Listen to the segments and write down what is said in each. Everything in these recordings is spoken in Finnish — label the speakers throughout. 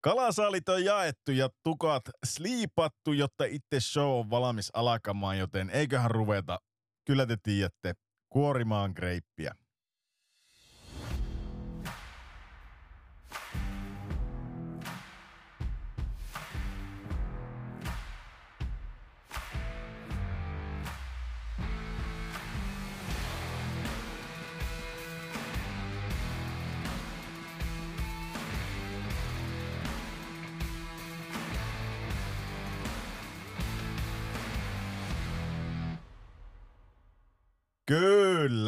Speaker 1: Kalasaalit on jaettu ja tukat sliipattu, jotta itse show on valmis alkamaan, joten eiköhän ruveta, kyllä te tiedätte, kuorimaan greippiä.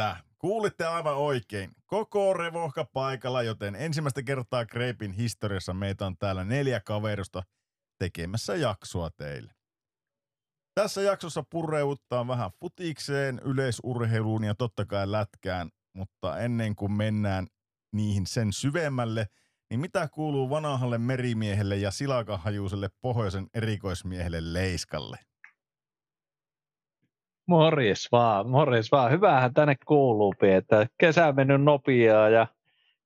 Speaker 1: Kyllä, kuulitte aivan oikein. Koko revohka paikalla, joten ensimmäistä kertaa Kreipin historiassa meitä on täällä neljä kaverusta tekemässä jaksoa teille. Tässä jaksossa pureuttaa vähän futikseen, yleisurheiluun ja totta kai lätkään, mutta ennen kuin mennään niihin sen syvemmälle, niin mitä kuuluu vanhalle merimiehelle ja silakahajuiselle pohjoisen erikoismiehelle Leiskalle?
Speaker 2: Morjes vaan, morjes vaan. Hyvähän tänne kuuluu, että kesä on mennyt nopeaa ja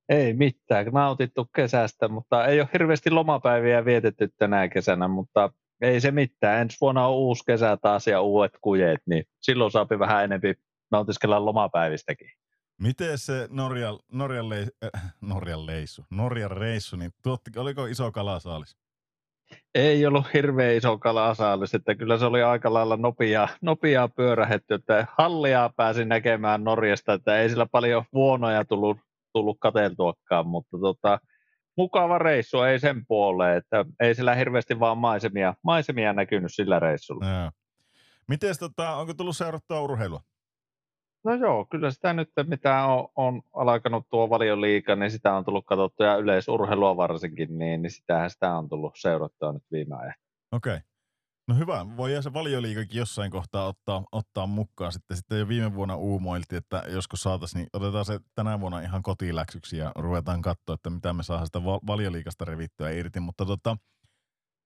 Speaker 2: ei mitään, nautittu kesästä, mutta ei ole hirveästi lomapäiviä vietetty tänä kesänä, mutta ei se mitään. Ensi vuonna on uusi kesä taas ja uudet kujeet, niin silloin saapi vähän enemmän nautiskella lomapäivistäkin.
Speaker 1: Miten se Norjan, Norjan, le, äh, Norjan leisu, Norjan reissu, niin tuotti, oliko iso kalasaalis?
Speaker 2: Ei ollut hirveän iso kalasaalis, että kyllä se oli aika lailla nopeaa, nopeaa pyörähetty, että hallia pääsi näkemään Norjasta, että ei sillä paljon vuonoja tullut, tullut kateltuakaan, mutta tota, mukava reissu, ei sen puoleen, että ei sillä hirveästi vaan maisemia, maisemia näkynyt sillä reissulla.
Speaker 1: Miten tota, onko tullut seurattua urheilua?
Speaker 2: No joo, kyllä sitä nyt, mitä on, on alkanut tuo valioliika, niin sitä on tullut katsottua ja yleisurheilua varsinkin, niin, niin sitähän sitä on tullut seurattua nyt viime ajan.
Speaker 1: Okei. Okay. No hyvä, voi se valioliikakin jossain kohtaa ottaa, ottaa mukaan. Sitten, sitten jo viime vuonna uumoiltiin, että joskus saataisiin, niin otetaan se tänä vuonna ihan kotiläksyksi ja ruvetaan katsoa, että mitä me saadaan sitä valioliikasta revittyä irti. Mutta tota,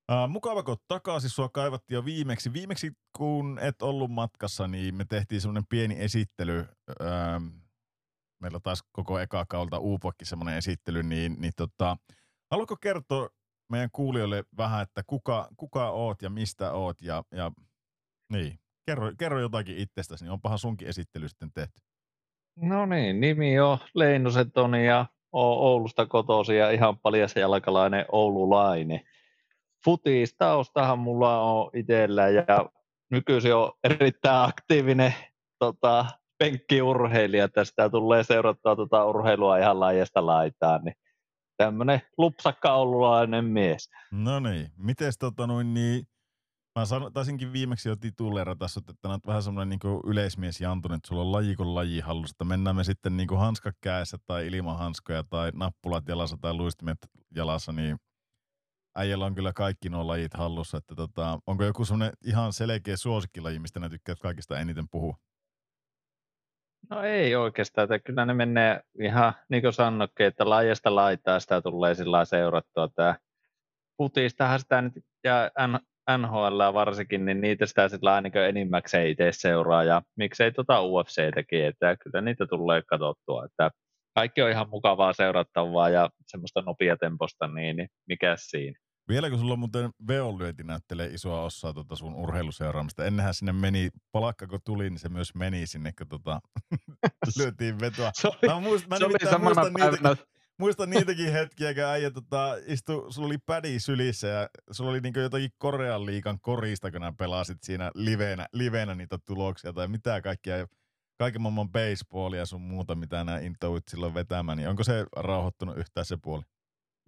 Speaker 1: Uh, mukava, kun takaisin sua kaivattiin jo viimeksi. Viimeksi, kun et ollut matkassa, niin me tehtiin semmoinen pieni esittely. Uh, meillä taas koko eka kaulta Uupokki semmoinen esittely, niin, niin tota, haluatko kertoa meidän kuulijoille vähän, että kuka, kuka oot ja mistä oot ja, ja niin, kerro, kerro jotakin itsestäsi, niin onpahan sunkin esittely sitten tehty.
Speaker 2: No niin, nimi on Leinosen Toni ja Oulusta kotoisin ja ihan paljas jalkalainen oululainen futistaustahan mulla on itsellä ja nykyisin on erittäin aktiivinen tota, penkkiurheilija. Tästä tulee seurattua tota urheilua ihan laajasta laitaan. Niin tämmöinen lupsakka oululainen mies.
Speaker 1: No niin, miten tota noin niin, mä san, taisinkin viimeksi jo tituleerata, että on vähän semmoinen niin yleismies Jantunen, että sulla on laji kuin laji hallussa, mennään me sitten niin hanska käessä tai ilman hanskoja tai nappulat jalassa tai luistimet jalassa, niin äijällä on kyllä kaikki nuo lajit hallussa, että tota, onko joku semmoinen ihan selkeä suosikkilaji, mistä ne tykkäät kaikista eniten puhua?
Speaker 2: No ei oikeastaan, että kyllä ne menee ihan niin kuin sanoikin, että laajasta laitaa sitä tulee sillä seurattua. Tämä futistahan sitä nyt ja NHL varsinkin, niin niitä sitä sillä niin enimmäkseen itse seuraa ja miksei tuota UFC-täkin, että kyllä niitä tulee katsottua, että kaikki on ihan mukavaa seurattavaa ja semmoista nopeatemposta, niin, niin mikä siinä.
Speaker 1: Vieläkö sulla muuten veonlyönti näyttelee isoa osaa tuota sun urheiluseuraamista? Ennenhän sinne meni, palakka kun tuli, niin se myös meni sinne, kun tota, lyötiin vetoa.
Speaker 2: Se oli, mä muist, mä se oli muistan, niitäkin,
Speaker 1: muistan niitäkin hetkiä, kun äijä tota, istu, sulla oli pädi sylissä ja sulla oli niinku jotakin Korean liikan korista, kun nää pelasit siinä livenä, livenä niitä tuloksia tai mitä kaikkia kaiken maailman baseballia sun muuta, mitä nämä intouit silloin vetämään, niin onko se rauhoittunut yhtään se puoli?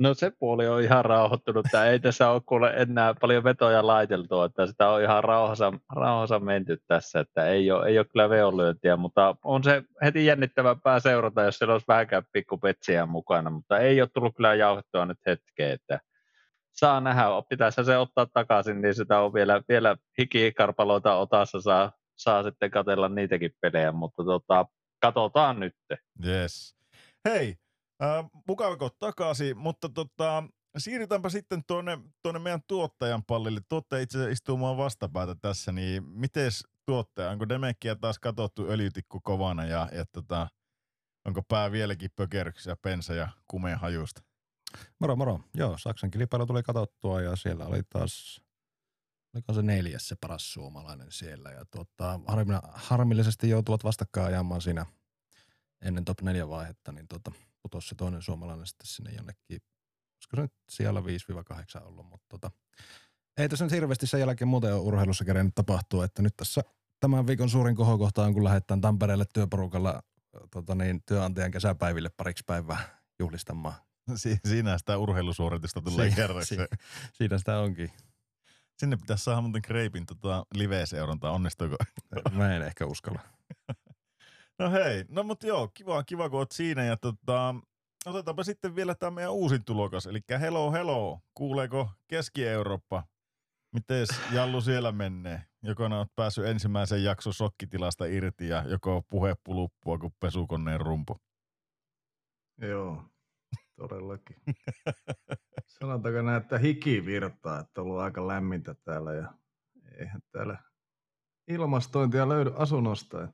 Speaker 2: No se puoli on ihan rauhoittunut. Tämä ei tässä ole kuule enää paljon vetoja laiteltu, että sitä on ihan rauhassa, rauhassa menty tässä, että ei ole, ei ole kyllä veonlyöntiä, mutta on se heti jännittävämpää seurata, jos siellä olisi vähänkään pikkupetsiä mukana, mutta ei ole tullut kyllä jauhettua nyt hetkeen, että saa nähdä, pitäisi se ottaa takaisin, niin sitä on vielä, vielä hikikarpaloita otassa, saa, saa sitten katella niitäkin pelejä, mutta tota, katsotaan nyt.
Speaker 1: Yes. Hei, Äh, mukava kun takaisin, mutta tota, siirrytäänpä sitten tuonne, tuonne meidän tuottajan pallille. Tuottaja itse asiassa istuu mua vastapäätä tässä, niin miten tuottaja, onko Demekkiä taas katsottu öljytikku kovana ja, ja tota, onko pää vieläkin pökerryksiä, pensa ja kumeen hajusta?
Speaker 3: Moro moro. Joo, Saksan kilpailu tuli katsottua ja siellä oli taas, oliko se neljäs se paras suomalainen siellä. Ja tuota, harmillisesti joutuvat vastakkain ajamaan siinä ennen top 4 vaihetta, niin tuota, putosi se toinen suomalainen sitten sinne jonnekin, olisiko se nyt siellä 5-8 ollut, mutta tuota, ei tässä nyt hirveästi sen jälkeen muuten ole urheilussa kerennyt tapahtua, että nyt tässä tämän viikon suurin kohokohta on, kun lähdetään Tampereelle työporukalla tota niin, työnantajan kesäpäiville pariksi päivää juhlistamaan.
Speaker 1: Si- siinä sitä urheilusuoritusta tulee si- kerran. Si-
Speaker 3: siinä sitä onkin.
Speaker 1: Sinne pitäisi saada muuten Kreipin tota live-seurantaa, onnistuuko?
Speaker 3: Mä en ehkä uskalla.
Speaker 1: no hei, no mut joo, kiva, kiva kun oot siinä ja tota, otetaanpa sitten vielä tämä meidän uusin tulokas, eli hello hello, kuuleeko Keski-Eurooppa? Miten Jallu siellä menee? Joko oot päässyt ensimmäisen jakson sokkitilasta irti ja joko puhe puluppua kuin pesukoneen rumpu?
Speaker 4: Joo, todellakin. Sanotaanko näin, että hiki virtaa, että on ollut aika lämmintä täällä ja eihän täällä ilmastointia löydy asunnosta.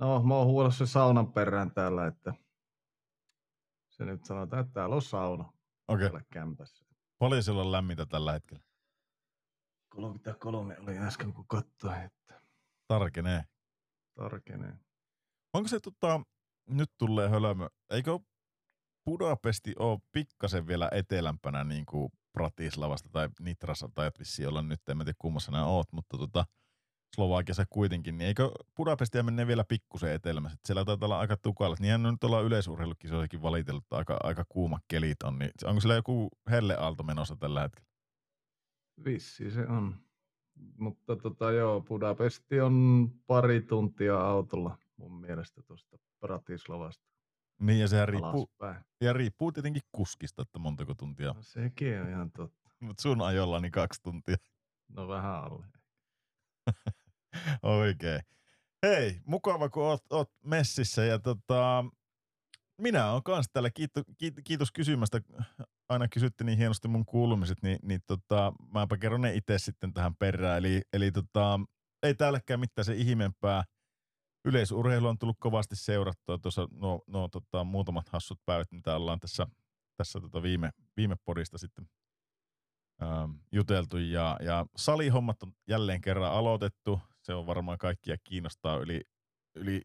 Speaker 4: No, mä oon huolassa saunan perään täällä, että se nyt sanotaan, että täällä on sauna
Speaker 1: okay. täällä
Speaker 4: kämpässä.
Speaker 1: Paljon siellä on lämmintä tällä hetkellä?
Speaker 4: 33 oli äsken, kun katsoin. Että...
Speaker 1: Tarkenee.
Speaker 4: Tarkenee.
Speaker 1: Onko se tota, nyt tulee hölmö, eikö Budapesti ole pikkasen vielä etelämpänä niin kuin Pratislavasta tai Nitrassa tai vissiin olla nyt, en tiedä kummassa nämä oot, mutta tota, Slovakiassa kuitenkin, niin eikö Budapestia mene vielä pikkusen etelämässä? Siellä taitaa olla aika tukalla. Niin nyt ollaan yleisurheilukisoissakin valitellut, että aika, aika kuuma kelit on. Niin onko siellä joku helleaalto menossa tällä hetkellä?
Speaker 4: Vissi se on. Mutta tota, joo, Budapesti on pari tuntia autolla mun mielestä tuosta Bratislavasta.
Speaker 1: Niin ja sehän riippuu, ja riippuu tietenkin kuskista, että montako tuntia.
Speaker 4: No, sekin on ihan totta.
Speaker 1: Mutta sun ajolla niin kaksi tuntia.
Speaker 4: No vähän alle.
Speaker 1: Oikein. Hei, mukava kun oot, oot messissä ja tota, minä olen kanssa täällä. Kiitos, kiitos kysymästä. Aina kysytte niin hienosti mun kuulumiset, niin, niin tota, mäpä kerron ne itse sitten tähän perään. Eli, eli tota, ei täälläkään mitään se ihmeempää. Yleisurheilu on tullut kovasti seurattua tuossa nuo, nuo tota, muutamat hassut päivät, mitä ollaan tässä, tässä tota viime, viime podista sitten ähm, juteltu. Ja, ja salihommat on jälleen kerran aloitettu. Se on varmaan kaikkia kiinnostaa yli, yli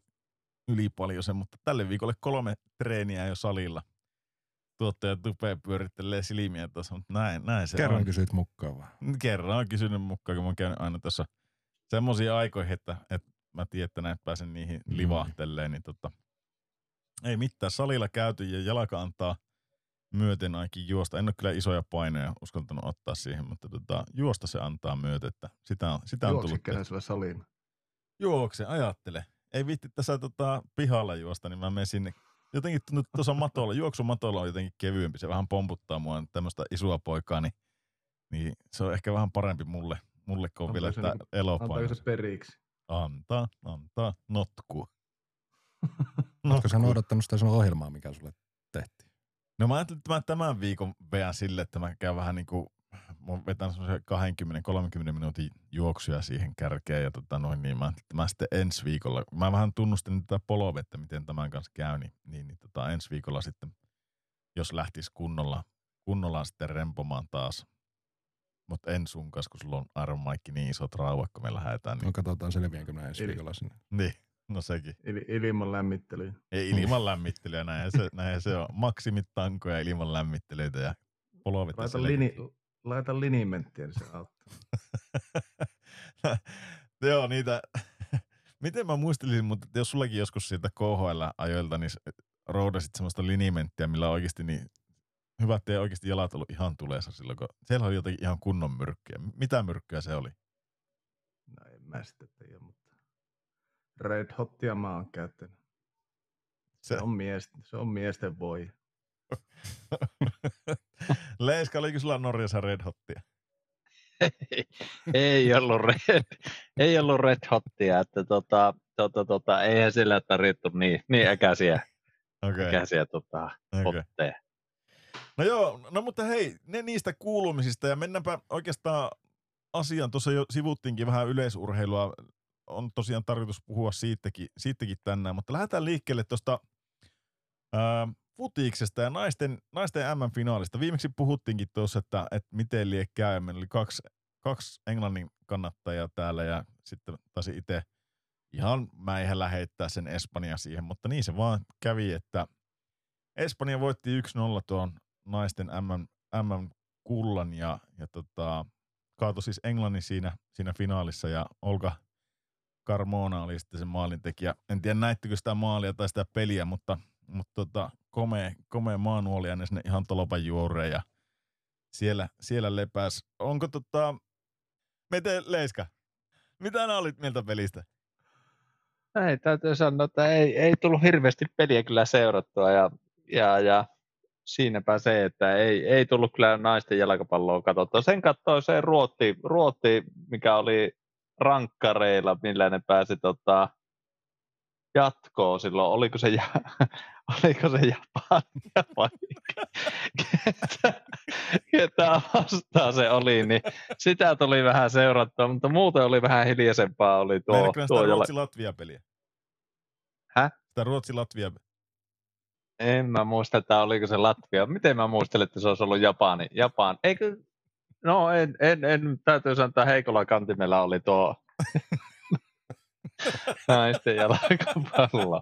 Speaker 1: yli paljon sen, mutta tälle viikolle kolme treeniä jo salilla. Tuottaja tupee pyörittelee silmiä tuossa, mutta näin, näin se
Speaker 3: Kerran
Speaker 1: on.
Speaker 3: kysyit mukaan vai?
Speaker 1: Kerran on kysynyt mukaan, kun mä oon käynyt aina tässä semmoisia aikoihin, että, että mä tiedän, että näin pääsen niihin mm. livahteleen, niin tota, ei mitään. Salilla käyty ja jalka antaa myöten ainakin juosta. En ole kyllä isoja paineja uskaltanut ottaa siihen, mutta tota, juosta se antaa myötä, sitä on, sitä on tullut.
Speaker 4: Juoksi saliin?
Speaker 1: Juokse, ajattele ei viitti tässä tota, pihalla juosta, niin mä menen sinne. Jotenkin tuossa matolla, juoksumatolla on jotenkin kevyempi. Se vähän pomputtaa mua tämmöistä isoa poikaa, niin, niin, se on ehkä vähän parempi mulle, mulle kun on vielä tämä niinku, elopaino.
Speaker 4: Se periksi?
Speaker 1: Antaa, antaa, notkuu.
Speaker 3: Oletko sä noudattanut sitä sun ohjelmaa, mikä sulle tehtiin?
Speaker 1: No mä ajattelin, että mä tämän viikon veän sille, että mä käyn vähän niin kuin mä vetän semmoisen 20-30 minuutin juoksuja siihen kärkeen ja tota noin, niin mä, mä sitten ensi viikolla, mä vähän tunnustin tätä polovettä, miten tämän kanssa käy, niin, niin, niin tota, ensi viikolla sitten, jos lähtisi kunnolla, kunnolla sitten rempomaan taas, mutta en sun kanssa, kun sulla on Iron Mike niin isot rauhat, kun me lähdetään. Niin...
Speaker 3: No katsotaan selviänkö mä ensi viikolla sinne.
Speaker 1: Niin, no sekin.
Speaker 4: Il- ilman lämmittelyä.
Speaker 1: Ei ilman lämmittelyä, näin se, näin se on. Maksimitankoja ilman lämmittelyitä ja polovetta.
Speaker 4: Laita, lini, Laita linimenttiä, niin se auttaa.
Speaker 1: Joo, niitä. Miten mä muistelisin, mutta jos sullakin joskus siitä KHL-ajoilta, niin roudasit semmoista linimenttiä, millä oikeasti niin hyvä, että ei oikeasti jalat ollut ihan tuleessa silloin, kun siellä oli jotenkin ihan kunnon myrkkyjä. Mitä myrkkyä se oli?
Speaker 4: No en mä sitä tiedä, mutta Red Hotia mä oon käyttänyt. Se, se on, mies, se on miesten voi.
Speaker 1: Leiska, oliko sulla Norjassa Red Hottia?
Speaker 2: ei, ei, ollut red, ei ollut red hottia, että tota, tota, tota, eihän sillä tarvittu niin, niin äkäisiä, okay. äkäisiä tota, okay. hotteja.
Speaker 1: No joo, no mutta hei, ne niistä kuulumisista ja mennäänpä oikeastaan asiaan. Tuossa jo sivuttiinkin vähän yleisurheilua, on tosiaan tarkoitus puhua siitäkin, siitäkin tänään, mutta lähdetään liikkeelle tuosta futiiksesta ja naisten, naisten MM-finaalista. Viimeksi puhuttiinkin tuossa, että, että miten lie käy. Meillä oli kaksi, kaksi Englannin kannattajaa täällä ja sitten taisi itse ihan mäihällä heittää sen Espanja siihen, mutta niin se vaan kävi, että Espanja voitti 1-0 tuon naisten MM, MM-kullan ja, ja tota, kaatoi siis Englannin siinä, siinä finaalissa ja Olga Carmona oli sitten se maalintekijä. En tiedä näittekö sitä maalia tai sitä peliä, mutta, mutta tota, komea, komea maanuoli ja sinne ihan tolopan juureen ja siellä, siellä lepäs. Onko tota, Mete Leiska, mitä nää olit mieltä pelistä?
Speaker 2: Ei, täytyy sanoa, että ei, ei tullut hirveästi peliä kyllä seurattua ja, ja, ja siinäpä se, että ei, ei tullut kyllä naisten jalkapalloa katsottua. Sen katsoi se Ruotti, Ruotti, mikä oli rankkareilla, millä ne pääsi tota, jatkoon silloin. Oliko se, ja, oliko se Japania vai ketä, ketä vastaan se oli, niin sitä tuli vähän seurattua, mutta muuten oli vähän hiljaisempaa. Oli tuo, tuo
Speaker 1: sitä. Ruotsi-Latvia-peliä.
Speaker 2: Häh?
Speaker 1: Sitä Ruotsi-Latvia
Speaker 2: En mä muista, että oliko se Latvia. Miten mä muistelin, että se olisi ollut Japani? Japan. Eikö? No en, en, en täytyy sanoa, että heikolla kantimella oli tuo naisten jalkapallo.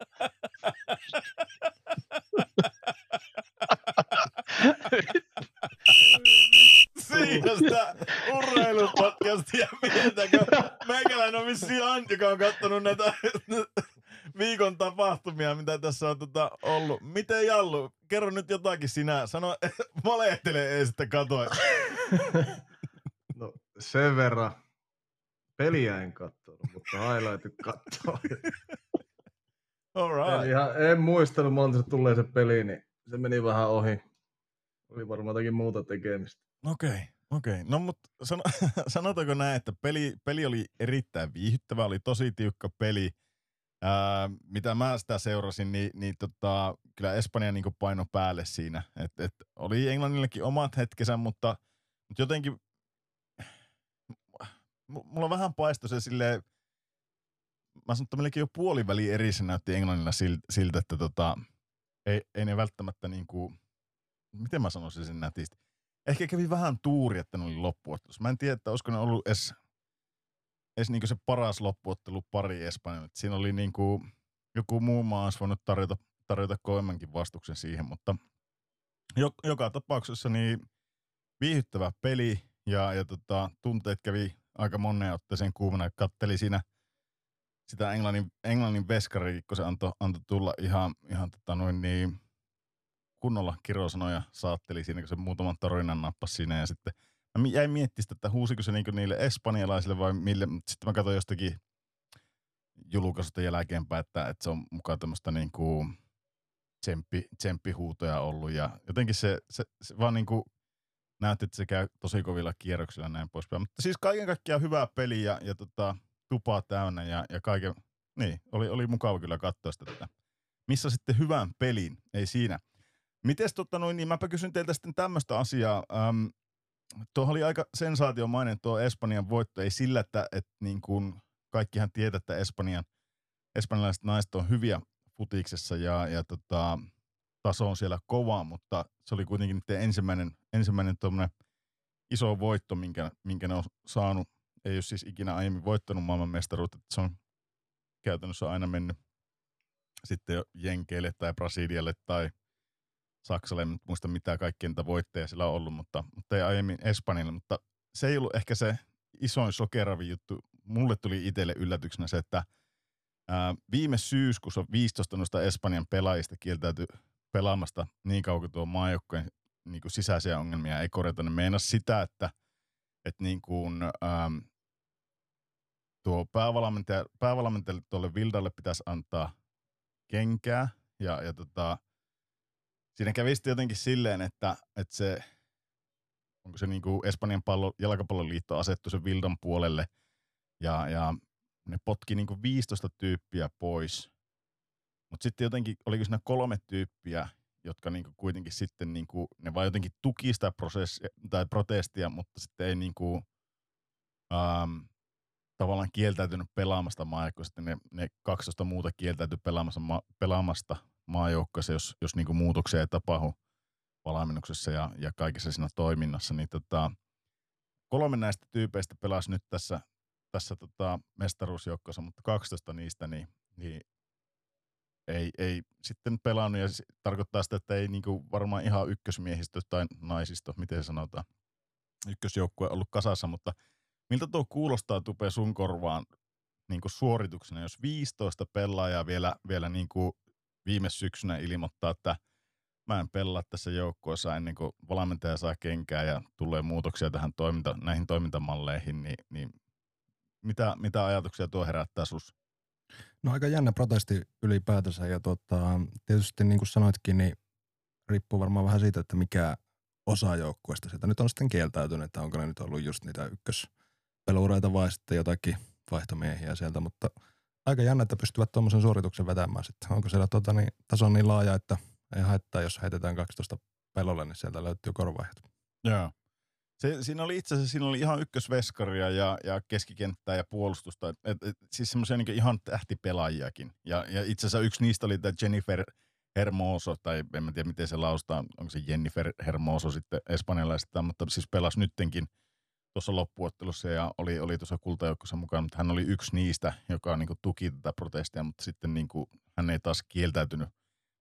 Speaker 1: Siinä sitä urheilupodcastia mietitäänkö. Meikäläinen on vissiin Ant, joka on kattonut näitä viikon tapahtumia, mitä tässä on tota ollut. Miten Jallu, kerro nyt jotakin sinä. Sano, valehtele ei sitten katoa.
Speaker 4: No sen verran. Peliä en katsonut, mutta highlightit katsoo.
Speaker 1: All right.
Speaker 4: ihan, en muistanut monta se tulee se peli, niin se meni vähän ohi. Oli varmaan jotakin muuta tekemistä.
Speaker 1: Okei, okay, okei. Okay. No mutta sano, sanotaanko näin, että peli, peli oli erittäin viihdyttävä, oli tosi tiukka peli. Ää, mitä mä sitä seurasin, niin, niin tota, kyllä Espanja niin paino päälle siinä. Et, et oli Englannillekin omat hetkensä, mutta, mutta jotenkin mulla vähän paistoi se silleen, mä sanon, että melkein jo puoliväli eri se näytti Englannilla siltä, että tota, ei, ei ne välttämättä niin kuin, miten mä sanoisin sen nätisti. Ehkä kävi vähän tuuri, että ne oli loppuottelussa. Mä en tiedä, että olisiko ne ollut edes, edes niin se paras loppuottelu pari Espanjalle. Siinä oli niin kuin, joku muu maa olisi voinut tarjota, tarjota kovemmankin vastuksen siihen, mutta jo, joka tapauksessa niin viihyttävä peli ja, ja tota, tunteet kävi aika moneen otteeseen kuumana. Katteli siinä sitä Englannin, Englannin veskari, kun se antoi, antoi tulla ihan, ihan tota noin niin, kunnolla kirosanoja saatteli siinä, kun se muutaman torinan nappasi siinä ja sitten mä jäin miettimään sitä, että huusiko se niinku niille espanjalaisille vai mille, mutta sitten mä katsoin jostakin julkaisusta jälkeenpäin, että, että se on mukaan tämmöistä niinku tsemppi, tsemppihuutoja ollut ja jotenkin se, se, se vaan niinku näytti, että se käy tosi kovilla kierroksilla näin poispäin. Mutta siis kaiken kaikkiaan hyvää peliä ja, ja tota, tupaa täynnä ja, ja kaiken, niin, oli, oli mukava kyllä katsoa sitä. Että missä sitten hyvän pelin, ei siinä. Mites tota noin, niin mäpä kysyn teiltä sitten tämmöistä asiaa. Ähm, tuo oli aika sensaatiomainen tuo Espanjan voitto, ei sillä, että et niin kuin kaikkihan tietää, että Espanjan, espanjalaiset naiset on hyviä futiksessa ja, ja tota, taso on siellä kova, mutta se oli kuitenkin ensimmäinen, ensimmäinen iso voitto, minkä, minkä ne on saanut. Ei ole siis ikinä aiemmin voittanut maailmanmestaruutta, se on käytännössä aina mennyt sitten Jenkeille tai Brasilialle tai Saksalle, en muista mitä kaikkien niitä voitteja sillä on ollut, mutta, mutta ei aiemmin Espanjalle, mutta se ei ollut ehkä se isoin sokeravi juttu. Mulle tuli itselle yllätyksenä se, että ää, viime syyskuussa 15 noista Espanjan pelaajista kieltäytyi pelaamasta niin kauan kuin tuo maajoukkojen niin kuin sisäisiä ongelmia ei korjata. Ne meinas sitä, että, että niin kuin, ähm, tuo päävalmentaja, päävalmentajalle tuolle Vildalle pitäisi antaa kenkää ja, ja tota, siinä kävi sitten jotenkin silleen, että, että se, onko se niin kuin Espanjan pallo, jalkapalloliitto asettu sen Vildan puolelle ja, ja ne potki niin kuin 15 tyyppiä pois. Mutta sitten jotenkin, oliko siinä kolme tyyppiä, jotka niinku kuitenkin sitten, niinku, ne vaan jotenkin tuki sitä prosessia, tai protestia, mutta sitten ei niinku, ähm, tavallaan kieltäytynyt pelaamasta maajoukkoa, sitten ne, ne 12 muuta kieltäytyi pelaamasta, ma, pelaamasta maajoukkoissa, jos, jos niin kuin muutoksia ei tapahdu valmennuksessa ja, ja kaikessa siinä toiminnassa, niin tota, kolme näistä tyypeistä pelasi nyt tässä, tässä tota mestaruusjoukkoissa, mutta 12 niistä niin, niin ei, ei sitten pelannut ja tarkoittaa sitä, että ei niinku varmaan ihan ykkösmiehistö tai naisisto, miten sanotaan, ykkösjoukkue ollut kasassa, mutta miltä tuo kuulostaa Tupe sun korvaan niinku suorituksena, jos 15 pelaajaa vielä, vielä niinku viime syksynä ilmoittaa, että mä en pelaa tässä joukkueessa ennen kuin valmentaja saa kenkää ja tulee muutoksia tähän toiminta, näihin toimintamalleihin, niin, niin mitä, mitä ajatuksia tuo herättää sus?
Speaker 3: No aika jännä protesti ylipäätänsä ja tota, tietysti niin kuin sanoitkin, niin riippuu varmaan vähän siitä, että mikä osa joukkueesta sieltä nyt on sitten kieltäytynyt, että onko ne nyt ollut just niitä ykköspelureita vai sitten jotakin vaihtomiehiä sieltä, mutta aika jännä, että pystyvät tuommoisen suorituksen vetämään sitten. Onko siellä tota, niin, taso niin laaja, että ei haittaa, jos heitetään 12 pelolle, niin sieltä löytyy korvaajat.
Speaker 1: Joo. Se, siinä oli itse asiassa siinä oli ihan ykkösveskaria ja, ja keskikenttää ja puolustusta. Et, et, siis semmoisia niin ihan tähtipelaajiakin. Ja, ja itse asiassa yksi niistä oli tämä Jennifer Hermoso, tai en mä tiedä miten se laustaa, onko se Jennifer Hermoso sitten espanjalaisesta, mutta siis pelasi nyttenkin tuossa loppuottelussa ja oli, oli tuossa kultajoukkossa mukaan, mutta hän oli yksi niistä, joka niin kuin, tuki tätä protestia, mutta sitten niin kuin, hän ei taas kieltäytynyt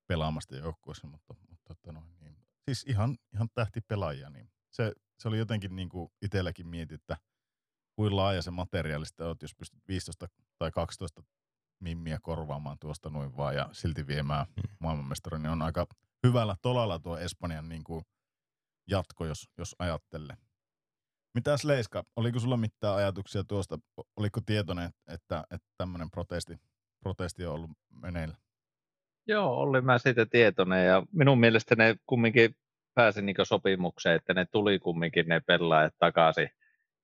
Speaker 1: pelaamasta joukkueessa, mutta, mutta no, niin, siis ihan, ihan tähtipelaajia, niin se, se oli jotenkin niin kuin itselläkin mietin, että kuin laaja se materiaali sitten on, jos pystyt 15 tai 12 mimmiä korvaamaan tuosta noin vaan ja silti viemään mm. maailmanmestarin, niin on aika hyvällä tolalla tuo Espanjan niin kuin jatko, jos, jos ajattelee. Mitäs Leiska, oliko sulla mitään ajatuksia tuosta? Oliko tietoinen, että, että tämmöinen protesti, protesti on ollut meneillä?
Speaker 2: Joo, olin mä siitä tietoinen ja minun mielestä ne kumminkin pääsi niin sopimukseen, että ne tuli kumminkin ne pelaajat takaisin,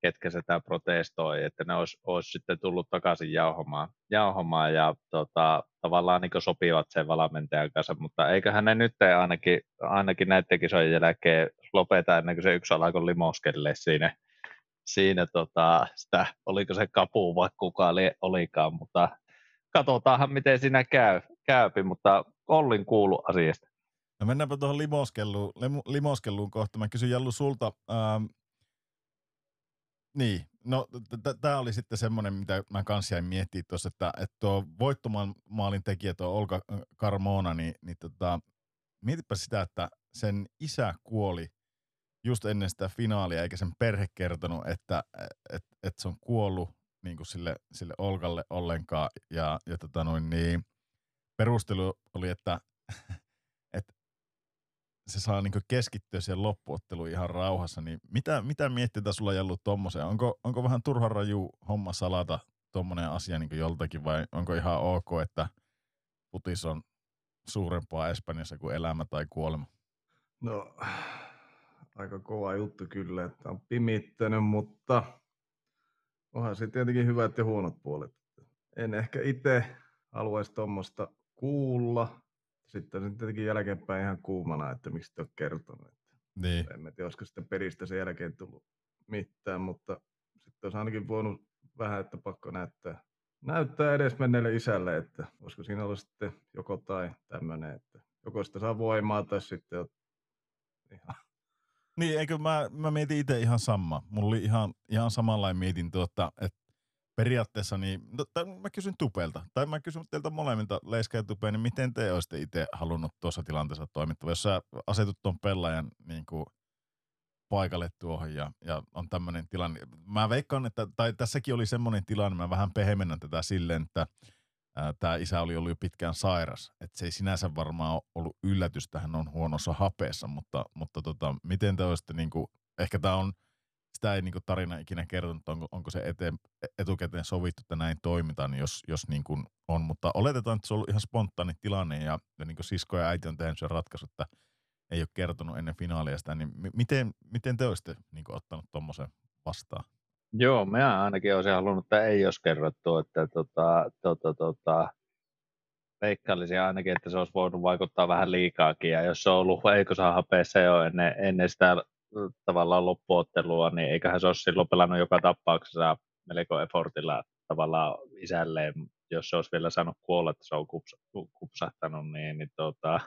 Speaker 2: ketkä sitä protestoi, että ne olisi, olisi sitten tullut takaisin jauhomaan, jauhomaan ja tota, tavallaan niin sopivat sen valmentajan kanssa, mutta eiköhän ne nyt ainakin, ainakin näiden kisojen jälkeen lopeta ennen kuin se yksi alkoi limoskelle siinä, siinä tota, sitä, oliko se kapu vai kuka oli, olikaan, mutta katsotaanhan miten siinä käy, käypi, mutta Ollin kuulu asiasta.
Speaker 1: No mennäänpä tuohon limoskelluun, limoskelluun kohta. Mä kysyn Jallu sulta, ähm, niin, no tämä oli sitten semmoinen, mitä mä kanssa jäin miettimään tuossa, että, että tuo voittomaalin tekijä, tuo Olga Carmona, niin, niin tota, mietipä sitä, että sen isä kuoli just ennen sitä finaalia, eikä sen perhe kertonut, että, että, että se on kuollut niin kuin sille, sille Olgalle ollenkaan. Ja, ja tota noin, niin, perustelu oli, että se saa niin keskittyä siihen loppuotteluun ihan rauhassa, niin mitä, mitä miettii sulla Jallu tommoseen? Onko, onko vähän turha raju homma salata tuommoinen asia niin joltakin vai onko ihan ok, että putis on suurempaa Espanjassa kuin elämä tai kuolema?
Speaker 4: No, aika kova juttu kyllä, että on pimittänyt, mutta onhan se tietenkin hyvät ja huonot puolet. En ehkä itse haluaisi tuommoista kuulla. Sitten se tietenkin jälkeenpäin ihan kuumana, että miksi et ole kertonut. Että
Speaker 1: niin.
Speaker 4: En tiedä, olisiko sitten peristä sen jälkeen tullut mitään, mutta sitten olisi ainakin voinut vähän, että pakko näyttää, näyttää edes menneelle isälle, että olisiko siinä ollut sitten joko tai tämmöinen, että joko sitä saa voimaa tai sitten ihan
Speaker 1: niin, eikö mä, mä mietin itse ihan sama. Mulla oli ihan, ihan samanlainen mietintö, että, että periaatteessa niin, no, tai mä kysyn Tupelta, tai mä kysyn teiltä molemmilta Leiska ja Tupe, niin miten te olisitte itse halunnut tuossa tilanteessa toimittava, jos sä asetut tuon pelaajan niin kuin paikalle tuohon ja, ja on tämmöinen tilanne. Mä veikkaan, että, tai tässäkin oli semmoinen tilanne, mä vähän pehmennän tätä silleen, että tämä isä oli ollut jo pitkään sairas. Että se ei sinänsä varmaan ollut yllätys, että hän on huonossa hapeessa, mutta, mutta tota, miten te olisitte, niin kuin, ehkä tämä on – sitä ei niin tarina ikinä kertonut, onko, onko se eteen, etukäteen sovittu, että näin toimitaan, jos, jos niin kuin on. Mutta oletetaan, että se on ollut ihan spontaani tilanne ja, ja niin sisko ja äiti on tehnyt sen ratkaisu, että ei ole kertonut ennen finaalia sitä, niin miten, miten te olisitte niin ottanut tuommoisen vastaan?
Speaker 2: Joo, mä ainakin olisin halunnut, että ei olisi kerrottu, että tota, tota, tota, veikkailisin ainakin, että se olisi voinut vaikuttaa vähän liikaakin, ja jos se on ollut eikö saa hapeessa jo ennen, ennen sitä tavallaan loppuottelua, niin eiköhän se ole silloin pelannut joka tapauksessa melko effortilla tavallaan isälleen jos se olisi vielä saanut kuolla, että se on kups, kupsahtanut, niin, niin tota,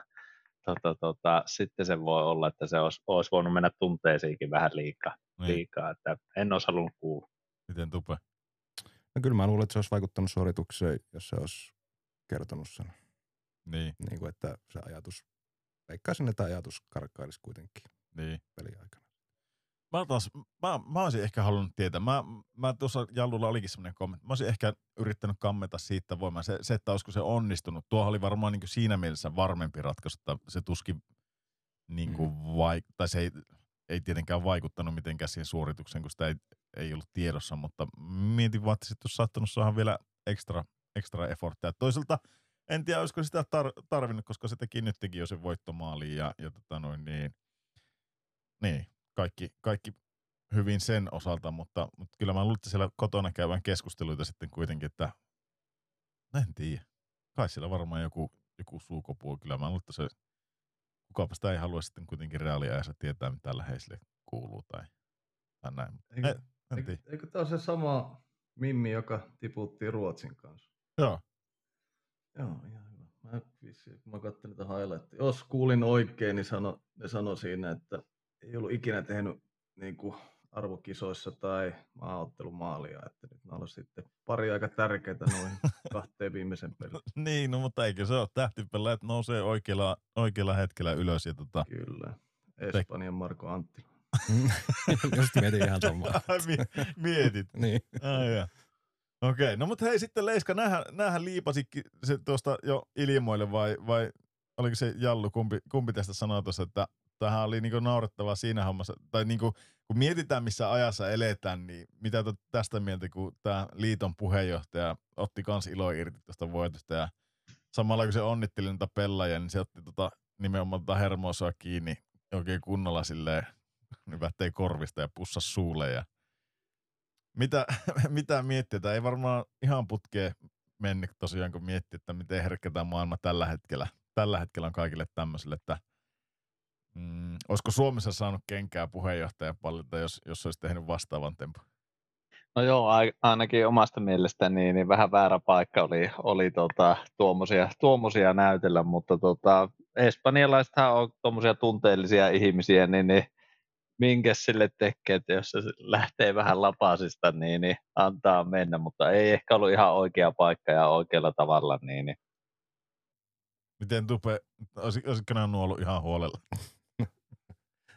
Speaker 2: tota, tota, sitten se voi olla, että se olisi, olisi voinut mennä tunteisiinkin vähän liikaa,
Speaker 1: Niin.
Speaker 2: liikaa että en olisi halunnut kuulla.
Speaker 1: Miten tupe?
Speaker 3: No kyllä mä luulen, että se olisi vaikuttanut suoritukseen, jos se olisi kertonut sen.
Speaker 1: Niin,
Speaker 3: Niin kuin, että se ajatus, veikkaisin, että ajatus karkkailisi kuitenkin
Speaker 1: niin.
Speaker 3: peliaikana.
Speaker 1: Mä taas, mä, mä olisin ehkä halunnut tietää. Mä, mä tuossa Jallulla olikin semmoinen kommentti. Mä olisin ehkä yrittänyt kammeta siitä voimaa. Se, se että olisiko se onnistunut. Tuo oli varmaan niin kuin siinä mielessä varmempi ratkaisu, että se tuskin niin kuin
Speaker 3: Mm.
Speaker 1: vaik- tai se ei, ei tietenkään vaikuttanut mitenkään siihen suoritukseen, kun sitä ei, ei ollut tiedossa, mutta mietin vaan, että sitten olisi saattanut saada vielä ekstra, ekstra efforttia. Toisaalta en tiedä, olisiko sitä tar- tarvinnut, koska se teki nytkin jo sen voittomaaliin ja, ja tota noin niin, niin kaikki, kaikki hyvin sen osalta, mutta, mutta kyllä mä luulen, että siellä kotona käydään keskusteluita sitten kuitenkin, että no en tiedä. Kai siellä varmaan joku, joku suukopuu. Kyllä mä luulen, että se, kukapa sitä ei halua sitten kuitenkin reaaliajassa tietää, mitä läheisille kuuluu tai, tai näin.
Speaker 4: Eikö,
Speaker 1: En, en
Speaker 4: eikö, eikö tämä ole se sama Mimmi, joka tiputtiin Ruotsin kanssa?
Speaker 1: Joo,
Speaker 4: Joo, ihan hyvä. Mä, vissiin, kun mä katselin niitä highlightteja. Jos kuulin oikein, niin sano, ne sanoi siinä, että ei ollut ikinä tehnyt niin kuin arvokisoissa tai maaottelumaalia, että nyt olisi sitten pari aika tärkeää noihin kahteen viimeisen peliin.
Speaker 1: niin, no mutta eikö se ole tähtipelaajat nousee oikealla, oikealla hetkellä ylös ja tota,
Speaker 4: Kyllä. Espanjan Marko Anttila.
Speaker 3: Just mietin ihan samaa.
Speaker 1: Mi- mietit.
Speaker 3: niin.
Speaker 1: Ai jaa. Okei, no mutta hei sitten Leiska, näähän, näähän liipasikin se tuosta jo ilmoille vai, vai oliko se Jallu, kumpi, kumpi tästä sanoi tuossa, että tämähän oli niinku naurettavaa siinä hommassa, tai niinku, kun mietitään missä ajassa eletään, niin mitä tästä mieltä, kun tämä liiton puheenjohtaja otti kans ilo irti tuosta voitosta ja samalla kun se onnitteli niitä pelaajia, niin se otti tota, nimenomaan tota hermosoa kiinni oikein kunnolla silleen, niin vättei korvista ja pussas suulle ja mitä, mitä miettiä, tämä ei varmaan ihan putkeen mennyt tosiaan, kun miettii, että miten herkkä tämä maailma tällä hetkellä, tällä hetkellä on kaikille tämmöisille, että mm, olisiko Suomessa saanut kenkää puheenjohtajan pallilta, jos, jos olisi tehnyt vastaavan tempun?
Speaker 2: No joo, ai- ainakin omasta mielestäni niin, niin vähän väärä paikka oli, oli tota, tuommoisia, tuommoisia näytellä, mutta tota, espanjalaisethan on tuommoisia tunteellisia ihmisiä, niin, niin minkä sille tekee, että jos se lähtee vähän lapasista, niin, niin antaa mennä, mutta ei ehkä ollut ihan oikea paikka ja oikealla tavalla. Niin, niin.
Speaker 1: Miten Tupe, olis- olisiko nämä ollut ihan huolella?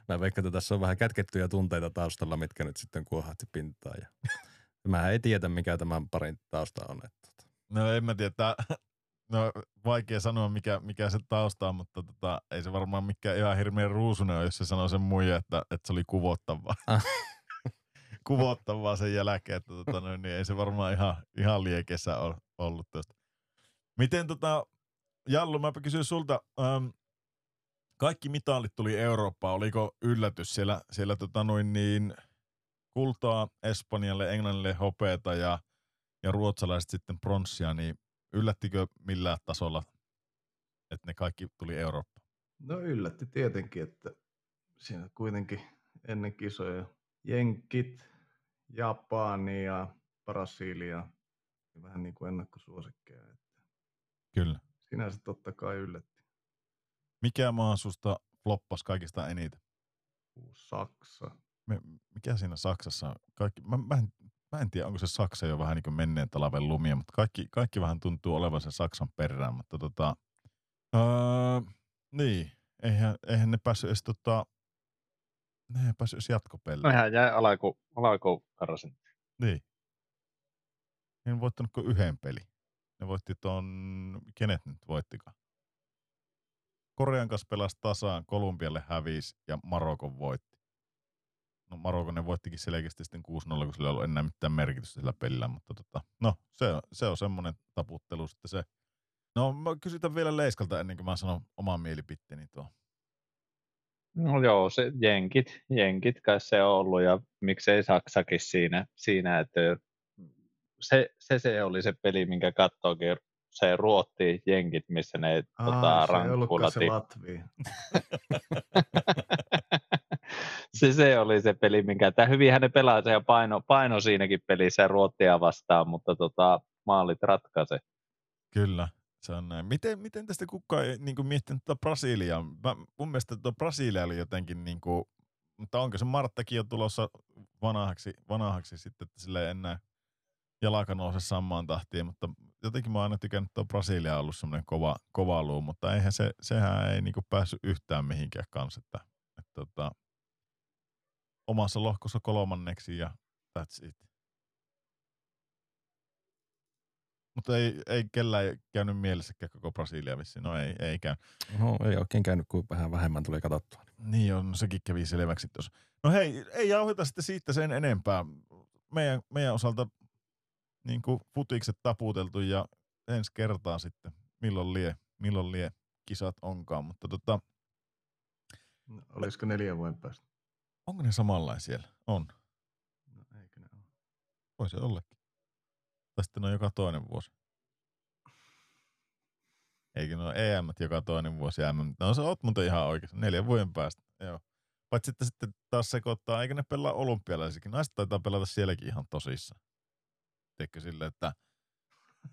Speaker 3: Mä veikkaan, että tässä on vähän kätkettyjä tunteita taustalla, mitkä nyt sitten kuohahti pintaan. Ja mä ei tiedä, mikä tämän parin tausta on. Että, tota,
Speaker 1: No en mä tiedä, tää, no vaikea sanoa mikä, mikä se tausta on, mutta tota, ei se varmaan mikään ihan hirveän ruusunen ole, jos se sanoo sen muija, että, että se oli kuvottavaa.
Speaker 3: Ah.
Speaker 1: kuvottavaa sen jälkeen, että tota, no, niin ei se varmaan ihan, ihan liekessä ol, ollut tuosta. Miten tota, Jallu, mä kysyn sulta, ähm, kaikki mitallit tuli Eurooppaan, oliko yllätys siellä, siellä tota noin niin, kultaa Espanjalle, Englannille hopeeta ja, ja ruotsalaiset sitten pronssia, niin yllättikö millään tasolla, että ne kaikki tuli Eurooppaan?
Speaker 4: No yllätti tietenkin, että siinä kuitenkin ennen kisoja Jenkit, Japani ja Brasilia vähän niin kuin ennakkosuosikkeja. Että
Speaker 1: Kyllä.
Speaker 4: sinänsä totta kai yllätti.
Speaker 1: Mikä maa susta floppas kaikista eniten?
Speaker 4: Saksa.
Speaker 1: Me, mikä siinä Saksassa on? Kaikki, mä, mä, en, mä en tiedä, onko se Saksa jo vähän niin kuin menneen talven lumia, mutta kaikki, kaikki vähän tuntuu olevan sen Saksan perään. Mutta tota, öö, niin, eihän, eihän ne päässyt edes tota, ne ei päässyt edes jatkopeliin.
Speaker 2: No ihan jäi alaku, alaku karsin.
Speaker 1: Niin. Ne ei voittanut kuin yhden peli. Ne voitti ton, kenet nyt voittikaan? Korean kanssa pelasi tasaan, Kolumbialle hävisi ja Marokon voitti. No Marokon ne voittikin selkeästi sitten 6-0, kun sillä ei ollut enää mitään merkitystä sillä pelillä, mutta tota, no se on, se on semmoinen taputtelu sitten se. No mä kysytän vielä Leiskalta ennen kuin mä sanon oman mielipiteeni tuo.
Speaker 2: No joo, se jenkit, jenkit kai se on ollut ja miksei Saksakin siinä, siinä että se, se, se oli se peli, minkä kattookin se ruotti jenkit, missä ne tota,
Speaker 4: Aa, ollutkaan
Speaker 2: rankkulla
Speaker 4: se Latvia.
Speaker 2: se, se oli se peli, minkä tämä hyvinhän ne pelaa se ja paino, paino siinäkin pelissä Ruottia vastaan, mutta tota, maalit ratkaise.
Speaker 1: Kyllä, se on näin. Miten, miten tästä kukaan ei niin miettinyt tuota Brasiliaa? Mä, mun mielestä tuo Brasilia oli jotenkin, niin kuin, mutta onko se Marttakin jo tulossa vanhaksi, vanhaksi sitten, että sille ei enää jalka nouse samaan tahtiin, mutta jotenkin mä oon aina tykännyt, että Brasilia on ollut semmoinen kova, kova luu, mutta eihän se, sehän ei niinku päässyt yhtään mihinkään kanssa, että, että, että tota, omassa lohkossa kolmanneksi ja that's it. Mutta ei, ei kellään käynyt mielessäkään koko Brasilia vissiin. No ei, ei käy.
Speaker 3: No ei oikein käynyt, kun vähän vähemmän tuli katsottua.
Speaker 1: Niin on, sekin kävi selväksi tuossa. No hei, ei jauheta sitten siitä sen enempää. Meidän, meidän osalta niin kuin futikset taputeltu ja ensi kertaa sitten, milloin lie, milloin lie kisat onkaan. Mutta tota,
Speaker 4: no, olisiko neljän vuoden päästä?
Speaker 1: Onko ne samanlaisia siellä? On.
Speaker 4: No, eikö ne ole?
Speaker 1: Voisi ollakin. Tai sitten on joka toinen vuosi. Eikö ne ole EM joka toinen vuosi MM? No se oot muuten ihan oikein. Neljän vuoden päästä. Joo. Paitsi sitten, sitten taas sekoittaa, eikö ne pelaa olympialaisikin? Naiset taitaa pelata sielläkin ihan tosissaan. Tiedätkö sille, että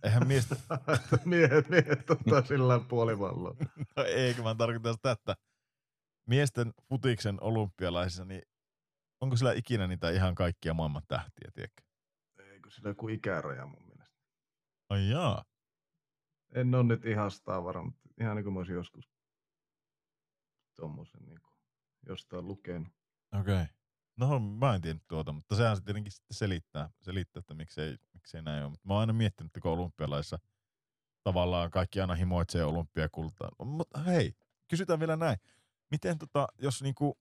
Speaker 1: eihän miestä...
Speaker 4: miehet, miehet ottaa sillä puolivalloa.
Speaker 1: no eikö mä tarkoitan sitä, että miesten futiksen olympialaisissa, niin onko sillä ikinä niitä ihan kaikkia maailman tähtiä, tiedätkö?
Speaker 4: Eikö sillä joku ikäraja mun mielestä?
Speaker 1: Ai jaa.
Speaker 4: En ole nyt ihan sitä varma, mutta ihan niin kuin mä olisin joskus tuommoisen niin kuin jostain lukenut.
Speaker 1: Okei. Okay. No mä en tiedä tuota, mutta sehän se tietenkin sitten selittää, selittää että miksei, miksei näin ole. Mutta mä oon aina miettinyt, että kun olympialaissa tavallaan kaikki aina himoitsee olympiakultaa. Mutta hei, kysytään vielä näin. Miten tota, jos niinku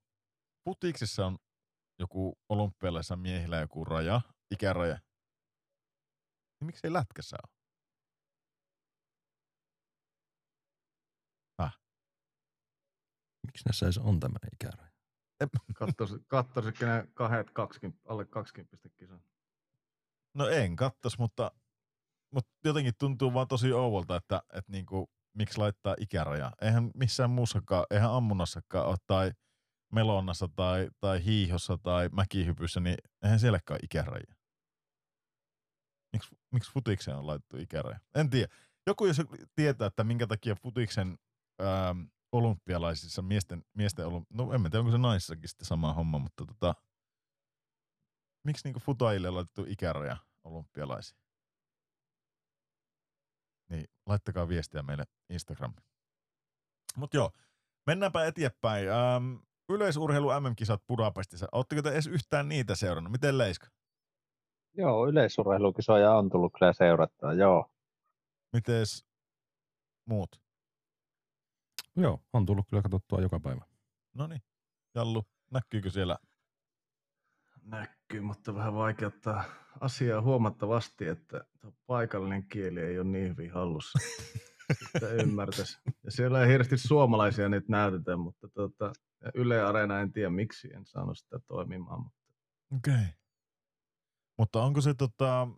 Speaker 1: putiksissa on joku olympialaisessa miehillä joku raja, ikäraja, niin miksei lätkässä ole?
Speaker 3: Häh? Miksi näissä on tämmöinen ikäraja?
Speaker 4: Kattoisitko ne kahdet 20, alle 20 kisan?
Speaker 1: No en kattos, mutta, mutta jotenkin tuntuu vaan tosi ouvolta, että, että niinku, miksi laittaa ikäraja. Eihän missään muussakaan, eihän ammunnassakaan ole tai melonnassa tai, tai hiihossa tai mäkihypyssä, niin eihän sielläkään ikäraja. Miksi, miksi futikseen on laitettu ikäraja? En tiedä. Joku jos tietää, että minkä takia futiksen ähm, olympialaisissa miesten, miesten olymp... no en mä tiedä, onko se naisissakin sitten sama homma, mutta tota, miksi niinku futajille on laitettu ikäraja olympialaisiin? Niin laittakaa viestiä meille Instagramiin. Mutta joo, mennäänpä eteenpäin. Ähm, yleisurheilu MM-kisat Budapestissa. Oletteko te edes yhtään niitä seurannut? Miten Leiska?
Speaker 2: Joo, yleisurheilukisoja on tullut kyllä seurattua, joo.
Speaker 1: Mites muut?
Speaker 3: Joo, on tullut kyllä katsottua joka päivä.
Speaker 1: No niin, Jallu, näkyykö siellä?
Speaker 4: Näkyy, mutta vähän vaikeuttaa asiaa huomattavasti, että paikallinen kieli ei ole niin hyvin hallussa. että ymmärtäisi. Ja siellä ei hirveästi suomalaisia nyt näytetä, mutta tuota, Yle Areena en tiedä miksi, en saanut sitä toimimaan. Mutta...
Speaker 1: Okei. Okay. Mutta onko se tota,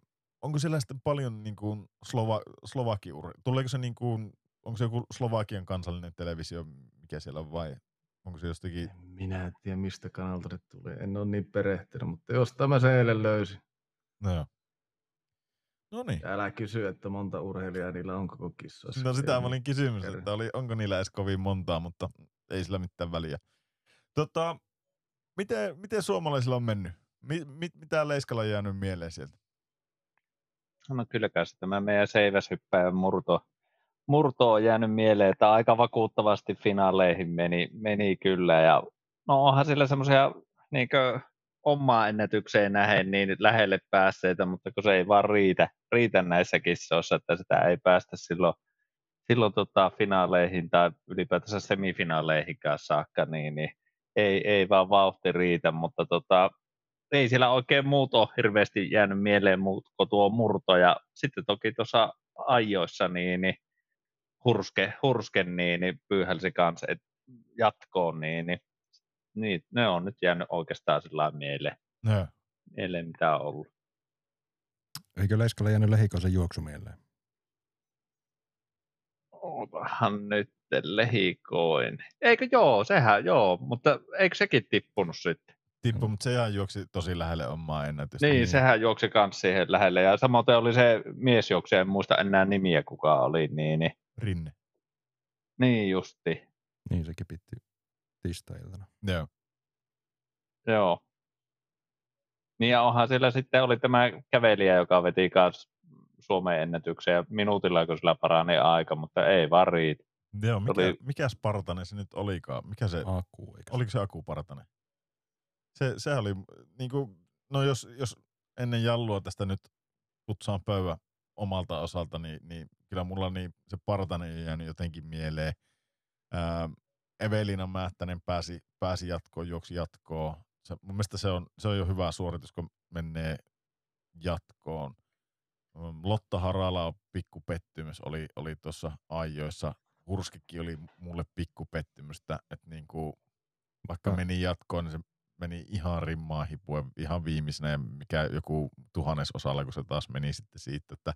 Speaker 1: onko siellä sitten paljon niin kuin Slova, Slovakiur? Tuleeko se niin kuin onko se joku Slovakian kansallinen televisio, mikä siellä on vai onko se jostakin?
Speaker 4: En minä en tiedä mistä kanalta se tulee, en ole niin perehtynyt, mutta jostain mä se eilen löysin.
Speaker 1: No joo. No niin.
Speaker 4: Älä kysy, että monta urheilijaa niillä on koko kissoissa.
Speaker 1: No sitä mä olin kysymys, että oli, onko niillä edes kovin montaa, mutta ei sillä mitään väliä. Tota, miten, miten suomalaisilla on mennyt? Mi, mit, mitä Leiskalla on jäänyt mieleen sieltä?
Speaker 2: No kyllä se tämä meidän seiväshyppäjän murto, murto on jäänyt mieleen, että aika vakuuttavasti finaaleihin meni, meni kyllä. Ja no onhan sillä semmoisia niin omaa ennätykseen nähen niin lähelle päässeitä, mutta kun se ei vaan riitä, riitä näissä kissoissa, että sitä ei päästä silloin, silloin tota finaaleihin tai ylipäätänsä semifinaaleihinkaan saakka, niin, niin ei, ei vaan vauhti riitä, mutta tota, ei siellä oikein muut ole hirveästi jäänyt mieleen muut tuo murto. Ja sitten toki tuossa ajoissa niin, niin hurske, hurske niin, niin pyyhälsi kanssa et jatkoon, niin, niin, niin, ne on nyt jäänyt oikeastaan sillä mieleen,
Speaker 1: no.
Speaker 2: mieleen, mitä on ollut.
Speaker 3: Eikö Leiskalle jäänyt lehikoisen juoksu mieleen?
Speaker 2: Otahan nyt lehikoin. Eikö joo, sehän joo, mutta eikö sekin tippunut sitten?
Speaker 1: tippu, mutta sehän juoksi tosi lähelle omaa ennätystä.
Speaker 2: Niin, sehän juoksi kans siihen lähelle. Ja samoin oli se miesjuoksija, en muista enää nimiä kuka oli, niin, niin,
Speaker 1: Rinne.
Speaker 2: niin justi.
Speaker 3: Niin sekin pitti tiistai-iltana.
Speaker 1: Joo.
Speaker 2: Joo. Niin ja onhan siellä sitten oli tämä kävelijä, joka veti kanssa Suomen ennätyksen ja minuutilla, kun sillä parani aika, mutta ei vaan riitä.
Speaker 1: Joo, mikä,
Speaker 2: Oli-
Speaker 1: mikä Spartanen se nyt olikaan? Mikä se,
Speaker 3: Aku, eikä
Speaker 1: oliko se Aku Partanen? Se, se oli, niin kuin, no jos, jos ennen jallua tästä nyt putsaan pöydä omalta osalta, niin, niin kyllä mulla niin se Partanen ei jäänyt jotenkin mieleen. Ää, Evelina Määttänen pääsi, pääsi jatkoon, juoksi jatkoon. Se, mun mielestä se on, se on jo hyvä suoritus, kun menee jatkoon. Mm, Lotta Harala on pikku pettymys, oli, oli tuossa ajoissa. Hurskikin oli mulle pikku pettymystä, että niinku, vaikka
Speaker 3: Ah.
Speaker 1: meni jatkoon, niin se meni ihan rimmaa hipuen ihan viimeisenä ja mikä joku tuhannesosalla, kun se taas meni sitten siitä, että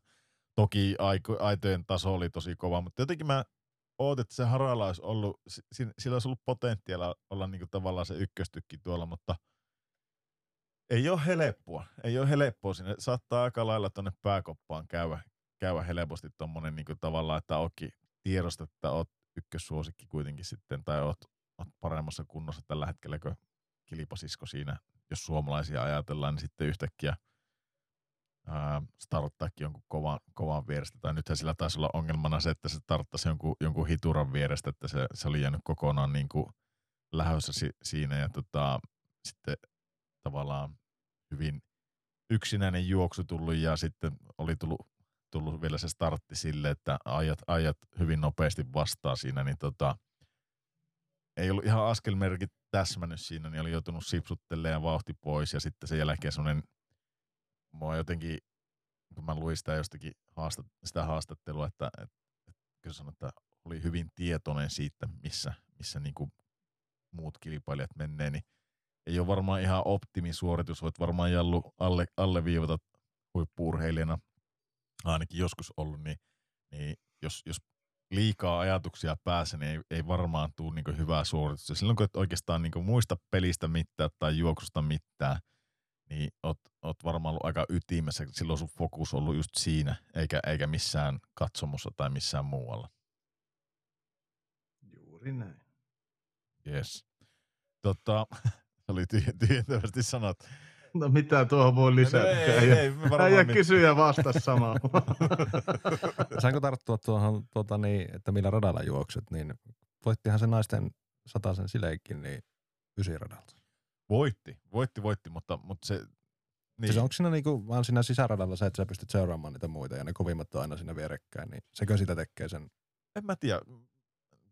Speaker 1: toki aitojen taso oli tosi kova, mutta jotenkin mä ootin, että se Harala olisi ollut, si- si- sillä olisi ollut potentiaalia olla niinku tavallaan se ykköstykki tuolla, mutta ei ole helppoa. Ei ole helppoa sinne. Saattaa aika lailla tuonne pääkoppaan käydä, käydä helposti tuommoinen niinku tavallaan, että onkin tiedostat, että oot ykkössuosikki kuitenkin sitten, tai oot, oot paremmassa kunnossa tällä hetkellä kuin kilpasisko siinä, jos suomalaisia ajatellaan, niin sitten yhtäkkiä starttaakin jonkun kovan, kovan vierestä. Tai nythän sillä taisi olla ongelmana se, että se starttasi jonkun, jonkun hituran vierestä, että se, se oli jäänyt kokonaan niin kuin lähössä si, siinä. Ja tota, sitten tavallaan hyvin yksinäinen juoksu tullut ja sitten oli tullut, tullut vielä se startti sille, että ajat, ajat hyvin nopeasti vastaa siinä, niin tota, ei ollut ihan askelmerkit täsmännyt siinä, niin oli joutunut sipsuttelemaan vauhti pois ja sitten sen jälkeen semmoinen, mua jotenkin, kun mä luin sitä jostakin haastat, sitä haastattelua, että, että, että sanon, että oli hyvin tietoinen siitä, missä, missä niin kuin muut kilpailijat menee, niin ei ole varmaan ihan optimisuoritus, voit varmaan Jallu alle, alleviivata huippuurheilijana ainakin joskus ollut, niin, niin jos, jos liikaa ajatuksia päässä, niin ei, ei varmaan tule niin hyvää suoritusta. Silloin kun et oikeastaan niin muista pelistä mitään tai juoksusta mitään, niin oot, oot varmaan ollut aika ytimessä. Silloin sun fokus on ollut just siinä, eikä, eikä missään katsomussa tai missään muualla.
Speaker 4: Juuri näin.
Speaker 1: Yes. Tota, se oli tyh- tyhjentävästi sanot.
Speaker 4: No mitä tuohon voi lisätä?
Speaker 1: No ei, ei, varmaan
Speaker 4: Äijä
Speaker 1: mit-
Speaker 4: kysyjä vasta samalla.
Speaker 3: Saanko tarttua tuohon, tuota, niin, että millä radalla juokset, niin voittihan se naisten sataisen sileikin niin ysiradalta.
Speaker 1: Voitti, voitti, voitti, mutta, mutta se...
Speaker 3: Niin. Siis onko siinä niinku vaan siinä sisäradalla se, että sä pystyt seuraamaan niitä muita ja ne kovimmat on aina siinä vierekkäin, niin sekö sitä tekee sen?
Speaker 1: En mä tiedä.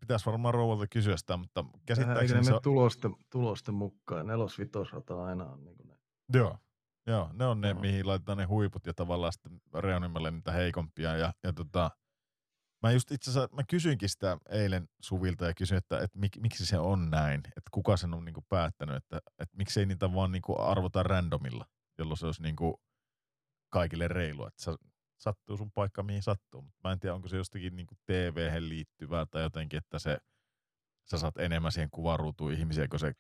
Speaker 1: Pitäisi varmaan rouvalta kysyä sitä, mutta käsittääkseni
Speaker 4: ne
Speaker 1: se on...
Speaker 4: tulosten, tulosten mukaan? Nelos-vitosrata aina on niin kuin ne.
Speaker 1: Joo. Joo, ne on ne,
Speaker 4: Joo.
Speaker 1: mihin laitetaan ne huiput ja tavallaan sitten reunimmalle niitä heikompia. Ja, ja tota, mä just itse asiassa, mä kysyinkin sitä eilen Suvilta ja kysyin, että, että mik, miksi se on näin, että kuka sen on niinku päättänyt, että, että miksei niitä vaan niinku arvota randomilla, jolloin se olisi niinku kaikille reilu, että sä, sattuu sun paikka mihin sattuu. Mutta mä en tiedä, onko se jostakin niinku tv liittyvää tai jotenkin, että se, sä saat enemmän siihen kuvaruutuun ihmisiä, kun se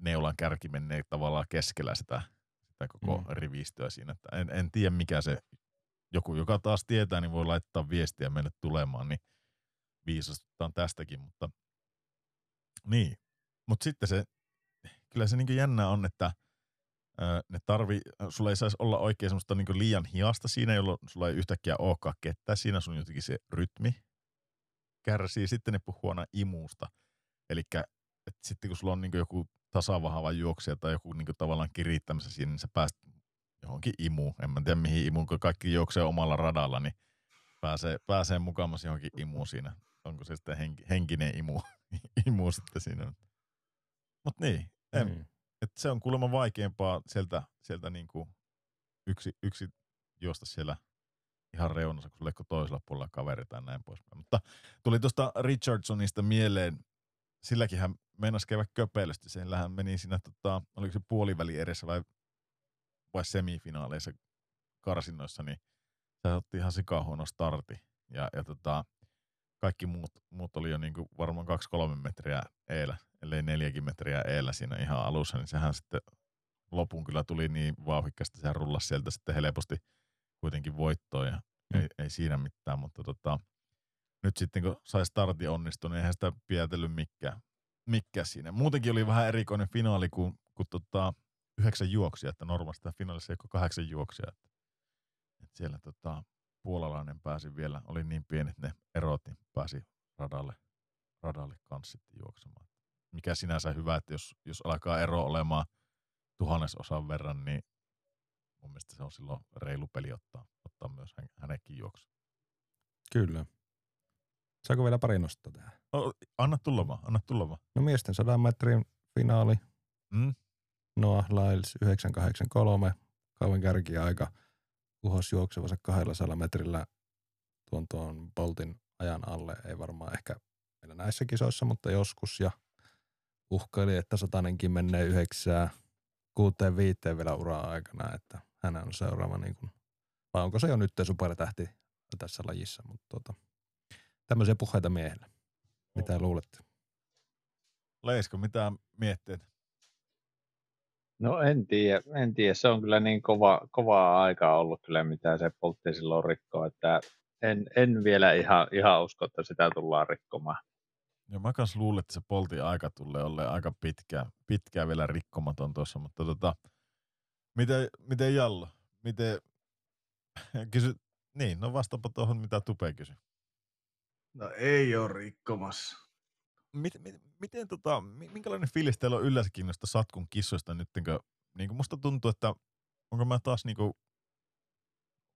Speaker 1: neulan kärki menee tavallaan keskellä sitä, sitä koko
Speaker 3: mm.
Speaker 1: rivistöä siinä. Että en, en tiedä, mikä se, joku, joka taas tietää, niin voi laittaa viestiä meille tulemaan, niin viisastutaan tästäkin, mutta niin. Mutta sitten se, kyllä se niinku jännä on, että ö, ne tarvi, sulla ei saisi olla oikein semmoista niinku liian hiasta siinä, jolloin sulla ei yhtäkkiä olekaan kettä. Siinä sun jotenkin se rytmi kärsii. Sitten ne puhuu aina imuusta. Eli sitten kun sulla on niinku joku tasavahava juoksija tai joku niinku tavallaan kirittämässä siinä, niin sä pääst johonkin imuun. En mä tiedä mihin imuun, kun kaikki juoksee omalla radalla, niin pääsee, pääsee mukamassa johonkin imuun siinä. Onko se sitten henki, henkinen imu, imu sitten siinä. Mutta niin, en,
Speaker 3: Mm.
Speaker 1: et se on kuulemma vaikeampaa sieltä, sieltä niinku yksi, yksi juosta siellä ihan reunassa, kun sulle toisella puolella kaveri tai näin poispäin. Mutta tuli tuosta Richardsonista mieleen, silläkin hän meinasi käydä köpeilysti. Sillähän meni siinä, tota, oliko se puoliväli edessä vai, vai semifinaaleissa karsinnoissa, niin se otti ihan sikahuono starti. Ja, ja tota, kaikki muut, muut oli jo niinku varmaan 2-3 metriä eellä, ellei neljäkin metriä eellä siinä ihan alussa, niin sehän sitten lopun kyllä tuli niin vauhikkaasti, sehän rullasi sieltä sitten helposti kuitenkin voittoon ja
Speaker 3: Mm.
Speaker 1: ei, ei siinä mitään, mutta tota, nyt sitten kun sai starti onnistunut, niin eihän sitä piätellyt mikään, mikään siinä. Muutenkin oli vähän erikoinen finaali, kun, kun tota, yhdeksän juoksia, että normaalisti tämä finaalissa ei ole kahdeksan juoksia. Että, että siellä tota, puolalainen pääsi vielä, oli niin pienet ne erot, niin pääsi radalle, radalle kanssa sitten juoksemaan. Mikä sinänsä hyvä, että jos, jos alkaa ero olemaan tuhannesosan verran, niin mun mielestä se on silloin reilu peli ottaa, ottaa myös hän, hänenkin juoksu.
Speaker 3: Kyllä. Saako vielä pari nostaa tähän?
Speaker 1: No, anna tulla vaan, anna tulla vaan.
Speaker 3: No miesten 100 metrin finaali.
Speaker 1: Mm?
Speaker 3: Noah Lyles 983. Kauan kärkiaika. Uhos juoksevansa 200 metrillä tuon tuon Boltin ajan alle. Ei varmaan ehkä vielä näissä kisoissa, mutta joskus. Ja uhkaili, että satanenkin menee yhdeksää kuuteen viiteen vielä uraa aikana, että hän on seuraava niin kuin, vai onko se jo nyt supertähti tässä lajissa, mutta tota, tämmöisiä puheita miehelle. Mitä luulette?
Speaker 1: Leisko, mitä mietteet?
Speaker 2: No en tiedä, en tiedä. Se on kyllä niin kova, kovaa aikaa ollut kyllä, mitä se poltti silloin rikkoa, että en, en vielä ihan, ihan usko, että sitä tullaan rikkomaan.
Speaker 1: Ja mä kans luulen, että se polti aika tulee olemaan aika pitkään, pitkään vielä rikkomaton tuossa, mutta tota, miten, miten Jallo? Miten, kysy, niin, no vastaapa tuohon, mitä Tupe kysyi.
Speaker 4: No ei ole rikkomassa.
Speaker 1: Miten, miten, miten tota, mi- minkälainen fiilis teillä on yleensäkin noista Satkun kissoista nyt, niin kuin musta tuntuu, että onko mä taas niinku,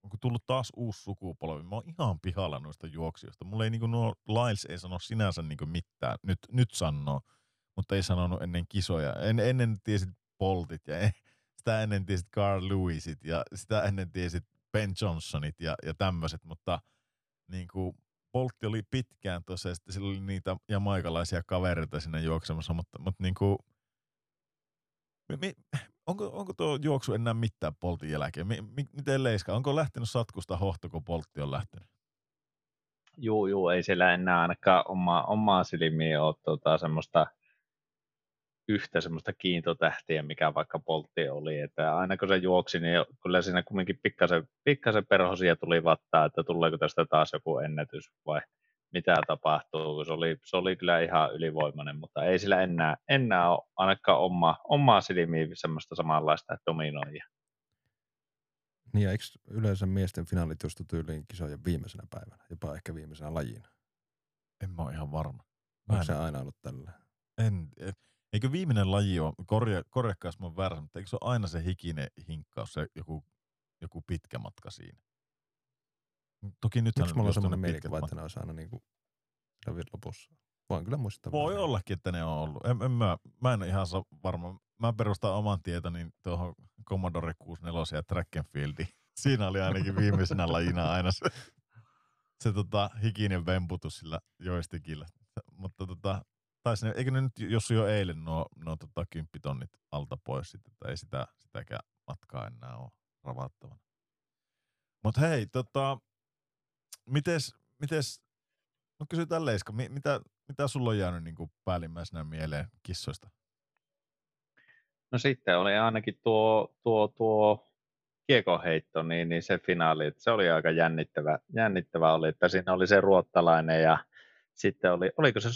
Speaker 1: onko tullut taas uusi sukupolvi. Mä oon ihan pihalla noista juoksijoista. Mulla ei niinku nuo Lyles ei sano sinänsä niinku mitään. Nyt, nyt sanoo, mutta ei sanonut ennen kisoja. En, ennen tiesit Boltit ja en, sitä ennen tiesit Carl Lewisit ja sitä ennen tiesit Ben Johnsonit ja, ja tämmöiset, mutta niinku Boltti oli pitkään tuossa ja sillä oli niitä jamaikalaisia kavereita sinne juoksemassa, mutta, mutta niinku, mi, mi, onko, onko tuo juoksu enää mitään Boltin jälkeen? Mi, mi, miten Leiska, onko lähtenyt satkusta hohto, kun Boltti on lähtenyt?
Speaker 2: Juu, juu, ei siellä enää ainakaan oma, omaa silmiin ole tota, semmoista yhtä semmoista kiintotähtiä, mikä vaikka poltti oli. Että aina kun se juoksi, niin kyllä siinä kumminkin pikkasen, pikkasen perhosia tuli vattaa, että tuleeko tästä taas joku ennätys vai mitä tapahtuu. Se oli, se oli kyllä ihan ylivoimainen, mutta ei sillä enää, enää ole ainakaan oma, omaa silmiin semmoista samanlaista dominoijaa.
Speaker 3: Niin ja eikö yleensä miesten finaalit juostu tyyliin kisojen viimeisenä päivänä, jopa ehkä viimeisenä lajina?
Speaker 1: En mä ole ihan varma. Mä
Speaker 3: Onko
Speaker 1: en,
Speaker 3: se aina ollut tällä?
Speaker 1: en, en, eikö viimeinen laji ole, korja, korjakkaa jos mä oon väärässä, mutta eikö se ole aina se hikinen hinkkaus, se joku, joku pitkä matka siinä? Toki nyt
Speaker 3: Miksi mulla on semmoinen mielikuva, että ne olisi aina niin kuin lopussa? Voin kyllä muistaa.
Speaker 1: Voi ollakin, että ne on ollut. En, en mä, mä en ole ihan varma. Mä perustan oman tietoni tuohon Commodore 64 ja Track and Fieldiin. Siinä oli ainakin viimeisenä lajina aina se, se tota, hikinen vemputus sillä joistikillä. Mutta tota, taisi ne, eikö ne nyt jos jo eilen nuo, nuo tota, kymppitonnit alta pois sitten, että ei sitä, sitäkään matkaa enää ole ravattavana. Mutta hei, tota, mites, mites, no kysytään Leiska, mi, mitä, mitä sulla on jäänyt niin päällimmäisenä mieleen kissoista?
Speaker 2: No sitten oli ainakin tuo, tuo, tuo kiekoheitto, niin, niin se finaali, että se oli aika jännittävä, jännittävä oli, että siinä oli se ruottalainen ja sitten oli, oliko se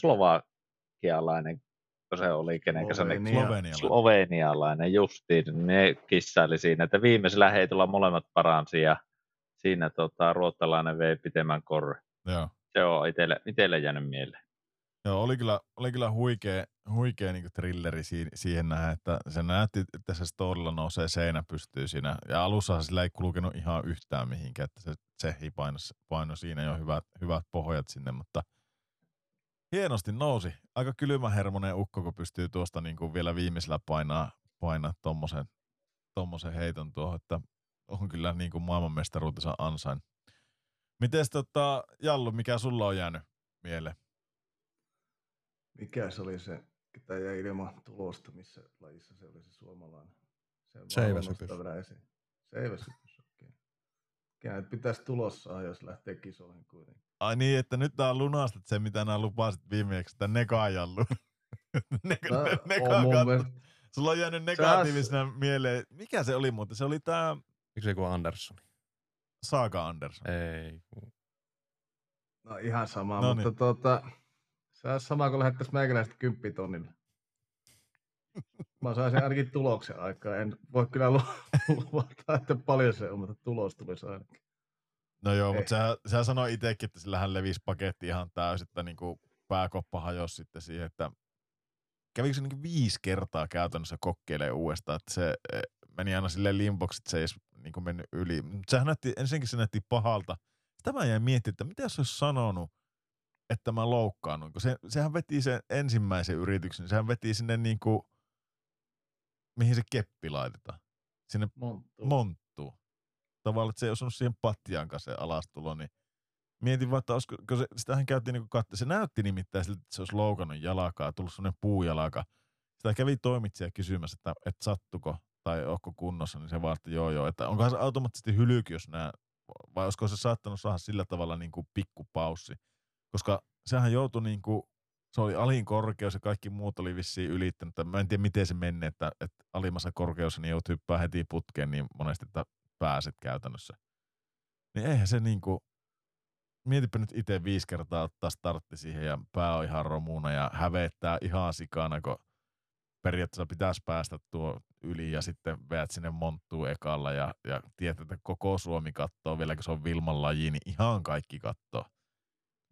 Speaker 2: slovakialainen, kun se oli, kenen se oli,
Speaker 4: Slovenia.
Speaker 1: Slovenialainen.
Speaker 2: justiin, ne kissaili siinä, että viimeisellä heitolla molemmat paransi ja siinä tota, ruottalainen vei pitemmän korre.
Speaker 1: Joo.
Speaker 2: Se on itselle, itselle jäänyt mieleen.
Speaker 1: Joo, oli kyllä, oli kyllä huikea, huikea niin thrilleri siihen, siihen nähdä, että se näytti, että se storilla nousee seinä pystyy siinä. Ja alussa sillä ei kulkenut ihan yhtään mihinkään, että se Tsehi paino, paino siinä jo hyvät, hyvät pohjat sinne, mutta hienosti nousi. Aika kylmähermonen ukko, kun pystyy tuosta niin kuin vielä viimeisellä painaa, painaa tommosen, tommosen heiton tuohon, että on kyllä niin kuin maailmanmestaruutensa ansain. Mites tota, Jallu, mikä sulla on jäänyt mieleen?
Speaker 4: Mikä se oli se, ketä jäi ilman tulosta, missä lajissa se oli se suomalainen? Se
Speaker 3: Seiväsypys.
Speaker 4: Seiväsypys, okei. Kenet pitäisi tulossa jos lähtee kisoihin kuitenkin.
Speaker 1: Ai niin, että nyt tää lunastat se, mitä nää lupasit viimeksi, että neka jallu. ne,
Speaker 4: No,
Speaker 1: ne,
Speaker 4: on
Speaker 1: katto,
Speaker 4: mielestä-
Speaker 1: Sulla on jäänyt negatiivisena mieleen. Mikä se oli muuten? Se oli tää
Speaker 3: Miksi se joku Andersson?
Speaker 1: Saga Anderson.
Speaker 3: Ei. kun-
Speaker 4: No ihan sama,
Speaker 1: No
Speaker 4: mutta
Speaker 1: niin.
Speaker 4: tuota, se olisi sama kuin lähettäisiin meikäläistä kymppitonnille. Mä saisin ainakin tuloksen aikaa. En voi kyllä lu- luvata, että paljon se on, mutta tulos tulisi ainakin.
Speaker 1: No joo, mutta sä, sä sanoi itsekin, että sillähän levisi paketti ihan täysin, että niinku pääkoppa hajosi sitten siihen, että kävikö se niinku viisi kertaa käytännössä kokkeilee uudestaan, että se eh, meni aina silleen limboksi, että se ei edes niinku mennyt yli. Mut Sehän näytti, ensinnäkin se näytti pahalta. Sitä mä jäin miettimään, että mitä jos olisi sanonut, että mä loukkaannun, kun se, sehän veti sen ensimmäisen yrityksen, sehän veti sinne niinku, mihin se keppi laitetaan, sinne
Speaker 4: Monttu.
Speaker 1: monttuu. Tavallaan, että se ei osunut siihen patjaan kanssa se alastulo, niin mietin vaan, että olisiko, se, sitähän käytiin niinku katto. Se näytti nimittäin siltä, että se olisi loukannut jalkaa, tullut semmoinen puujalaka. Sitä kävi toimitsija kysymässä, että, että sattuko tai onko kunnossa, niin se vaan, että joo joo, että onkohan se automaattisesti hylky, jos nämä, vai olisiko se saattanut saada sillä tavalla niin kuin pikkupaussi. Koska sehän joutui niin kuin, se oli alin korkeus ja kaikki muut oli vissiin ylittänyt. Mä en tiedä, miten se meni, että, että alimmassa korkeus niin joutui hyppää heti putkeen niin monesti, että pääset käytännössä. Niin eihän se niinku, mietipä nyt itse viisi kertaa ottaa startti siihen ja pää on ihan romuna ja hävettää ihan sikana, kun periaatteessa pitäisi päästä tuo yli ja sitten veät sinne monttuun ekalla ja, ja tiedät, että koko Suomi kattoo vielä, kun se on Vilman laji, niin ihan kaikki kattoo.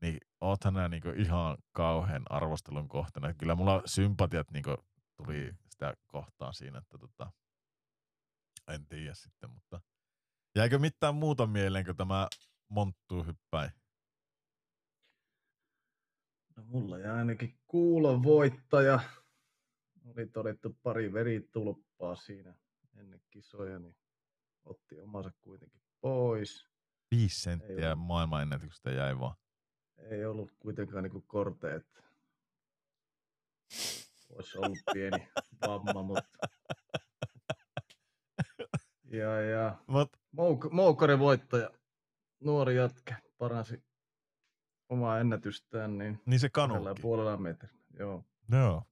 Speaker 1: Niin oothan nää niinku ihan kauhean arvostelun kohteena. Kyllä mulla sympatiat niinku tuli sitä kohtaan siinä, että tota, en tiedä sitten, mutta jäikö mitään muuta mieleen, kun tämä monttuu hyppäin?
Speaker 4: No, mulla jäi ainakin kuulon voittaja. Oli todettu pari veritulppaa siinä ennen kisoja, niin otti omansa kuitenkin pois.
Speaker 1: Viisi senttiä
Speaker 4: ollut.
Speaker 1: maailmanennätyksestä jäi vaan.
Speaker 4: Ei ollut kuitenkaan niinku korteet. Olisi ollut pieni vamma, mutta... Ja, ja
Speaker 1: Mut
Speaker 4: Mouk- Moukkarin voittaja, nuori jätkä, paransi omaa ennätystään niin
Speaker 1: niin se kanuukki.
Speaker 4: puolella metrillä. Joo.
Speaker 1: Joo.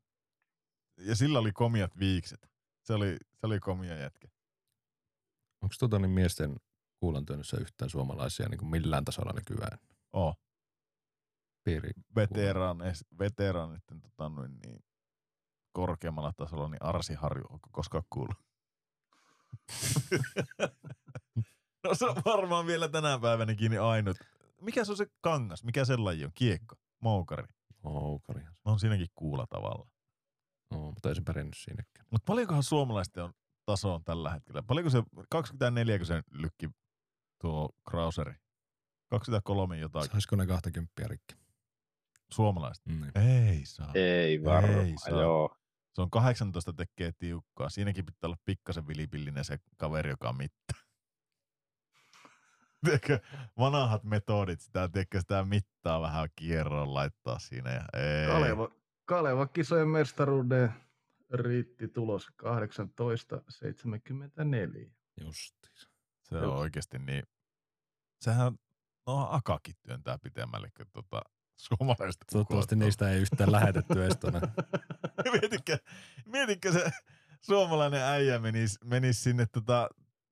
Speaker 1: Ja sillä oli komiat viikset. Se oli, se oli komia jätkä.
Speaker 3: Onko tota niin miesten kuulantyönnissä yhtään suomalaisia niin kuin millään tasolla nykyään?
Speaker 1: Oh,
Speaker 3: Piiri.
Speaker 1: veteraanit, veteraanitten tota, noin, niin, korkeammalla tasolla, niin Arsi Harju, onko koskaan kuullut? no se on varmaan vielä tänä päivänäkin niin ainut. Mikä se on se kangas? Mikä se laji on? Kiekko? Moukari?
Speaker 3: Moukarihan se.
Speaker 1: On siinäkin kuulla tavalla.
Speaker 3: No, mutta ei se pärjännyt siinäkään.
Speaker 1: Mutta paljonkohan suomalaisten on taso on tällä hetkellä? Paljonko se, 24 kun se lykki tuo Krauseri? 23 jotain
Speaker 3: Saisiko ne 20 rikki?
Speaker 1: suomalaista?
Speaker 3: Niin.
Speaker 1: Ei saa.
Speaker 2: Ei varmaan,
Speaker 1: Ei saa.
Speaker 2: joo.
Speaker 1: Se on 18 tekee tiukkaa. Siinäkin pitää olla pikkasen vilipillinen se kaveri, joka mittaa. Tiedätkö, vanhat metodit, sitä, tiedätkö, sitä mittaa vähän kierroon laittaa siinä. Ja ei.
Speaker 4: Kaleva, Kaleva kisojen mestaruuden riitti tulos 18.74.
Speaker 3: Justiinsa.
Speaker 1: Se on oikeasti niin. Sehän, no Akakin työntää pitemmälle kuin tuota, suomalaista.
Speaker 3: Toivottavasti niistä ei yhtään lähetetty edes tuonne.
Speaker 1: mietitkö, mietitkö se suomalainen äijä menisi, menisi sinne tota,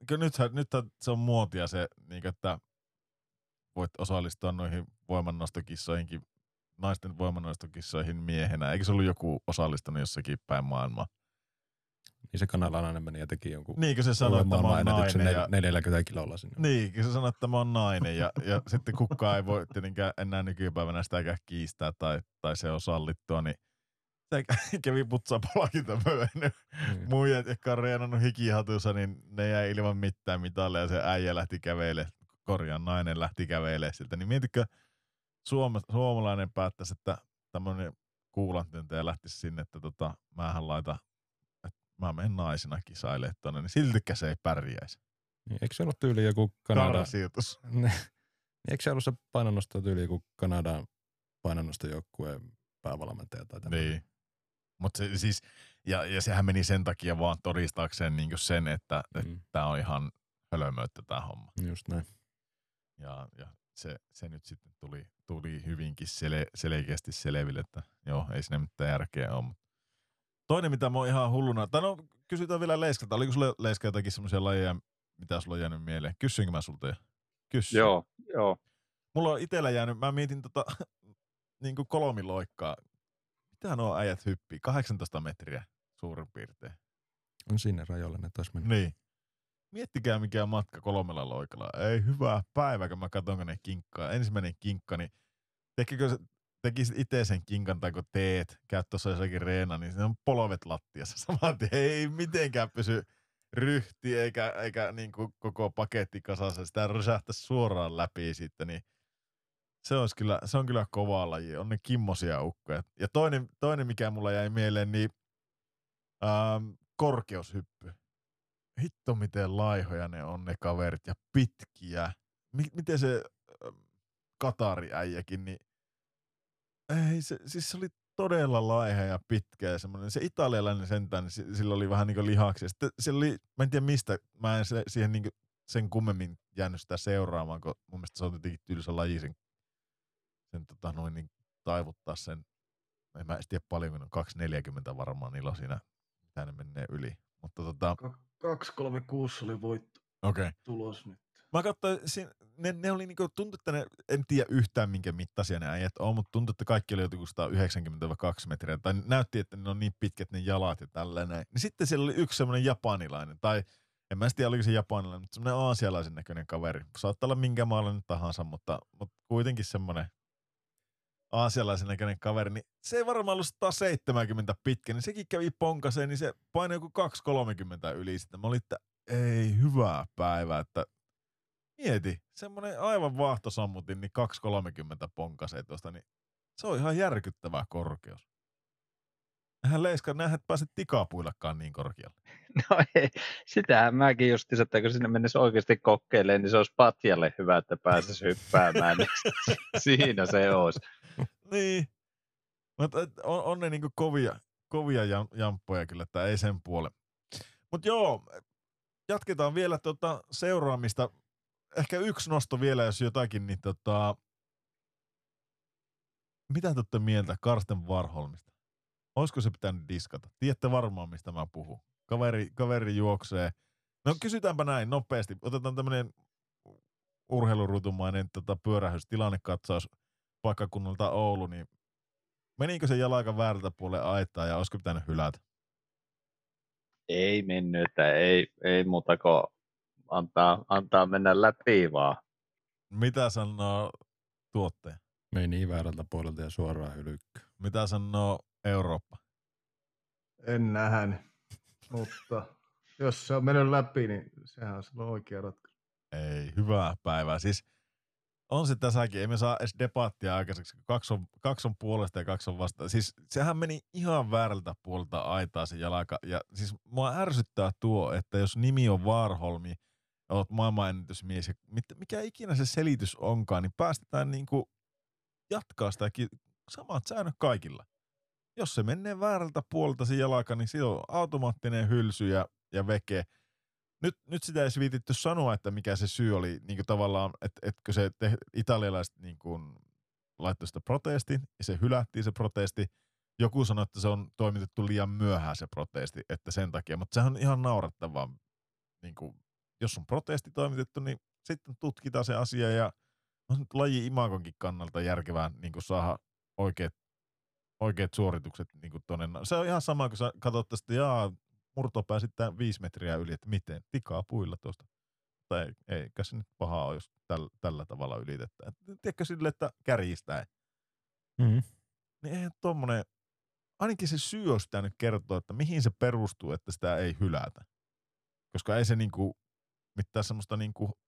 Speaker 1: kun nythän, nythän se on muotia se, niin että voit osallistua noihin voimannostokissoihinkin, naisten voimannostokissoihin miehenä. Eikö se ollut joku osallistunut jossakin päin maailmaa?
Speaker 3: Niin se kanalainen meni ja teki jonkun
Speaker 1: Niin se sanoi, että mä oon nainen. Ja,
Speaker 3: 40 kilolla sinne.
Speaker 1: niin, kun se sanoi, että mä oon nainen. Ja, ja sitten kukaan ei voi tietenkään enää nykypäivänä sitäkään kiistää tai, tai se on sallittua, niin kävi putsaa palkintopöydän
Speaker 3: Niin.
Speaker 1: muijat, jotka on reenannut hikihatussa, niin ne jäi ilman mitään mitalle ja se äijä lähti kävelee, korjaan nainen lähti kävelee siltä. Niin mietitkö, Suoma, suomalainen päättäisi, että tämmöinen kuulantyöntäjä lähtisi sinne, että tota, mähän laita, että mä menen naisena kisailemaan tuonne, niin siltikään se ei pärjäisi.
Speaker 3: Niin, Eikö se ollut tyyli joku Kanada?
Speaker 1: Karsiutus.
Speaker 3: Niin. Eikö se ollut se painonnosto tyyli joku Kanadan painonnostojoukkueen päävalmentaja tai tämmöinen?
Speaker 1: Niin. Mutta se siis, ja, ja sehän meni sen takia vaan todistaakseen niin sen, että
Speaker 3: Mm,
Speaker 1: tämä on ihan hölmöyttä tämä homma.
Speaker 3: just näin.
Speaker 1: Ja, ja se, se nyt sitten tuli, tuli hyvinkin sele, selkeästi selville, että joo, ei siinä mitään järkeä ole. Mut Toinen, mitä mä oon ihan hulluna, tai no kysytään vielä Leiskalta, oliko sulle Leiska jotakin semmoisia lajeja, mitä sulla on jäänyt mieleen? Kysynkö mä sulta jo? Kysy.
Speaker 2: Joo, joo.
Speaker 1: Mulla on itellä jäänyt, mä mietin tota, niin kuin kolmiloikkaa. Mitä nuo äijät hyppii? 18 metriä suurin piirtein.
Speaker 3: On sinne rajoille ne taas mennä.
Speaker 1: Niin. Miettikää mikä matka kolmella loikalla. Ei hyvää päivää, kun mä katson, kun ne kinkkaa. Ensimmäinen kinkka, niin tekikö se, tekisit itse sen kinkan tai kun teet, käyt tuossa jossakin reena, niin se on polvet lattiassa saman tien. Ei mitenkään pysy ryhti eikä, eikä niin kuin koko paketti kasassa. Sitä rysähtäisi suoraan läpi sitten, niin se, olisi kyllä, se on kyllä kova laji. On ne kimmosia ukkoja. Ja toinen, toinen mikä mulla jäi mieleen, niin ähm, korkeushyppy. Hitto miten laihoja ne on ne kaverit ja pitkiä. M- miten se ähm, Katari-äijäkin, niin ei se, siis se oli todella laiha ja pitkä ja semmoinen. Se italialainen sentään, niin sillä oli vähän niin lihaksia. Sitten siellä oli, mä en tiedä mistä, mä en se, siihen niin sen kummemmin jäänyt sitä seuraamaan, kun mun mielestä se on jotenkin tylsä laji sen, sen tota noin niin taivuttaa sen. En mä tiedä paljon, kun on 240 varmaan niillä siinä, mitä ne menee yli. Mutta tota...
Speaker 4: 236 oli voitto
Speaker 1: Okei. Okay.
Speaker 4: tulos nyt.
Speaker 1: Mä katsoin, ne, ne oli niinku, tuntui, että ne, en tiedä yhtään minkä mittaisia ne äijät on, mutta tuntui, että kaikki oli joku 192 metriä. Tai näytti, että ne on niin pitkät ne jalat ja tällainen. Niin sitten siellä oli yksi semmoinen japanilainen, tai en mä tiedä oliko se japanilainen, mutta semmoinen aasialaisen näköinen kaveri. Saattaa olla minkä maalainen tahansa, mutta, mutta kuitenkin semmoinen aasialaisen näköinen kaveri, niin se ei varmaan ollut 170 pitkä, niin sekin kävi ponkaseen, niin se painoi joku 230 yli sitten. Mä olin, että ei hyvää päivää, että mieti, semmoinen aivan vaahtosammutin, niin 230 ponkasee tuosta, niin se on ihan järkyttävä korkeus. Hän leiska, nähdä, että pääset tikapuillakaan niin korkealle.
Speaker 2: No ei, sitähän mäkin just että kun sinne menisi oikeasti kokeilemaan, niin se olisi patjalle hyvä, että pääsisi hyppäämään. niin siinä se olisi.
Speaker 1: Niin. Mutta on, on ne niinku kovia, kovia jamppoja kyllä, että ei sen puole. Mutta joo, jatketaan vielä tota seuraamista. Ehkä yksi nosto vielä, jos jotakin, niin tota, mitä te mieltä Karsten Varholmista? Olisiko se pitänyt diskata? Tiedätte varmaan, mistä mä puhun. Kaveri, kaveri juoksee. No kysytäänpä näin nopeasti. Otetaan tämmöinen urheilurutumainen tota, pyörähys, tilannekatsaus paikkakunnalta Oulu, niin menikö se jalaka väärältä puolelle aitaa ja olisiko pitänyt hylätä?
Speaker 2: Ei mennyt, että ei, ei muuta kuin antaa, antaa mennä läpi vaan.
Speaker 1: Mitä sanoo tuottaja?
Speaker 3: Meni väärältä puolelta ja suoraan hylykky.
Speaker 1: Mitä sanoo Eurooppa?
Speaker 4: En nähnyt, mutta jos se on mennyt läpi, niin sehän on oikea ratkaisu.
Speaker 1: Ei, hyvää päivää. Siis on se tässäkin, ei me saa edes debattia aikaiseksi, kun kaksi on, kaksi on puolesta ja kaksi on vastaan. Siis sehän meni ihan väärältä puolelta aitaa se jalaka. Ja siis mua ärsyttää tuo, että jos nimi on Varholmi, olet maailmanennätysmies ja mikä ikinä se selitys onkaan, niin päästetään niin kuin jatkaa sitä samat säännöt kaikilla. Jos se menee väärältä puolelta se jalaka, niin se on automaattinen hylsy ja, ja veke – nyt, nyt sitä ei viititty sanoa, että mikä se syy oli niin kuin tavallaan, että etkö se te, italialaiset niin kuin, laittoi sitä protestin ja se hylättiin se protesti. Joku sanoi, että se on toimitettu liian myöhään se protesti, että sen takia, mutta sehän on ihan naurettavaa. Niin kuin, jos on protesti toimitettu, niin sitten tutkitaan se asia ja on laji imagonkin kannalta järkevää niin kuin saada oikeat, oikeat suoritukset niin kuin tonne. Se on ihan sama, kun sä katsot että jaa, murtopää sitten viisi metriä yli, että miten, tikaa puilla tuosta. Tai ei, eikä se nyt paha ole, jos täl, tällä tavalla ylitetään. Tiedätkö sille, että kärjistää.
Speaker 3: Mm.
Speaker 1: Niin eihän tuommoinen, ainakin se syy olisi nyt kertoa, että mihin se perustuu, että sitä ei hylätä. Koska ei se niinku, mitään semmoista niinku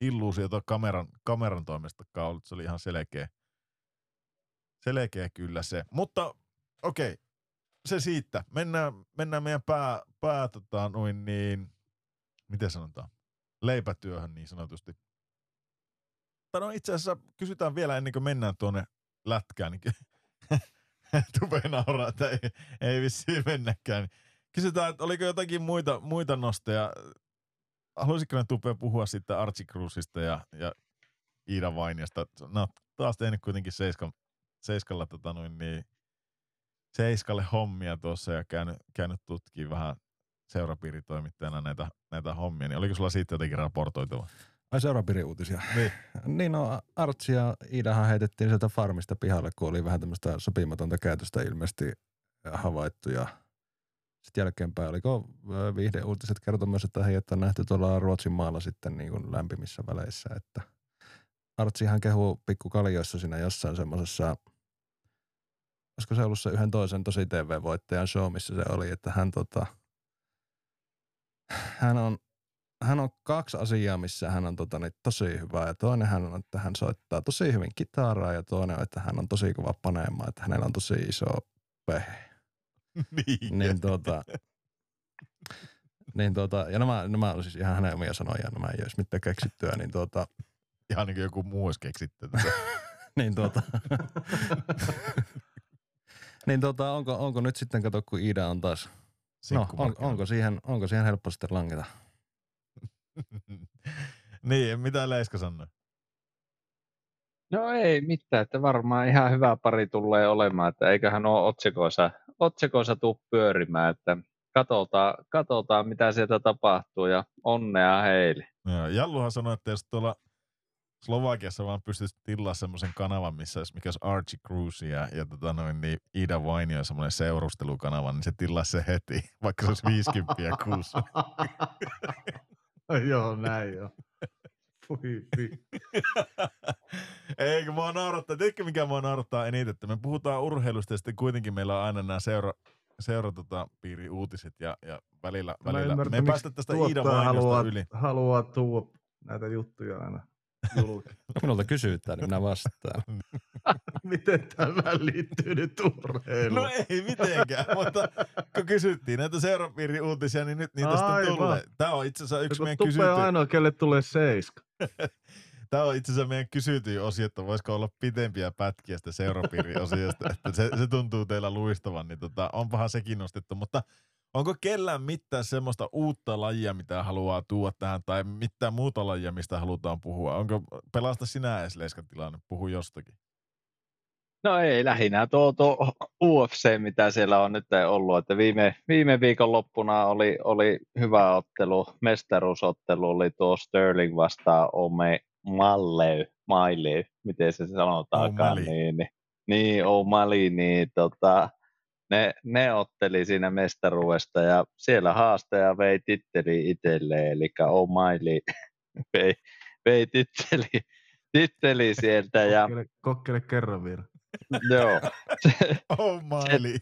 Speaker 1: illuusiota kameran, kameran toimestakaan ollut, se oli ihan selkeä. Selkeä kyllä se. Mutta okei, okay se siitä. Mennään, mennään meidän pää, pää tota, noin niin, miten sanotaan, leipätyöhön niin sanotusti. Tai no itse asiassa kysytään vielä ennen kuin mennään tuonne lätkään, niin Tupe nauraa, että ei, ei vissiin mennäkään. Kysytään, että oliko jotakin muita, muita nosteja. Haluaisitko ne Tupe puhua sitten Archie Cruzista ja, ja Iida Vainjasta? No, taas tehnyt kuitenkin seiskan, seiskalla tota noin, niin Seiskalle hommia tuossa ja käynyt, käynyt tutkimaan vähän seurapiiritoimittajana näitä, näitä hommia, niin oliko sulla siitä jotenkin raportoitava?
Speaker 3: Ai seurapiirin uutisia.
Speaker 1: Niin.
Speaker 3: Niin no, Artsi ja Iidahan heitettiin sieltä farmista pihalle, kun oli vähän tämmöistä sopimatonta käytöstä ilmeisesti havaittu ja sitten jälkeenpäin, oliko ö, viihdeuutiset kertoi myös, että heidät on nähty tuolla Ruotsin maalla sitten niin kuin lämpimissä väleissä, että Artsihan kehuu pikkukaljoissa siinä jossain semmoisessa, olisiko se ollut se yhden toisen tosi TV-voittajan show, missä se oli, että hän tota, hän on, hän on kaksi asiaa, missä hän on tota, niin, tosi hyvä ja toinen hän on, että hän soittaa tosi hyvin kitaraa ja toinen on, että hän on tosi kova panemaan, että hänellä on tosi iso pehe.
Speaker 1: niin.
Speaker 3: Niin tuota, niin tuota, ja nämä, nämä on siis ihan hänen omia sanoja, nämä ei olisi mitään keksittyä, niin tuota,
Speaker 1: Ihan niin kuin joku muu olisi keksitty tätä.
Speaker 3: niin tuota, niin tuota, onko, onko nyt sitten, kato kun Iida on taas, no, on, onko, siihen, onko siihen helppo sitten langeta?
Speaker 1: niin, mitä Leiska sanoi?
Speaker 2: No ei mitään, että varmaan ihan hyvä pari tulee olemaan, että eiköhän ole otsikoissa, otsikoissa tuu pyörimään, että katsotaan, katsotaan mitä sieltä tapahtuu ja onnea heille.
Speaker 1: Joo, Jalluhan sanoi, että jos tuolla Slovakiassa vaan pystyisi tilaa semmoisen kanavan, missä olisi, mikä olisi Archie Cruise ja, ja tota noin, niin Ida Vainio ja semmoinen seurustelukanava, niin se tilaa se heti, vaikka se olisi 50 kuussa.
Speaker 4: Joo, näin joo.
Speaker 1: Eikö mua naurattaa, tiedätkö mikä mua naurattaa eniten, että me puhutaan urheilusta ja sitten kuitenkin meillä on aina nämä seura, seura tota, piiri uutiset ja, ja välillä, välillä.
Speaker 4: ymmärrä,
Speaker 1: me ei päästä tästä Ida
Speaker 4: tuottaja
Speaker 1: Vainiosta
Speaker 4: haluaa,
Speaker 1: yli.
Speaker 4: haluaa tuoda näitä juttuja aina julki.
Speaker 3: No minulta kysytään, niin minä vastaan.
Speaker 4: Miten tämä liittyy nyt urheiluun?
Speaker 1: No ei mitenkään, mutta kun kysyttiin näitä seurapiirin uutisia, niin nyt niitä sitten tulee. Tämä on itse asiassa yksi
Speaker 4: Kun
Speaker 1: meidän kysytty.
Speaker 4: ainoa, kelle tulee seiska.
Speaker 1: Tämä on itse asiassa meidän kysytyin osio, että voisiko olla pitempiä pätkiä sitä seurapiirin osiosta, että se, se tuntuu teillä luistavan, niin tota, onpahan sekin nostettu, mutta onko kellään mitään semmoista uutta lajia, mitä haluaa tuoda tähän, tai mitään muuta lajia, mistä halutaan puhua? Onko, pelasta sinä edes Leiskan tilanne, puhu jostakin.
Speaker 2: No ei, lähinnä tuo, tuo UFC, mitä siellä on nyt ollut, että viime, viime viikon loppuna oli, oli hyvä ottelu, mestaruusottelu oli tuo Sterling vastaan Ome Malley, Mailey, miten se sanotaankaan,
Speaker 1: O'Malley.
Speaker 2: niin, niin, niin O'Malley, niin tota, ne, ne otteli siinä mestaruudesta ja siellä haastaja vei titteli itselleen, eli O'Malley vei, vei titteli, titteli sieltä ja
Speaker 4: Kokkele, kokkele kerran vielä.
Speaker 2: joo,
Speaker 1: Oh maili.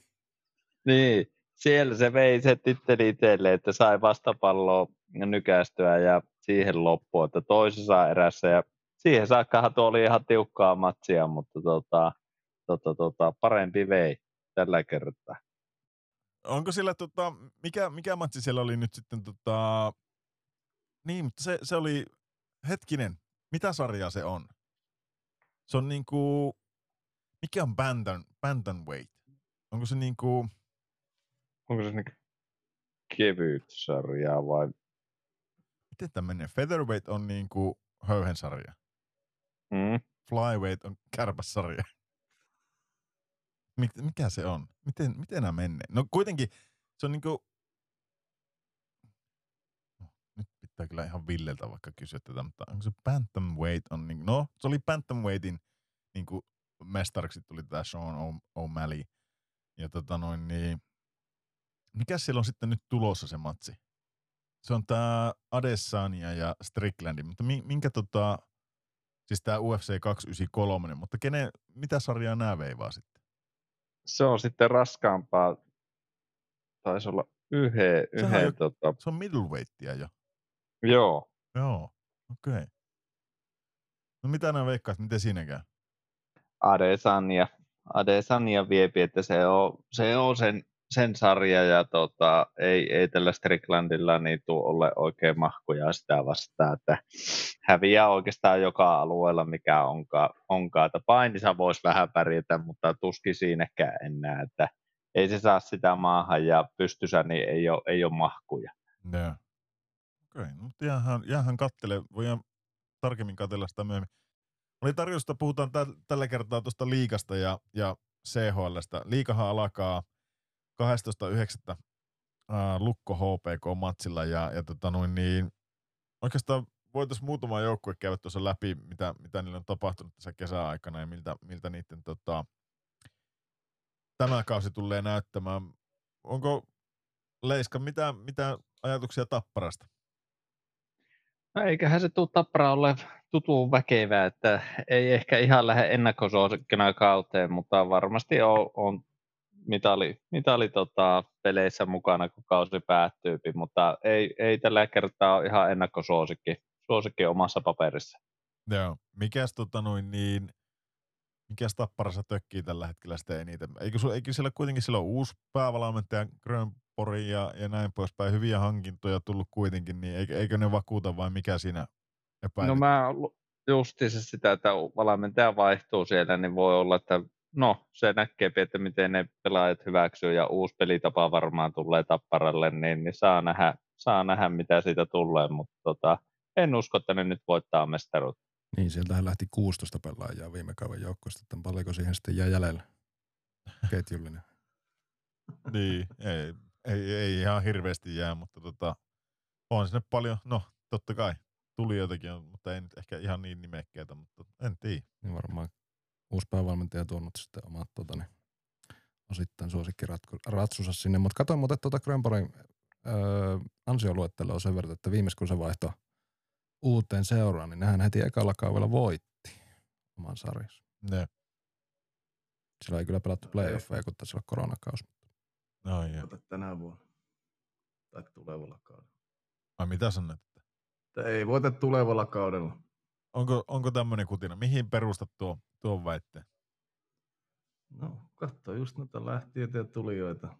Speaker 2: Niin, siellä se vei se titteli itselle, että sai vastapalloa nykästyä ja siihen loppuun, että toisessa erässä ja siihen saakkahan tuo oli ihan tiukkaa matsia, mutta tota, tota, tota, parempi vei tällä kertaa.
Speaker 1: Onko sillä, tota, mikä, mikä matsi siellä oli nyt sitten, tota, niin, mutta se, se oli, hetkinen, mitä sarjaa se on? Se on niinku, mikä on bantam, bantamweight? Onko se niinku,
Speaker 2: Onko se niinku kevyt sarja vai?
Speaker 1: miten tämä menee? Featherweight on niinku höyhensarja.
Speaker 2: Mm?
Speaker 1: Flyweight on kärpässarja. Mik, mikä se on? Miten, miten nämä menee? No kuitenkin se on niinku... No, nyt pitää kyllä ihan Villeltä vaikka kysyä tätä, mutta onko se Bantamweight on niinku... No, se oli Bantamweightin niinku mestariksi tuli tämä Sean O'Malley. Ja tota noin niin... Mikä siellä on sitten nyt tulossa se matsi? Se on tää Adesanya ja Strickland, mutta mi- minkä tota... Siis tää UFC 293, mutta kenen, mitä sarjaa nämä veivaa sitten?
Speaker 2: Se on sitten raskaampaa. Taisi olla yhden, yhden
Speaker 1: jo-
Speaker 2: tota,
Speaker 1: Se on middleweightia jo.
Speaker 2: joo.
Speaker 1: Joo, okei. Okay. No mitä nämä veikkaat, miten siinä käy?
Speaker 2: Adesanya, Adesanya viepi, että se on, se on sen, sen sarja ja tota, ei, ei tällä Stricklandilla niin tuu ole oikein mahkuja sitä vastaan, että häviää oikeastaan joka alueella, mikä onkaan. onkaan. Että painissa voisi vähän pärjätä, mutta tuskin siinäkään enää, että ei se saa sitä maahan ja pystyssä niin ei ole, ei ole mahkuja.
Speaker 1: Joo. Okei, okay, no, mutta jäähän, jäähän kattele. Voidaan tarkemmin katsella sitä myöhemmin. Oli tarjosta, puhutaan täl, tällä kertaa tuosta liikasta ja, ja CHLstä. Liikahan alkaa 12.9. Lukko HPK-matsilla ja, ja tota noin niin, oikeastaan voitaisiin muutama joukkue käydä tuossa läpi, mitä, mitä niillä on tapahtunut tässä kesäaikana ja miltä, miltä niiden tota, tämä kausi tulee näyttämään. Onko Leiska, mitä, mitä ajatuksia Tapparasta?
Speaker 2: No eiköhän se tuu Tappara ole tutun väkevää, että ei ehkä ihan lähde ennakkosuosikkina kauteen, mutta varmasti on, on mitali, mitali tota, peleissä mukana, kun kausi päättyy, mutta ei, ei tällä kertaa ole ihan ennakkosuosikki suosikki omassa paperissa.
Speaker 1: Joo. Mikäs tota noin niin, mikäs tapparassa tökkii tällä hetkellä sitten eniten? Eikö, eikö siellä kuitenkin silloin uusi päävalmentaja Grönpori ja, ja näin poispäin, hyviä hankintoja tullut kuitenkin, niin eikö, eikö ne vakuuta vai mikä siinä epäilet?
Speaker 2: No mä justiinsa sitä, että valmentaja vaihtuu siellä, niin voi olla, että no se näkee, että miten ne pelaajat hyväksyy ja uusi pelitapa varmaan tulee tapparalle, niin, niin saa, nähdä, saa nähdä, mitä siitä tulee, mutta tota, en usko, että ne nyt voittaa mestaruutta.
Speaker 3: Niin, sieltähän lähti 16 pelaajaa viime kauden joukkoista, että paljonko siihen sitten jää jäljellä ketjullinen.
Speaker 1: niin, ei, ei, ei, ihan hirveästi jää, mutta tota, on sinne paljon, no totta kai, tuli jotakin, mutta ei nyt ehkä ihan niin nimekkeitä, mutta en tiedä.
Speaker 3: Niin varmaan uusi päävalmentaja tuonut sitten omat tota, niin, osittain suosikkiratsunsa sinne, mutta katsoin muuten tuota Grönborgin öö, ansioluetteloa sen verran, että viimeis kun se vaihtoi uuteen seuraan, niin nehän heti ekalla kaudella voitti oman sarjansa.
Speaker 1: Ne.
Speaker 3: Sillä ei kyllä pelattu playoffeja, kun tässä on koronakausi.
Speaker 1: No, joo.
Speaker 4: tänä vuonna. Tai tulevalla kaudella.
Speaker 1: Ai mitä sanoit?
Speaker 4: Että ei voita tulevalla kaudella.
Speaker 1: Onko, onko tämmöinen kutina? Mihin perustat tuo, tuon väitteen?
Speaker 4: No, katso just noita lähtiöitä ja tulijoita.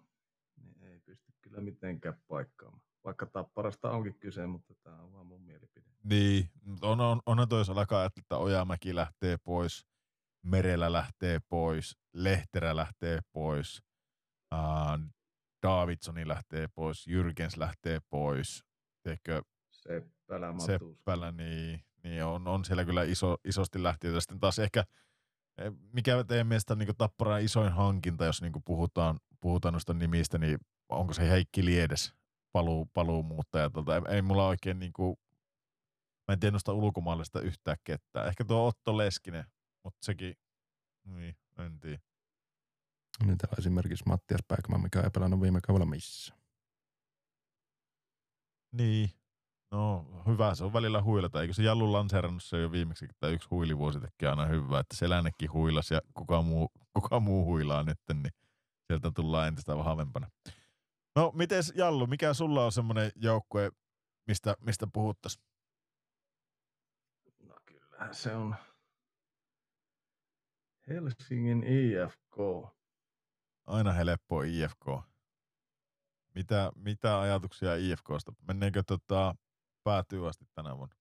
Speaker 4: Niin ei pysty kyllä mitenkään paikkaamaan. Vaikka tapparasta onkin kyse, mutta tämä on vaan mun mielipide.
Speaker 1: Niin, on, on, onhan toi, jos alkaa että Ojamäki lähtee pois, Merellä lähtee pois, Lehterä lähtee pois, uh, Davidsoni lähtee pois, Jyrkens lähtee pois, teekö
Speaker 4: Seppälä, Matus.
Speaker 1: Seppälä, niin, niin on, on siellä kyllä iso, isosti lähtiöitä. Sitten taas ehkä, e, mikä teidän mielestä niin Tapparan isoin hankinta, jos niin puhutaan, puhutaan noista nimistä, niin onko se Heikki Liedes, paluu, paluumuuttaja? Tuolta? Ei, ei mulla oikein niin kuin, mä en tiedä noista ulkomaalaisista yhtään ketään. Ehkä tuo Otto Leskinen, mutta sekin, niin, en tiedä.
Speaker 3: Niin täällä esimerkiksi Mattias Päikman, mikä ei pelannut viime kaudella missä.
Speaker 1: Niin, No hyvä, se on välillä huilata. Eikö se Jallu lanseerannut se jo viimeksi, että yksi huilivuosi tekee aina hyvää, että selännekin huilas ja kuka muu, kuka muu huilaa nyt, niin sieltä tullaan entistä vahvempana. No miten Jallu, mikä sulla on semmoinen joukkue, mistä, mistä puhuttaisiin?
Speaker 4: No kyllähän se on Helsingin IFK.
Speaker 1: Aina helppo IFK. Mitä, mitä ajatuksia IFKsta? Menneekö tota, päätyy asti tänä vuonna?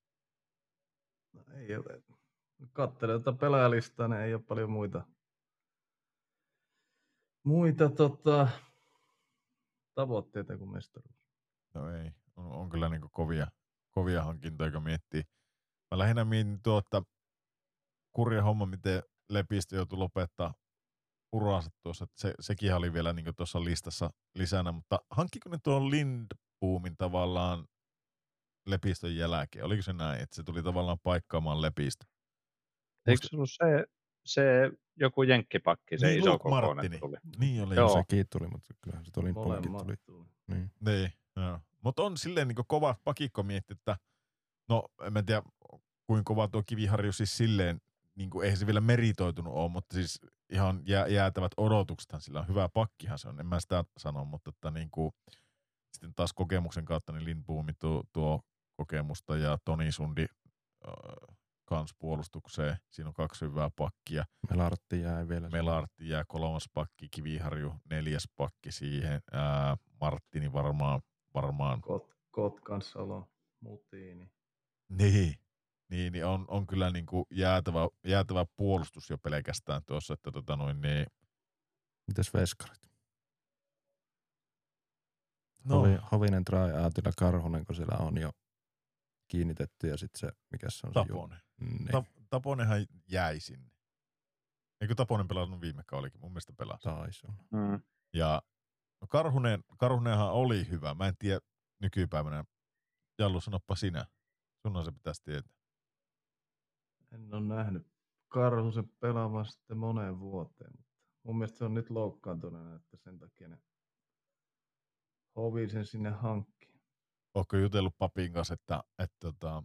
Speaker 4: No ei ole. Katselen tätä pelaajalistaa, niin ei ole paljon muita, muita tota, tavoitteita kuin mestaruus.
Speaker 1: No ei, on, on kyllä niin kovia, kovia hankintoja, kun miettii. Mä lähinnä mietin tuota kurja homma, miten Lepistö joutui lopettaa uraansa tuossa. Se, sekin oli vielä niin tuossa listassa lisänä, mutta hankkiko ne tuon Lindboomin tavallaan Lepistön jälkeen? Oliko se näin, että se tuli tavallaan paikkaamaan Lepistä?
Speaker 2: Eikö se ollut se, se joku jenkkipakki, se
Speaker 1: niin,
Speaker 2: iso
Speaker 1: Luke Martini.
Speaker 2: tuli?
Speaker 1: Niin oli.
Speaker 3: Joo. Sekin tuli, mutta kyllähän se tuli Molemmat tuli. tuli.
Speaker 1: Niin. niin joo. Mutta on silleen niin kova pakikko mietti, että no en tiedä kuinka kova tuo kiviharju siis silleen, niin kuin, eihän se vielä meritoitunut ole, mutta siis ihan jää, jäätävät odotuksethan sillä on. Hyvä pakkihan se on, en mä sitä sano, mutta että niin kuin, sitten taas kokemuksen kautta niin Lindboomi tuo, tuo kokemusta ja Toni Sundi äh, kans puolustukseen. Siinä on kaksi hyvää pakkia.
Speaker 3: Melartti jää vielä.
Speaker 1: Melartti jää kolmas pakki, Kiviharju neljäs pakki siihen. Ää, Marttini varmaan. varmaan.
Speaker 4: Kot, Kotkansalo, Mutiini.
Speaker 1: Niin, niin, niin on, on kyllä niin kuin jäätävä, jäätävä puolustus jo pelkästään tuossa, että tota noin niin.
Speaker 3: Mitäs veskarit? No. Hovi, Hovinen, Trai, Aatila, Karhunen, kun siellä on jo kiinnitetty ja sitten se, mikä se on
Speaker 1: Tapone.
Speaker 3: se
Speaker 1: niin. Ta- Taponenhan jäi sinne. Eikö Taponen pelannut viime kaulikin? Mun mielestä pelasi.
Speaker 3: Taisi.
Speaker 2: Mm.
Speaker 1: Ja no Karhunen, Karhunenhan oli hyvä. Mä en tiedä nykypäivänä. Jallu, sanoppa sinä. Sunhan se pitäisi tietää.
Speaker 4: En ole nähnyt Karhusen pelaavan sitten moneen vuoteen, mutta mun mielestä se on nyt loukkaantuneena, että sen takia ne hovi sen sinne hankki.
Speaker 1: Ootko jutellut papin kanssa, että, että, että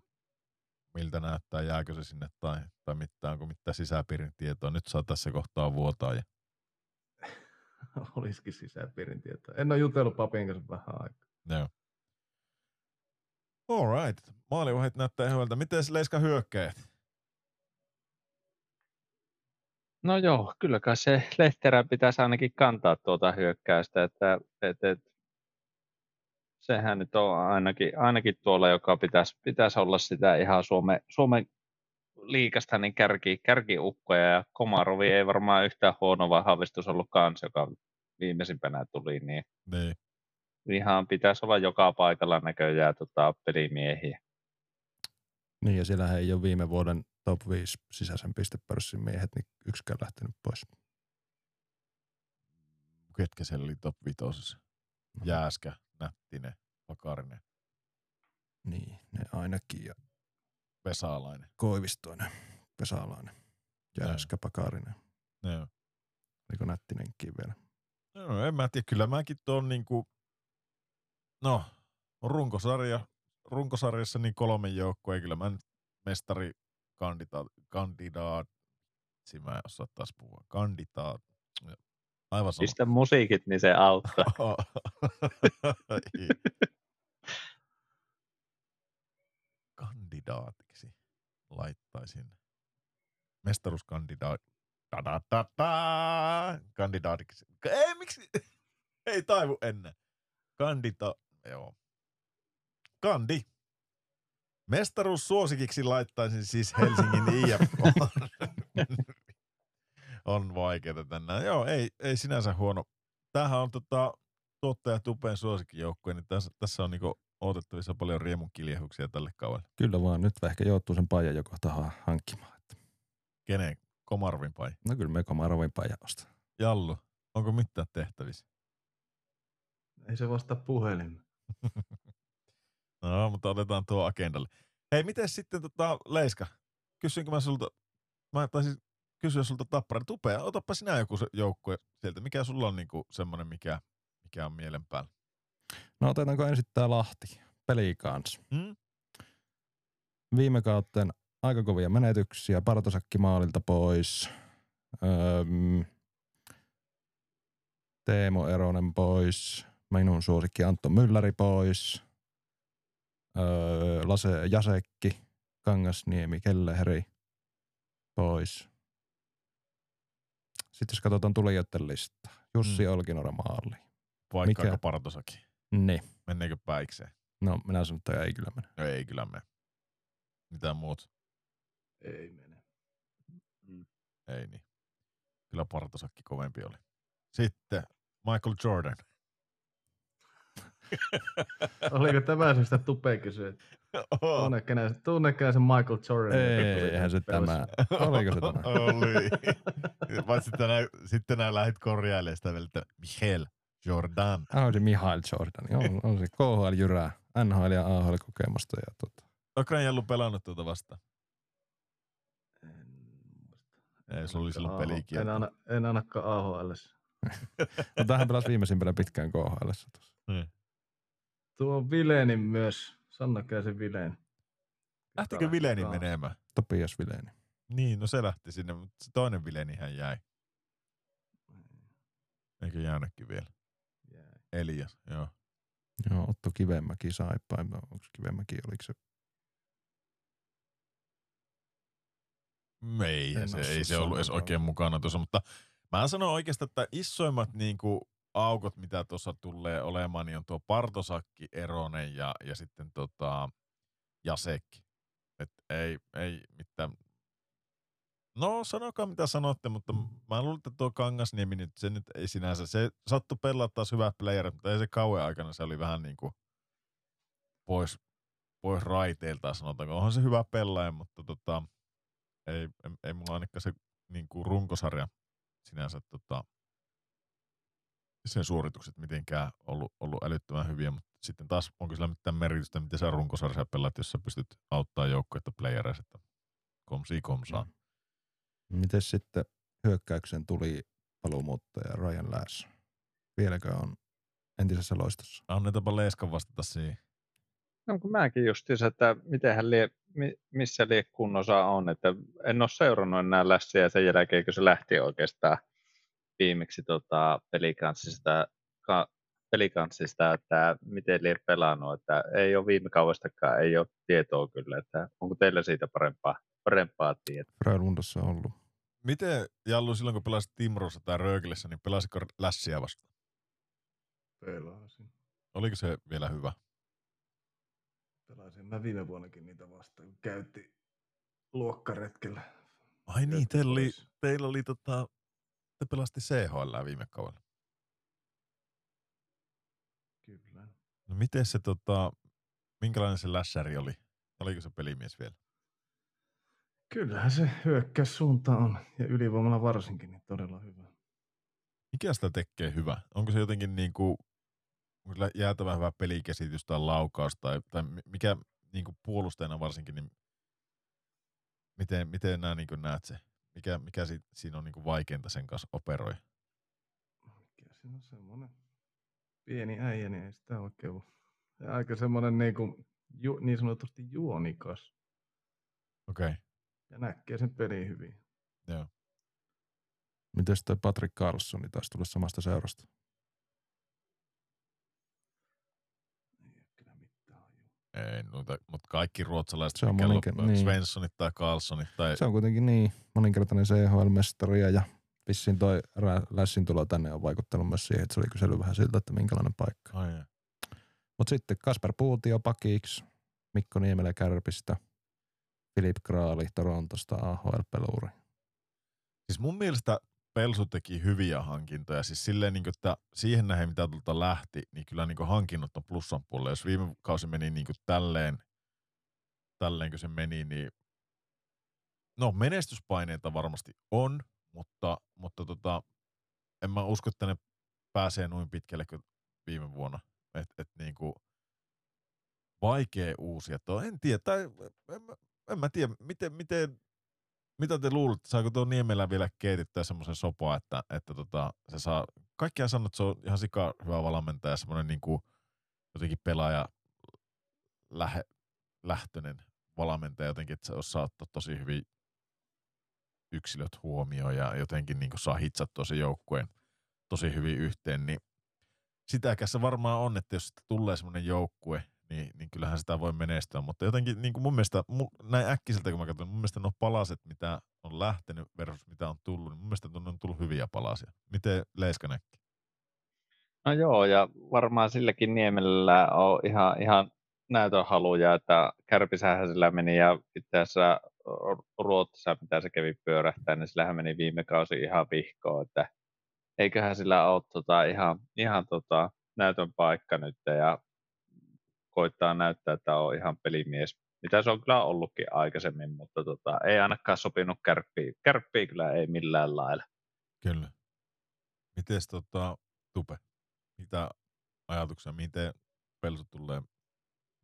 Speaker 1: miltä näyttää, jääkö se sinne tai, tai mitään, onko mitään sisäpiirin tietoa. Nyt saa tässä kohtaa vuotaa. Ja...
Speaker 4: Olisikin sisäpiirin tietoa. En ole jutellut papin kanssa vähän aikaa.
Speaker 1: Joo. All right. Maalivahit näyttää hyvältä. Miten Leiska hyökkäät?
Speaker 2: No joo, kyllä kai se Lehterä pitäisi ainakin kantaa tuota hyökkäystä, että, että, että sehän nyt on ainakin, ainakin tuolla, joka pitäisi, pitäisi olla sitä ihan Suome, Suomen liikasta niin kärki, kärkiukkoja ja Komarovi ei varmaan yhtään huono vahvistus ollut kanssa, joka viimeisimpänä tuli, niin
Speaker 1: Niin.
Speaker 2: ihan pitäisi olla joka paikalla näköjään tota, pelimiehiä.
Speaker 3: Niin ja siellä ei ole viime vuoden top 5 sisäisen pistepörssin miehet, niin yksikään lähtenyt pois.
Speaker 1: Ketkä siellä oli top vitosessa? Jääskä, Nättinen, Pakarinen,
Speaker 3: Niin, ne ainakin ja
Speaker 1: Vesalainen.
Speaker 3: Koivistoinen, Pesalainen, Jääskä, Pakarinen.
Speaker 1: Joo.
Speaker 3: Oliko Nättinenkin vielä?
Speaker 1: No, en mä tiedä. Kyllä mäkin tuon niinku, no, runkosarja, runkosarjassa niin kolme joukkoa. Kyllä mä nyt mestari kandidaat, kandidaat, mä en osaa taas puhua, kandidaat, aivan sama.
Speaker 2: Pistä musiikit, niin se auttaa.
Speaker 1: Kandidaatiksi laittaisin. Mestaruuskandidaat. Ta-da-ta-ta! Kandidaatiksi. Ei, miksi? Ei taivu ennen. Kandita... Joo. Kandi. Mestaruussuosikiksi laittaisin siis Helsingin IFK. on vaikeaa tänään. Joo, ei, ei sinänsä huono. Tämähän on tota, tuottaja Tupeen suosikkijoukkue, niin tässä, tässä on niinku odotettavissa paljon riemun kiljehuksia tälle kaudelle.
Speaker 3: Kyllä vaan, nyt ehkä joutuu sen paijan jo kohta ha- hankkimaan. Että.
Speaker 1: Kenen? Komarvin pai.
Speaker 3: No kyllä me Komarovin paijan ostaa.
Speaker 1: Jallu, onko mitään tehtävissä?
Speaker 4: Ei se vastaa puhelimeen.
Speaker 1: No, mutta otetaan tuo agendalle. Hei, miten sitten tota, Leiska? Kysynkö mä sulta, mä taisin kysyä sulta tappara. Tupea, otappa sinä joku se joukkue sieltä. Mikä sulla on niinku semmonen, mikä, mikä on mielen päällä?
Speaker 3: No otetaanko ensin tää Lahti, peli kanssa.
Speaker 1: Hmm?
Speaker 3: Viime kautteen aika kovia menetyksiä, Partosakki maalilta pois, öö, Teemo Eronen pois, minun suosikki Antto Mylläri pois, öö, Lase Jasekki, Kangasniemi, Kelleheri pois. Sitten jos katsotaan tulijoiden listaa, Jussi
Speaker 1: Mm.
Speaker 3: Olkinora maali.
Speaker 1: Paikkaako
Speaker 3: Mikä?
Speaker 1: Partosaki?
Speaker 3: Niin,
Speaker 1: Menneekö päikseen?
Speaker 3: no minä sanon, että ei kyllä mene.
Speaker 1: No ei kyllä me. Mitä muut?
Speaker 4: Ei mene.
Speaker 1: Ei niin. Kyllä Partosakki kovempi oli. Sitten Michael Jordan.
Speaker 4: Oliko tämä se sitä kysyä? Tunnekään tunnekään se Michael Jordan.
Speaker 3: Ei, eihän se tämä. Oliko se tämä?
Speaker 1: Oli. Vai sitten nää, sitten nää lähit korjailemaan sitä vielä, että Michael Jordan.
Speaker 3: Ah, se Mihail Jordan. On, on se KHL jyrää. NHL ja AHL kokemusta. Ja tota.
Speaker 1: Onko Jallu pelannut tuota vastaan? Ei, sulla oli silloin
Speaker 4: AHL.
Speaker 1: pelikielto.
Speaker 4: En, anna, en ainakaan AHL.
Speaker 3: No tähän pelasi viimeisimpänä pitkään KHL.
Speaker 1: Niin.
Speaker 4: Tuo on Vileni myös. Sanna Käisen Vileni.
Speaker 1: Lähtikö Vileni menemään?
Speaker 3: Topias Vileni.
Speaker 1: Niin, no se lähti sinne, mutta se toinen Vilenihän jäi. Eikö jäänytkin vielä?
Speaker 4: Jäi.
Speaker 1: Elias, joo.
Speaker 3: Joo, Otto Kivemäki saipa. Onko Kivemäki, oliko se?
Speaker 1: Ei,
Speaker 3: En
Speaker 1: se, ei se ollut edes oikein mukana tuossa, mutta mä sanon oikeastaan, että isoimmat niinku aukot, mitä tuossa tulee olemaan, niin on tuo Partosakki, Eronen ja, ja sitten tota Jasekki. Et ei, ei mitään. No sanokaa mitä sanotte, mutta mä luulen, että tuo Kangasniemi nyt, se nyt ei sinänsä, se sattui pelaa taas hyvät playerit, mutta ei se kauan aikana, se oli vähän niin kuin pois, pois raiteiltaan sanotaanko. Onhan se hyvä pelaaja, mutta tota, ei, ei, ei mulla ainakaan se niin kuin runkosarja sinänsä tota, sen suoritukset mitenkään ollut, ollut älyttömän hyviä, mutta sitten taas onko sillä mitään merkitystä, miten sä runkosarjassa pelaat, jos sä pystyt auttamaan joukkuetta playereissa, että komsii komsaa.
Speaker 3: Mm. Miten sitten hyökkäyksen tuli paluumuuttaja Ryan Lass? Vieläkö on entisessä loistossa?
Speaker 1: Annetaanpa Leeskan vastata siihen.
Speaker 2: No kun mäkin justiinsa, että miten hän lie, missä lie kunnossa on, että en ole seurannut enää lässiä sen jälkeen, kun se lähti oikeastaan viimeksi tota, pelikanssista, ka, pelikanssista, että miten lie pelannut, että ei ole viime kaudestakaan, ei ole tietoa kyllä, että onko teillä siitä parempaa, parempaa tietoa?
Speaker 3: Frölundassa on ollut.
Speaker 1: Miten, Jallu, silloin kun pelasit Timrossa tai Röökilissä, niin pelasitko lässiä vastaan?
Speaker 4: Pelasin.
Speaker 1: Oliko se vielä hyvä?
Speaker 4: Pelasin mä viime vuonnakin niitä vastaan, kun käytti luokkaretkellä.
Speaker 1: Ai niin, teillä oli, teillä oli tota, te pelasti CHL viime kaudella.
Speaker 4: Kyllä.
Speaker 1: No miten se tota, minkälainen se lässäri oli? Oliko se pelimies vielä?
Speaker 4: Kyllähän se hyökkäys suunta on, ja ylivoimalla varsinkin, niin todella hyvä.
Speaker 1: Mikä sitä tekee hyvä? Onko se jotenkin niin kuin, onko sillä jäätävän hyvä pelikäsitys tai laukaus, tai, tai mikä niin kuin puolustajana varsinkin, niin miten, miten nämä niin näet se? Mikä, mikä si, siinä on niin kuin vaikeinta sen kanssa operoi?
Speaker 4: Mikä siinä on semmoinen pieni äijä, niin ei sitä oikein ole. Ja aika semmoinen niin, kuin, ju, niin sanotusti juonikas.
Speaker 1: Okei. Okay.
Speaker 4: Ja näkee sen pelin hyvin.
Speaker 1: Joo.
Speaker 3: Miten toi Patrick Carlson niin taas tulla samasta seurasta?
Speaker 1: Ei, noita, mutta kaikki ruotsalaiset,
Speaker 3: se on moninker-
Speaker 1: niin. Svenssonit tai Carlsonit. Tai...
Speaker 3: Se on kuitenkin niin moninkertainen CHL-mestari ja vissiin toi Lässin tulo tänne on vaikuttanut myös siihen, että se oli kysely vähän siltä, että minkälainen paikka.
Speaker 1: Oh,
Speaker 3: Mutta sitten Kasper Puutio pakiksi, Mikko Niemelä Kärpistä, Filip Kraali Torontosta AHL-peluuri.
Speaker 1: Siis mun mielestä Pelsu teki hyviä hankintoja. Siis silleen, niin kuin, että siihen nähden, mitä tuolta lähti, niin kyllä niin kuin hankinnot on plussan puolella. Jos viime kausi meni niin kuin tälleen, tälleen kun se meni, niin no menestyspaineita varmasti on, mutta, mutta tota, en mä usko, että ne pääsee noin pitkälle kuin viime vuonna. Et, et niin kuin vaikea uusia. En tiedä, tai en, en mä tiedä, miten, miten mitä te luulette, saako tuo Niemelä vielä keitittää semmoisen sopoa, että, että tota, se saa, kaikkiaan sanoo, että se on ihan sika hyvä valmentaja, semmoinen niin kuin jotenkin pelaaja lähe, lähtöinen valmentaja jotenkin, että se osaa ottaa tosi hyvin yksilöt huomioon ja jotenkin niin saa hitsattua se joukkueen tosi hyvin yhteen, niin sitäkäs se varmaan on, että jos tulee semmoinen joukkue, niin, niin kyllähän sitä voi menestyä. Mutta jotenkin niin kuin mun mielestä, näin äkkiseltä kun mä katson, mun mielestä nuo palaset, mitä on lähtenyt versus mitä on tullut, niin mun mielestä on tullut hyviä palasia. Miten Leiska näkki?
Speaker 2: No joo, ja varmaan silläkin Niemellä on ihan, ihan näytön haluja, että Kärpisähän sillä meni ja itse asiassa Ruotsissa, mitä se kävi pyörähtää, niin sillähän meni viime kausi ihan vihkoon, että eiköhän sillä ole tota, ihan, ihan tota, näytön paikka nyt ja koittaa näyttää, että on ihan pelimies, mitä se on kyllä ollutkin aikaisemmin, mutta tota, ei ainakaan sopinut kärppiä. Kärppiä kyllä ei millään lailla.
Speaker 1: Kyllä. Mites tota, Tupe, mitä ajatuksia, miten Pelsu tulee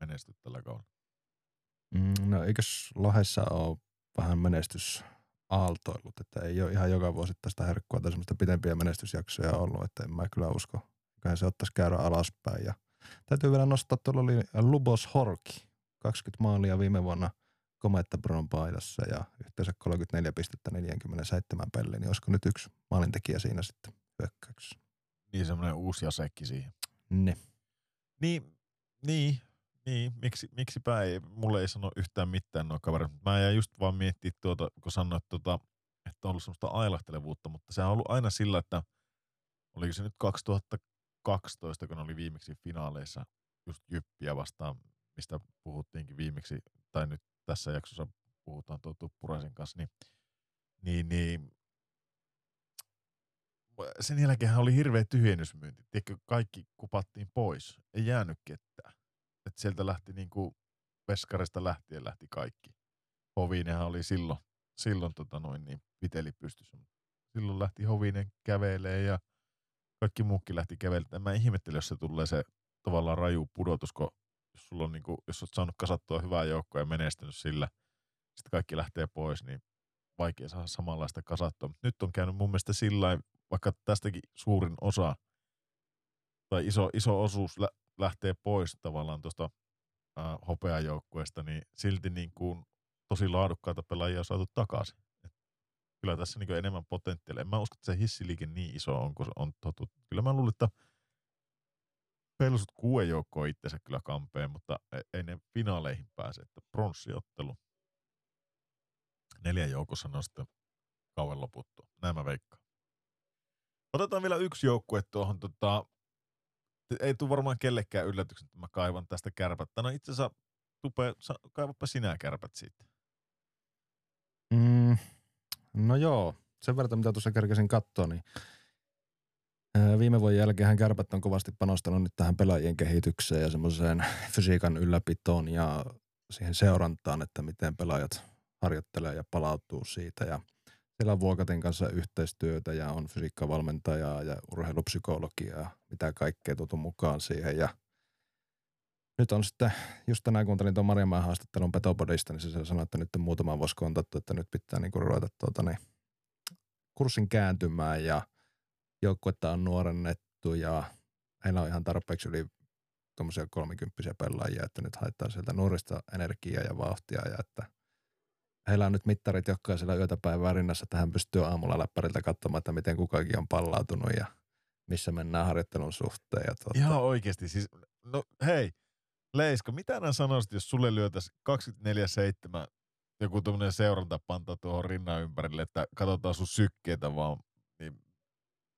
Speaker 1: menestyä tällä kaudella?
Speaker 3: Mm, no eikös Lahessa ole vähän menestys aaltoillut, että ei ole ihan joka vuosi tästä herkkua tai semmoista pitempiä menestysjaksoja ollut, että en mä kyllä usko. Kyllä se ottaisi käydä alaspäin ja Täytyy vielä nostaa, tuolla oli Lubos Horki, 20 maalia viime vuonna Kometta Bron paidassa ja yhteensä 34 pistettä 47 pelle, niin olisiko nyt yksi maalintekijä siinä sitten hyökkäyksessä?
Speaker 1: Niin semmoinen uusi jasekki siihen.
Speaker 3: Ne.
Speaker 1: Niin, niin, niin, miksi, miksipä ei, mulle ei sano yhtään mitään nuo kaverit. Mä jäin just vaan miettiä tuota, kun sanoit, tuota, että on ollut semmoista ailahtelevuutta, mutta se on ollut aina sillä, että oliko se nyt 2000 12, kun oli viimeksi finaaleissa just Jyppiä vastaan, mistä puhuttiinkin viimeksi, tai nyt tässä jaksossa puhutaan tuo Tuppuraisen kanssa, niin, niin, niin sen jälkeen oli hirveä tyhjennysmyynti. Tiedätkö, kaikki kupattiin pois. Ei jäänyt ketään. Et sieltä lähti niin kuin veskarista lähtien lähti kaikki. Hoviinenhan oli silloin, silloin tota noin, niin piteli pystyssä. Silloin lähti Hovinen kävelee ja kaikki muukin lähti kävelemään. Mä ihmettelin, jos se tulee se tavallaan raju pudotus, kun jos, sulla on, niin kuin, jos olet saanut kasattua hyvää joukkoa ja menestynyt sillä, sitten kaikki lähtee pois, niin vaikea saada samanlaista kasattua. Nyt on käynyt mun mielestä sillä vaikka tästäkin suurin osa tai iso, iso osuus lä- lähtee pois tavallaan tuosta hopeajoukkueesta, niin silti niin kuin tosi laadukkaita pelaajia on saatu takaisin. Kyllä tässä niin enemmän potentiaalia. En mä usko, että se hissiliike niin iso on, kun on totu. Kyllä mä luulen, että Pelsut kuue joukkoa itsensä kyllä kampeen, mutta e-, ei ne finaaleihin pääse. Että pronssiottelu. Neljän joukossa on sitten kauan loputtua. Näin mä veikkaan. Otetaan vielä yksi joukkue tuohon. Tota, ei tule varmaan kellekään yllätyksen, että mä kaivan tästä kärpättä. No itse asiassa, Tupe, kaivappa sinä kärpät siitä.
Speaker 3: Mm, no joo, sen verran mitä tuossa kerkesin katsoa, niin Viime vuoden jälkeen kärpät on kovasti panostanut nyt tähän pelaajien kehitykseen ja semmoiseen fysiikan ylläpitoon ja siihen seurantaan, että miten pelaajat harjoittelee ja palautuu siitä. Ja siellä on Vuokatin kanssa yhteistyötä ja on fysiikkavalmentajaa ja urheilupsykologiaa mitä kaikkea tuotu mukaan siihen. Ja nyt on sitten, just tänään kuuntelin tuon Marjamäen haastattelun Petopodista, niin se sanoi, että nyt on muutama vuosi kontattu, että nyt pitää niinku ruveta tuota, niin, kurssin kääntymään ja – joukkuetta on nuorennettu ja heillä on ihan tarpeeksi yli tuommoisia kolmikymppisiä pelaajia, että nyt haittaa sieltä nuorista energiaa ja vauhtia ja että heillä on nyt mittarit jokaisella yötä päivää rinnassa, että hän pystyy aamulla läppäriltä katsomaan, että miten kukakin on pallautunut ja missä mennään harjoittelun suhteen. Ja tuota...
Speaker 1: Ihan oikeasti. Siis, no hei, Leisko, mitä nää sanoisit, jos sulle lyötäisiin 24-7 joku tämmöinen seurantapanta tuohon rinnan ympärille, että katsotaan sun sykkeitä vaan, niin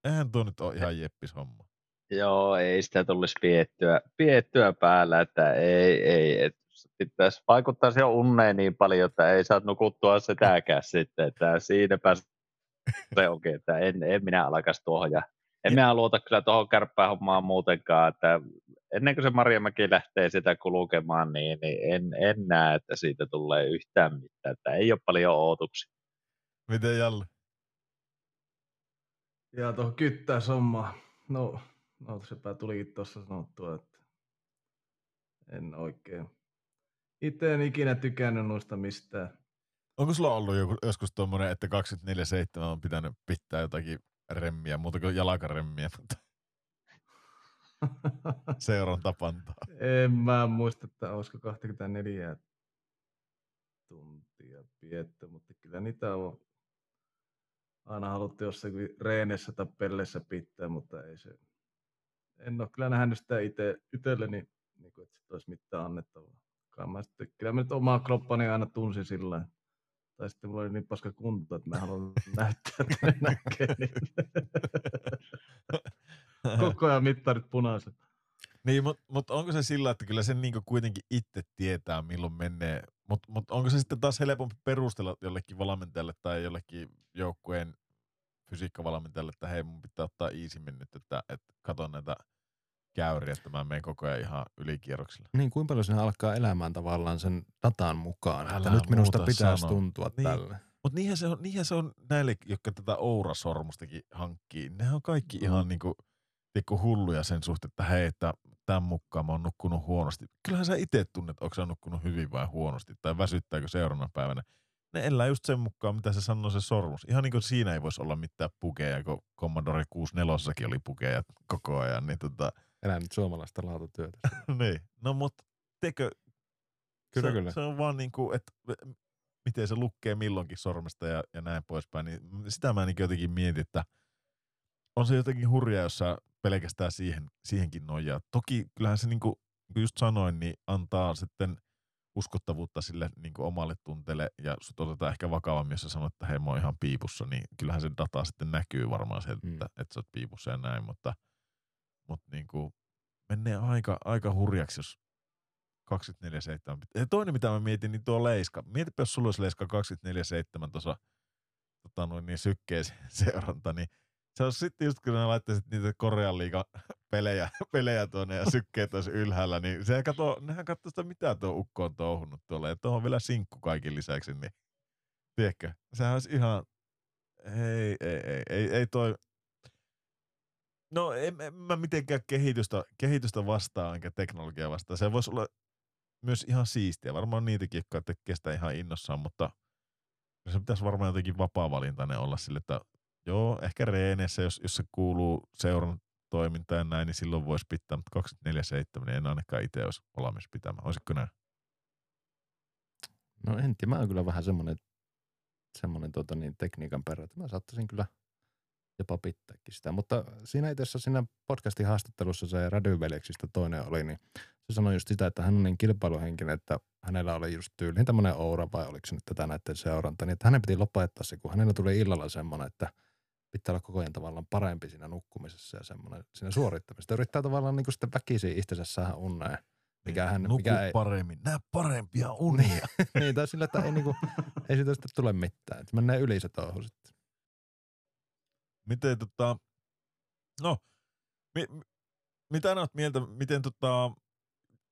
Speaker 1: Eihän tuo nyt ole ihan jeppis homma.
Speaker 2: Joo, ei sitä tulisi piettyä, piettyä päällä, että ei, ei, et pitäisi vaikuttaa se unneen niin paljon, että ei saa nukuttua sitäkään sitten, että siinäpä se onkin, että en, en minä alkaisi tuohon ja en minä luota kyllä tuohon kärppään hommaan muutenkaan, että ennen kuin se Marjamäki lähtee sitä kulkemaan, niin, niin en, en näe, että siitä tulee yhtään mitään, että ei ole paljon ootuksia.
Speaker 1: Miten Jalle?
Speaker 4: Ja tuohon kyttää somma. No, no sepä tulikin tuossa sanottua, että en oikein. Itse en ikinä tykännyt noista mistään.
Speaker 1: Onko sulla ollut joku, joskus tuommoinen, että 24-7 on pitänyt pitää jotakin remmiä, muuta kuin jalkaremmiä, mutta seuran tapantaa.
Speaker 4: En mä muista, että olisiko 24 tuntia piettä, mutta kyllä niitä on aina haluttu jossakin reenessä tai pellessä pitää, mutta ei se. En ole kyllä nähnyt sitä itse, itselleni, niin kuin, että olisi mitään annettavaa. Mä sitten, kyllä mä nyt omaa kroppani aina tunsin sillä tai sitten mulla oli niin paska kunto, että mä haluan näyttää, että ne näkee. Niin. Koko ajan mittarit punaiset.
Speaker 1: Niin, mutta mut onko se sillä, että kyllä sen niinku kuitenkin itse tietää, milloin menee. Mutta mut onko se sitten taas helpompi perustella jollekin valmentajalle tai jollekin joukkueen fysiikkavalmentajalle, että hei mun pitää ottaa iisimmin nyt, että, että katon näitä käyriä, että mä menen koko ajan ihan ylikierroksilla.
Speaker 3: Niin, kuinka paljon sinä alkaa elämään tavallaan sen datan mukaan, Älä että nyt minusta pitäisi sano. tuntua niin. tälle.
Speaker 1: Mutta niinhän se, on, niinhän se on näille, jotka tätä Oura-sormustakin hankkii. Nehän on kaikki mm. ihan niinku, hulluja sen suhteen, että hei, että tämän mukaan mä oon nukkunut huonosti. Kyllähän sä itse tunnet, onko sä nukkunut hyvin vai huonosti, tai väsyttääkö seuraavana päivänä. Ne elää just sen mukaan, mitä se sanoo se sormus. Ihan niin kuin siinä ei voisi olla mitään pukeja, kun Commodore 64 oli pukeja koko ajan. Niin tota...
Speaker 3: Elää nyt suomalaista laatutyötä.
Speaker 1: niin, no mutta tekö,
Speaker 3: kyllä,
Speaker 1: se,
Speaker 3: kyllä.
Speaker 1: se on vaan niin kuin, että miten se lukkee milloinkin sormesta ja, ja näin poispäin. Niin sitä mä niin jotenkin mietin, että on se jotenkin hurjaa, jos sä pelkästään siihen, siihenkin nojaa. Toki kyllähän se niin kuin, niin kuin just sanoin, niin antaa sitten uskottavuutta sille niin kuin omalle tunteelle ja sut otetaan ehkä vakavammin, jos sä sanot, että hei mä oon ihan piipussa, niin kyllähän se data sitten näkyy varmaan sieltä, mm. että, että sä oot piipussa ja näin, mutta, mutta niin kuin menee aika, aika hurjaksi, jos 24-7. Ja toinen, mitä mä mietin, niin tuo leiska. Mietipä, jos sulla olisi leiska 24-7 tuossa tota noin, niin sykkeen seuranta, niin se on sitten just kun laittaisit niitä Korean liiga pelejä, pelejä tuonne ja sykkeet olisi ylhäällä, niin se kato, nehän katsoo sitä, mitä tuo ukko on touhunut tuolla. Ja tuohon vielä sinkku kaikin lisäksi, niin Tiedätkö? Sehän olisi ihan, ei, ei, ei, ei, ei toi, No en, en mä mitenkään kehitystä, kehitystä vastaan enkä teknologiaa vastaan. Se voisi olla myös ihan siistiä. Varmaan niitäkin, jotka tekee sitä ihan innossaan, mutta se pitäisi varmaan jotenkin vapaa-valintainen olla sille, että joo, ehkä reeneissä, jos, jos se kuuluu seuran toimintaan ja näin, niin silloin voisi pitää, mutta 24-7 niin en ainakaan itse olisi valmis pitämään. Olisiko näin?
Speaker 3: No en tiedä, mä oon kyllä vähän semmoinen, semmoinen tota niin, tekniikan perä, että mä saattaisin kyllä jopa pitääkin sitä. Mutta siinä itse asiassa siinä podcastin haastattelussa se Rädyveljeksistä toinen oli, niin se sanoi just sitä, että hän on niin kilpailuhenkinen, että hänellä oli just tyyliin tämmöinen oura vai oliko se nyt tätä näiden seuranta, niin että hänen piti lopettaa se, kun hänellä tuli illalla semmoinen, että pitää olla koko ajan tavallaan parempi siinä nukkumisessa ja semmoinen siinä suorittamisessa. Yrittää tavallaan niin kuin sitten väkisin itsensä saada unneen. Mikä hän,
Speaker 1: Nuku
Speaker 3: mikä ei,
Speaker 1: paremmin, näe parempia unia.
Speaker 3: niin, tai sillä, että ei, niinku, ei siitä sitten tule mitään. Että menee yli se touhu sitten.
Speaker 1: Miten tota, no, mi, mi- mitä oot mieltä, miten tota,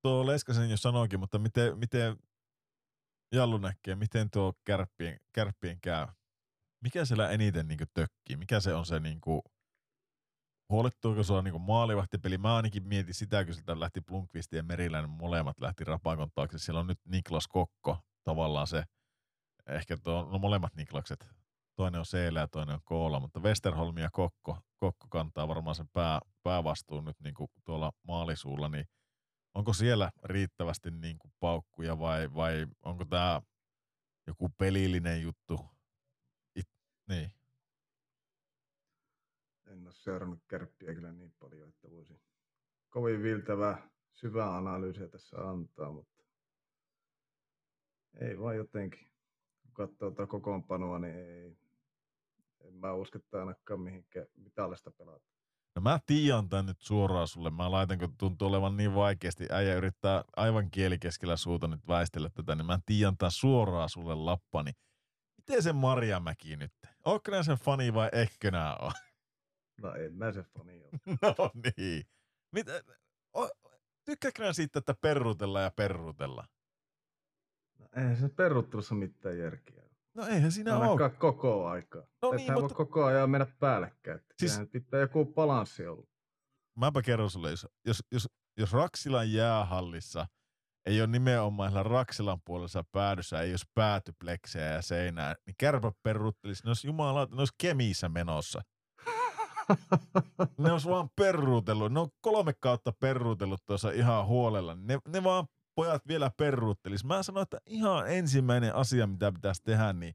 Speaker 1: tuo Leskasen jo sanoikin, mutta miten, miten Jallu näkee, miten tuo kärppien, kärppien käy? Mikä siellä eniten niin tökkii? Mikä se on se niin kuin, huolettuuko sua niin maalivahtipeli? Mä ainakin mietin sitä, kun sieltä lähti Blunkvist ja Meriläinen molemmat lähti rapakon taakse. Siellä on nyt Niklas Kokko, tavallaan se, ehkä tuo, no molemmat Niklakset, toinen on Seelä ja toinen on Koola, mutta Westerholm ja Kokko, Kokko kantaa varmaan sen pää, päävastuun nyt niin kuin tuolla maalisuulla, niin onko siellä riittävästi niin kuin paukkuja vai, vai onko tämä joku pelillinen juttu? It, niin.
Speaker 4: En ole seurannut kärppiä kyllä niin paljon, että voisi kovin viltävää syvää analyysiä tässä antaa, mutta ei vaan jotenkin. Kun katsoo tuota kokoonpanoa, niin ei, en mä usko, että ainakaan mihinkään mitallista pelata.
Speaker 1: No mä tiian tän nyt suoraan sulle. Mä laitan, kun tuntuu olevan niin vaikeasti. Äijä yrittää aivan kielikeskellä suuta nyt väistellä tätä, niin mä tiian tän suoraan sulle lappani. Miten se Marjamäki nyt? Ootko sen fani vai etkö nää oo?
Speaker 4: No en mä se fani ole.
Speaker 1: No niin. Mitä, o, tykkääkö siitä, että perrutella ja perrutella?
Speaker 4: No, eihän se peruttelussa mitään järkeä. Ole.
Speaker 1: No eihän siinä ole.
Speaker 4: Ainakaan koko aikaa.
Speaker 1: No
Speaker 4: No
Speaker 1: niin,
Speaker 4: niin,
Speaker 1: mutta-
Speaker 4: voi koko ajan mennä päällekkäin.
Speaker 1: Siis-
Speaker 4: Siis... pitää joku balanssi olla.
Speaker 1: Mäpä kerron sulle, jos, jos, jos, jos Raksilan jäähallissa ei ole nimenomaan siellä Raksilan puolessa päädyssä, ei olisi päätypleksejä ja seinää, niin kärpä peruttelisi, ne olisi jumala, ne olisi kemiissä menossa. Ne olisi vaan perruutellut, ne on kolme kautta perruutellut tuossa ihan huolella. Ne, ne vaan pojat vielä perruuttelis. Mä sanoin, että ihan ensimmäinen asia, mitä pitäisi tehdä, niin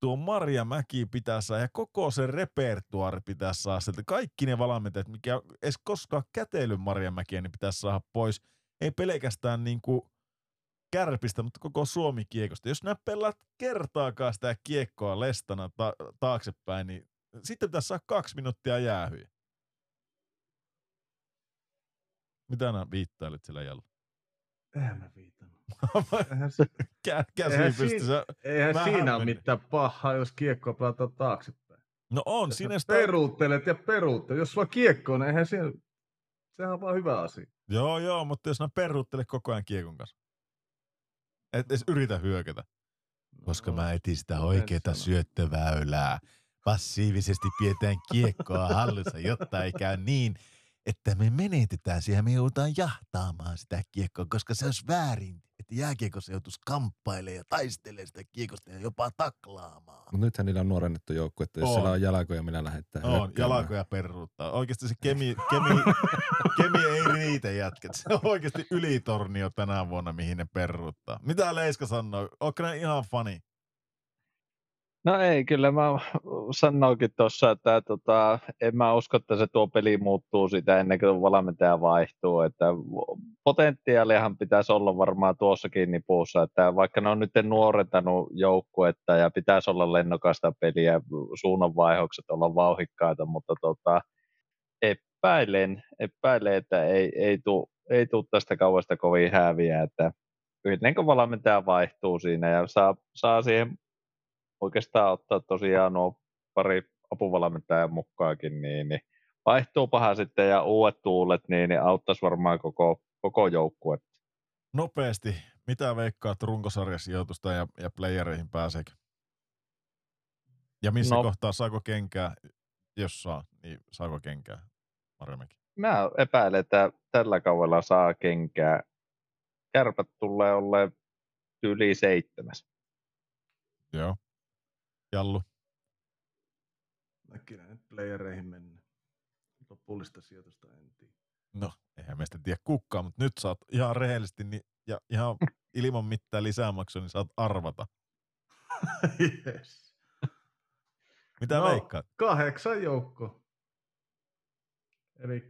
Speaker 1: tuo Marja Mäki pitää saada ja koko se repertuaari pitää saada sieltä. Kaikki ne valmentajat, mikä edes koskaan käteily Marja Mäkiä, niin pitäisi saada pois. Ei pelkästään niin kuin kärpistä, mutta koko Suomi kiekosta. Jos nää pelaat kertaakaan sitä kiekkoa lestana ta- taaksepäin, niin sitten pitäisi saada kaksi minuuttia jäähyä. Mitä nää viittailet siellä Jalla?
Speaker 4: Eihän mä viitannut. Eihän, se,
Speaker 1: Kä- käsi
Speaker 4: Eihän
Speaker 1: pystyssä.
Speaker 4: eihän
Speaker 1: Mä
Speaker 4: siinä ole mitään pahaa, jos kiekkoa pelataan taaksepäin.
Speaker 1: No on,
Speaker 4: Jos
Speaker 1: siinä
Speaker 4: sä
Speaker 1: sitä...
Speaker 4: peruuttelet ja peruuttelet. Jos sulla kiekko on, eihän siinä, sehän on vaan hyvä asia.
Speaker 1: Joo, joo, mutta jos nää perruuttelee koko ajan kiekon kanssa. Et edes yritä hyökätä. Koska
Speaker 4: No,
Speaker 1: mä etin sitä oikeaa syöttöväylää. Passiivisesti pidetään kiekkoa hallussa, jotta ei käy niin, että me menetetään siihen, me joudutaan jahtaamaan sitä kiekkoa, koska se olisi väärin, että jääkiekossa joutuisi kamppailemaan ja taistelemaan sitä kiekosta ja jopa taklaamaan.
Speaker 3: Mutta nythän niillä on nuorennettu joukku, että jos
Speaker 1: On.
Speaker 3: siellä on jalkoja, millä lähettää
Speaker 1: On, jalkoja perruuttaa. Oikeasti se kemi, kemi, kemi ei riitä jätket. Se on oikeasti ylitornio tänä vuonna, mihin ne perruuttaa. Mitä Leiska sanoo? Onko ne ihan fani?
Speaker 2: No ei, kyllä mä sanoinkin tuossa, että tota, en mä usko, että se tuo peli muuttuu sitä ennen kuin valmentaja vaihtuu. Että potentiaaliahan pitäisi olla varmaan tuossakin nipussa, että vaikka ne on nyt nuorentanut joukkuetta ja pitäisi olla lennokasta peliä, suunnanvaihokset olla vauhikkaita, mutta tota, epäilen, epäilen, että ei, ei tule ei tuu tästä kauasta kovin häviä, että ennen kuin valmentaja vaihtuu siinä ja saa, saa siihen oikeastaan ottaa tosiaan nuo pari apuvalmentajan mukaakin, niin, niin vaihtuupahan sitten ja uudet tuulet, niin, niin auttaisi varmaan koko, koko joukkue.
Speaker 1: Nopeasti, mitä veikkaat runkosarjasijoitusta ja, ja playereihin pääseekö? Ja missä
Speaker 2: No.
Speaker 1: kohtaa saako kenkää, jos saa, niin saako kenkää Marjamäki?
Speaker 2: Mä epäilen, että tällä kaudella saa kenkää. Kärpät tulee olleen yli seitsemäs.
Speaker 1: Joo. Jallu.
Speaker 4: Näkillä nyt playereihin mennä. Lopullista sijoitusta en tiedä.
Speaker 1: No, eihän meistä tiedä kukaan, mutta nyt saat ihan rehellisesti niin, ja ihan ilman mitään lisämaksua, niin saat arvata.
Speaker 4: yes.
Speaker 1: Mitä
Speaker 4: No.
Speaker 1: veikkaat?
Speaker 4: Kahdeksan joukko. Eli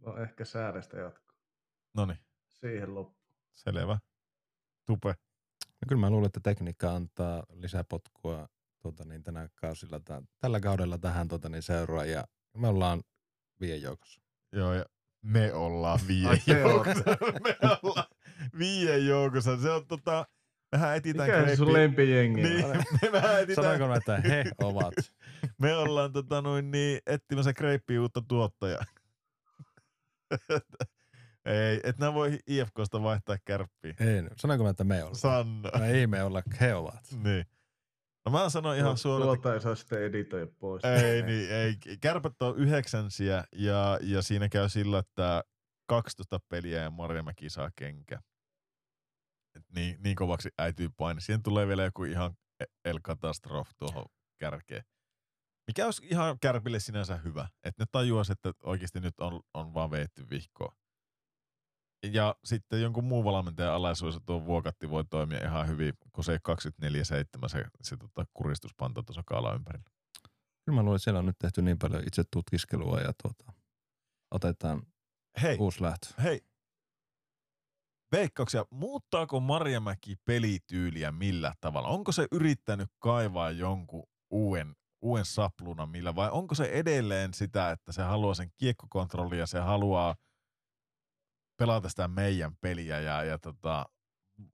Speaker 4: no ehkä säädöstä jatko.
Speaker 1: No niin,
Speaker 4: Siihen loppu.
Speaker 1: selvä. Tupe.
Speaker 3: No kyllä mä luulen, että tekniikka antaa lisäpotkua tuota, niin tänä kausilla, tä- tällä kaudella tähän tuota, niin seuraa ja me ollaan viien joukossa.
Speaker 1: Joo, ja me ollaan
Speaker 4: te
Speaker 1: joukossa. me ollaan viien joukossa. Se on tota, mehän etitään
Speaker 4: Mikä se sun
Speaker 1: kreippi-
Speaker 4: lempijengi?
Speaker 1: Niin, me vähän etitään,
Speaker 3: Sanoinko mä, että he ovat?
Speaker 1: me ollaan tota, noin, niin, etsimässä kreippiä uutta tuottajaa. Ei, et nää voi IFKsta vaihtaa kärppiä.
Speaker 3: En. Sanoinko mä, että me ollaan?
Speaker 1: Sanna.
Speaker 3: No ei me olla, he ovat.
Speaker 1: Niin. No mä sanon ihan
Speaker 4: Tuo-
Speaker 1: suoraan, että
Speaker 4: Tuota ei saa sitten editoida pois.
Speaker 1: ei, niin, ei. Kärpät on yhdeksänsiä ja, ja siinä käy sillä, että 12 peliä ja Marjamäki saa kenkä. Et niin, niin kovaksi äityy paine. Siihen tulee vielä joku ihan e- El Katastrof tuohon kärkeen. Mikä olisi ihan kärpille sinänsä hyvä. Että ne tajuaisi, että oikeasti nyt on, on vaan veetty vihkoa. Ja sitten jonkun muun valmentajan alaisuudessa tuo vuokatti voi toimia ihan hyvin, kun se ei 24-7 se, se tota, kuristuspanta tuossa kaala ympärillä.
Speaker 3: Kyllä mä luulen, että siellä on nyt tehty niin paljon itse tutkiskelua ja tuota, otetaan
Speaker 1: Hei,
Speaker 3: uusi lähtö.
Speaker 1: hei. Veikkauksia, muuttaako Marjamäki pelityyliä millä tavalla? Onko se yrittänyt kaivaa jonkun uuden, uuden saplunan millä vai onko se edelleen sitä, että se haluaa sen kiekkokontrollia ja se haluaa pelata sitä meidän peliä ja, ja tota,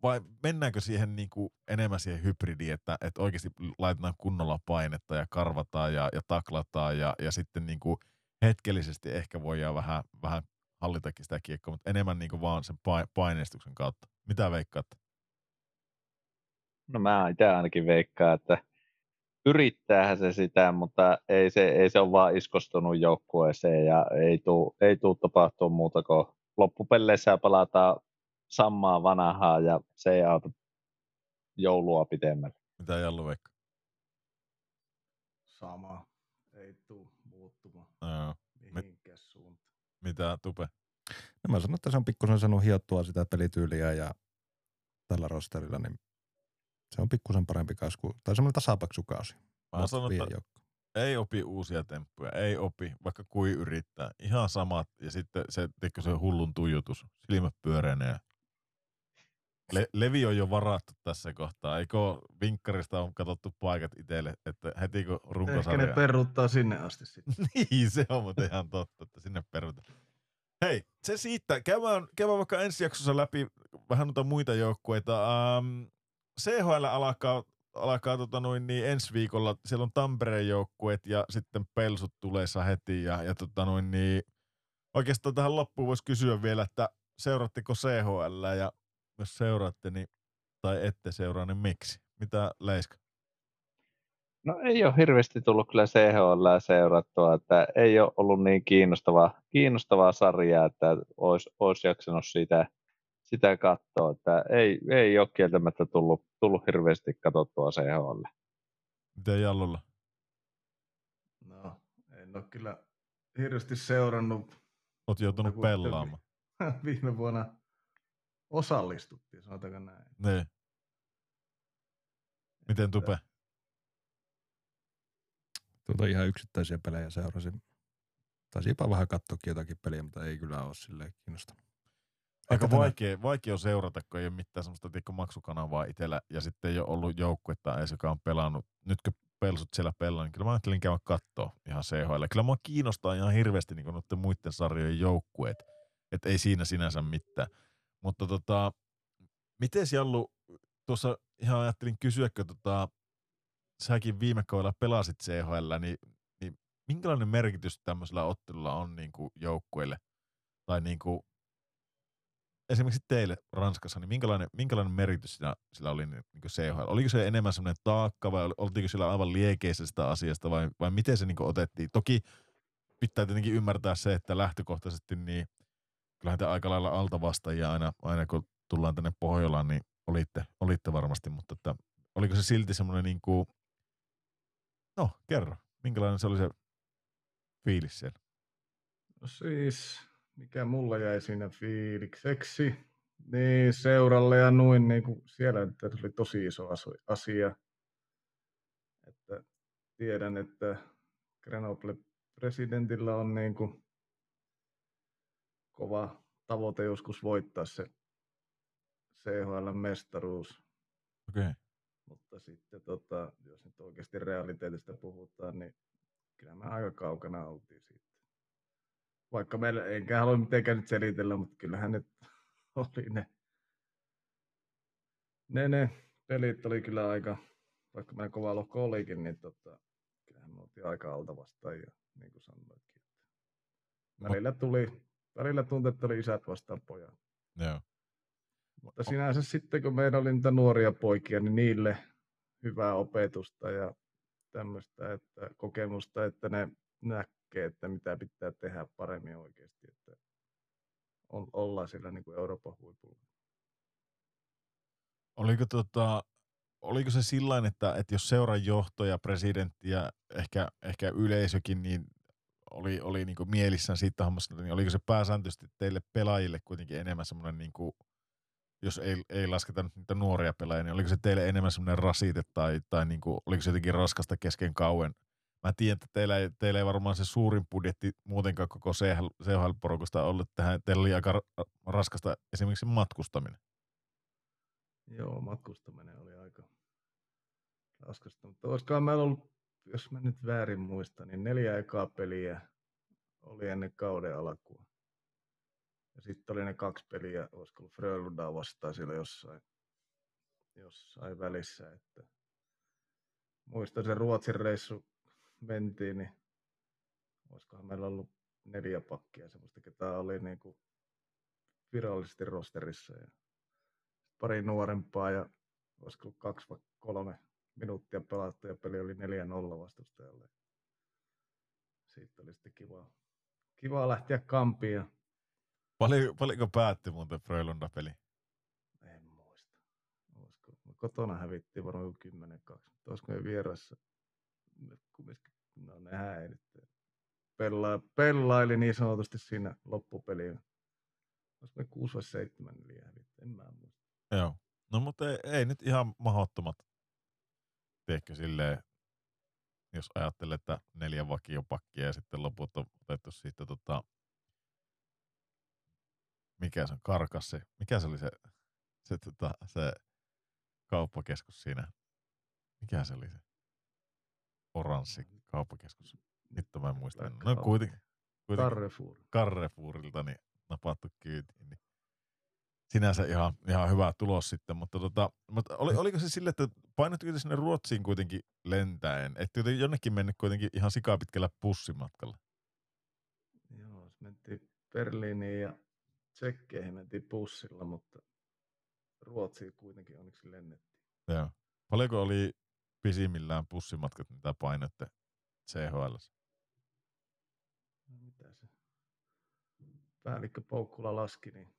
Speaker 1: vai mennäänkö siihen niinku enemmän siihen hybridiin, että, että oikeasti laitetaan kunnolla painetta ja karvataan ja, ja taklataan ja, ja sitten niinku hetkellisesti ehkä voidaan vähän, vähän hallitakin sitä kiekkoa, mutta enemmän niinku vaan sen pai- paineistuksen kautta. Mitä veikkaatte?
Speaker 2: No mä itse ainakin veikkaan, että yrittäähän se sitä, mutta ei se, ei se ole vaan iskostunut joukkueeseen ja ei tuu, ei tapahtua muuta kuin loppupeleissä palataan samaa vanhaa ja se ei auta joulua pitemmälle.
Speaker 1: Mitä Jallu veikkaa?
Speaker 4: Sama. Ei tuu muuttumaan
Speaker 1: Joo.
Speaker 4: mihinkään suuntaan.
Speaker 1: Mitä Tupe?
Speaker 3: No mä sanon, että se on pikkusen saanut hiottua sitä pelityyliä ja tällä rosterilla, niin se on pikkusen parempi kausi kuin, tai semmoinen tasapaksu kausi.
Speaker 1: Mä sanon, että. Ei opi uusia temppuja, ei opi, vaikka kui yrittää. Ihan samat, ja sitten se, teikö se hullun tuijotus, silmät pyöreinee. Le- Levi on jo varattu tässä kohtaa. Eikö vinkkarista on katsottu paikat itselle, että heti kun
Speaker 4: Ehkä ne
Speaker 1: runkosarja...
Speaker 4: peruuttaa sinne asti sitten.
Speaker 1: niin, se on muuten ihan totta, että sinne perutaan. Hei, se siitä. Käydään, käydään vaikka ensi jaksossa läpi vähän noita muita joukkueita. Ähm, CHL alkaa, alkaa tota noin, niin ensi viikolla. Siellä on Tampereen joukkueet ja sitten Pelsut tulee heti. Ja, ja tota noin, niin, oikeastaan tähän loppuun voisi kysyä vielä, että seuraatteko CHL ja jos seuraatte, niin, tai ette seuraa, niin miksi? Mitä Leiska?
Speaker 2: No ei ole hirveästi tullut kyllä CHL seurattua, että ei ole ollut niin kiinnostavaa, kiinnostavaa sarjaa, että olisi, olisi jaksanut sitä, sitä katsoa, että ei, ei ole kieltämättä tullut, tullut hirveästi katsottua CHL.
Speaker 1: Mitä Jallulla?
Speaker 4: No, en ole kyllä hirveästi seurannut.
Speaker 1: Oot joutunut
Speaker 4: Joku-
Speaker 1: pelaamaan.
Speaker 4: Viime vuonna osallistuttiin, sanotaanko näin.
Speaker 1: Niin. Miten Tupe?
Speaker 3: Tuota ihan yksittäisiä pelejä seurasin. Taisi jopa vähän katsoakin jotakin peliä, mutta ei kyllä ole silleen kiinnostanut.
Speaker 1: Aika vaikea, vaikea on seurata, kun ei ole mitään semmoista maksukanavaa itsellä ja sitten ei ole ollut joukkuetta edes, joka on pelannut. Nytkö pelsut siellä pelaa, niin kyllä mä ajattelin käydä katsoa ihan CHL. Kyllä mua kiinnostaa ihan hirveästi niin noiden muiden sarjojen joukkueet. Että ei siinä sinänsä mitään. Mutta tota, miten Jallu, tuossa ihan ajattelin kysyäkö, tota, säkin viime kaudella pelasit CHL, niin, niin minkälainen merkitys tämmöisellä ottelulla on niin kuin joukkueille? Tai niin kuin esimerkiksi teille Ranskassa, niin minkälainen, minkälainen merkitys sillä, sillä oli niin, niin CHL? Oliko se enemmän semmoinen taakka vai oltiinko sillä aivan liekeisestä asiasta vai, vai miten se niin otettiin? Toki pitää tietenkin ymmärtää se, että lähtökohtaisesti niin kyllähän te aika lailla altavastaajia aina, aina kun tullaan tänne Pohjolaan, niin olitte, olitte varmasti, mutta että, oliko se silti semmoinen niin kuin, no kerro, minkälainen se oli se fiilis siellä?
Speaker 4: No siis, mikä mulla jäi siinä fiilikseksi, niin seuralle ja noin, niin kuin siellä että se oli tosi iso asia. Että tiedän, että Grenoble presidentillä on niin kuin kova tavoite joskus voittaa se CHL-mestaruus.
Speaker 1: Okay.
Speaker 4: Mutta sitten tota, jos nyt oikeasti realiteetista puhutaan, niin kyllä me aika kaukana oltiin siitä. Vaikka meillä, enkä halua mitenkään nyt selitellä, mutta kyllähän nyt oli ne, ne, ne pelit oli kyllä aika, vaikka meidän kova lohko olikin, niin tota, kyllähän me oltiin aika alta vastaan ja niin kuin sanoinkin. Välillä tuli, välillä tuntui, että oli isät vastaan pojat.
Speaker 1: Joo.
Speaker 4: Mutta sinänsä sitten, kun meillä oli niitä nuoria poikia, niin niille hyvää opetusta ja tämmöistä että kokemusta, että ne näkee, että mitä pitää tehdä paremmin oikeasti, että on, ollaan siellä niin kuin Euroopan huipulla.
Speaker 1: Oliko, tota, oliko se sillä että, että jos seuran johto ja presidentti ja ehkä, ehkä yleisökin niin oli, oli niin mielissään siitä hommasta, niin oliko se pääsääntöisesti teille pelaajille kuitenkin enemmän semmoinen niin kuin jos ei, ei lasketa nyt niitä nuoria pelaajia, niin oliko se teille enemmän semmoinen rasite tai, tai niin kuin, oliko se jotenkin raskasta kesken kauen? Mä tiedän, että teillä ei, teillä ei varmaan se suurin budjetti muutenkaan koko CHL-porukasta ollut tähän. Teillä oli aika raskasta esimerkiksi matkustaminen.
Speaker 4: Joo, matkustaminen oli aika raskasta, mutta olisikohan meillä ollut, jos mä nyt väärin muistan, niin neljä ekaa peliä oli ennen kauden alkua. Ja sitten oli ne kaksi peliä, olisiko ollut Frölundaa vastaan siellä jossain, jossain välissä. Että muistan se Ruotsin reissu mentiin, niin olisikohan meillä ollut neljä pakkia semmoista, ketä oli niin kuin virallisesti rosterissa. Ja pari nuorempaa ja olisiko ollut kaksi vai kolme minuuttia pelattu ja peli oli 4-0 vastustajalle. Siitä oli sitten kiva, kiva lähteä kampiin ja
Speaker 1: Paljon, paljonko päätti muuten Frölunda-peli?
Speaker 4: En muista. Olisiko, kotona hävittiin varmaan 10-2, mutta olisiko me vieressä, kumminkin, no nehän ei nyt Pella, pellaili niin sanotusti siinä loppupeliin. Olisiko me 6 vai 7 neljä en mä muista.
Speaker 1: Joo, no mutta ei, ei nyt ihan mahdottomat, tiedätkö silleen, jos ajattelee, että neljä vakiopakkia ja sitten loput on otettu siitä tota, mikä se on, karkas se, mikä se oli se, se, tota, se kauppakeskus siinä, mikä se oli se oranssi kauppakeskus, nyt mä en muista. No kuitenkin,
Speaker 4: kuitenkin Carrefour.
Speaker 1: Carrefourilta niin napattu kyytiin, niin sinänsä ihan, ihan hyvä tulos sitten, mutta, tota, mutta oli, oliko se sille, että painottiko sinne Ruotsiin kuitenkin lentäen, että jonnekin mennyt kuitenkin ihan sikapitkällä pussimatkalla?
Speaker 4: Joo, se mentiin Berliiniin ja Tsekkeihin mentiin bussilla, mutta Ruotsiin kuitenkin onneksi lennettiin.
Speaker 1: Joo. Paljonko oli pisimmillään bussimatkat, mitä painotte CHL?
Speaker 4: No, mitä se? Päällikkö Poukkula laski, niin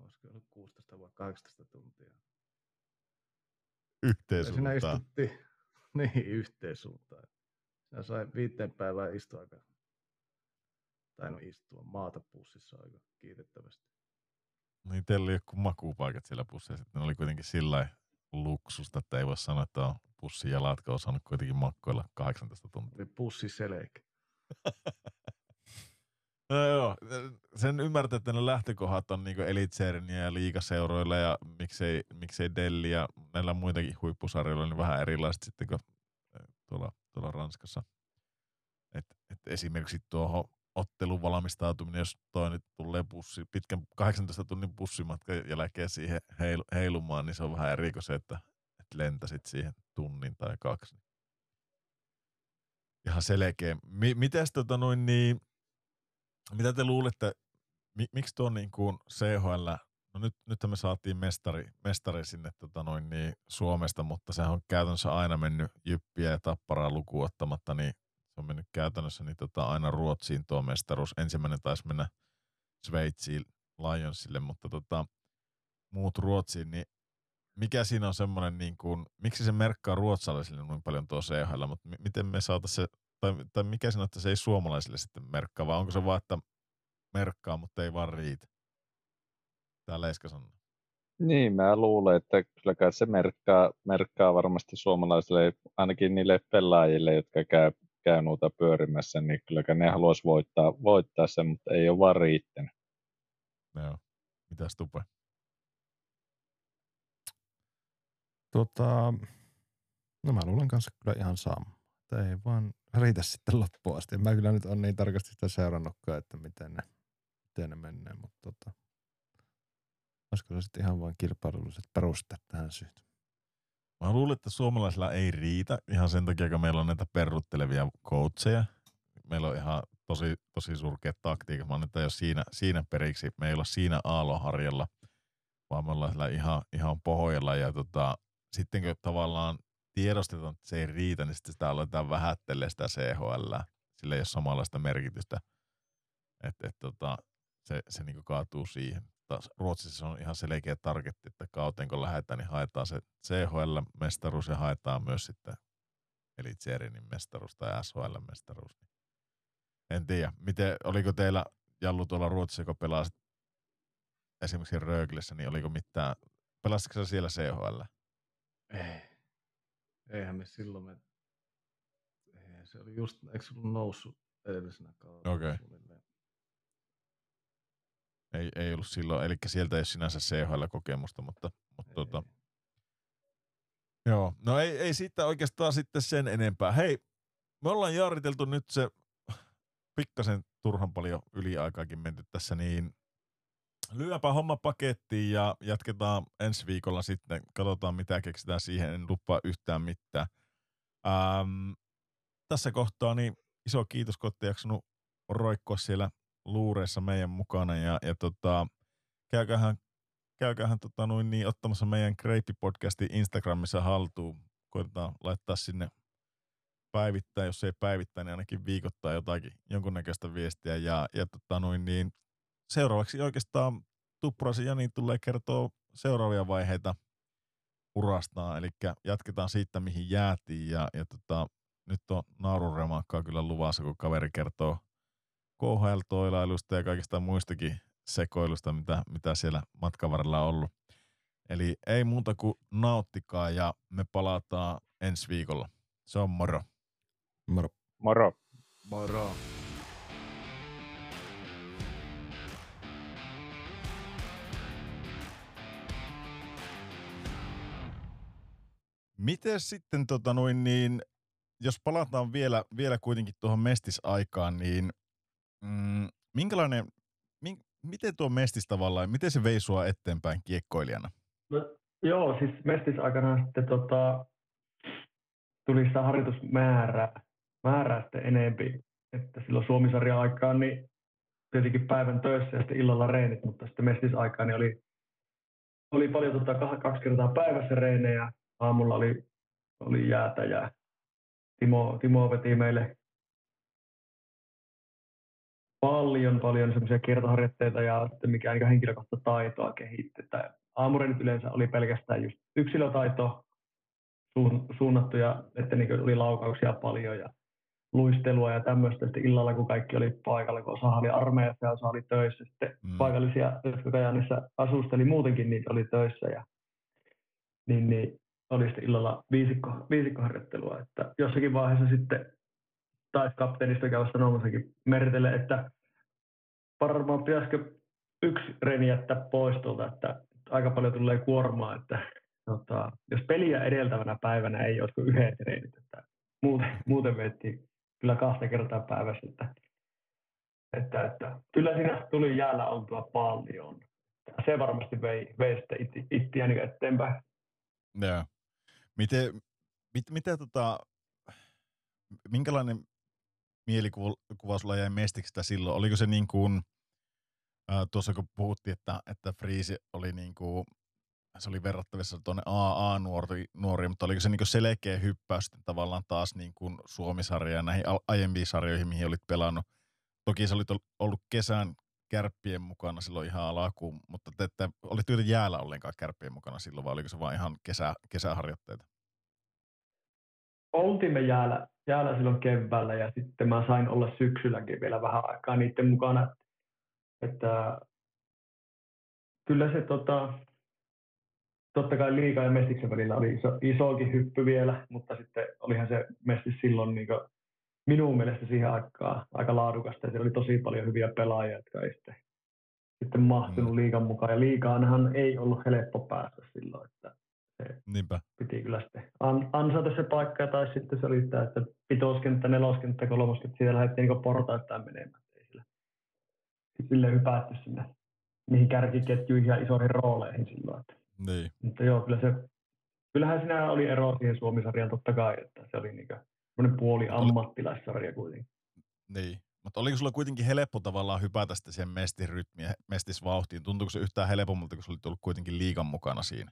Speaker 4: olisiko ollut 16 vai 18 tuntia.
Speaker 1: Yhteen suuntaan.
Speaker 4: Siinä istuttiin, niin yhteen suuntaan. Siinä sai viiteen päivää istuaika, tai no istua maata pussissa aika kiitettävästi.
Speaker 1: Niin teillä oli joku makupaikat siellä busseissa, että ne oli kuitenkin sillä luksusta, että ei voi sanoa, että on pussin jalat, on saanut kuitenkin makkoilla 18 tuntia.
Speaker 4: Pussi selkeä.
Speaker 1: no joo, sen ymmärtää, että ne lähtökohdat on niin Elitseriniä ja liikaseuroilla ja miksei, miksei Delli ja näillä muitakin huippusarjoilla niin vähän erilaiset sitten kuin tuolla, tuolla Ranskassa. Et, et esimerkiksi tuohon ottelun valmistautuminen, jos toi nyt tulee bussi, pitkän 18 tunnin bussimatkan jälkeen siihen heilumaan, niin se on vähän eri kuin se, että, että lentäsit siihen tunnin tai kaksi. Ihan selkeä. M- mitäs tota noin niin, mitä te luulette, mi- miksi tuo niin kuin CHL No nyt, nythän me saatiin mestari, mestari sinne tota noin niin, Suomesta, mutta sehän on käytännössä aina mennyt jyppiä ja tapparaa lukuun ottamatta, niin se on mennyt käytännössä niin tota aina Ruotsiin tuo mestaruus. Ensimmäinen taisi mennä Sveitsiin Lionsille, mutta tota, muut Ruotsiin, niin mikä siinä on semmoinen, niin kuin, miksi se merkkaa ruotsalaisille noin paljon tuo CHL, mutta m- miten me saataisiin se, tai, tai mikä siinä on, että se ei suomalaisille sitten merkkaa, vai onko se vaan, että merkkaa, mutta ei vaan riitä? Tää Leiska sanoo.
Speaker 2: Niin, mä luulen, että kyllä se merkkaa, merkkaa varmasti suomalaisille, ainakin niille pelaajille, jotka käy, käy nuuta pyörimässä, niin kyllä ne haluaisi voittaa, voittaa sen, mutta ei ole vaan riittänyt.
Speaker 1: Joo. Mitäs Tupe?
Speaker 3: Tota, no mä luulen kanssa kyllä ihan sama. Että ei vaan riitä sitten loppuun asti. Mä kyllä nyt on niin tarkasti sitä seurannutkaan, että miten ne, miten ne menee, mutta tota, olisiko se sitten ihan vain kilpailulliset perusteet tähän syyt.
Speaker 1: Mä luulen, että suomalaisilla ei riitä ihan sen takia, kun meillä on näitä perruttelevia coacheja. Meillä on ihan tosi, tosi surkeat taktiikat. Mä annetaan jo siinä, siinä periksi. Me ei olla siinä aaloharjalla, vaan me ollaan siellä ihan, ihan pohjalla. Ja tota, sitten kun tavallaan tiedostetaan, että se ei riitä, niin sitten sitä aletaan vähättelee sitä CHL. Sillä ei ole samanlaista merkitystä. Että et, tota, se, se niinku kaatuu siihen. Taas Ruotsissa on ihan selkeä targetti, että kauteen kun lähdetään, niin haetaan se CHL-mestaruus ja haetaan myös sitten Elitserinin mestaruus tai SHL-mestaruus. En tiedä, miten, oliko teillä Jallu tuolla Ruotsissa, kun pelasit esimerkiksi Röglissä, niin oliko mitään, pelasitko sä siellä CHL?
Speaker 4: Ei. Eihän me silloin me... Ei, se oli just, eikö se ollut noussut edellisenä kaudella?
Speaker 1: Okei.
Speaker 4: suunnilleen?
Speaker 1: Ei, ei ollut silloin, eli sieltä ei ole sinänsä CHL-kokemusta, mutta, mutta
Speaker 4: Ei.
Speaker 1: tota, Joo, no ei, ei siitä oikeastaan sitten sen enempää. Hei, me ollaan jaariteltu nyt se pikkasen turhan paljon yliaikaakin menty tässä, niin lyöpä homma pakettiin ja jatketaan ensi viikolla sitten. Katsotaan mitä keksitään siihen, en lupaa yhtään mitään. Ähm, tässä kohtaa niin iso kiitos, kun olette jaksanut roikkoa siellä luureissa meidän mukana ja, ja tota, käykähän käykähän tota noin niin, ottamassa meidän Kreipi-podcastin Instagramissa haltuun. Koitetaan laittaa sinne päivittäin, jos ei päivittäin, niin ainakin viikoittain jotakin, jonkunnäköistä viestiä. Ja, ja tota noin niin, seuraavaksi oikeastaan Tuppuraisen Jani tulee kertoa seuraavia vaiheita urastaan, eli jatketaan siitä, mihin jäätiin. Ja, ja tota, nyt on naururemakkaa kyllä luvassa, kun kaveri kertoo KHL-toilailusta ja kaikista muistakin sekoilusta, mitä, mitä siellä matkan varrella on ollut. Eli ei muuta kuin nauttikaa ja me palataan ensi viikolla. Se on moro.
Speaker 3: Moro.
Speaker 2: Moro.
Speaker 4: Moro.
Speaker 1: Miten sitten tota noin niin, jos palataan vielä, vielä kuitenkin tuohon mestisaikaan, niin mm, minkälainen, min, miten tuo mestis tavallaan, miten se vei sua eteenpäin kiekkoilijana?
Speaker 5: No, joo, siis mestis aikana sitten tota, tuli sitä harjoitusmäärää määrää sitten enempi. Että silloin Suomisarjan aikaan niin tietenkin päivän töissä ja sitten illalla reenit, mutta sitten mestisaikaan niin oli, oli paljon tota, kaksi kertaa päivässä reenejä. Aamulla oli, oli jäätä ja Timo, Timo veti meille paljon, paljon semmoisia kiertoharjoitteita ja sitten mikä niin henkilökohtaista taitoa kehittää. Aamureenit yleensä oli pelkästään just yksilötaito suun, suunnattu ja että niin oli laukauksia paljon ja luistelua ja tämmöistä. Sitten illalla, kun kaikki oli paikalla, kun osa oli armeijassa ja osa oli töissä. Sitten
Speaker 1: mm.
Speaker 5: paikallisia, jotka Kajaanissa asusteli muutenkin, niitä oli töissä. Ja, niin, niin oli sitten illalla viisikko, viisikkoharjoittelua. Että jossakin vaiheessa sitten taisi kapteenista käydä sanomassakin Mertelle, että varmaan pitäisikö yksi reni jättää pois tuolta, että aika paljon tulee kuormaa, että tota, jos peliä edeltävänä päivänä ei kuin yhdet reenit, että muuten, muuten veettiin kyllä kahta kertaa päivässä, että, että, että kyllä siinä tuli jäällä oltua paljon. Se varmasti vei, vei sitten it, itseäni eteenpäin.
Speaker 1: Joo. Miten, mit, mitä tota, minkälainen mielikuva sulla jäi mestiksestä silloin? Oliko se niin kuin, Ää, tuossa kun puhuttiin, että, että Friisi oli niinku, se oli verrattavissa tuonne AA-nuori, nuori, mutta oliko se niinku selkeä hyppäys tavallaan taas niin kuin Suomisarja ja näihin aiempiin sarjoihin, mihin olit pelannut. Toki se olit ollut kesän kärppien mukana silloin ihan alakuun, mutta te ette, olit kuitenkin jäällä ollenkaan kärppien mukana silloin, vai oliko se vain ihan kesä, kesäharjoitteita?
Speaker 5: Oltimme jäällä, jäällä silloin keväällä ja sitten mä sain olla syksylläkin vielä vähän aikaa niiden mukana. Että kyllä se tota, totta kai liiga ja mestiksen välillä oli iso, isokin hyppy vielä, mutta sitten olihan se mestis silloin niin minun mielestä siihen aikaan aika laadukasta. Ja siellä oli tosi paljon hyviä pelaajia, jotka ei sitten, sitten mahtunut mm. liigan mukaan. Ja liikaanhan ei ollut helppo päästä silloin, että se
Speaker 1: Niinpä.
Speaker 5: piti kyllä sitten an, ansata se paikka, tai sitten se oli sitä, että pitoskenttä, neloskenttä, kolmoskenttä, siitä lähdettiin niin portaittain menemään. Ei sille, sille hypätty sinne niihin kärkiketjuihin ja isoihin rooleihin silloin. Että.
Speaker 1: Niin.
Speaker 5: Mutta joo, kyllä se, kyllähän siinä oli ero siihen Suomisarjaan totta kai, että se oli niin semmoinen puoli ammattilaissarja kuitenkin.
Speaker 1: Niin, mutta oliko sulla kuitenkin helppo tavallaan hypätä sitten siihen mestisrytmiin, mestisvauhtiin? Tuntuuko se yhtään helpommalta, kun sulla oli kuitenkin liikan mukana siinä?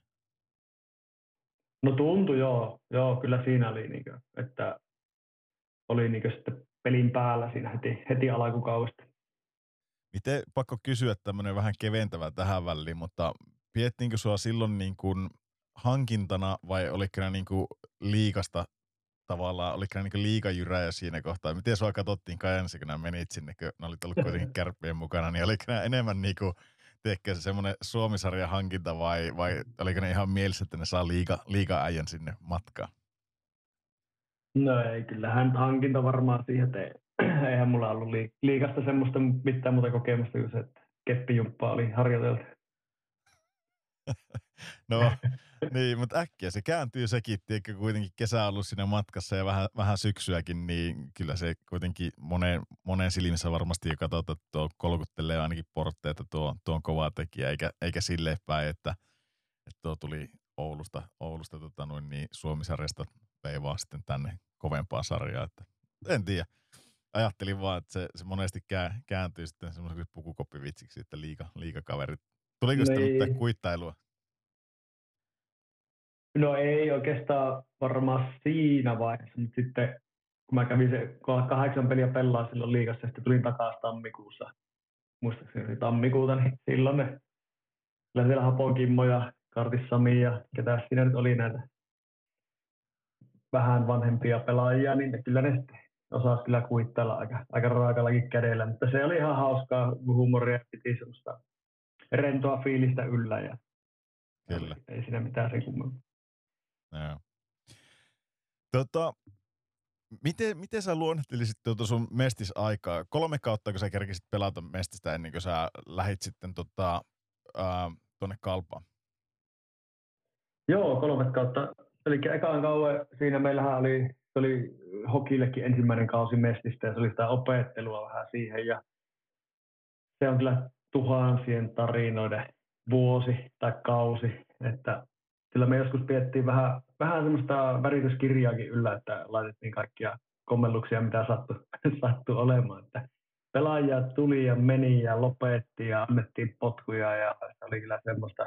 Speaker 5: No tuntui joo, joo kyllä siinä oli, niin kuin, että oli niin sitten pelin päällä siinä heti, heti alkukaudesta.
Speaker 1: Miten, pakko kysyä tämmöinen vähän keventävä tähän väliin, mutta piettiinkö sua silloin niin kuin hankintana vai oliko ne niin kuin liikasta tavallaan, oliko ne niin liikajyräjä siinä kohtaa? Miten sua katsottiin Kajansi, kun menit sinne, kun ne olit ollut kuitenkin kärppien mukana, niin oliko ne enemmän niin kuin, se semmoinen Suomisarjan hankinta vai, vai oliko ne ihan mielessä, että ne saa liika, liika-äijän sinne matkaan?
Speaker 5: No ei, kyllähän hankinta varmaan siihen tee. Eihän mulla ollut liikasta semmoista mitään muuta kokemusta kuin se, että keppijumppa oli harjoiteltu.
Speaker 1: no niin, mutta äkkiä se kääntyy sekin, tiedätkö, kuitenkin kesä on ollut siinä matkassa ja vähän, vähän syksyäkin, niin kyllä se kuitenkin monen, monen silmissä varmasti jo katsotaan, että tuo kolkuttelee ainakin portteita, tuo, tuo on kova tekijä, eikä, eikä silleen päin, että, että tuo tuli Oulusta, Oulusta tota noin, niin Suomisarjasta veivaa sitten tänne kovempaa sarjaa, että en tiedä. Ajattelin vaan, että se, se monesti kää, kääntyy sitten semmoiseksi pukukoppivitsiksi, että liika, liikakaverit. Tuliko sitten niin. kuittailua?
Speaker 5: No ei oikeastaan varmaan siinä vaiheessa, mutta sitten kun mä kävin se kahdeksan peliä pelaa silloin liigassa ja sitten tulin takaisin tammikuussa, muistaakseni oli tammikuuta, niin silloin ne, kyllä siellä Hapon Kimmo ja Kartis Sami ja ketä siinä nyt oli näitä vähän vanhempia pelaajia, niin ne kyllä ne sitten osasi kyllä kuittailla aika, aika raakallakin kädellä, mutta se oli ihan hauskaa huumoria, piti semmoista rentoa fiilistä yllä ja
Speaker 1: Kyllä.
Speaker 5: Ei siinä mitään sen kummempaa.
Speaker 1: Joo. Tota, miten, miten sä luonnehtelisit tuota sun mestisaikaa? Kolme kautta, kun sä kerkisit pelata mestistä ennen kuin sä lähit sitten tota, tuonne kalpaan?
Speaker 5: Joo, kolme kautta. Eli ekaan kauan siinä meillähän oli, se oli hokillekin ensimmäinen kausi mestistä ja se oli sitä opettelua vähän siihen ja se on kyllä tuhansien tarinoiden vuosi tai kausi, että kyllä me joskus piettiin vähän, vähän semmoista värityskirjaakin yllä, että laitettiin kaikkia kommelluksia, mitä sattui, sattui olemaan. Että pelaajia tuli ja meni ja lopetti ja annettiin potkuja ja se oli kyllä semmoista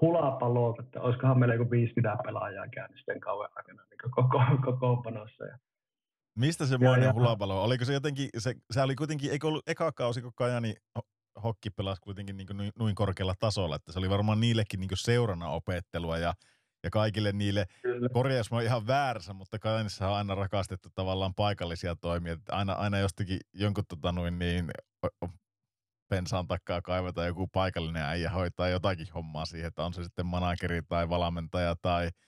Speaker 5: hulapaloa, että olisikohan meillä joku 50 pelaajaa käynyt sitten kauan aikana niin koko, kokoonpanossa. Ja
Speaker 1: Mistä se moinen hulapalo? Oliko se jotenkin, se, se oli kuitenkin, eikö ollut eka kausi, kun Kajani hokki pelasi kuitenkin niin kuin noin korkealla tasolla, että se oli varmaan niillekin niin kuin seurana opettelua ja, ja kaikille niille, korjaus mä ihan väärässä, mutta Kajanissa on aina rakastettu tavallaan paikallisia toimia, että aina, aina jostakin jonkun tota noin niin, pensaan takaa kaivata joku paikallinen äijä hoitaa jotakin hommaa siihen, että on se sitten manageri tai valmentaja tai –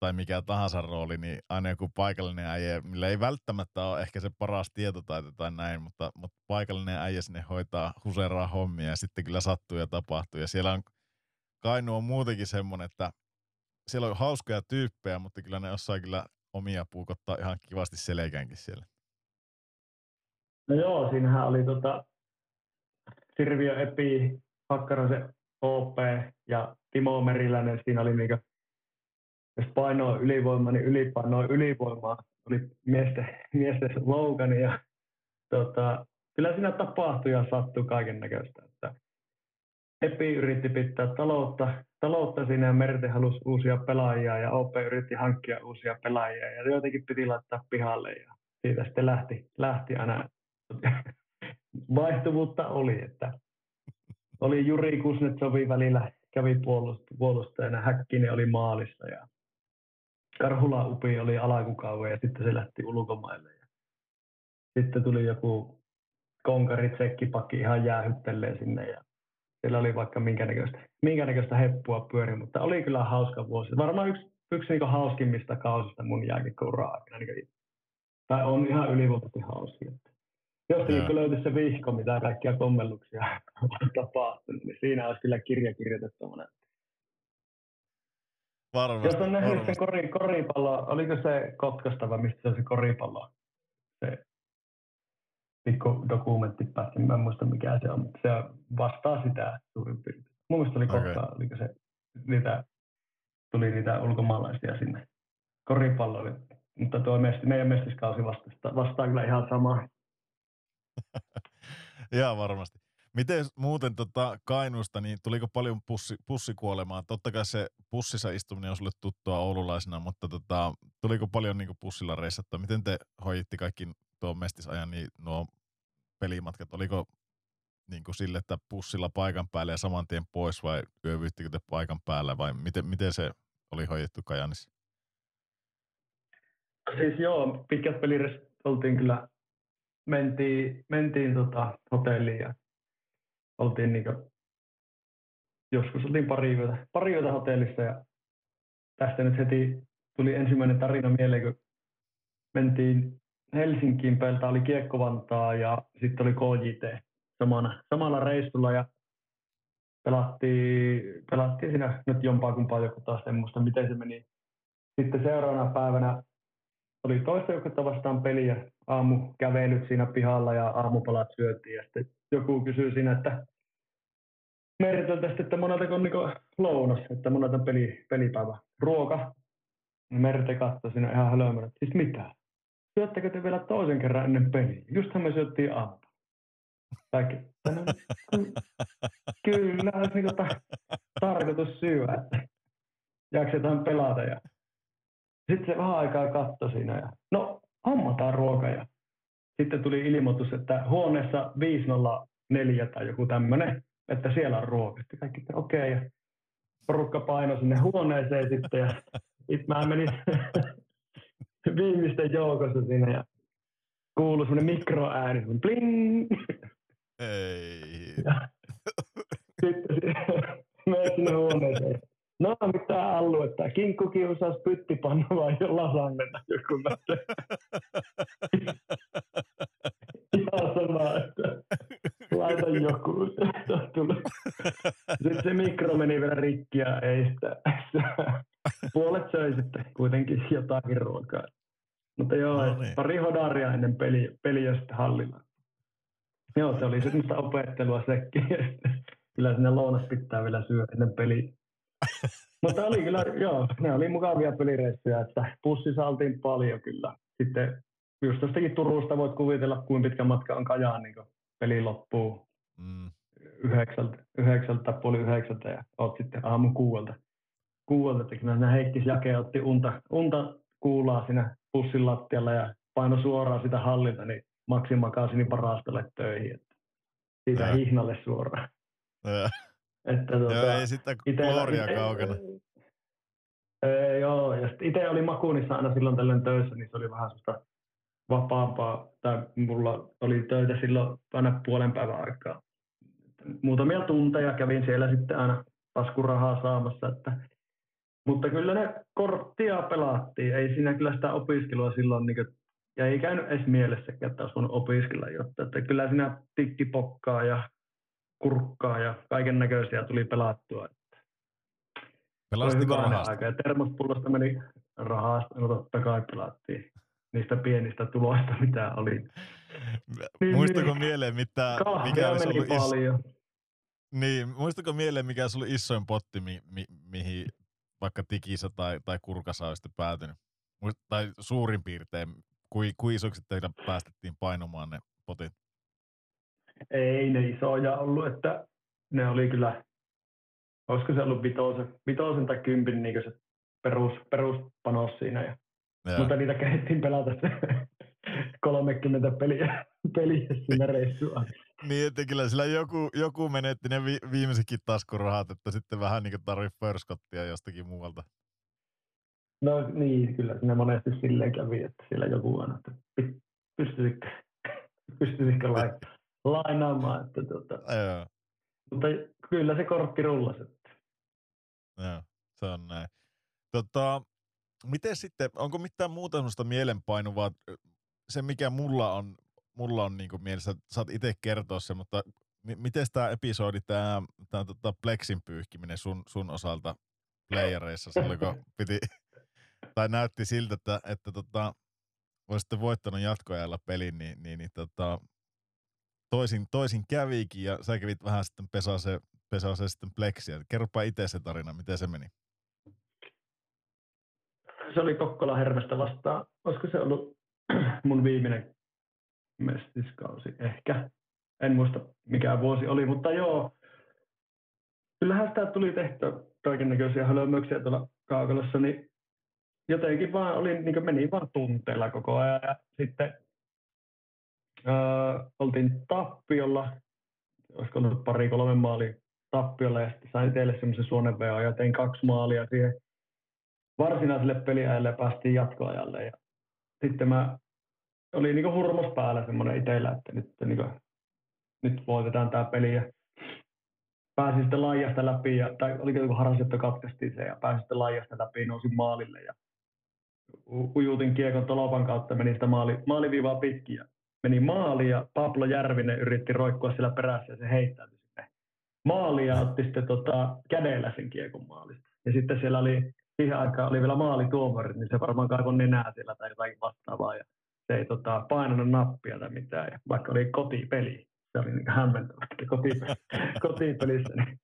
Speaker 1: tai mikä tahansa rooli, niin aina joku paikallinen äijä, millä ei välttämättä ole ehkä se paras tietotaito tai näin, mutta, mutta paikallinen äijä sinne hoitaa huseraa hommia ja sitten kyllä sattuu ja tapahtuu. Ja siellä on, Kainu on muutenkin semmoinen, että siellä on hauskoja tyyppejä, mutta kyllä ne osaa kyllä omia puukottaa ihan kivasti selkänkin siellä.
Speaker 5: No joo, siinähän oli tota Sirviö Epi, Hakkarasen OP ja Timo Meriläinen. Siinä oli niinku jos painoa ylivoimaa, niin ylipainoa ylivoimaa oli miesten, miesten slogan. Ja, tota, kyllä siinä tapahtui ja sattui kaiken näköistä. Että Epi yritti pitää taloutta, taloutta siinä ja Merte halusi uusia pelaajia ja OP yritti hankkia uusia pelaajia ja jotenkin piti laittaa pihalle ja siitä sitten lähti, lähti aina. Vaihtuvuutta oli, että oli Juri Kusnetsovi välillä kävi puolust- puolustajana, Häkkinen oli maalissa ja Karhula Upi oli alakukauve ja sitten se lähti ulkomaille. Ja sitten tuli joku konkari tsekkipakki ihan jäähyttelee sinne ja siellä oli vaikka minkä näköistä, minkä näköistä heppua pyöri, mutta oli kyllä hauska vuosi. Varmaan yksi, yksi niin hauskimmista kausista mun jääkikkouraa aikana. Niin, tai on ihan ylivoimaisesti hauski. Jos niin löytyisi se vihko, mitä kaikkia kommelluksia on tapahtunut, niin siinä olisi kyllä kirja kirjoitettavana.
Speaker 1: Varmasti,
Speaker 5: Jos on nähnyt sen kori, koripallo, oliko se Kotkasta vai mistä se se koripallo? Se pikku dokumenttipätkä, mä en muista mikä se on, mutta se vastaa sitä suurin piirtein. Mun mielestä oli Kotka, okay. oliko se, niitä, tuli niitä ulkomaalaisia sinne. Koripallo oli, mutta tuo mesti, meidän mestiskausi vastaa, vastaa kyllä ihan samaa.
Speaker 1: Ihan varmasti. Miten muuten tota Kainuusta, niin tuliko paljon pussi, pussikuolemaa? Totta kai se pussissa istuminen on sulle tuttua oululaisena, mutta tota, tuliko paljon niin pussilla reissattua? Miten te hoiditte kaikki tuo mestisajan niin nuo pelimatkat? Oliko niin kuin sille, että pussilla paikan päälle ja saman tien pois vai yövyyttikö te paikan päällä vai miten, miten se oli hoidettu Kajanissa?
Speaker 5: Siis joo, pitkät pelireissut oltiin kyllä, mentiin, mentiin tota hotelliin ja oltiin niin kuin, joskus oltiin pari yötä, pari yötä hotellissa ja tästä nyt heti tuli ensimmäinen tarina mieleen, kun mentiin Helsinkiin pelta oli Kiekkovantaa ja sitten oli KJT samana, samalla reissulla ja pelattiin, pelattiin siinä nyt jompaa kumpaa joku taas, en muista miten se meni. Sitten seuraavana päivänä oli toista joukkuetta vastaan peliä, aamu kävelyt siinä pihalla ja aamupalat syötiin ja sitten joku kysyi siinä, että Mertöltä sitten, että monelta on niin lounas, että monelta peli, pelipäivä. Ruoka. Merte katsoi siinä ihan hölmönä, siis mitä? Syöttekö te vielä toisen kerran ennen peliä? Justhan me syöttiin aamu. Kaikki. No, kyllä, olisi niin ta- tarkoitus syödä, että jaksetaan pelata. Ja... Sitten se vähän aikaa katsoi siinä ja no, hommataan ruoka ja sitten tuli ilmoitus, että huoneessa 504 tai joku tämmöinen, että siellä on ruoka. Sitten kaikki, että okei. Okay. Ja porukka painoi sinne huoneeseen sitten ja sitten mä menin viimeisten joukossa sinne ja kuului semmoinen mikroääni, bling.
Speaker 1: Ei.
Speaker 5: Ja sitten menin sinne huoneeseen. No mitä aluetta, kinkkukiusaus, pyttipanna vai lasannetta joku Ihan sama, että laita joku. Sitten se mikro meni vielä rikki ja ei sitä. Puolet söi sitten kuitenkin jotakin ruokaa. Mutta joo, no niin. pari hodaria ennen peli, peliä sitten hallilla. Joo, se oli sitten opettelua sekin. Kyllä sinne lounas pitää vielä syödä ennen peliä. Mutta oli kyllä, joo, ne oli mukavia pelireissuja, että pussissa oltiin paljon kyllä. Sitten just tästäkin Turusta voit kuvitella, kuinka pitkä matka on Kajaan, niin peli loppuu mm. yhdeksältä, yhdeksältä, puoli yhdeksältä ja oot sitten aamu kuuelta. Kuuelta, että nämä Heikkis Jake otti unta, unta kuulaa siinä pussin lattialla ja paino suoraan sitä hallilta, niin Maksi makasi niin parastalle töihin. Että siitä hihnalle suoraan.
Speaker 1: Että tuota, joo, ei sitten gloria kaukana.
Speaker 5: Ee, joo, ja itse oli Makunissa aina silloin tällöin töissä, niin se oli vähän sellaista vapaampaa, tai mulla oli töitä silloin aina puolen päivän aikaa. Muutamia tunteja kävin siellä sitten aina taskurahaa saamassa, että mutta kyllä ne korttia pelattiin, ei siinä kyllä sitä opiskelua silloin, niin kuin, ja ei käynyt edes mielessäkään, että olisi voinut opiskella jotta, että kyllä siinä tikkipokkaa ja kurkkaa ja kaiken näköisiä tuli pelattua.
Speaker 1: Pelastiko rahasta? Aika.
Speaker 5: Ja termospullosta meni rahasta, no totta kai pelattiin niistä pienistä tuloista, mitä oli.
Speaker 1: Niin, Muistako niin, mieleen, mitä, mikä olisi ollut
Speaker 5: paljon.
Speaker 1: Is... Niin, muistako mieleen, mikä olisi ollut isoin potti, mi, mi, mihin vaikka tikissä tai, tai kurkassa olisi päätynyt? Muist, tai suurin piirtein, kui, kui isoksi teillä päästettiin painumaan ne potit?
Speaker 5: Ei ne isoja ollut, että ne oli kyllä, olisiko se ollut vitosen, vitosen tai kympin niin se perus, peruspanos siinä. Ja,
Speaker 1: Joo.
Speaker 5: mutta niitä kehdittiin pelata se 30 peliä, peliä siinä reissua.
Speaker 1: Niin, että kyllä sillä joku, joku menetti ne vi, viimeisetkin taskurahat, että sitten vähän niin kuin tarvii förskottia jostakin muualta.
Speaker 5: No niin, kyllä siinä monesti silleen kävi, että siellä joku aina, että py- pystyisikö, pystyisikö lai- lainaamaan. Että tota,
Speaker 1: Joo,
Speaker 5: mutta kyllä se kortti rullasi.
Speaker 1: Joo, se on näin. Tota, miten sitten, onko mitään muuta semmoista mielenpainuvaa, se mikä mulla on, mulla on niin mielessä, saat itse kertoa se, mutta mi- miten tämä episodi, tämä, tämä tota Plexin pyyhkiminen sun, sun osalta playereissa silloin, kun piti, tai näytti siltä, että, että tota, olisitte voittanut jatkoajalla pelin, niin, niin, niin tota, toisin, toisin kävikin ja sä kävit vähän sitten pesase, pesase sitten Plexiä. Kerropa itse se tarina, miten se meni.
Speaker 5: Se oli Kokkola Hervestä vastaan. Olisiko se ollut mun viimeinen mestiskausi ehkä. En muista mikä vuosi oli, mutta joo. Kyllähän sitä tuli tehtyä kaikennäköisiä hölmöyksiä tuolla kaukalossa, niin jotenkin vaan oli, niin meni vaan tunteella koko ajan. Ja sitten öö, oltiin tappiolla, olisiko ollut pari kolme maalia tappiolla ja sitten sain teille semmoisen suonenveon ja tein kaksi maalia siihen varsinaiselle peliajalle ja päästiin jatkoajalle. Ja sitten mä oli niin hurmos päällä semmoinen itsellä, että nyt, niin kuin, nyt voitetaan tämä peli. Ja pääsin sitten laajasta läpi, ja, tai oliko joku harras, että katkaistiin se, ja pääsin sitten laajasta läpi, nousin maalille ja ujutin kiekon tolopan kautta, meni sitä maali, maaliviivaa pitkin ja meni maali ja Pablo Järvinen yritti roikkua siellä perässä ja se heittäytyi sinne maaliin ja otti sitten tota, kädellä sen kiekon maalista. Ja sitten siellä oli, siihen aikaan oli vielä maalituomari, niin se varmaan kaivon nenää siellä tai jotain vastaavaa ja se ei tota, painanut nappia tai mitään, ja vaikka oli kotipeli. Se oli niin hämmentävä, kotipeli, kotipelissä. Niin.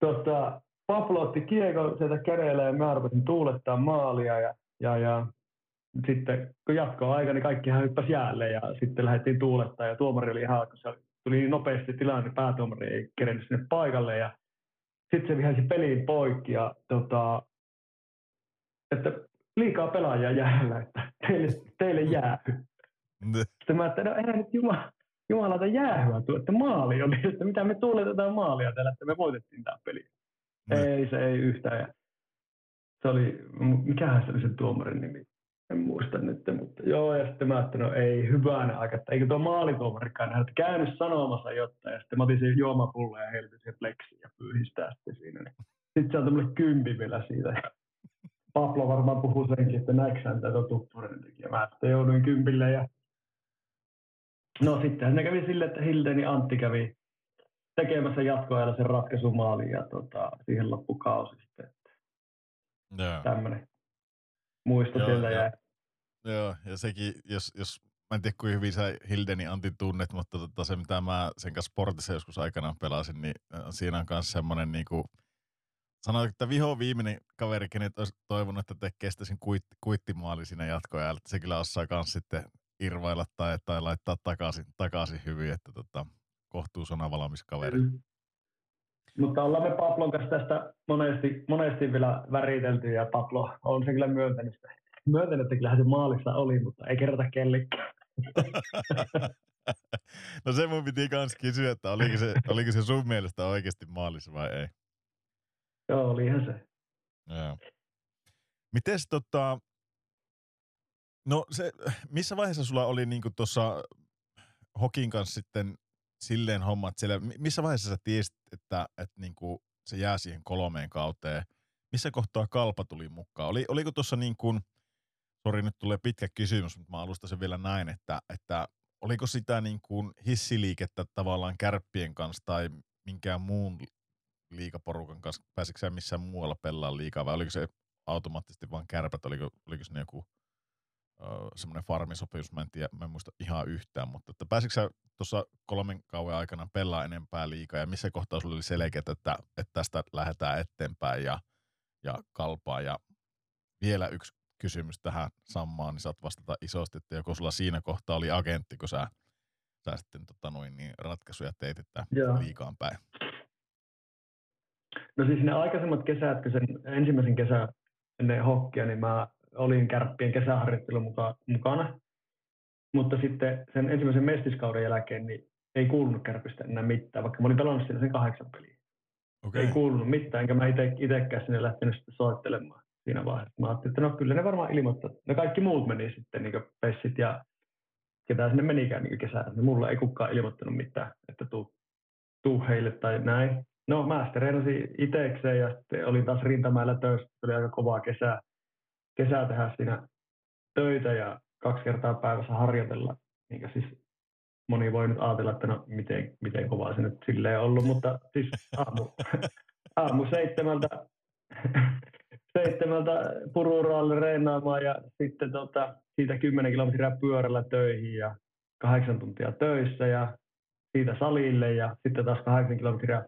Speaker 5: Tota, Pablo otti kiekon sieltä kädellä ja mä rupesin tuulettaa maalia ja, ja, ja sitten kun jatkoa aika, niin kaikki hyppäsi jäälle ja sitten lähdettiin tuulettaa ja tuomari oli ihan, kun se tuli niin nopeasti tilanne, niin päätuomari ei kerennyt sinne paikalle ja sitten se vihaisi peliin poikki ja tota, että liikaa pelaajia jäällä, että teille, teille jää. Sitten mä että no eihän nyt Jumala, jumalata jäähyä tuo, että maali oli, että mitä me tuuletetaan maalia täällä, että me voitettiin tämä peli.
Speaker 1: Mm.
Speaker 5: Ei, se ei yhtään. Ja se oli, mikähän se oli se tuomarin nimi? En muista nyt, mutta joo, ja sitten mä että no ei, hyvänä aika, että eikö tuo maalituomarikaan nähdä, että käynyt sanomassa jotain, ja sitten mä otin sen juomapullo ja heilutin sen pleksiin ja pyyhistää sitten siinä. Niin. Sitten se on tämmöinen kympi vielä siitä. Pablo varmaan puhuu senkin, että näikö hän tätä tuppurin tekijä. Mä sitten jouduin kympille ja No sitten ne kävi silleen, että Hildeni Antti kävi tekemässä jatkoajalla sen ratkaisumaalin ja tota, siihen loppu kausi sitten. Että
Speaker 1: Joo.
Speaker 5: tämmöinen muisto
Speaker 1: Joo,
Speaker 5: sieltä
Speaker 1: joo.
Speaker 5: jäi.
Speaker 1: Joo, ja sekin, jos, jos mä en tiedä kuinka hyvin sä Hildeni Antin tunnet, mutta tota, se mitä mä sen kanssa sportissa joskus aikanaan pelasin, niin äh, siinä on myös semmoinen niinku, sanotaan, että viho viimeinen kaveri, kenet olisi toivonut, että tekee sitten sen kuitti, kuittimaali siinä jatkoajalla, että se kyllä osaa myös sitten irvailla tai, tai laittaa takaisin, takaisin hyvin, että tota, kohtuu sana valmis kaveri.
Speaker 5: Mm. Mutta ollaan me Pablon kanssa tästä monesti, monesti vielä väritelty ja Pablo on se kyllä myöntänyt. Myöntänyt, että kyllähän se maalissa oli, mutta ei kerrota kellekään.
Speaker 1: no se mun piti kans kysyä, että oliko se, oliko se sun mielestä oikeasti maalissa vai ei?
Speaker 5: Joo, olihan se.
Speaker 1: Joo. Mites tota, no se, missä vaiheessa sulla oli niinku tuossa Hokin kanssa sitten silleen hommat siellä, mi- missä vaiheessa sä tiesit, että, että niinku se jää siihen kolmeen kauteen? Missä kohtaa kalpa tuli mukaan? Oli, oliko tuossa niin kuin, sori nyt tulee pitkä kysymys, mutta mä alustan sen vielä näin, että, että oliko sitä niin kuin hissiliikettä tavallaan kärppien kanssa tai minkään muun liikaporukan kanssa, pääsikö sä missään muualla pelaa liikaa vai oliko se automaattisesti vaan kärpät, oliko, oliko se joku semmoinen farmisopimus, mä en, tiedä, mä en muista ihan yhtään, mutta että pääsikö sä tuossa kolmen kauan aikana pelaa enempää liikaa ja missä kohtaa sulla oli selkeä, että, että tästä lähdetään eteenpäin ja, ja kalpaa ja vielä yksi kysymys tähän sammaan, niin saat vastata isosti, että joko sulla siinä kohtaa oli agentti, kun sä, sä sitten tota noin, niin ratkaisuja teit, että
Speaker 5: Joo.
Speaker 1: liikaan päin.
Speaker 5: No siis ne aikaisemmat kesät, kun sen ensimmäisen kesän ennen hokkia, niin mä olin kärppien kesäharjoittelun muka, mukana. Mutta sitten sen ensimmäisen mestiskauden jälkeen niin ei kuulunut kärpistä enää mitään, vaikka mä olin pelannut siinä sen kahdeksan peliä.
Speaker 1: Okei.
Speaker 5: Ei kuulunut mitään, enkä mä ite, itekään sinne lähtenyt sitten soittelemaan siinä vaiheessa. Mä ajattelin, että no kyllä ne varmaan ilmoittaa. No kaikki muut meni sitten, niin Pessit ja ketä sinne menikään niin kesällä. No mulle ei kukaan ilmoittanut mitään, että tuu, tuu heille tai näin. No mä sitten itekseen ja sitten olin taas rintamäellä töissä. Oli aika kovaa kesää, kesää tehdä siinä töitä ja kaksi kertaa päivässä harjoitella. Niin siis moni voi nyt ajatella, että no miten, miten kovaa se nyt silleen ollut, mutta siis aamu, aamu seitsemältä, seitsemältä pururaalle reenaamaan ja sitten tota, siitä 10 kilometriä pyörällä töihin ja kahdeksan tuntia töissä ja siitä salille ja sitten taas kahdeksan kilometriä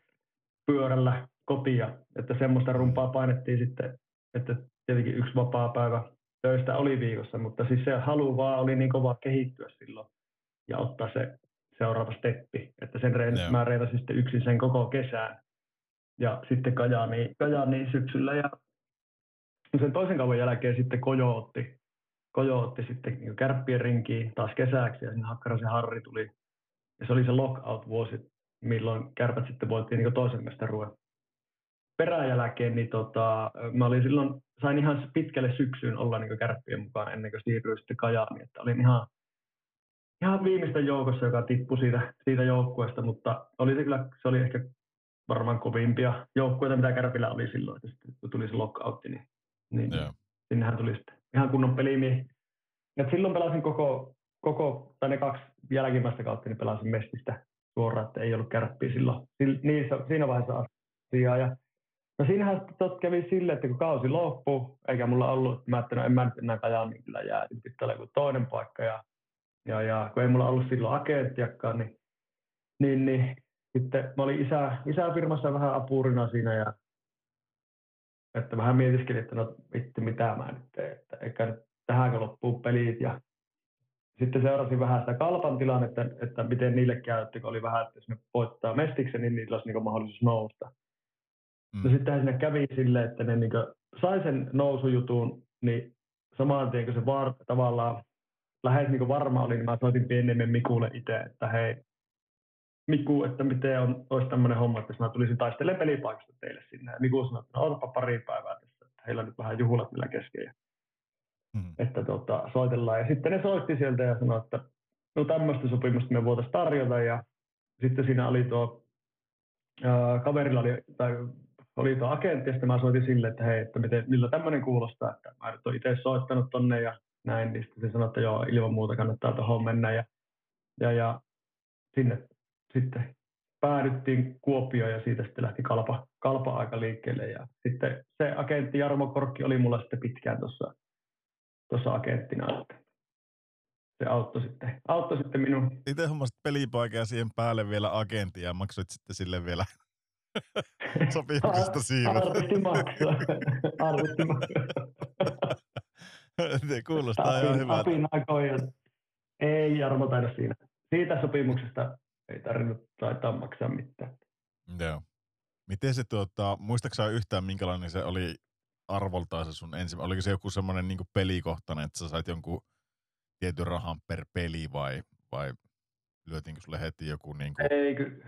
Speaker 5: pyörällä kotia. Että semmoista rumpaa painettiin sitten, että tietenkin yksi vapaa päivä töistä oli viikossa, mutta siis se halu vaan oli niin kova kehittyä silloin ja ottaa se seuraava steppi. Että sen reen,
Speaker 1: Joo.
Speaker 5: mä reenasin sitten yksin sen koko kesän ja sitten Kajaaniin, Kajaaniin syksyllä ja sen toisen kauan jälkeen sitten Kojo otti, Kojo otti sitten niin kärppien rinkiin taas kesäksi ja sinne Hakkarasen Harri tuli. Ja se oli se lockout-vuosi, milloin kärpät sitten voitiin niin toisen mestaruuden peräjälkeen, niin tota, mä olin silloin, sain ihan pitkälle syksyyn olla niin kärppien mukaan ennen kuin siirryin sitten Kajaaniin, että olin ihan, ihan viimeisten joukossa, joka tippui siitä, siitä joukkueesta, mutta oli se kyllä, se oli ehkä varmaan kovimpia joukkueita, mitä Kärpillä oli silloin, että kun tuli se lockoutti, niin, niin
Speaker 1: Joo.
Speaker 5: sinnehän tuli sitten ihan kunnon pelimiehi. Ja silloin pelasin koko, koko, tai ne kaksi jälkimmäistä kautta, niin pelasin Mestistä suoraan, että ei ollut kärppiä silloin, sil- niissä, siinä vaiheessa asiaa. Ja, no siinähän sitten tot kävi silleen, että kun kausi loppui, eikä mulla ollut, että mä ajattelin, no en mä nyt enää kajaan, niin kyllä jää, nyt pitää olla joku toinen paikka. Ja, ja, ja kun ei mulla ollut silloin agenttiakaan, niin, niin, niin sitten mä olin isä, isäfirmassa vähän apurina siinä ja että vähän mietiskelin, että no vittu mitä mä nyt teen, että eikä nyt tähänkö loppuu pelit ja sitten seurasin vähän sitä kalpan tilannetta, että, että miten niille käytti, kun oli vähän, että jos ne voittaa mestiksen, niin niillä olisi niin mahdollisuus nousta.
Speaker 1: Mm.
Speaker 5: No sittenhän sinne kävi silleen, että ne niin sai sen nousujutun, niin samaan tien kun se var, tavallaan lähes niin varma oli, niin mä soitin pienemmän Mikulle itse, että hei, Miku, että miten on, olisi tämmöinen homma, että jos mä tulisin taistelemaan pelipaikasta teille sinne. Ja Miku sanoi, että no pari päivää tässä, että heillä on nyt vähän juhlat vielä kesken. Ja,
Speaker 1: Mm.
Speaker 5: että tota, soitellaan. Ja sitten ne soitti sieltä ja sanoi, että no tämmöistä sopimusta me voitaisiin tarjota. Ja sitten siinä oli tuo, ää, kaverilla oli, tai oli tuo agentti, ja sitten mä soitin sille, että hei, että miten, miltä tämmöinen kuulostaa, että mä nyt itse soittanut tonne ja näin, niin sitten se sanoi, että joo, ilman muuta kannattaa tuohon mennä. Ja, ja, ja sinne sitten päädyttiin Kuopioon ja siitä sitten lähti kalpa, kalpa-aika liikkeelle. Ja sitten se agentti Jarmo Korkki oli mulla sitten pitkään tuossa tuossa agenttina. Se auttoi sitten, auttoi sitten minun.
Speaker 1: Itse hommasit pelipaikan ja siihen päälle vielä agentti ja maksoit sitten sille vielä sopimuksesta siivet.
Speaker 5: Arvitti maksua. Arvitti
Speaker 1: kuulostaa ihan hyvältä.
Speaker 5: apin aikoja. Ei Jarmo taida siinä. Siitä sopimuksesta ei tarvinnut taitaa maksaa mitään.
Speaker 1: Joo. Miten se tuota, muistaaksä yhtään minkälainen se oli arvoltaan se sun ensimmäinen, oliko se joku semmoinen niin pelikohtainen, että sä sait jonkun tietyn rahan per peli vai, vai lyötiinkö sulle heti joku niin kuin,
Speaker 5: Ei, ky-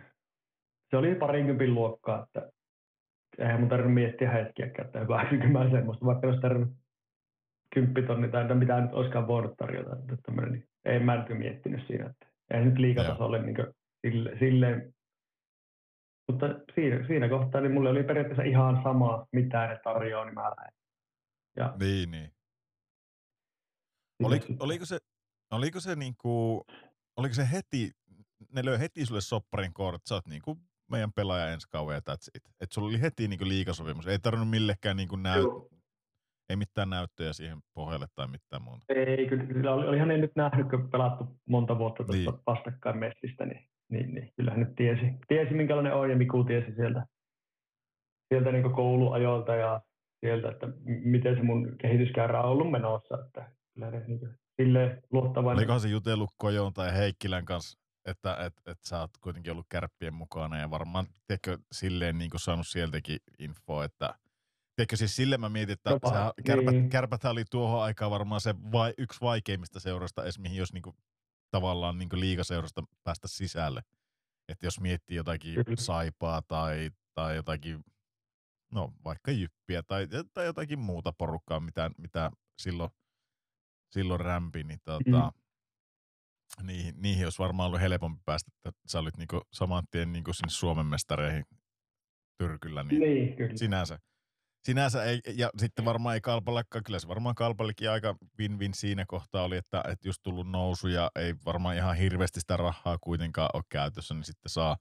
Speaker 5: se oli parinkympin luokkaa, että eihän mun tarvinnut miettiä hetkiäkään, että hyväksykö mä semmoista, vaikka olisi tarvinnut kymppitonni tai mitä nyt olisikaan voinut tarjota. Että niin ei mä nyt miettinyt siinä, että ei nyt liikatasolle niin sille, silleen. Mutta siinä, siinä kohtaa niin mulle oli periaatteessa ihan sama, mitä ne tarjoaa, niin mä lähden. Ja
Speaker 1: niin, niin.
Speaker 5: sitä
Speaker 1: Oliko, oliko se, oliko se niinku, oliko se heti, ne löi heti sulle sopparin että sä oot niinku meidän pelaaja ensi kauan ja that's it. Että sulla oli heti niinku liikasopimus, ei tarvinnut millekään niinku näy,
Speaker 5: Joo.
Speaker 1: ei mitään näyttöjä siihen pohjalle tai mitään muuta.
Speaker 5: Ei, kyllä, kyllä oli, olihan ne nyt nähnyt, kun pelattu monta vuotta tuosta
Speaker 1: Niin.
Speaker 5: niin. vastakkain messistä, niin, niin, niin kyllähän nyt tiesi, tiesi minkälainen on ja Miku tiesi sieltä, sieltä niin kouluajoilta ja sieltä, että miten se mun kehityskäyrä on ollut menossa, että kyllä ne niin silleen luottavainen.
Speaker 1: Olikohan se jutellut Kojon tai Heikkilän kanssa että et, et sä oot kuitenkin ollut kärppien mukana ja varmaan, tiedätkö, silleen niin saanut sieltäkin info, että Tiedätkö, siis sille mä mietin, että
Speaker 5: Jopa,
Speaker 1: sehän, kärpät,
Speaker 5: niin.
Speaker 1: kärpät oli tuohon aikaan varmaan se vai, yksi vaikeimmista seurasta edes, mihin jos niinku, tavallaan niinku liigaseurasta päästä sisälle. Että jos miettii jotakin
Speaker 5: Kyllä.
Speaker 1: saipaa tai, tai jotakin, no vaikka jyppiä tai, tai jotakin muuta porukkaa, mitä, mitä silloin, silloin rämpi, niin tota, mm. Niihin, niihin olisi varmaan ollut helpompi päästä, että sä olit niinku saman tien niinku sinne Suomen mestareihin tyrkyllä, niin,
Speaker 5: Niin, kyllä.
Speaker 1: sinänsä. Sinänsä ei, ja sitten varmaan ei Kalpallakaan, kyllä se varmaan Kalpallikin aika win-win siinä kohtaa oli, että, että just tullut nousu ja ei varmaan ihan hirveästi sitä rahaa kuitenkaan ole käytössä, niin sitten saa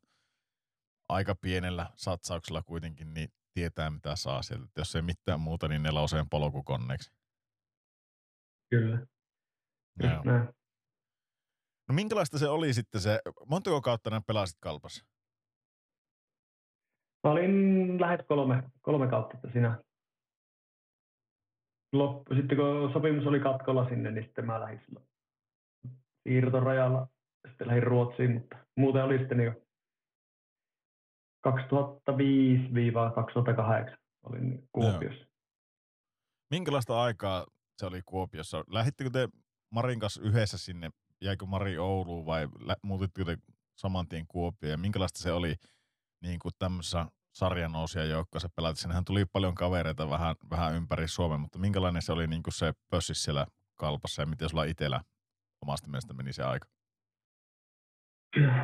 Speaker 1: aika pienellä satsauksella kuitenkin niin tietää mitä saa sieltä. Että jos ei mitään muuta, niin neloseen polkukonneeksi.
Speaker 5: Kyllä. Näin.
Speaker 1: No minkälaista se oli sitten se, montako kautta nämä pelasit Kalpassa?
Speaker 5: Mä olin lähes kolme, kolme kautta siinä. Loppu, sitten kun sopimus oli katkolla sinne, niin sitten mä lähdin silloin siirtorajalla. Sitten lähdin Ruotsiin, mutta muuten oli sitten niin 2005-2008 olin Kuopiossa.
Speaker 1: Minkälaista aikaa se oli Kuopiossa? Lähittekö te Marin kanssa yhdessä sinne, jäikö Mari Ouluun vai muutitteko te saman tien Kuopioon? Ja minkälaista se oli niin kuin tämmöisessä sarjanousia joukkoissa pelata? Sinnehän tuli paljon kavereita vähän, vähän ympäri Suomen, mutta minkälainen se oli niin kuin se pössis siellä kalpassa ja miten sulla itsellä omasta mielestä meni se aika?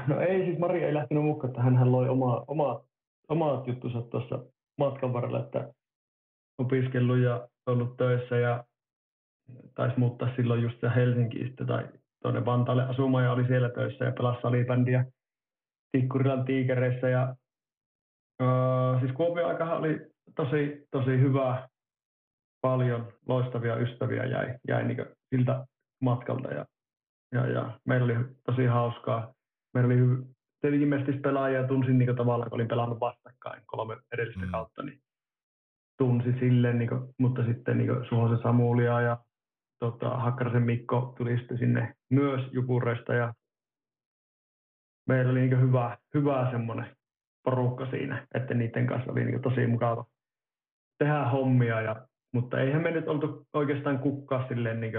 Speaker 5: No ei, siis Mari ei lähtenyt mukaan, että hän loi oma, oma, omat juttunsa tuossa matkan varrella, että opiskellut ja ollut töissä ja taisi muuttaa silloin just Helsinkiin tai tuonne Vantaalle asumaan ja oli siellä töissä ja pelasi salibändiä Tikkurilan tiikereissä ja uh, siis Kuopion aikahan oli tosi, tosi hyvä, paljon loistavia ystäviä jäi, jäi niin siltä matkalta ja, ja, ja meillä oli tosi hauskaa. Meillä oli tietenkin mestispelaajia tunsin niin tavallaan, kun olin pelannut vastakkain kolme edellistä
Speaker 1: Mm.
Speaker 5: mm. kautta, niin tunsi silleen, niin kuin, mutta sitten niin Suhosen Samulia ja tota, Hakkarasen Mikko tuli sitten sinne myös Jukureista ja meillä oli niin hyvä, hyvä semmoinen porukka siinä, että niiden kanssa oli niin tosi mukava tehdä hommia, ja, mutta eihän me nyt oltu oikeastaan kukkaa silleen niin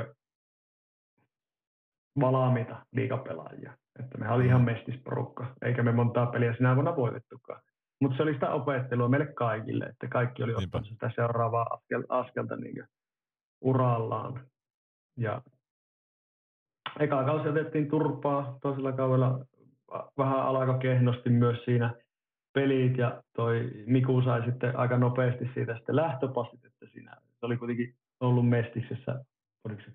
Speaker 5: valmiita liikapelaajia. Että me oli ihan mestisporukka, eikä me montaa peliä sinä vuonna voitettukaan. Mutta se oli sitä opettelua meille kaikille, että kaikki oli ottanut sitä seuraavaa askel, askelta niin urallaan. Ja eka kausi otettiin turpaa, toisella kaudella vähän alkoi kehnosti myös siinä pelit ja toi Miku sai sitten aika nopeasti siitä sitten lähtöpassit, että siinä se oli kuitenkin ollut Mestiksessä, oliko se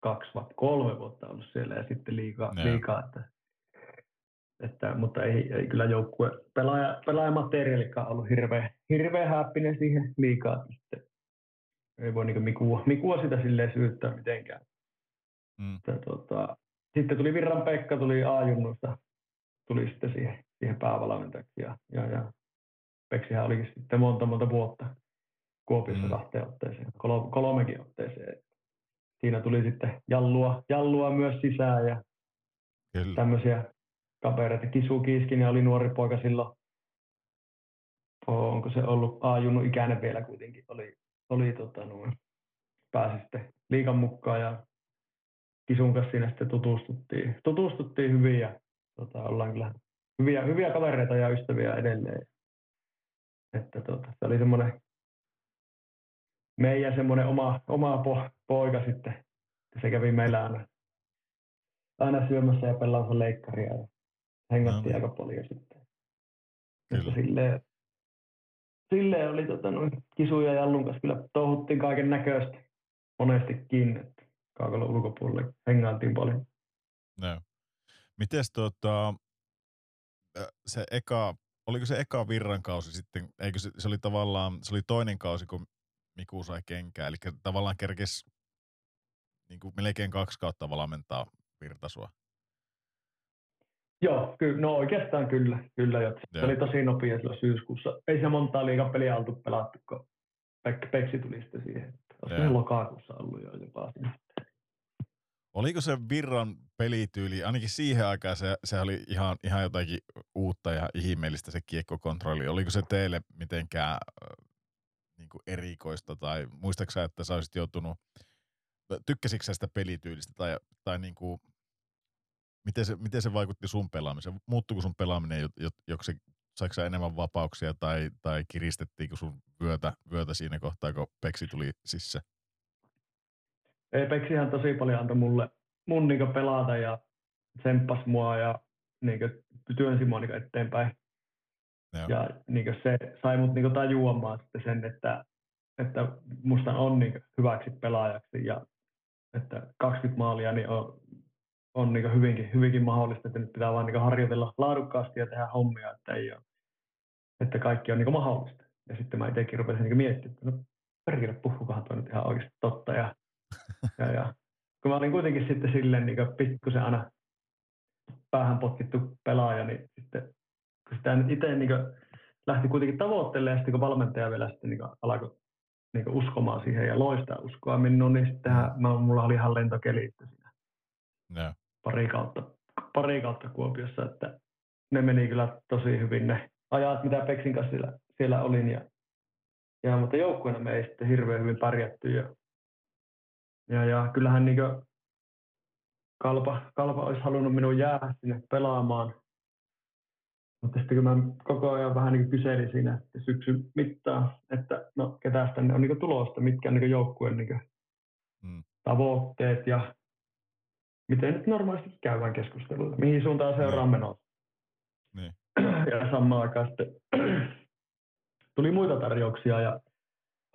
Speaker 5: kaksi vai kolme vuotta ollut siellä ja sitten liikaa,
Speaker 1: Joo.
Speaker 5: liikaa että, että, mutta ei, ei kyllä joukkue pelaaja, pelaajamateriaalikaan ollut hirveä, hirveä häppinen siihen liikaa, sitten ei voi niin Mikua, Mikua sitä silleen syyttää mitenkään.
Speaker 1: Mm.
Speaker 5: Että, tota, sitten tuli Virran Pekka, tuli A-junnuista, tuli sitten siihen, siihen päävalmentajaksi. Ja, ja, ja Peksihän olikin sitten monta monta vuotta Kuopiossa
Speaker 1: Mm.
Speaker 5: mm. kahteen otteeseen, kol- kolmekin otteeseen. Siinä tuli sitten jallua, jallua myös sisään ja
Speaker 1: Kyllä.
Speaker 5: tämmöisiä kavereita. Kisu Kiiskinen oli nuori poika silloin. Onko se ollut A-junnu ikäinen vielä kuitenkin? Oli, oli tota, noin, pääsi sitten liikan mukaan ja Kisun kanssa siinä sitten tutustuttiin, tutustuttiin hyvin ja tota, ollaan kyllä hyviä, hyviä kavereita ja ystäviä edelleen. Että tota, se oli semmoinen meidän semmoinen oma, oma po, poika sitten. Se kävi meillä aina, aina syömässä ja pelaamassa leikkaria ja hengattiin
Speaker 1: No niin.
Speaker 5: aika paljon sitten.
Speaker 1: Kyllä.
Speaker 5: Että silleen, silleen oli tota, noin, Kisu ja Jallun kanssa kyllä touhuttiin kaiken näköistä monestikin. Että kaukalon ulkopuolelle hengailtiin paljon.
Speaker 1: No. Mites tota, se eka, oliko se eka virran kausi sitten, eikö se, se oli tavallaan, se oli toinen kausi, kun Miku sai kenkää, eli tavallaan kerkes niin kuin melkein kaksi kautta valmentaa virtasua.
Speaker 5: Joo, ky- no oikeastaan kyllä. kyllä jo. Se oli tosi nopea silloin syyskuussa. Ei se montaa liigapeliä oltu pelattu, kun Pek- Peksi tuli sitten siihen. Olisiko lokakuussa ollut jo jopa siinä.
Speaker 1: Oliko se Virran pelityyli, ainakin siihen aikaan se, se oli ihan, ihan jotakin uutta ja ihmeellistä se kiekkokontrolli. Oliko se teille mitenkään niin kuin erikoista tai muistaaksä, että sä olisit joutunut, tykkäsitkö sitä pelityylistä tai, tai niin kuin, miten, se, miten se vaikutti sun pelaamiseen? Muuttuiko sun pelaaminen, joksi saiko enemmän vapauksia tai, tai kiristettiinkö sun vyötä, vyötä siinä kohtaa, kun Peksi tuli sisään?
Speaker 5: Ei, Peksihän tosi paljon antoi mulle mun niin pelata ja tsemppas mua ja niin työnsi mua niin eteenpäin. Joo. Ja niin se sai mut niin tajuamaan sitten sen, että, että musta on niin hyväksi pelaajaksi ja että 20 maalia niin on, on niin hyvinkin, hyvinkin mahdollista, että nyt pitää vaan niin harjoitella laadukkaasti ja tehdä hommia, että, ei ole, että kaikki on niin mahdollista. Ja sitten mä itsekin rupesin niin miettimään, että no perkele, puhukohan tuo nyt ihan oikeasti totta. Ja, ja, ja kun mä olin kuitenkin sitten silleen niin pikkusen aina päähän potkittu pelaaja, niin sitten kun sitä nyt itse niin lähti kuitenkin tavoittelemaan, ja sitten kun valmentaja vielä sitten niin alkoi niin uskomaan siihen ja loistaa uskoa minuun, niin sittenhän mä, mulla oli ihan lentokeli siinä.
Speaker 1: Yeah.
Speaker 5: Pari kautta, pari kautta Kuopiossa, että ne meni kyllä tosi hyvin ne ajat, mitä Peksin kanssa siellä, siellä olin. Ja, ja, mutta joukkueena me ei sitten hirveän hyvin pärjätty. Ja, ja, ja kyllähän niin Kalpa, Kalpa olisi halunnut minun jäädä sinne pelaamaan. Mutta sitten kun mä koko ajan vähän niin kyselin siinä syksyn mittaan, että no ketä tänne on niin tulosta, mitkä on niin joukkueen niin hmm. tavoitteet ja miten nyt normaalisti käydään keskustelua, mihin suuntaan seuraa niin. menossa.
Speaker 1: Niin.
Speaker 5: Ja samaan aikaan sitten tuli muita tarjouksia ja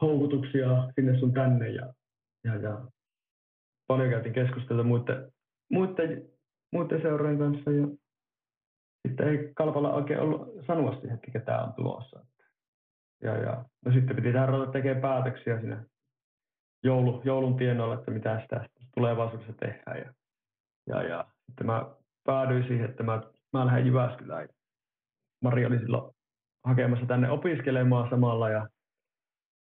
Speaker 5: houkutuksia sinne sun tänne ja, ja, ja paljon käytiin keskustelua muiden, muiden, muiden seurojen kanssa ja sitten ei Kalpalla oikein ollut sanoa siihen, että ketä on tulossa. Ja, ja, no sitten piti tähän ruveta tekemään päätöksiä siinä joulu, joulun tienoilla, että mitä sitä tulevaisuudessa tehdään. Ja, ja, ja sitten mä päädyin siihen, että mä, mä lähden Jyväskylään. Mari oli silloin hakemassa tänne opiskelemaan samalla ja,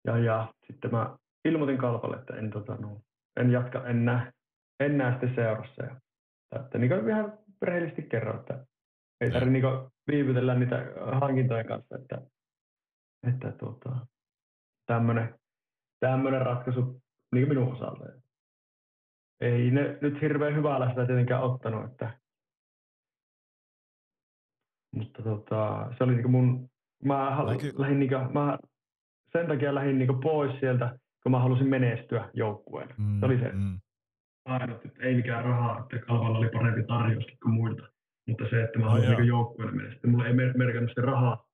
Speaker 5: ja, ja sitten mä ilmoitin Kalpalle, että en, tota, no, en jatka enää, enää sitten seurassa. Ja, että niin kuin ihan rehellisesti kerro, että ei tarvitse niin viivytellä niitä hankintojen kanssa, että, että tuota, tämmöinen, tämmöinen ratkaisu niin minun osalta. Ei ne nyt hirveän hyvällä sitä tietenkään ottanut, että, mutta tota, se oli niin mun, mä, Läki... lähdin niin kuin, mä sen takia lähdin niin pois sieltä, kun mä halusin menestyä joukkueena. Mm, se oli se mm. ainut, että ei mikään rahaa, että Kalvalla oli parempi tarjouskin kuin muilta. Mutta se, että mä haluan oh, niin joukkueelle mennä, sitten mulla ei merkannut sitä rahaa,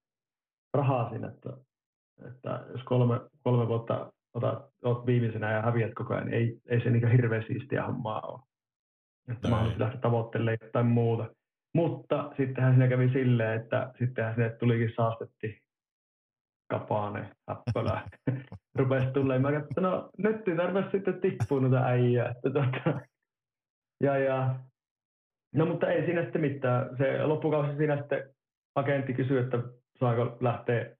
Speaker 5: rahaa siinä, että, että jos kolme, kolme vuotta otat, oot viimeisenä ja häviät koko ajan, ei, ei se niin hirveän siistiä hommaa ole. Että mä haluaisin lähteä tavoittelemaan jotain muuta. Mutta sittenhän siinä kävi silleen, että sittenhän sinne tulikin saastetti kapaane, häppölä. Rupesi tulemaan. Mä katsoin, no nyt ei tarvitse sitten tippua noita äijää. Että, tota, ja, ja No mutta ei siinä sitten mitään. Se loppukausi siinä sitten agentti kysyi, että saako lähteä,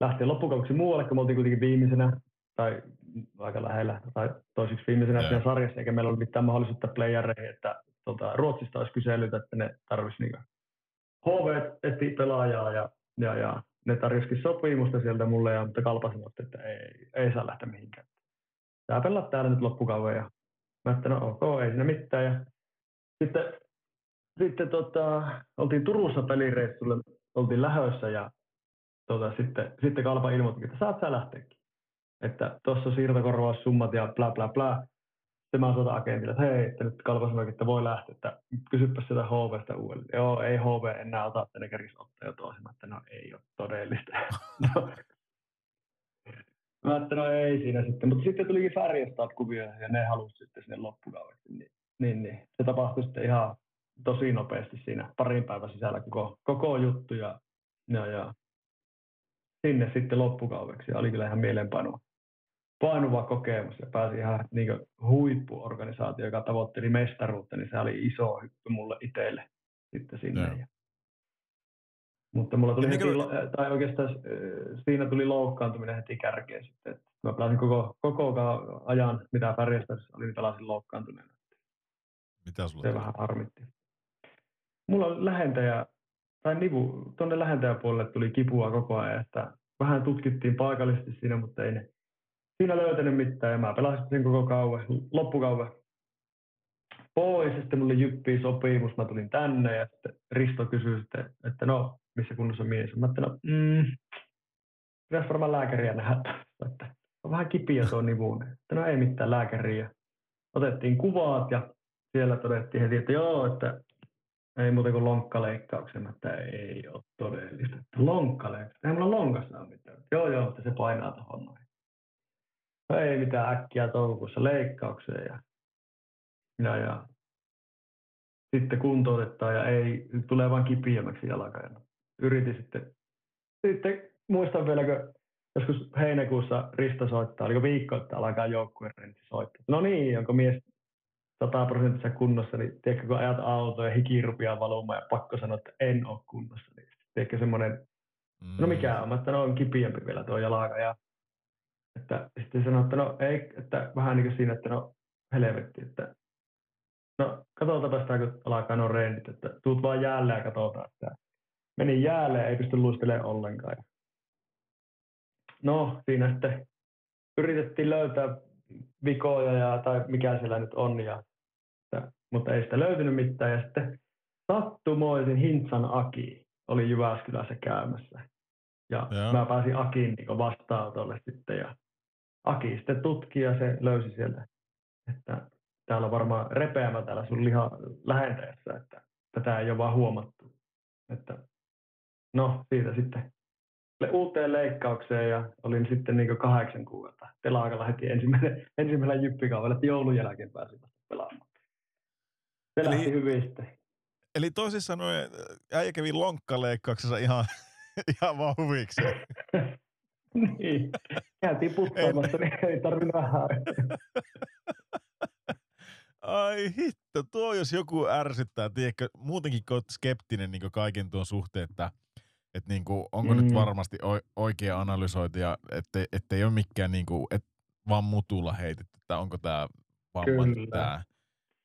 Speaker 5: lähteä loppukausi muualle, kun me oltiin kuitenkin viimeisenä tai aika lähellä tai toisiksi viimeisenä siinä sarjassa, eikä meillä ollut mitään mahdollisuutta playereihin, että tota, Ruotsista olisi kyselyt, että ne tarvitsisi niin HV etti pelaajaa ja, ja, ja ne tarjosikin sopimusta sieltä mulle, ja, mutta Kalpa sanoi, että ei, ei saa lähteä mihinkään. Tää pelaa täällä nyt loppukauden ja mä että no ok, ei siinä mitään. Ja sitten sitten tota, oltiin Turussa pelireissulle, oltiin lähössä ja tota, sitten, sitten Kalpa ilmoitti, että saat sä lähteäkin. Että tuossa siirtokorvaussummat ja bla bla bla. Sitten mä soitan agentille, että hei, että nyt Kalpa sanoi, että voi lähteä, että kysypä sitä HVstä uudelleen. Joo, ei HV enää ota, että ne kerkisi ottaa jo toisin. että no ei ole todellista. Mä että no ei siinä sitten, mutta sitten tulikin Färjestad kuvia ja ne halusi sitten sinne loppukaudeksi. Niin, niin, niin, se tapahtui sitten ihan tosi nopeasti siinä parin päivän sisällä koko, koko juttu ja, ja, ja sinne sitten loppukaudeksi. Oli kyllä ihan mielenpainuva painuva kokemus ja pääsi ihan niin huippuorganisaatio, joka tavoitteli mestaruutta, niin se oli iso hyppy mulle itselle sitten sinne. Ja. Mutta mulla tuli heti, tai oikeastaan siinä tuli loukkaantuminen heti kärkeen sitten. Että mä pelasin koko, koko ajan, mitä Färjestässä oli, niin pelasin loukkaantuneena.
Speaker 1: Mitä sulla
Speaker 5: Se
Speaker 1: tuli?
Speaker 5: vähän harmitti. Mulla on lähentäjä, tai nivu, tuonne lähentäjäpuolelle tuli kipua koko ajan, että vähän tutkittiin paikallisesti siinä, mutta ei ne siinä löytänyt mitään ja mä pelasin sen koko kauan, loppukauan pois ja sitten mulle jyppii sopimus, mä tulin tänne ja sitten Risto kysyi sitten, että no, missä kunnossa mies on. Mä että no, mm, pitäisi varmaan lääkäriä nähdä, että on vähän kipiä tuo nivuun. Että no ei mitään lääkäriä. Otettiin kuvat ja siellä todettiin heti, että joo, että ei muuta kuin lonkkaleikkauksen, että ei ole todellista. Että lonkkaleikkaus, ei mulla lonkassa ole mitään. Joo, joo, mutta se painaa tuohon noin. No ei mitään äkkiä toukokuussa leikkaukseen ja, ja, ja sitten kuntoutetaan ja ei, tulee vain kipiämmäksi jalka. Yritin sitten, sitten muistan vielä, kun joskus heinäkuussa Risto soittaa, oliko viikko, että alkaa joukkueen soittaa. No niin, onko mies sataprosenttisessa kunnossa, niin tiedätkö, kun ajat autoa ja hiki rupeaa valumaan ja pakko sanoa, että en ole kunnossa, niin tiedätkö semmoinen, no
Speaker 1: Mm.
Speaker 5: mikä on, että no on kipiämpi vielä tuo jalka ja että sitten sanoi, että no ei, että vähän niin kuin siinä, että no helvetti, että no katsotaanpa sitä, kun alkaa no reenit, että tuut vaan jäälle ja katsotaan, että meni jäälle ei pysty luistelemaan ollenkaan. Ja no siinä sitten yritettiin löytää vikoja ja, tai mikä siellä nyt on, ja, että, mutta ei sitä löytynyt mitään. Ja sitten sattumoisin Hintsan Aki oli Jyväskylässä käymässä. Ja
Speaker 1: Joo.
Speaker 5: mä pääsin Akin niin vastaanotolle sitten ja Aki sitten tutki ja se löysi sieltä, että täällä on varmaan repeämä täällä sun liha lähentäjässä, että tätä ei ole vaan huomattu. Että no siitä sitten uuteen leikkaukseen ja olin sitten niin kahdeksan kuukautta telakalla heti ensimmäinen, ensimmäisellä jyppikaudella, että joulun jälkeen pääsin vasta pelaamaan. Se
Speaker 1: Eli-
Speaker 5: lähti hyvin sitten.
Speaker 1: Eli toisin sanoen äijä kävi lonkkaleikkauksessa ihan, ihan vaan huviksi.
Speaker 5: niin, käytiin puttaamassa, niin ei tarvinnut vähän.
Speaker 1: Ai hitto, tuo jos joku ärsyttää, tiedätkö, muutenkin kun oot skeptinen niin kaiken tuon suhteen, että et niin kuin, onko mm. nyt varmasti oikea analysointi ja ettei, ettei ole mikään niin kuin, et vaan mutulla heitetty, että onko tämä vamma tää.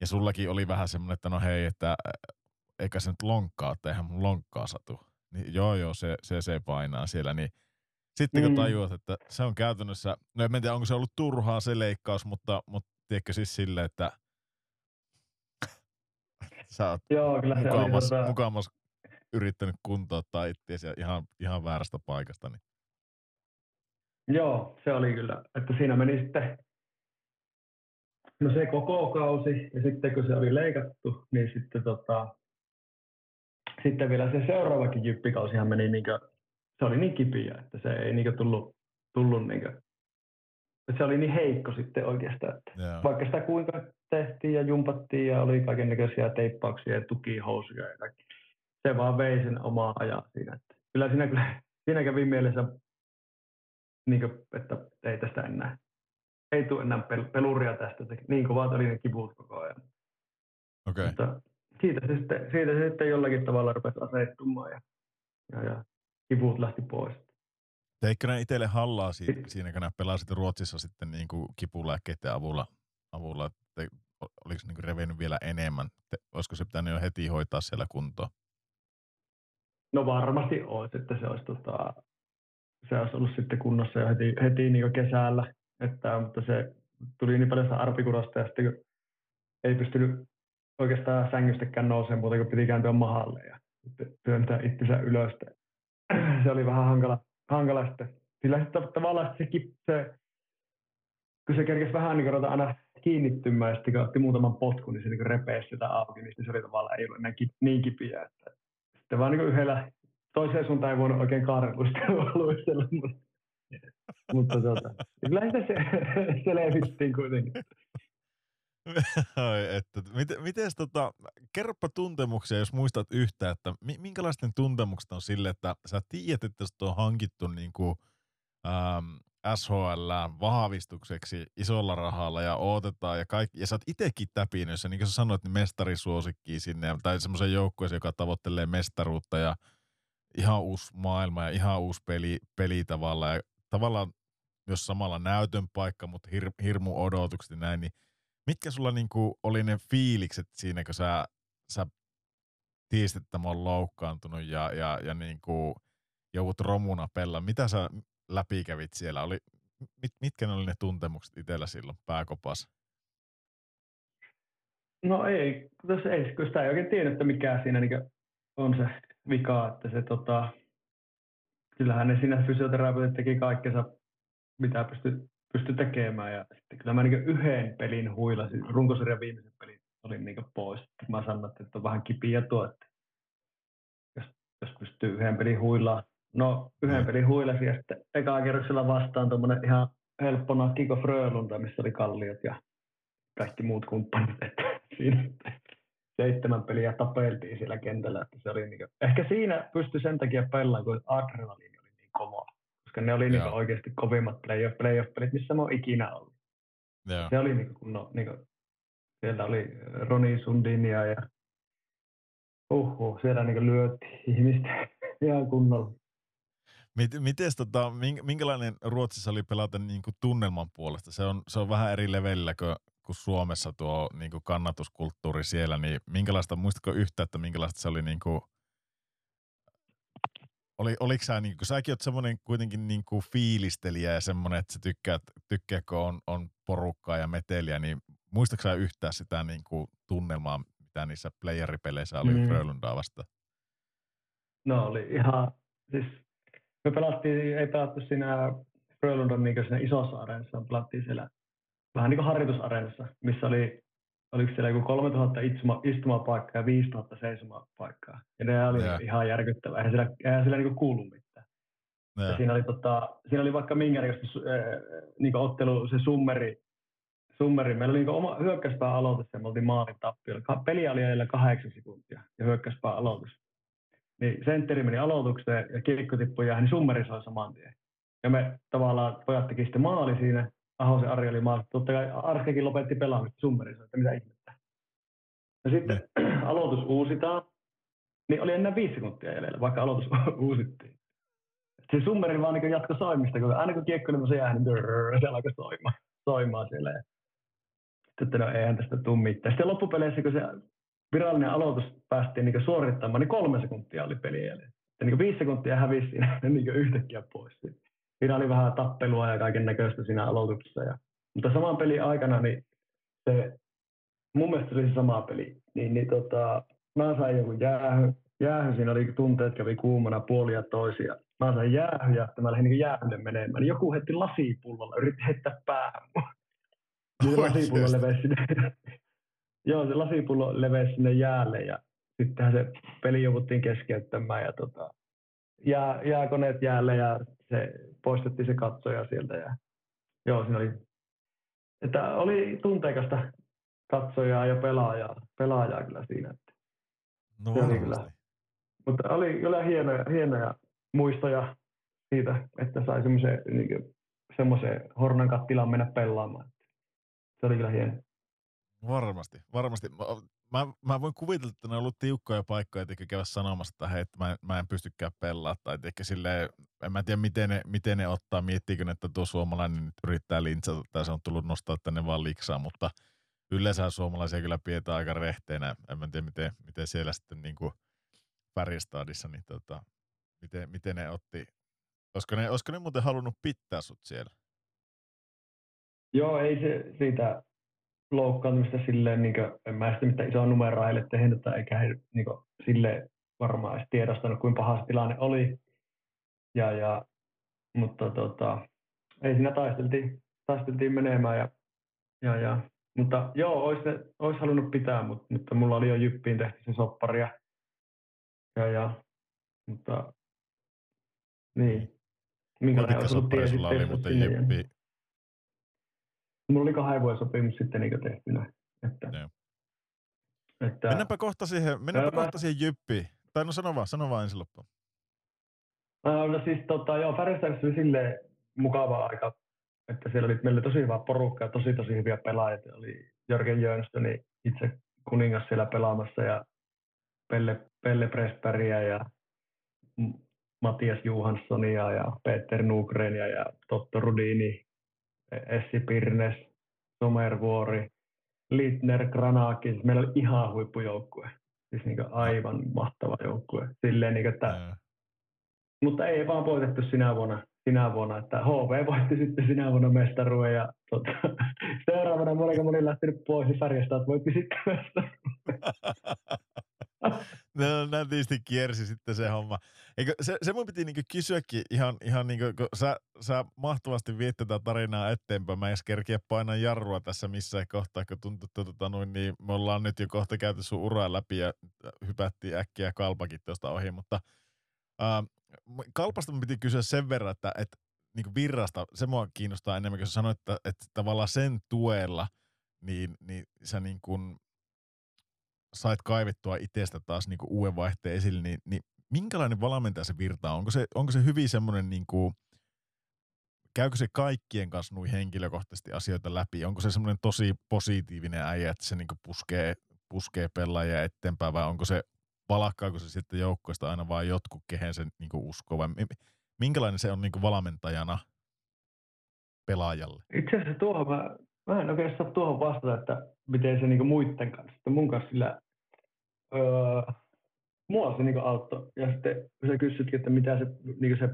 Speaker 1: Ja sullakin oli vähän semmoinen, että no hei, että eikä se nyt lonkkaa, että eihän mun lonkkaa satu. Niin joo joo, se, se, se painaa siellä, niin sitten kun
Speaker 5: Mm.
Speaker 1: tajuat, että se on käytännössä, no en tiedä onko se ollut turhaa se leikkaus, mutta, mutta tiedätkö siis silleen, että sä oot
Speaker 5: Joo, kyllä se oli
Speaker 1: mukamas,
Speaker 5: tota,
Speaker 1: mukamas yrittänyt kuntouttaa itseäsi ihan, ihan väärästä paikasta. Niin.
Speaker 5: Joo, se oli kyllä. Että siinä meni sitten no se koko kausi ja sitten kun se oli leikattu, niin sitten, tota, sitten vielä se seuraavakin jyppikausihan meni niin se oli niin kipiä, että se ei niin tullut, tullut niin kuin, että se oli niin heikko sitten oikeastaan, että
Speaker 1: Joo.
Speaker 5: vaikka sitä kuinka tehtiin ja jumpattiin ja oli kaiken näköisiä teippauksia ja tukihousuja ja kaikki. Se vaan vei sen omaa ajan siinä. Että kyllä siinä, kyllä, siinä kävi mielessä, niin kuin, että ei tästä enää, ei tule enää pel- peluria tästä. Niin kovat oli ne kivut koko ajan.
Speaker 1: Okay.
Speaker 5: Mutta siitä se, sitten, siitä se sitten jollakin tavalla rupesi asettumaan ja, ja, ja kivut lähti pois.
Speaker 1: Teikkö ne itselle hallaa si- siinä, kun pelasit Ruotsissa sitten niin kuin kipulääkkeiden avulla, avulla että oliko niin kuin revennyt vielä enemmän? Te, olisiko se pitänyt jo heti hoitaa siellä kuntoon?
Speaker 5: No varmasti olisi, että se olisi, tota, se olisi ollut sitten kunnossa jo heti, heti niin kesällä, että, mutta se tuli niin paljon sitä arpikurosta ja sitten ei pystynyt oikeastaan sängystäkään nousemaan muuta kuin piti kääntyä mahalle ja sitten työntää itsensä ylös. Se oli vähän hankala, hankala sitten. Sillä sitten tavallaan se, se kun se kerkesi vähän niin ruveta aina kiinnittymään ja sitten kun otti muutaman potkun, niin se niin repeesi sitä auki, niin se oli tavallaan ei ollut enää niin kipiä. Että sitten vaan niin yhdellä toiseen suuntaan ei voinut oikein kaarelustella luistella, mutta, mutta tota, kyllä sitä se, selvittiin kuitenkin.
Speaker 1: Että, miten, mites tota, kerropa tuntemuksia, jos muistat yhtä, että mi- minkälaisten tuntemukset on sille, että sä tiedät, että sut on hankittu niinku, ähm, SHL vahvistukseksi isolla rahalla ja odotetaan ja kaikki, ja sä oot itekin täpinössä, niin kuin sä sanoit, niin mestarisuosikkiin sinne, tai semmoisen joukkueeseen, joka tavoittelee mestaruutta ja ihan uusi maailma ja ihan uusi peli, peli tavallaan, ja tavallaan myös samalla näytön paikka, mutta hir, hirmu odotukset näin, niin mitkä sulla niinku oli ne fiilikset siinä, kun sä, sä tiesit, että mä oon loukkaantunut ja, ja, ja niinku joudut romuna pella. Mitä sä läpikävit siellä? Oli, mit, mitkä ne oli ne tuntemukset itsellä silloin pääkopas?
Speaker 5: No ei, tässä ei, kun sitä ei oikein tiedä, että mikä siinä niin on se vika, että se tota, kyllähän ne siinä fysioterapeutit teki kaikkensa, mitä pysty, pysty tekemään. Ja sitten kyllä mä niin yhden pelin huilasin, runkosarjan viimeisen pelin olin niin pois. Mä sanoin, että on vähän kipiä tuo, että jos, jos pystyy yhden pelin huillaan. No yhden mm. pelin huilasin ja sitten ekaa kerroksella vastaan tuommoinen ihan helppona Kiko Frölunda, missä oli kalliot ja kaikki muut kumppanit. Että siinä seitsemän peliä tapeltiin siellä kentällä. Että se oli niin kuin, ehkä siinä pystyi sen takia pelaamaan, kun adrenaliini oli niin kova. Koska ne oli niin oikeasti kovimmat playoff, playoff-pelit, missä mä oon ikinä ollut. Joo. Se oli niin kuin, no, niin kuin, siellä oli Roni Sundinia ja uhu, siellä niin lyötti ihmistä ihan kunnolla.
Speaker 1: Miten, tota, minkälainen Ruotsissa oli pelata niin kuin tunnelman puolesta? Se on, se on vähän eri levelillä kuin kuin Suomessa tuo niin kuin kannatuskulttuuri siellä, niin minkälaista, muistatko yhtä, että minkälaista se oli niin kuin, oli, oliko sä, niin kuin, säkin oot semmoinen kuitenkin niin kuin fiilistelijä ja semmoinen, että sä tykkäät, tykkääkö on, on porukkaa ja meteliä, niin muistatko sä yhtään sitä niin kuin tunnelmaa, mitä niissä playeripeleissä oli mm. Frölundaa vasta?
Speaker 5: No oli ihan, siis me pelattiin, ei pelattu siinä Frölundan niin siinä isossa areenassa, me pelattiin siellä vähän niin kuin harjoitusareenassa, missä oli, oliko siellä joku 3000 istuma, istumapaikkaa ja 5000 seisomapaikkaa. Ja ne oli yeah. ihan järkyttävää. Eihän siellä, eihän siellä niin kuulu mitään. Yeah. Ja siinä oli, tota, siinä oli vaikka minkä äh, niin ottelu, se summeri, summeri. Meillä oli niin oma hyökkäyspää aloitus ja me oltiin maalin tappiolla. Peli oli jäljellä kahdeksan sekuntia ja hyökkäyspää aloitus. Niin sentteri meni aloitukseen ja kiekko tippui jäähän, niin summeri soi saman tien. Ja me tavallaan pojat teki sitten maali siinä Ahosen Ari oli maassa. Totta kai Arkekin lopetti pelaamista summerissa, että mitä ihmettä. Ja sitten ne. Niin. aloitus uusitaan, niin oli enää viisi sekuntia jäljellä, vaikka aloitus uusittiin. Se summeri vaan niin jatko soimista, kun aina kun kiekko oli se jää, niin se alkoi soimaan, soimaan siellä. Ja sitten no eihän tästä tule mitään. Sitten loppupeleissä, kun se virallinen aloitus päästiin niin suorittamaan, niin kolme sekuntia oli peli jäljellä. Ja niin viisi sekuntia hävisi siinä niin yhtäkkiä pois. Siitä siinä oli vähän tappelua ja kaiken näköistä siinä aloituksessa. Ja, mutta saman pelin aikana niin se, mun mielestä se oli se sama peli, niin, niin tota, mä sain joku jäähy, jäähy, siinä oli tunteet kävi kuumana puolia toisia. Mä sain jäähy ja mä lähdin niin jäähylle menemään. Niin joku heitti lasipullolla, yritti heittää päähän mua. Niin lasipullo levesi sinne. Joo, se lasipullo levesi sinne jäälle ja sittenhän se peli jouduttiin keskeyttämään ja tota, jää, jääkoneet jäälle ja se poistettiin se katsoja sieltä. Ja, joo, siinä oli, että oli tunteikasta katsojaa ja pelaajaa, pelaajaa kyllä siinä. Että
Speaker 1: no se oli kyllä,
Speaker 5: mutta oli kyllä hienoja, hienoja muistoja siitä, että sai semmoisen niin semmoisen hornan kattilaan mennä pelaamaan. Se oli kyllä hieno.
Speaker 1: Varmasti, varmasti mä, mä voin kuvitella, että ne on ollut tiukkoja paikkoja, että käydä sanomassa, että hei, että mä, mä en pystykään pelaamaan. Tai ehkä silleen, en mä tiedä, miten ne, miten ne ottaa, miettiikö ne, että tuo suomalainen nyt yrittää lintsata, tai se on tullut nostaa tänne vaan liksaa, mutta yleensä suomalaisia kyllä pidetään aika rehteinä. En mä tiedä, miten, miten siellä sitten niin kuin Färjestadissa, niin tota, miten, miten ne otti, olisiko ne, olisiko ne muuten halunnut pitää sut siellä?
Speaker 5: Joo, ei se siitä loukkaantumista silleen, niin kuin, en mä sitä mitään isoa numeroa heille tehnyt, tai eikä he niin kuin, silleen varmaan edes tiedostanut, kuinka paha tilanne oli. Ja, ja, mutta tota, ei siinä taisteltiin, taisteltiin menemään. Ja, ja, ja, mutta joo, olisi, olisi halunnut pitää, mutta, mutta mulla oli jo jyppiin tehty se soppari. Ja, ja, ja mutta niin.
Speaker 1: Ollut tie sitten oli, mutta jyppi,
Speaker 5: mulla oli kahden vuoden sopimus sitten niin tehtynä. Että, Joo.
Speaker 1: että, mennäänpä kohta siihen, mennäänpä ää, kohta siihen jyppiin. Tai no sano vaan, sano vaan ensin loppuun.
Speaker 5: No siis tota, joo, Färjestadissa oli silleen mukava aika, että siellä oli, meillä oli tosi hyvä porukka ja tosi tosi hyviä pelaajia. Oli Jörgen Jönstoni itse kuningas siellä pelaamassa ja Pelle, Pelle Prespäriä ja Matias Johanssonia ja Peter Nugrenia ja Totto Rudini Essi Pirnes, Somervuori, Littner, Granaki, meillä oli ihan huippujoukkue. Siis niin aivan mahtava joukkue. Silleen, niin kuin, että,
Speaker 1: Joo.
Speaker 5: mutta ei vaan voitettu sinä vuonna, sinä vuonna, että HV voitti sitten sinä vuonna mestaruuden ja tota, seuraavana monika moni lähtenyt pois ja sarjasta, että voitti sitten mestaruuden.
Speaker 1: No, nätisti kiersi sitten se homma. Eikö, se, se mun piti niinku kysyäkin ihan, ihan niinku, kun sä, sä mahtavasti viet tätä tarinaa eteenpäin. Mä en edes painaa jarrua tässä missään kohtaa, kun tuntuu, että tota, noin, niin me ollaan nyt jo kohta käyty sun uraa läpi ja hypättiin äkkiä kalpakin tuosta ohi, mutta ää, kalpasta mun piti kysyä sen verran, että, että niinku virrasta, se mua kiinnostaa enemmän, kun sä sanoit, että, että tavallaan sen tuella, niin, niin sä niin kuin sait kaivettua itsestä taas niinku uuden vaihteen esille, niin, niin minkälainen valmentaja se virta on? Onko se, onko se hyvin semmoinen, niinku, käykö se kaikkien kanssa nuin henkilökohtaisesti asioita läpi? Onko se semmoinen tosi positiivinen äijä, että se niinku puskee, puskee pelaajia eteenpäin vai onko se, valakkaako se sitten joukkoista aina vaan jotkut, kehen se niinku uskoo vai minkälainen se on niinku valmentajana pelaajalle?
Speaker 5: Itse asiassa tuohon mä, mä en oikein saa tuohon vastata, että miten se niinku muiden kanssa. Että mun kanssa sillä, öö, mua se niinku auttoi. Ja sitten kun sä kysytkin, että mitä se, niinku se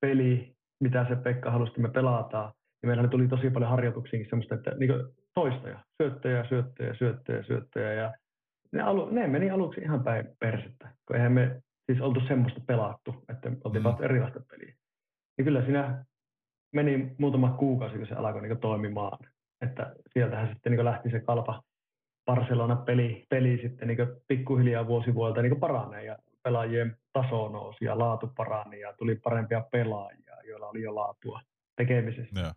Speaker 5: peli, mitä se Pekka halusi, että me pelataan, niin meillä tuli tosi paljon harjoituksiinkin semmoista, että niinku toistoja, syöttöjä, syöttöjä, syöttöjä, syöttöjä. Ja ne, alu, ne meni aluksi ihan päin persettä, kun eihän me siis oltu semmoista pelattu, että oltiin mm. erilaista peliä. Ja kyllä siinä meni muutama kuukausi, kun se alkoi niin toimimaan. Että sieltähän sitten niin lähti se kalpa Barcelona-peli peli sitten niin pikkuhiljaa vuosi vuodelta niin paranee ja pelaajien taso nousi ja laatu parani ja tuli parempia pelaajia, joilla oli jo laatua tekemisessä.
Speaker 1: Yeah.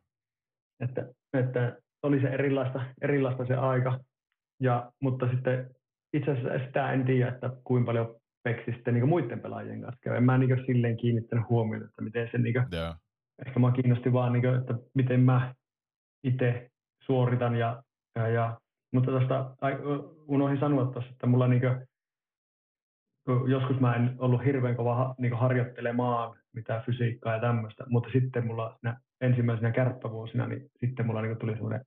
Speaker 5: Että, että oli se erilaista, erilaista se aika, ja, mutta sitten itse asiassa sitä en tiedä, että kuinka paljon Peksi sitten niin muiden pelaajien kanssa käy. En mä niin silleen kiinnittänyt huomioon, että miten se niin
Speaker 1: yeah.
Speaker 5: ehkä mä kiinnosti vaan, niin kuin, että miten mä itse suoritan. Ja, ja, ja, mutta tuosta unohdin sanoa tuossa, että mulla niin kuin, joskus mä en ollut hirveän kova niin harjoittelemaan mitään fysiikkaa ja tämmöistä, mutta sitten mulla ensimmäisenä kärppävuosina, niin sitten mulla niin tuli semmoinen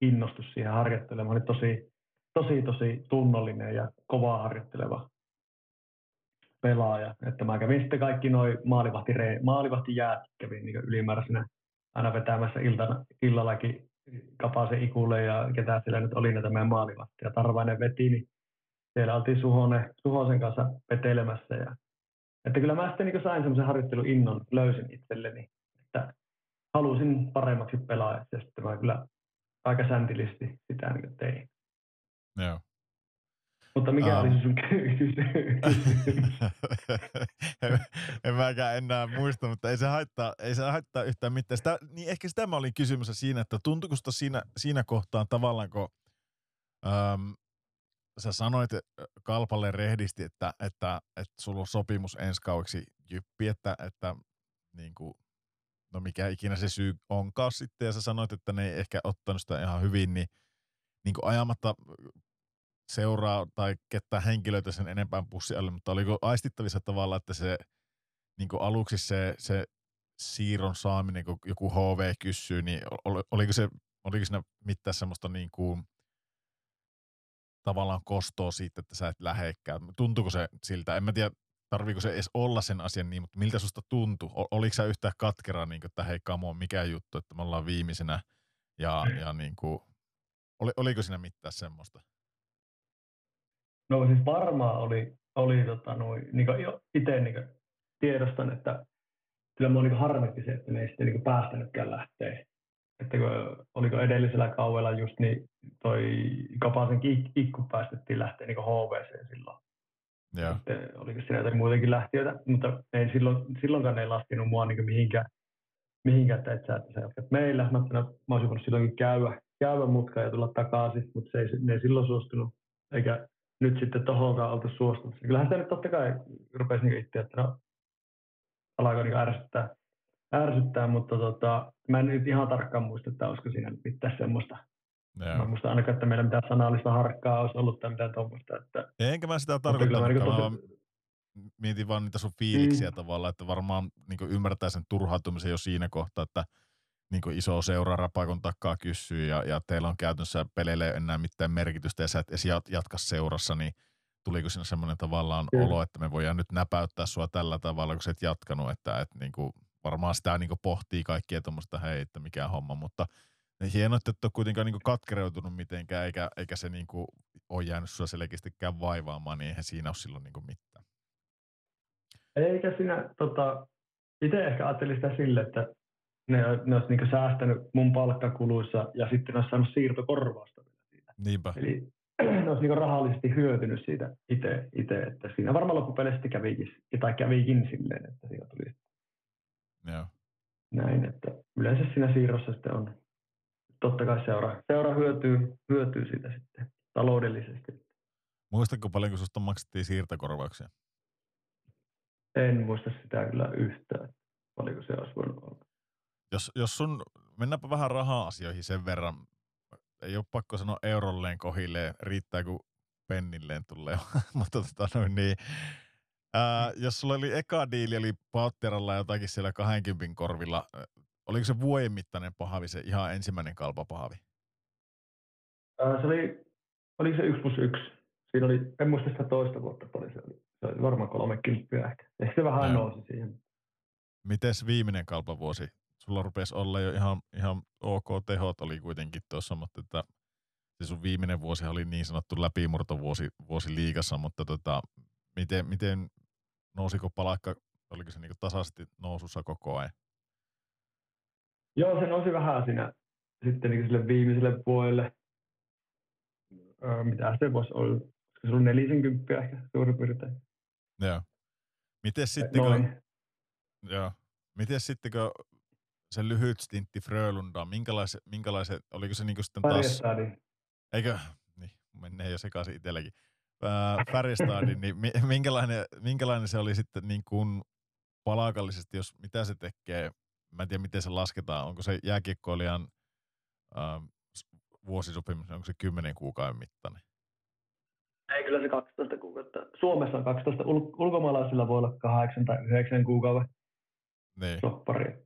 Speaker 5: innostus siihen harjoittelemaan. Oli tosi, tosi, tosi tunnollinen ja kovaa harjoitteleva pelaaja. Että mä kävin sitten kaikki noin maalivahti, maalivahtijäät kävin niin ylimääräisenä aina vetämässä iltana, illallakin Kapasen ikulle ja ketä siellä nyt oli näitä meidän maalivahtia. Tarvainen veti, niin siellä oltiin Suhonen, Suhosen kanssa vetelemässä. Ja, että kyllä mä sitten niin sain semmoisen harjoittelun innon, löysin itselleni, että halusin paremmaksi pelaajaksi ja sitten mä kyllä aika säntillisesti sitä niin tein.
Speaker 1: Joo.
Speaker 5: Mutta mikä um. oli sun kysymys?
Speaker 1: en mäkään enää muista, mutta ei se haittaa, ei se haittaa yhtään mitään. Sitä, niin ehkä sitä mä olin kysymys siinä, että tuntuuko sitä siinä, siinä kohtaan tavallaan, kun äm, sä sanoit Kalpalle rehdisti, että, että, että sulla on sopimus ensi kaueksi jyppi, että, että niin kuin, no mikä ikinä se syy onkaan sitten, ja sä sanoit, että ne ei ehkä ottanut sitä ihan hyvin, niin, niin kuin ajamatta seuraa tai ketään henkilöitä sen enempään pussi alle, mutta oliko aistittavissa tavalla, että se niin aluksi se, se siirron saaminen, kun joku HV kysyy, niin oliko, se, oliko siinä mitään semmoista niin kuin, tavallaan kostoa siitä, että sä et lähekkään? Tuntuuko se siltä? En mä tiedä, tarviiko se edes olla sen asian niin, mutta miltä susta tuntui? Oliko sä yhtään katkera, niin kuin, että hei kamo, mikä juttu, että me ollaan viimeisenä ja, ja niin kuin, oli, oliko siinä mitään semmoista?
Speaker 5: No siis varmaan oli, oli tota, noin, niin jo itse niin tiedostan, että kyllä minua niin harmitti se, että ne ei sitten niin päästänytkään lähteä. Että kun, oliko edellisellä kaudella just niin toi Kapasen ikku päästettiin lähteä niin HVC silloin.
Speaker 1: Yeah.
Speaker 5: Sitten, oliko siinä jotakin muutenkin lähtiöitä, mutta ei silloin, silloinkaan ei laskenut mua niin mihinkään, mihinkään, että, että sä, että sä jatkat meillä. Mä, mä, mä olisin voinut silloinkin käydä, käydä mutkaan ja tulla takaisin, mutta se ei, ne ei silloin suostunut. Eikä nyt sitten tohonkaan oltu suostumassa. Kyllähän sitä nyt totta kai rupesi niin itse, että no, alkaa niin ärsyttää, ärsyttää, mutta tota, mä en nyt ihan tarkkaan muista, että olisiko siinä mitään semmoista. Joo. Mä muista ainakaan, että meillä mitään sanallista harkkaa olisi ollut tai mitään tuommoista. Että,
Speaker 1: Enkä mä sitä tarkoittanut, niin tosi... mietin vaan niitä sun fiiliksiä mm. tavallaan, että varmaan niin ymmärtää sen turhautumisen jo siinä kohtaa, että niin iso seura rapakon takaa kysyy ja, ja teillä on käytännössä peleille enää mitään merkitystä ja sä et edes jatka seurassa, niin tuliko siinä semmoinen tavallaan
Speaker 5: Kyllä.
Speaker 1: olo, että me voidaan nyt näpäyttää sua tällä tavalla, kun sä et jatkanut, että et niin kuin, varmaan sitä niin kuin pohtii kaikkia tuommoista, hei, että mikä homma, mutta hienoa, että et ole kuitenkaan niin kuin katkereutunut mitenkään, eikä, eikä se niin kuin ole jäänyt sua selkeästikään vaivaamaan, niin eihän siinä ole silloin niin kuin mitään.
Speaker 5: Eikä siinä, tota, itse ehkä ajattelin sitä sille, että ne, ne olisi niinku säästänyt mun palkkakuluissa ja sitten ne olisi saanut siirtokorvausta vielä siitä.
Speaker 1: Niinpä.
Speaker 5: Eli ne olisi niinku rahallisesti hyötynyt siitä itse, itse, että siinä varmaan loppupeleissä kävikin, tai kävikin silleen, että siinä tuli
Speaker 1: Joo.
Speaker 5: näin, että yleensä siinä siirrossa sitten on, totta kai seura, seura hyötyy, hyötyy siitä sitten taloudellisesti.
Speaker 1: Muistatko paljonko susta maksettiin siirtokorvauksia?
Speaker 5: En muista sitä kyllä yhtään, paljonko se olisi voinut olla.
Speaker 1: Jos, jos sun, mennäänpä vähän raha-asioihin sen verran, ei ole pakko sanoa eurolleen kohilleen, riittää kun pennilleen tulee, mutta tota noin niin, ää, jos sulla oli eka diili, oli Pautteralla jotakin siellä 20 korvilla, oliko se vuoden mittainen pahavi, se ihan ensimmäinen kalpapahavi?
Speaker 5: Ää, Se oli, oliko se 1 plus 1? Siinä oli, en muista sitä toista vuotta paljon se oli. Se oli varmaan 30 ehkä. Ehkä se vähän
Speaker 1: Joo.
Speaker 5: nousi siihen.
Speaker 1: Mites viimeinen kalpavuosi? Sulla rupesi olla jo ihan, ihan ok tehot oli kuitenkin tuossa, mutta että se sun viimeinen vuosi oli niin sanottu läpimurtovuosi vuosi liigassa, mutta tota, miten, miten nousiko palakka, oliko se niinku tasaisesti nousussa koko ajan?
Speaker 5: Joo, se nousi vähän siinä sitten niin sille viimeiselle vuodelle. Öö, mitä se voisi olla? Se oli 40 ehkä suurin piirtein.
Speaker 1: Joo. Miten sitten, kun,
Speaker 5: Noin.
Speaker 1: joo. Miten sitten, kun se lyhyt stintti Frölundaan, minkälaiset, minkälaiset, oliko se niinku sitten taas, eikö, niin, menee jo sekaisin itselläkin, Ää, Färjestadin, niin mi- minkälainen, minkälainen se oli sitten niin kuin palakallisesti, jos mitä se tekee, mä en tiedä miten se lasketaan, onko se jääkiekkoilijan ää, s- vuosisopimus, onko se 10 kuukauden mittainen?
Speaker 5: Ei, kyllä se 12 kuukautta. Suomessa on 12. Ul- ulkomaalaisilla voi olla 8 tai 9 kuukauden
Speaker 1: Niin.
Speaker 5: soppari.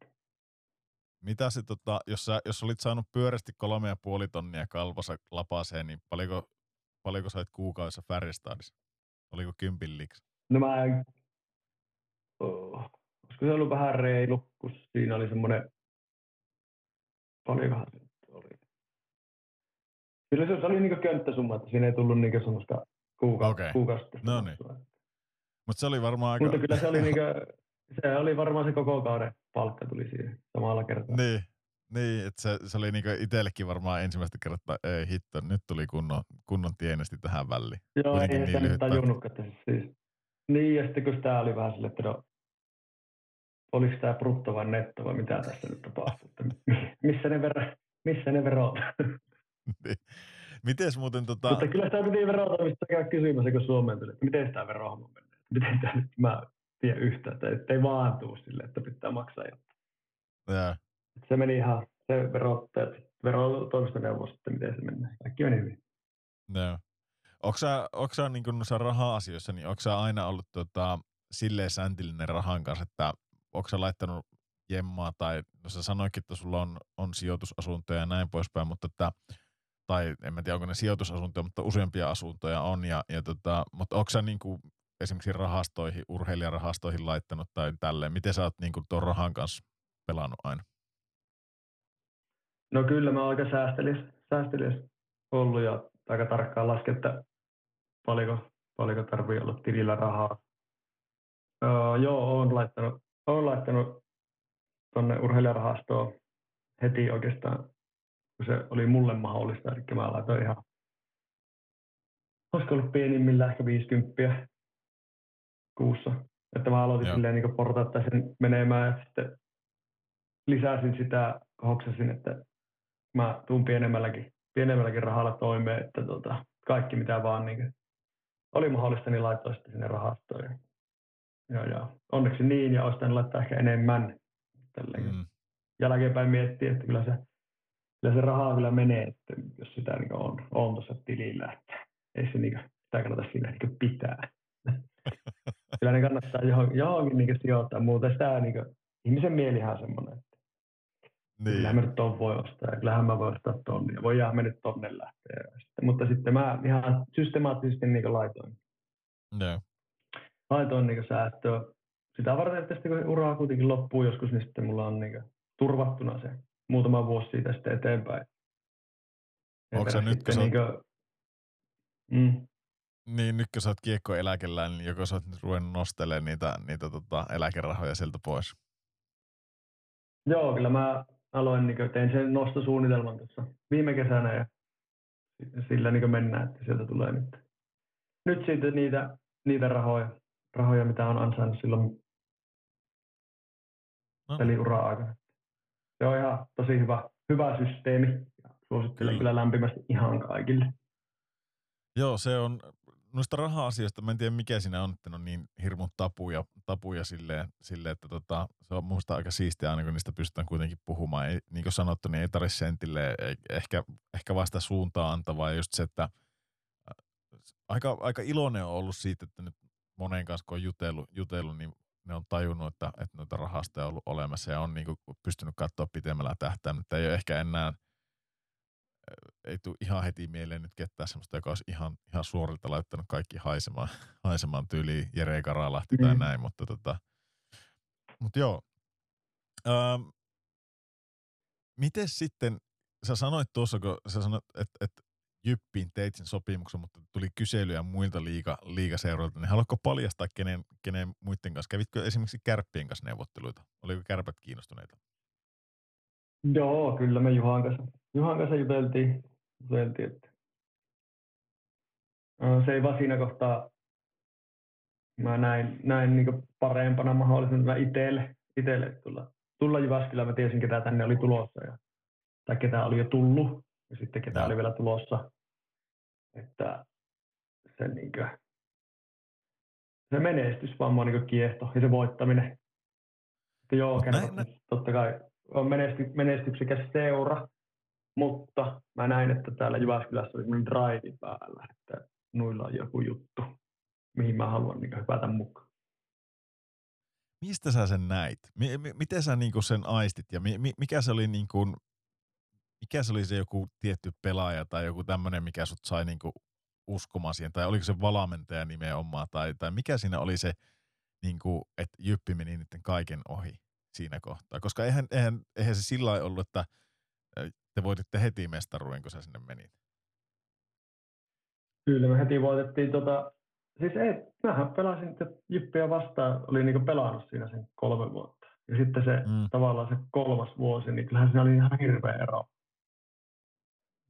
Speaker 1: Mitä se, tota, jos, sä, jos olit saanut pyörästi kolme ja puoli tonnia kalvassa lapaseen, niin paljonko, paljonko sait kuukaudessa Färjestadissa? Oliko kympin liiks?
Speaker 5: No mä en... Oh. Olisiko se ollut vähän reilu, kun siinä oli semmoinen... Paljonkohan se nyt oli? Kyllä se, oli niinku könttäsumma, että siinä ei tullut niinku semmoista kuuka- kuukausista.
Speaker 1: No niin. Mutta se oli varmaan aika...
Speaker 5: Mutta kyllä se oli, niinku, se oli varmaan se koko kauden palkka tuli siihen samalla kertaa.
Speaker 1: Niin, niin että se, se oli niinku itsellekin varmaan ensimmäistä kertaa, ei hitto, nyt tuli kunnon, kunnon tienesti tähän väliin.
Speaker 5: Joo, ei
Speaker 1: kuitenkin
Speaker 5: niin sitä
Speaker 1: niin pätkä.
Speaker 5: tajunnutkaan, että siis... Niin, ja sitten kun sitä oli vähän silleen, että no, oliko tämä brutto vai netto vai mitä tässä nyt tapahtuu, missä ne, ver- missä ne verot.
Speaker 1: Niin. Mites muuten tota,
Speaker 5: Mutta kyllä sitä piti verota, mistä käy kysymässä, kun Suomeen tuli, että miten sitä verohomma menee. Miten tämä nyt, mä tiedä yhtään, että ettei vaan tuu sille, että pitää maksaa jotain.
Speaker 1: jaa,
Speaker 5: Se meni ihan, se verottajat, verotoimistoneuvos, että miten se menee. Kaikki meni hyvin.
Speaker 1: joo. Onko sä, onko sä niin noissa raha-asioissa, niin onko sä aina ollut tota, silleen säntillinen rahan kanssa, että onko sä laittanut jemmaa tai, no sä sanoikin, että sulla on, on sijoitusasuntoja ja näin poispäin, mutta että, tai en mä tiedä, onko ne sijoitusasuntoja, mutta useampia asuntoja on, ja, ja tota, mutta onko sä niin kuin esimerkiksi rahastoihin, urheilijarahastoihin laittanut tai tälleen, miten sä oot niin kuin tuon rahan kanssa pelannut aina?
Speaker 5: No kyllä mä oon aika säästeliäs, säästeliäs ollut ja aika tarkkaan lasken, että paljonko, paljonko tarvii olla tilillä rahaa. Öö, joo, oon laittanut, oon laittanut tuonne urheilijarahastoon heti oikeastaan, kun se oli mulle mahdollista. Eli mä laitoin ihan, olisiko ollut pienimmillä ehkä 50 kuussa. Että mä aloitin
Speaker 1: Joo.
Speaker 5: silleen niin portaittain sen menemään ja sitten lisäsin sitä, hoksasin, että mä tuun pienemmälläkin, pienemmälläkin rahalla toimeen, että tota, kaikki mitä vaan niin oli mahdollista, niin laittaa sitten sinne rahastoon. Ja, ja, ja onneksi niin, ja olisi laittaa ehkä enemmän. Tälleen. Mm.
Speaker 1: Mm,
Speaker 5: Jälkeenpäin miettii, että kyllä se, kyllä se rahaa kyllä menee, että jos sitä niin on, on tuossa tilillä, että ei se niin sitä kannata siinä niin pitää. Kyllä ne kannattaa johonkin, johonkin niin sijoittaa, muuten sitä niin ihmisen mielihän on semmoinen, että Niin. Kyllähän mä nyt ton voi ostaa ja kyllähän mä voin ostaa ton ja voidaan me nyt tonne lähteä. Sitten, mutta sitten mä ihan systemaattisesti niin laitoin,
Speaker 1: Joo.
Speaker 5: laitoin niin säästöä sitä varten, että sitten kun uraa kuitenkin loppuu joskus, niin sitten mulla on niin turvattuna se muutama vuosi siitä sitten eteenpäin.
Speaker 1: Onko se nyt, kun sä
Speaker 5: niin mm,
Speaker 1: Niin, nyt kun sä oot kiekkoeläkellä, niin joko sä oot nyt ruvennut nostelemaan niitä, niitä tota, eläkerahoja sieltä pois.
Speaker 5: Joo, kyllä mä aloin, niin kuin, tein sen nostosuunnitelman tuossa viime kesänä ja sillä niin mennään, että sieltä tulee nyt, nyt siitä niitä, niitä rahoja, rahoja, mitä on ansainnut silloin
Speaker 1: No,
Speaker 5: peliuran aikana. Se on ihan tosi hyvä, hyvä systeemi. ja Suosittelen
Speaker 1: kyllä.
Speaker 5: kyllä lämpimästi ihan kaikille.
Speaker 1: Joo, se on noista raha-asioista, mä en tiedä mikä siinä on, että ne on niin hirmun tapuja, tapuja silleen, silleen että tota, se on musta aika siistiä aina, kun niistä pystytään kuitenkin puhumaan. Ei, niin kuin sanottu, niin ei tarvitse sentille ei- ehkä, ehkä vasta suuntaa antavaa. Just se, että äh, aika, aika iloinen on ollut siitä, että nyt monen kanssa kun on jutellut, jutellut niin ne on tajunnut, että, että noita rahasta on ollut olemassa ja on niin kuin pystynyt katsoa pitemmällä tähtäimellä. Että ei ole ehkä enää ei tule ihan heti mieleen nyt ketään semmoista, joka olisi ihan, ihan suorilta laittanut kaikki haisemaan, haisemaan tyyliin Jere Karalahti tai
Speaker 5: Mm.
Speaker 1: näin, mutta tota, mut joo. Ähm, miten sitten, sä sanoit tuossa, kun sä sanoit, että, että Jyppiin teit sen sopimuksen, mutta tuli kyselyjä muilta liiga, liigaseuroilta, niin haluatko paljastaa, kenen, kenen muiden kanssa? Kävitkö esimerkiksi Kärppien kanssa neuvotteluita? Oliko Kärpät kiinnostuneita?
Speaker 5: Joo, kyllä me Juhan kanssa, Juhan kanssa juteltiin, juteltiin että Ö, se ei vaan siinä kohtaa, mä näin, näin niin parempana mahdollisena itselle, itselle tulla, tulla Jyväskylään. Mä tiesin, ketä tänne oli tulossa ja, tai ketä oli jo tullut ja sitten ketä oli vielä tulossa. Että se, niin kuin, se menestys vaan mua niin kiehto ja se voittaminen. Että joo, kerran, totta kai on menesty, menestyksekäs seura, mutta mä näin, että täällä Jyväskylässä oli semmoinen drive päällä, että nuilla on joku juttu, mihin mä haluan niin hypätä mukaan.
Speaker 1: Mistä sä sen näit? Mi- mi- miten sä niinku sen aistit ja mi- mi- mikä se oli niinku, mikä se oli se joku tietty pelaaja tai joku tämmöinen, mikä sut sai niinku uskomaan siihen, tai oliko se valmentaja nimenomaan, tai, tai mikä siinä oli se, niinku, että Jyppi meni niiden kaiken ohi siinä kohtaa, koska eihän, eihän, eihän se sillä lailla ollut, että te voititte heti mestaruuden, kun sä sinne menit.
Speaker 5: Kyllä me heti voitettiin tota, siis ei, mähän pelasin että Jyppiä vastaan, oli niinku pelannut siinä sen kolme vuotta. Ja sitten se
Speaker 1: Mm.
Speaker 5: tavallaan se kolmas vuosi, niin kyllähän siinä oli ihan hirveä ero.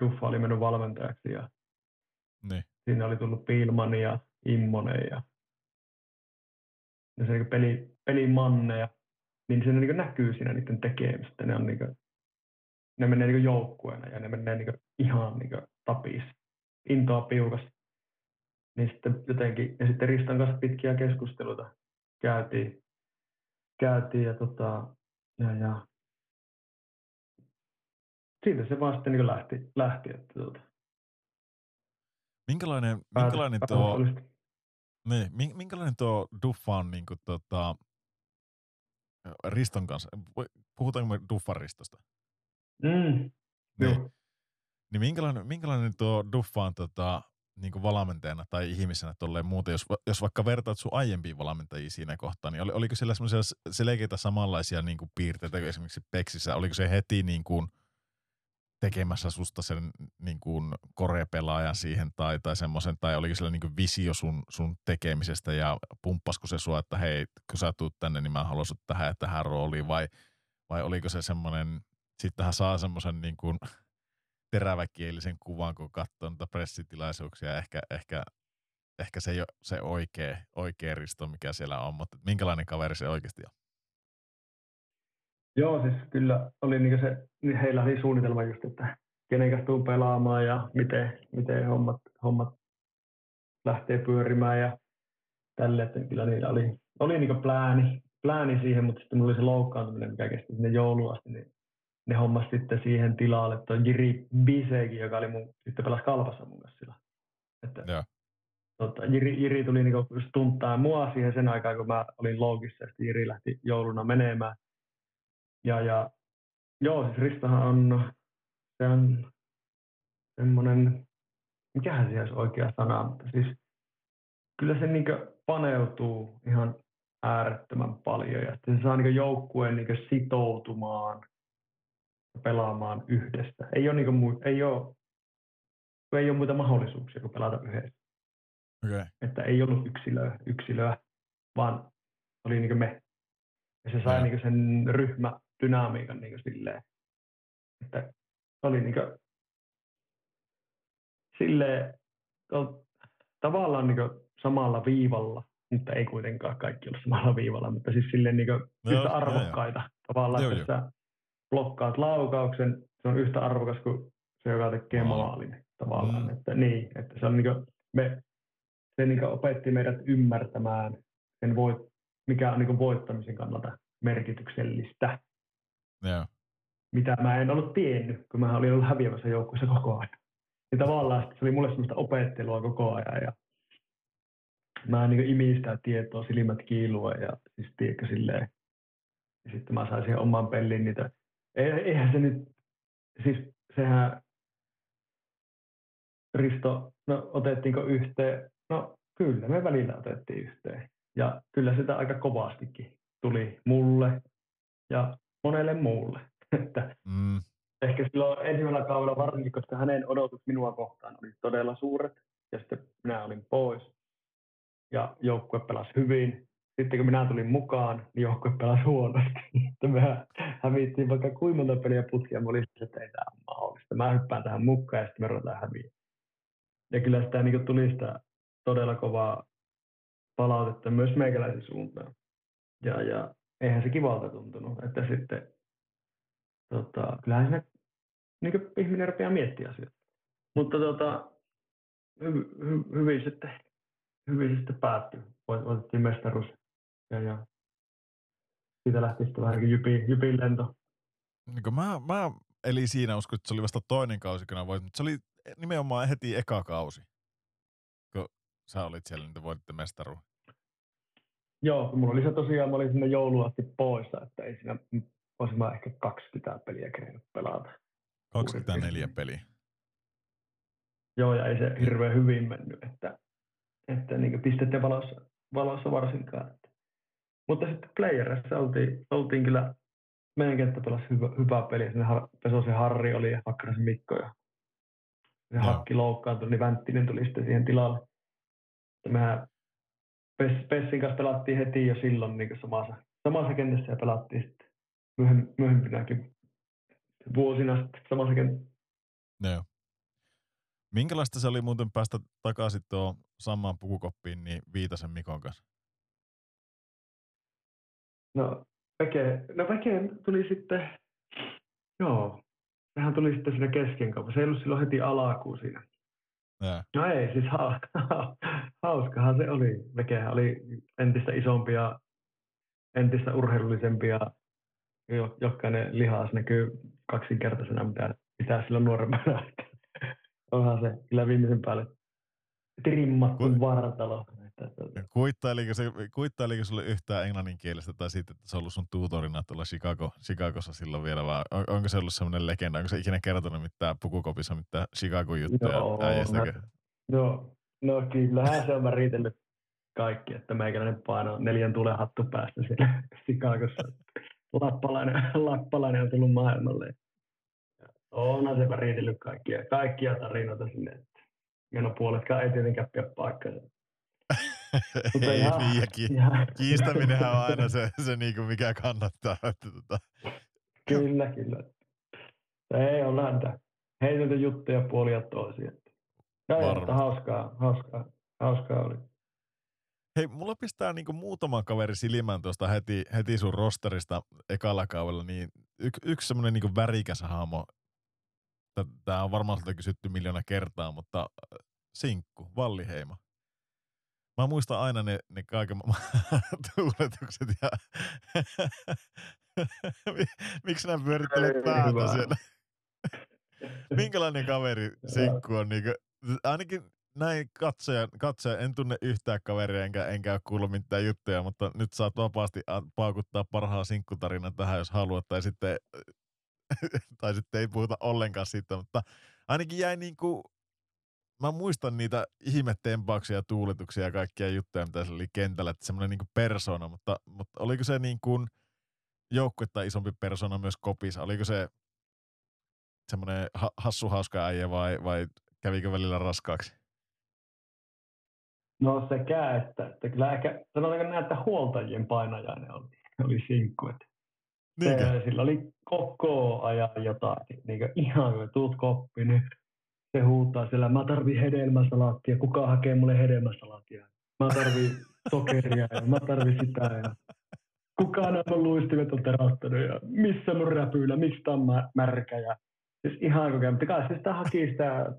Speaker 5: Duffa oli mennyt valmentajaksi ja
Speaker 1: Niin.
Speaker 5: siinä oli tullut Pilman ja Immonen ja, ja se niinku peli, pelimanneja, niin se niinku näkyy siinä niiden tekemistä. Ne, on niinku, ne menee niinku joukkueena ja ne menee niinku ihan niinku tapis, intoa piukas. Niin sitten jotenkin, ja sitten Ristan kanssa pitkiä keskusteluita käytiin, käytiin ja, tota, ja, ja siitä se vaan sitten niin lähti, lähti että tuota,
Speaker 1: Minkälainen, minkälainen tuo, niin, min- minkälainen tuo Duffa on niinku tota, Riston kanssa? Puhutaanko me Duffan Ristosta?
Speaker 5: Mm,
Speaker 1: Niin.
Speaker 5: joo.
Speaker 1: Niin minkälainen, minkälainen tuo Duffa on tota, niin kuin valmentajana tai ihmisenä tolleen muuten, jos, jos vaikka vertaat sun aiempiin valmentajiin siinä kohtaa, niin oli, oliko siellä semmoisia selkeitä samanlaisia niin kuin piirteitä kuin esimerkiksi Peksissä? Oliko se heti niin kuin tekemässä susta sen niin kuin korepelaajan siihen tai, tai semmoisen, tai oliko siellä niin kuin visio sun, sun tekemisestä ja pumppasko se sua, että hei, kun sä tuut tänne, niin mä haluan sut tähän ja tähän rooliin vai, vai oliko se semmoinen, sittenhän saa semmoisen niin kuin teräväkielisen kuvan, kun katsoo niitä pressitilaisuuksia. Ehkä, ehkä, ehkä se ei ole se oikea, oikea risto, mikä siellä on, mutta minkälainen kaveri se oikeasti on?
Speaker 5: Joo, siis kyllä oli niin se, niin heillä oli suunnitelma just, että kenen kanssa tuu pelaamaan ja miten, miten hommat, hommat lähtee pyörimään ja tälle, että kyllä niillä oli, oli niin plääni, plääni siihen, mutta sitten mulla oli se loukkaantuminen, mikä kesti sinne jouluun asti, niin ne hommas sitten siihen tilalle tuon Jiri Bisekin, joka oli mun, sitten pelasi kalpassa mun kanssa sillä. Että,
Speaker 1: Joo.
Speaker 5: tota, Jiri, Jiri tuli niinku just tunttaa mua siihen sen aikaan, kun mä olin loukissa, ja Jiri lähti jouluna menemään. Ja, ja Joo, siis Ristahan on, se on semmoinen, mikähän se olisi oikea sana, mutta siis kyllä se niin paneutuu ihan äärettömän paljon ja se saa niin joukkueen niin sitoutumaan pelaamaan yhdessä. Ei ole, niin kuin, ei ole, ei ole muita mahdollisuuksia kuin pelata yhdessä.
Speaker 1: Okay.
Speaker 5: Että ei ollut yksilöä, yksilöä vaan oli niin me. Ja se sai niin sen ryhmädynamiikan niin silleen, että oli niin silleen, tavallaan niin samalla viivalla, mutta ei kuitenkaan kaikki ole samalla viivalla, mutta siis silleen niin no, yhtä arvokkaita. Joo, Tavallaan, joo, että sä blokkaat laukauksen, se on yhtä arvokas kuin se, joka tekee no. maalin tavallaan. Mm. Että, niin, että se on niin kuin, me, se niin opetti meidät ymmärtämään sen voit, mikä on niin voittamisen kannalta merkityksellistä.
Speaker 1: Yeah.
Speaker 5: Mitä mä en ollut tiennyt, kun mä olin ollut häviävässä joukkueessa koko ajan. Ja tavallaan se oli mulle semmoista opettelua koko ajan. Ja mä niin imin sitä tietoa, silmät kiilua ja siis tiedätkö silleen. Ja sitten mä sain siihen oman peliin niitä. Eihän se nyt, siis sehän Risto, no otettiinko yhteen? No kyllä, me välillä otettiin yhteen. Ja kyllä sitä aika kovastikin tuli mulle ja monelle muulle. Että mm. Ehkä silloin ensimmäisellä kaudella varsinkin, koska hänen odotus minua kohtaan oli todella suuret. Ja sitten minä olin pois. Ja joukkue pelasi hyvin. Sitten kun minä tulin mukaan, niin joukkue pelasi huonosti. Sitten me hävittiin vaikka kuinka monta peliä putkia. Mä olin että ei tämä ole mahdollista. Mä hyppään tähän mukaan ja sitten me ruvetaan häviä. Ja kyllä sitä niin tuli sitä todella kovaa palautetta myös meikäläisen suuntaan. Ja, ja eihän se kivalta tuntunut, että sitten tota, kyllähän siinä niin ihminen rupeaa miettimään asioita. Mutta tota, hy, hy, hyvin, sitten, hyvin sitten päättyi. Otettiin mestaruus ja, ja siitä lähti sitten vähän niin jypin, jypin lento.
Speaker 1: Niin mä, mä eli siinä uskon, että se oli vasta toinen kausi, kun voit, mutta se oli nimenomaan heti eka kausi, kun sä olit siellä, niin te voititte.
Speaker 5: Joo, mulla oli se tosiaan, mä olin sinne joulun asti poissa, että ei siinä, olisin mä ehkä 20 peliä kerennyt pelata.
Speaker 1: 24 peliä.
Speaker 5: Joo, ja ei se hirveän hyvin mennyt, että, että niin pisteiden valossa, valossa varsinkaan. Että. Mutta sitten playerissa oltiin, oltiin kyllä, meidän kenttä pelasi hyvä, hyvää peliä. Sinne Pesosen Harri oli ja Hakkarasen Mikko ja se no. hakki loukkaantui, niin Vänttinen tuli sitten siihen tilalle. Mehän Pessin kanssa pelattiin heti jo silloin niin samassa, samassa kentässä ja pelattiin sitten myöhempinäkin vuosina sitten samassa kentässä.
Speaker 1: Joo. Minkälaista se oli muuten päästä takaisin tuo samaan pukukoppiin niin Viitasen Mikon kanssa?
Speaker 5: No, Veke, no Veke tuli sitten, joo, sehän tuli sitten siinä kesken Se ei ollut silloin heti alakuun siinä.
Speaker 1: Ja.
Speaker 5: No ei, siis ha, hauskahan se oli. Vekehän oli entistä isompia, entistä urheilullisempia. Jokainen lihas näkyy kaksinkertaisena, mitä, mitä sillä nuoremmana. Onhan se kyllä viimeisen päälle trimmattu Ku... vartalo.
Speaker 1: Kuittailiko, se, kuittailiko sulle yhtään englanninkielistä tai sitten, että se on ollut sun tuutorina tuolla Chicago, Chicagossa silloin vielä, vai on, onko se ollut semmoinen legenda, onko se ikinä kertonut mitään pukukopissa mitään Chicago-juttuja?
Speaker 5: Joo, no, no kyllähän se on märitellyt kaikki, että meikäläinen paino neljän tulen hattu päästä siellä Chicagossa. Lappalainen, lappalainen on tullut maailmalle. Onhan se märitellyt kaikkia, kaikkia tarinoita sinne. Meno puoletkaan ei tietenkään pidä paikkansa.
Speaker 1: Ei niin, ja ki- ihan. kiistäminenhän on aina se, se niinku mikä kannattaa. Että tota.
Speaker 5: Kyllä, kyllä. Ei ole lääntä. Heitelty juttuja puolia toisia. Ja, että hauskaa, hauskaa, hauskaa oli.
Speaker 1: Hei, mulla pistää niinku muutama kaveri silmään tuosta heti, heti sun rosterista ekalla kaudella, niin y- yksi semmoinen niinku värikäs hahmo, tämä on varmaan kysytty miljoona kertaa, mutta Sinkku, Valliheima. Mä muistan aina ne, ne kaiken tuuletukset ja miksi nämä pyörittelet päätä siellä? Minkälainen kaveri Sinkku on? Niin kuin, ainakin näin katsoja, katsoja, en tunne yhtään kaveria enkä, enkä ole kuullut mitään juttuja, mutta nyt saat vapaasti paukuttaa parhaan sinkkutarinan tähän, jos haluat. Tai sitten tai sitten ei puhuta ollenkaan siitä, mutta ainakin jäi niin kuin, mä muistan niitä ihmettempauksia ja tuuletuksia ja kaikkia juttuja, mitä se oli kentällä, että semmoinen niin persona, mutta, mutta oliko se niin kuin joukkuetta isompi persona myös kopissa? Oliko se semmoinen ha- hassu hauska äijä vai, vai kävikö välillä raskaaksi?
Speaker 5: No sekä, että, että kyllä ehkä sanotaanko näin, että huoltajien painajainen oli, oli sinkku. Että se, sillä oli koko ajan jotain, niin kuin ihan kun tuut koppi, niin se huutaa siellä, mä tarvin hedelmäsalaattia, kuka hakee mulle hedelmäsalaattia? Mä tarvin sokeria ja mä tarvin sitä ja kukaan on mun luistimet on terottanut ja missä mun räpyillä, miksi tää on märkä ja siis ihan koko ajan. Kai se sitä haki sitä,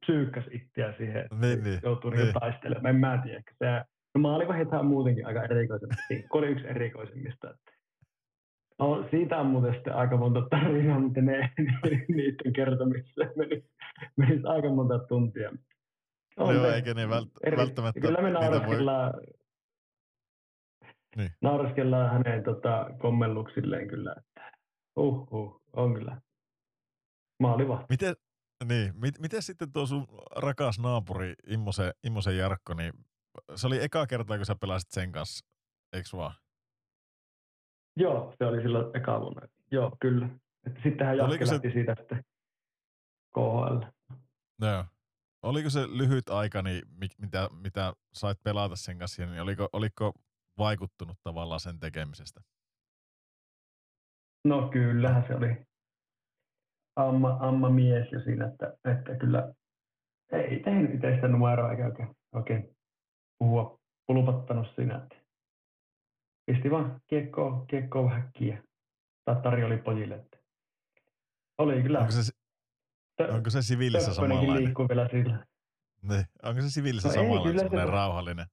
Speaker 5: psyykkäs itseä siihen,
Speaker 1: niin, niin,
Speaker 5: joutuu niin. taistelemaan. En mä tiedä. Se, no maalivahit on muutenkin aika erikoisempi. oli yksi erikoisemmista. No, siitä on muuten sitten aika monta tarinaa, mutta ne, niiden kertomisessa meni, meni aika monta tuntia.
Speaker 1: On Joo, eikä ne vält, eri, välttämättä
Speaker 5: Kyllä me naureskellaan, voi... niin. naureskellaan hänen tota, kommelluksilleen kyllä, että uh, uh, on kyllä maalivahti.
Speaker 1: Miten, niin, mit, miten sitten tuo sun rakas naapuri Immosen, Immosen Jarkko, niin se oli eka kerta, kun sä pelasit sen kanssa, eikö vaan?
Speaker 5: Joo, se oli silloin eka vuonna. Joo, kyllä. Että sittenhän Jakke se... siitä sitten KHL.
Speaker 1: Joo. Oliko se lyhyt aika, niin mitä, mitä sait pelata sen kanssa, niin oliko, oliko vaikuttunut tavallaan sen tekemisestä?
Speaker 5: No kyllähän se oli amma, amma mies jo siinä, että, että kyllä ei tehnyt itsestä numeroa eikä oikein, oikein puhua pulpattanut siinä, että pisti vaan kiekkoa, kiekkoa häkkiä tai tarjoli pojille. Että oli kyllä.
Speaker 1: Onko se, onko se siviilissä samanlainen?
Speaker 5: liikkuu vielä sillä.
Speaker 1: Ne, onko se siviilissä no samanlainen, ei, se rauhallinen?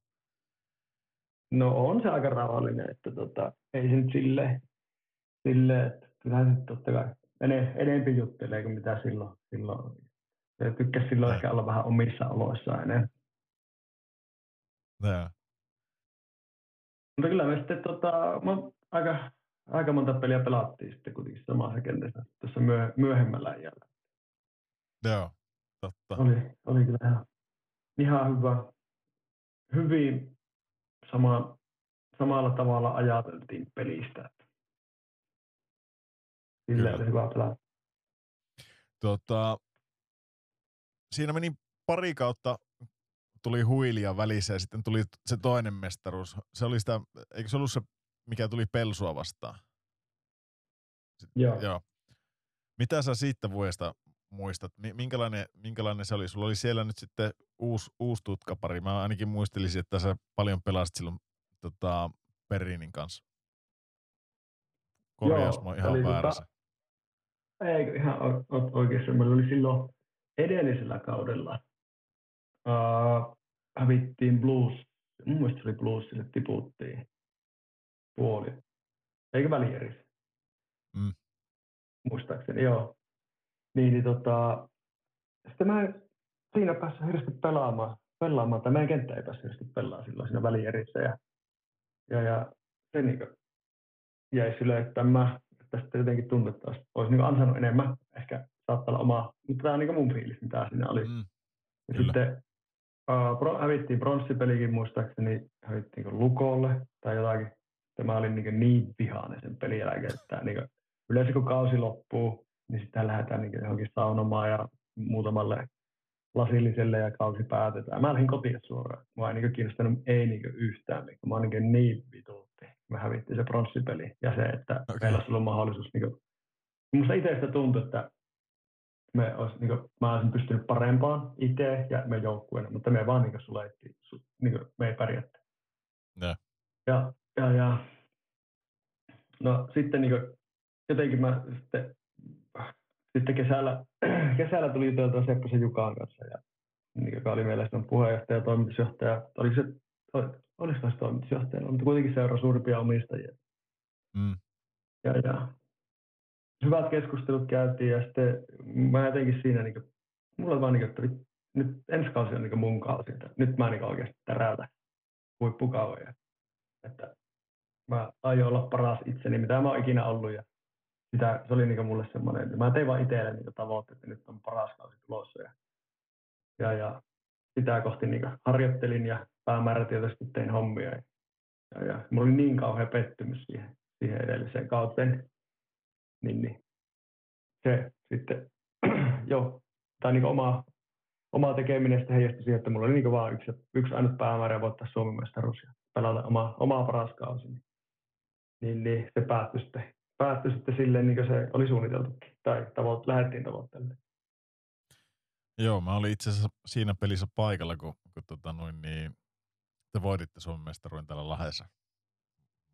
Speaker 5: No on se aika rauhallinen, että tota, ei se nyt silleen, sille, että kyllähän se totta kai ene, enempi juttelee kuin mitä silloin. silloin. Se tykkäsi silloin ehkä olla vähän omissa oloissaan enemmän.
Speaker 1: No.
Speaker 5: Mutta kyllä me sitten tota, aika, aika monta peliä pelattiin sitten kuitenkin samassa kentässä tässä myö, myöhemmällä ajalla.
Speaker 1: Joo, totta.
Speaker 5: Oli, oli kyllä ihan, ihan hyvä. Hyvin sama, samalla tavalla ajateltiin pelistä. Sillä oli hyvä pelata.
Speaker 1: Tota, siinä meni pari kautta tuli huilia välissä ja sitten tuli se toinen mestaruus. Se oli sitä, eikö se ollut se, mikä tuli Pelsua vastaan?
Speaker 5: Joo.
Speaker 1: Joo. Mitä sä siitä vuodesta muistat? Minkälainen, minkälainen se oli? Sulla oli siellä nyt sitten uusi, uusi tutkapari. Mä ainakin muistelisin, että sä paljon pelasit silloin tota, Perinin kanssa. Korjaus
Speaker 5: Joo,
Speaker 1: ihan tota- väärässä.
Speaker 5: Tota, eikö ihan oikeassa. Meillä oli silloin edellisellä kaudella uh, hävittiin Blues, mun mielestä se oli Bluesille, tiputtiin puoli. Eikö välieris?
Speaker 1: Mm.
Speaker 5: Muistaakseni, joo. Niin, niin tota, sitten mä siinä päässä hirveästi pelaamaan, pelaamaan, tai meidän kenttä ei päässyt hirveästi pelaamaan silloin siinä välierissä. Ja, ja, ja se niin kuin jäi sille, että mä tästä jotenkin tuntuu, että olisi niin ansainnut enemmän. Ehkä saattaa olla oma, mutta tämä on niin mun fiilis, mitä siinä oli. Mm, ja kyllä. sitten Uh, hävittiin pronssipelikin muistaakseni, hävittiin Lukolle tai jotakin. Tämä oli niin, niin vihainen sen pelin jälkeen, että niin yleensä kun kausi loppuu, niin sitten lähdetään niin johonkin saunomaan ja muutamalle lasilliselle ja kausi päätetään. Mä lähdin kotiin suoraan. Mä en niin kiinnostanut ei niin yhtään. Niin mä niin, niin vituutti. Me hävittiin se pronssipeli ja se, että okay. meillä olisi ollut mahdollisuus. Niin kuin, musta itsestä tuntui, että me olisi, niin kuin, mä olisin pystynyt parempaan itse ja me joukkueena, mutta me vaan niin suleittiin, niin kuin, me ei pärjätty.
Speaker 1: Ja.
Speaker 5: Ja, ja, ja, no sitten niin kuin, jotenkin mä sitten, sitten kesällä, kesällä tuli juteltua Sepposen Jukaan kanssa, ja, niin, joka oli meillä sitten puheenjohtaja ja toimitusjohtaja. Oli se, olisiko se toimitusjohtaja, mutta kuitenkin seuraa suurimpia omistajia.
Speaker 1: Mm.
Speaker 5: Ja, ja hyvät keskustelut käytiin ja sitten mä jotenkin siinä, niin kuin, mulla vaan niin kuin, että nyt ensi kausi on niin mun kausi, että nyt mä niin oikeasti täräytän huippukauja. Että mä aion olla paras itseni, mitä mä oon ikinä ollut ja sitä, se oli niin mulle semmoinen, että mä tein vaan itselle niin tavoitteet, että nyt on paras kausi tulossa. Ja, ja, ja sitä kohti niin harjoittelin ja päämäärätietoisesti tein hommia. Ja, ja, ja mulla oli niin kauhean pettymys siihen, siihen edelliseen kauteen. Niin, niin se sitten, jo, tai niin oma, oma tekeminen sitten heijastui siihen, että mulla oli niin vaan yksi, yksi ainut päämäärä voittaa Suomen mestaruus ja pelata oma, omaa paras kausi. Niin, niin se päättyi sitten, päättyi sitten silleen, niin kuin se oli suunniteltukin, tai tavoit, lähdettiin tavoitteelle.
Speaker 1: Joo, mä olin itse asiassa siinä pelissä paikalla, kun, kun tota noin, niin, te voititte Suomen mestaruuden täällä Lahdessa.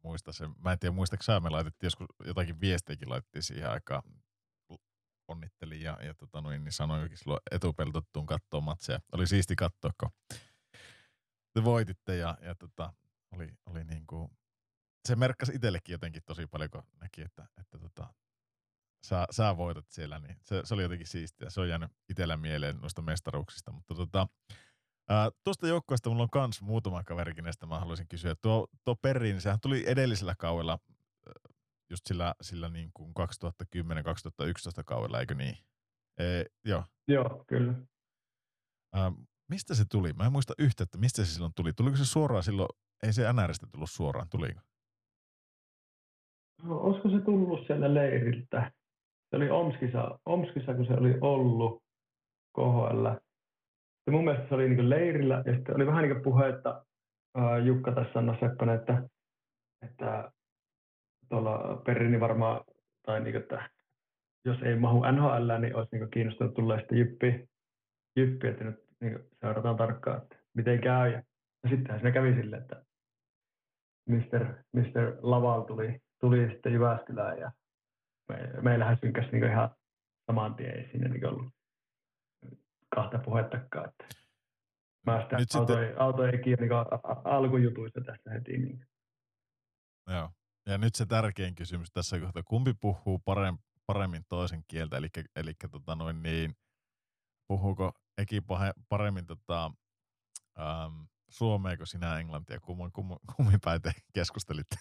Speaker 1: Muista sen. Mä en tiedä, muistatko sä, me laitettiin joskus jotakin viestejäkin laitettiin siihen aikaan. Onnittelin ja, ja tota noin, niin sanoin silloin etupeltottuun katsoa matseja. Oli siisti katsoa, kun te voititte ja, ja tota, oli, oli niin kuin, se merkkasi itsellekin jotenkin tosi paljon, kun näki, että, että tota, sä, sä voitat siellä, niin se, se oli jotenkin siistiä. Se on jäänyt itsellä mieleen noista mestaruuksista, mutta tota, tuosta joukkueesta mulla on kans muutama kaverikin, näistä mä haluaisin kysyä. Tuo, tuo Perri, niin sehän tuli edellisellä kaudella, just sillä, sillä niin kuin 2010-2011 kaudella, eikö niin? E, joo.
Speaker 5: Joo, kyllä.
Speaker 1: Ää, mistä se tuli? Mä en muista yhtä, että mistä se silloin tuli. Tuliko se suoraan silloin? Ei se NRistä tullut suoraan, tuliko?
Speaker 5: No, olisiko se tullut siellä leiriltä? Se oli Omskissa, Omskissa kun se oli ollut KHL. Ja mun mielestä se oli niin leirillä ja sitten oli vähän niin puhetta ää, Jukka tässä Sanna Seppänen, että, että tuolla Perrini varmaan, tai niin kuin, että jos ei mahu NHL, niin olisi niin kiinnostunut tulla sitten jyppi, jyppi että nyt niin seurataan tarkkaan, että miten käy. Ja, ja sittenhän siinä kävi silleen, että Mr. Mr. Laval tuli, tuli sitten Jyväskylään ja me, meillähän synkäsi niin ihan saman tien, ei siinä niin ollut kahta puhettakaan. Että mä sitä Nyt auto, sitten... auto ei kiinni niin alkujutuista tässä heti. Niin.
Speaker 1: Joo. Ja nyt se tärkein kysymys tässä kohtaa, kumpi puhuu paremmin toisen kieltä, eli, eli tota noin niin, puhuuko Eki paremmin tota, ähm, suomea kuin sinä englantia, kummin, kummin, kummin päin te keskustelitte?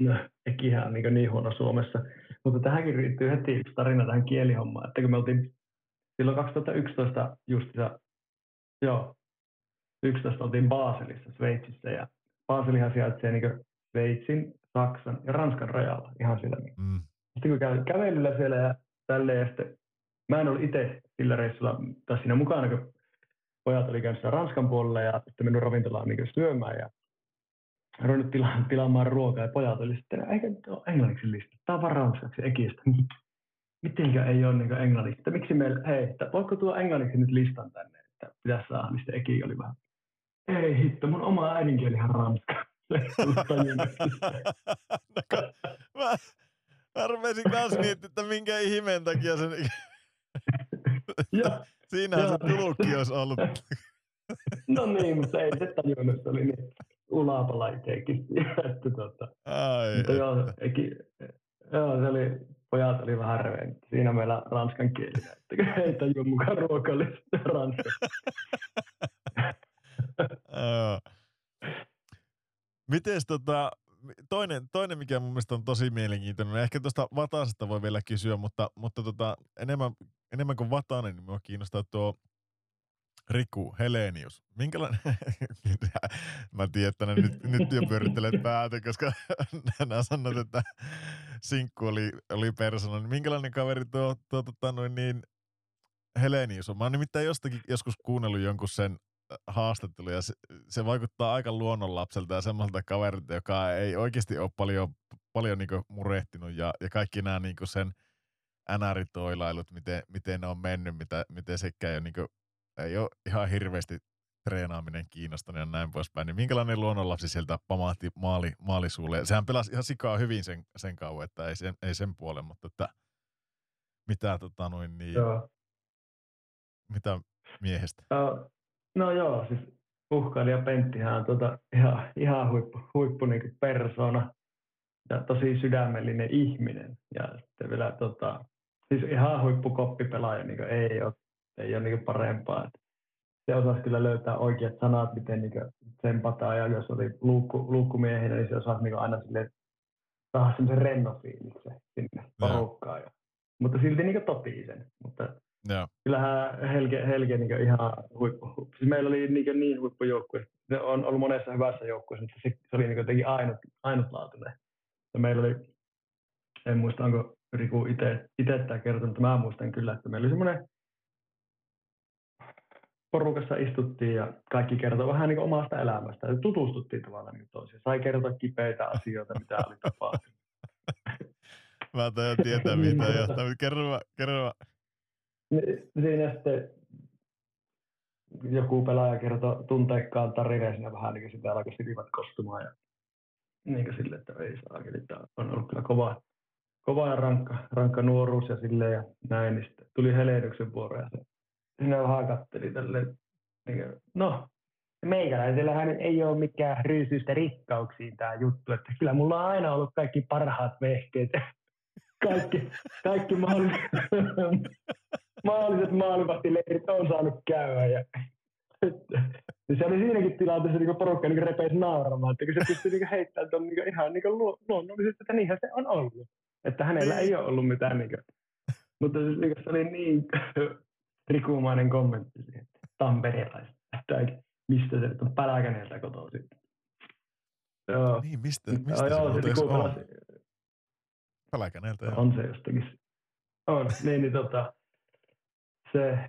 Speaker 5: No, Ekihän on niin, niin huono Suomessa. Mutta tähänkin riittyy heti tarina tähän kielihommaan, että kun me oltiin silloin 2011 justissa, joo, 11 oltiin Baselissa, Sveitsissä, ja Baselihan sijaitsee niin Sveitsin, Saksan ja Ranskan rajalla ihan siellä. Mm. Sitten kun käy kävelyllä siellä ja tälleen, ja sitten mä en ollut itse sillä reissulla tai siinä mukana, kun pojat oli käynyt Ranskan puolella ja sitten mennyt ravintolaan niin syömään ja ruvennut tila- tilaamaan ruokaa ja pojat oli sitten, eikä nyt ole englanniksi lista, tämä on vaan ranskaksi ekistä. Mitenkä ei ole niin englanniksi, että miksi meillä, hei, että voiko tuo englanniksi nyt listan tänne, että pitäisi saada, niin sitten Eki oli vähän, ei hitto, mun oma äidinkielihan ranska.
Speaker 1: mä, mä rupesin kanssa miettimään, että minkä ihmeen takia sen... Siinähän se tulukki olisi ollut.
Speaker 5: no niin, mutta ei se tajunnut, se oli niin ulapala itsekin. että tota, Ai, mutta joo, eki, joo, se oli, pojat oli vähän reveen. Siinä meillä ranskan kieli, että ei tajua mukaan ruokallista ranska.
Speaker 1: Mites tota, toinen, toinen, mikä mun mielestä on tosi mielenkiintoinen, ehkä tuosta Vatasesta voi vielä kysyä, mutta, mutta tota, enemmän, enemmän kuin Vatanen, niin minua kiinnostaa tuo Riku Helenius. Minkälainen, mä tiedän, että nyt, nyt jo pyörittelet päätä, koska nämä sanot, että sinkku oli, oli persona. Niin minkälainen kaveri tuo, tuo tota noin niin, Helenius on? Mä oon nimittäin jostakin joskus kuunnellut jonkun sen äh, haastattelu ja se, se vaikuttaa aika luonnonlapselta ja semmoiselta kaverilta, joka ei oikeasti ole paljon, paljon niin murehtinut ja, ja kaikki nämä niin sen NR-toilailut, miten, miten ne on mennyt, mitä, miten sekä ei ole niin ei ole ihan hirveästi treenaaminen kiinnostanut ja näin poispäin, niin minkälainen luonnonlapsi sieltä pamahti maali, maalisuulle? Sehän pelasi ihan sikaa hyvin sen, sen kauan, että ei sen, ei sen puolen, mutta että mitä, tota noin, niin, joo. mitä miehestä?
Speaker 5: Uh, no joo, siis uhkailija Penttihän on tota, ihan, ihan huippu, huippu niin persona ja tosi sydämellinen ihminen. Ja sitten vielä tota, siis ihan huippukoppipelaaja, niin ei ole ei ole niin parempaa. Että se osasi kyllä löytää oikeat sanat, miten niin tsempataan, ja jos oli luukku, luukkumiehinä, niin se osasi niin aina sille saada semmoisen rennon fiiliksen sinne porukkaan. Ja, mutta silti niin totisen. Mutta
Speaker 1: Joo.
Speaker 5: kyllähän Helge, Helge niin ihan huippu. Siis meillä oli niin, niin huippujoukkue. Se on ollut monessa hyvässä joukkueessa, mutta se, se oli niin jotenkin ainut, ainutlaatuinen. Ja meillä oli, en muista onko Riku itse tämä kertonut, mutta mä muistan kyllä, että meillä oli semmoinen porukassa istuttiin ja kaikki kertoi vähän niin omasta elämästä. Ja tutustuttiin tavallaan niin toisiin. Sai kertoa kipeitä asioita, mitä oli tapahtunut.
Speaker 1: Mä tajan tietää, mitä johtaa. Kerro mä, kerro mä.
Speaker 5: Siinä sitten joku pelaaja kertoi tunteikkaan tarineen siinä vähän niin kuin sitä alkoi silmät kostumaan ja niin kuin sille, että ei saa, eli tämä on ollut kyllä kova, kova ja rankka, rankka nuoruus ja silleen ja näin, niin sitten tuli helehdyksen vuoro ja se sinä vähän katteli tälleen, niin no meikäläisellähän ei ole mikään ryysyistä rikkauksiin tämä juttu, että kyllä mulla on aina ollut kaikki parhaat vehkeet, kaikki, kaikki mahdolliset, mahdolliset on saanut käydä ja se oli siinäkin tilanteessa niin porukka niin repeisi nauramaan, että kun se pystyi niin heittämään tuon niin ihan niin luonnollisesti, että niinhän se on ollut. Että hänellä ei ole ollut mitään. Niin kuin, mutta se, niin se oli niin rikumainen kommentti siihen, että tamperelaista, että mistä se on Pälkäneeltä kotoisin.
Speaker 1: Joo. Niin, mistä, mistä joo, se, se on? Pälkäneeltä, joo.
Speaker 5: On se jostakin. On, niin, niin tota, se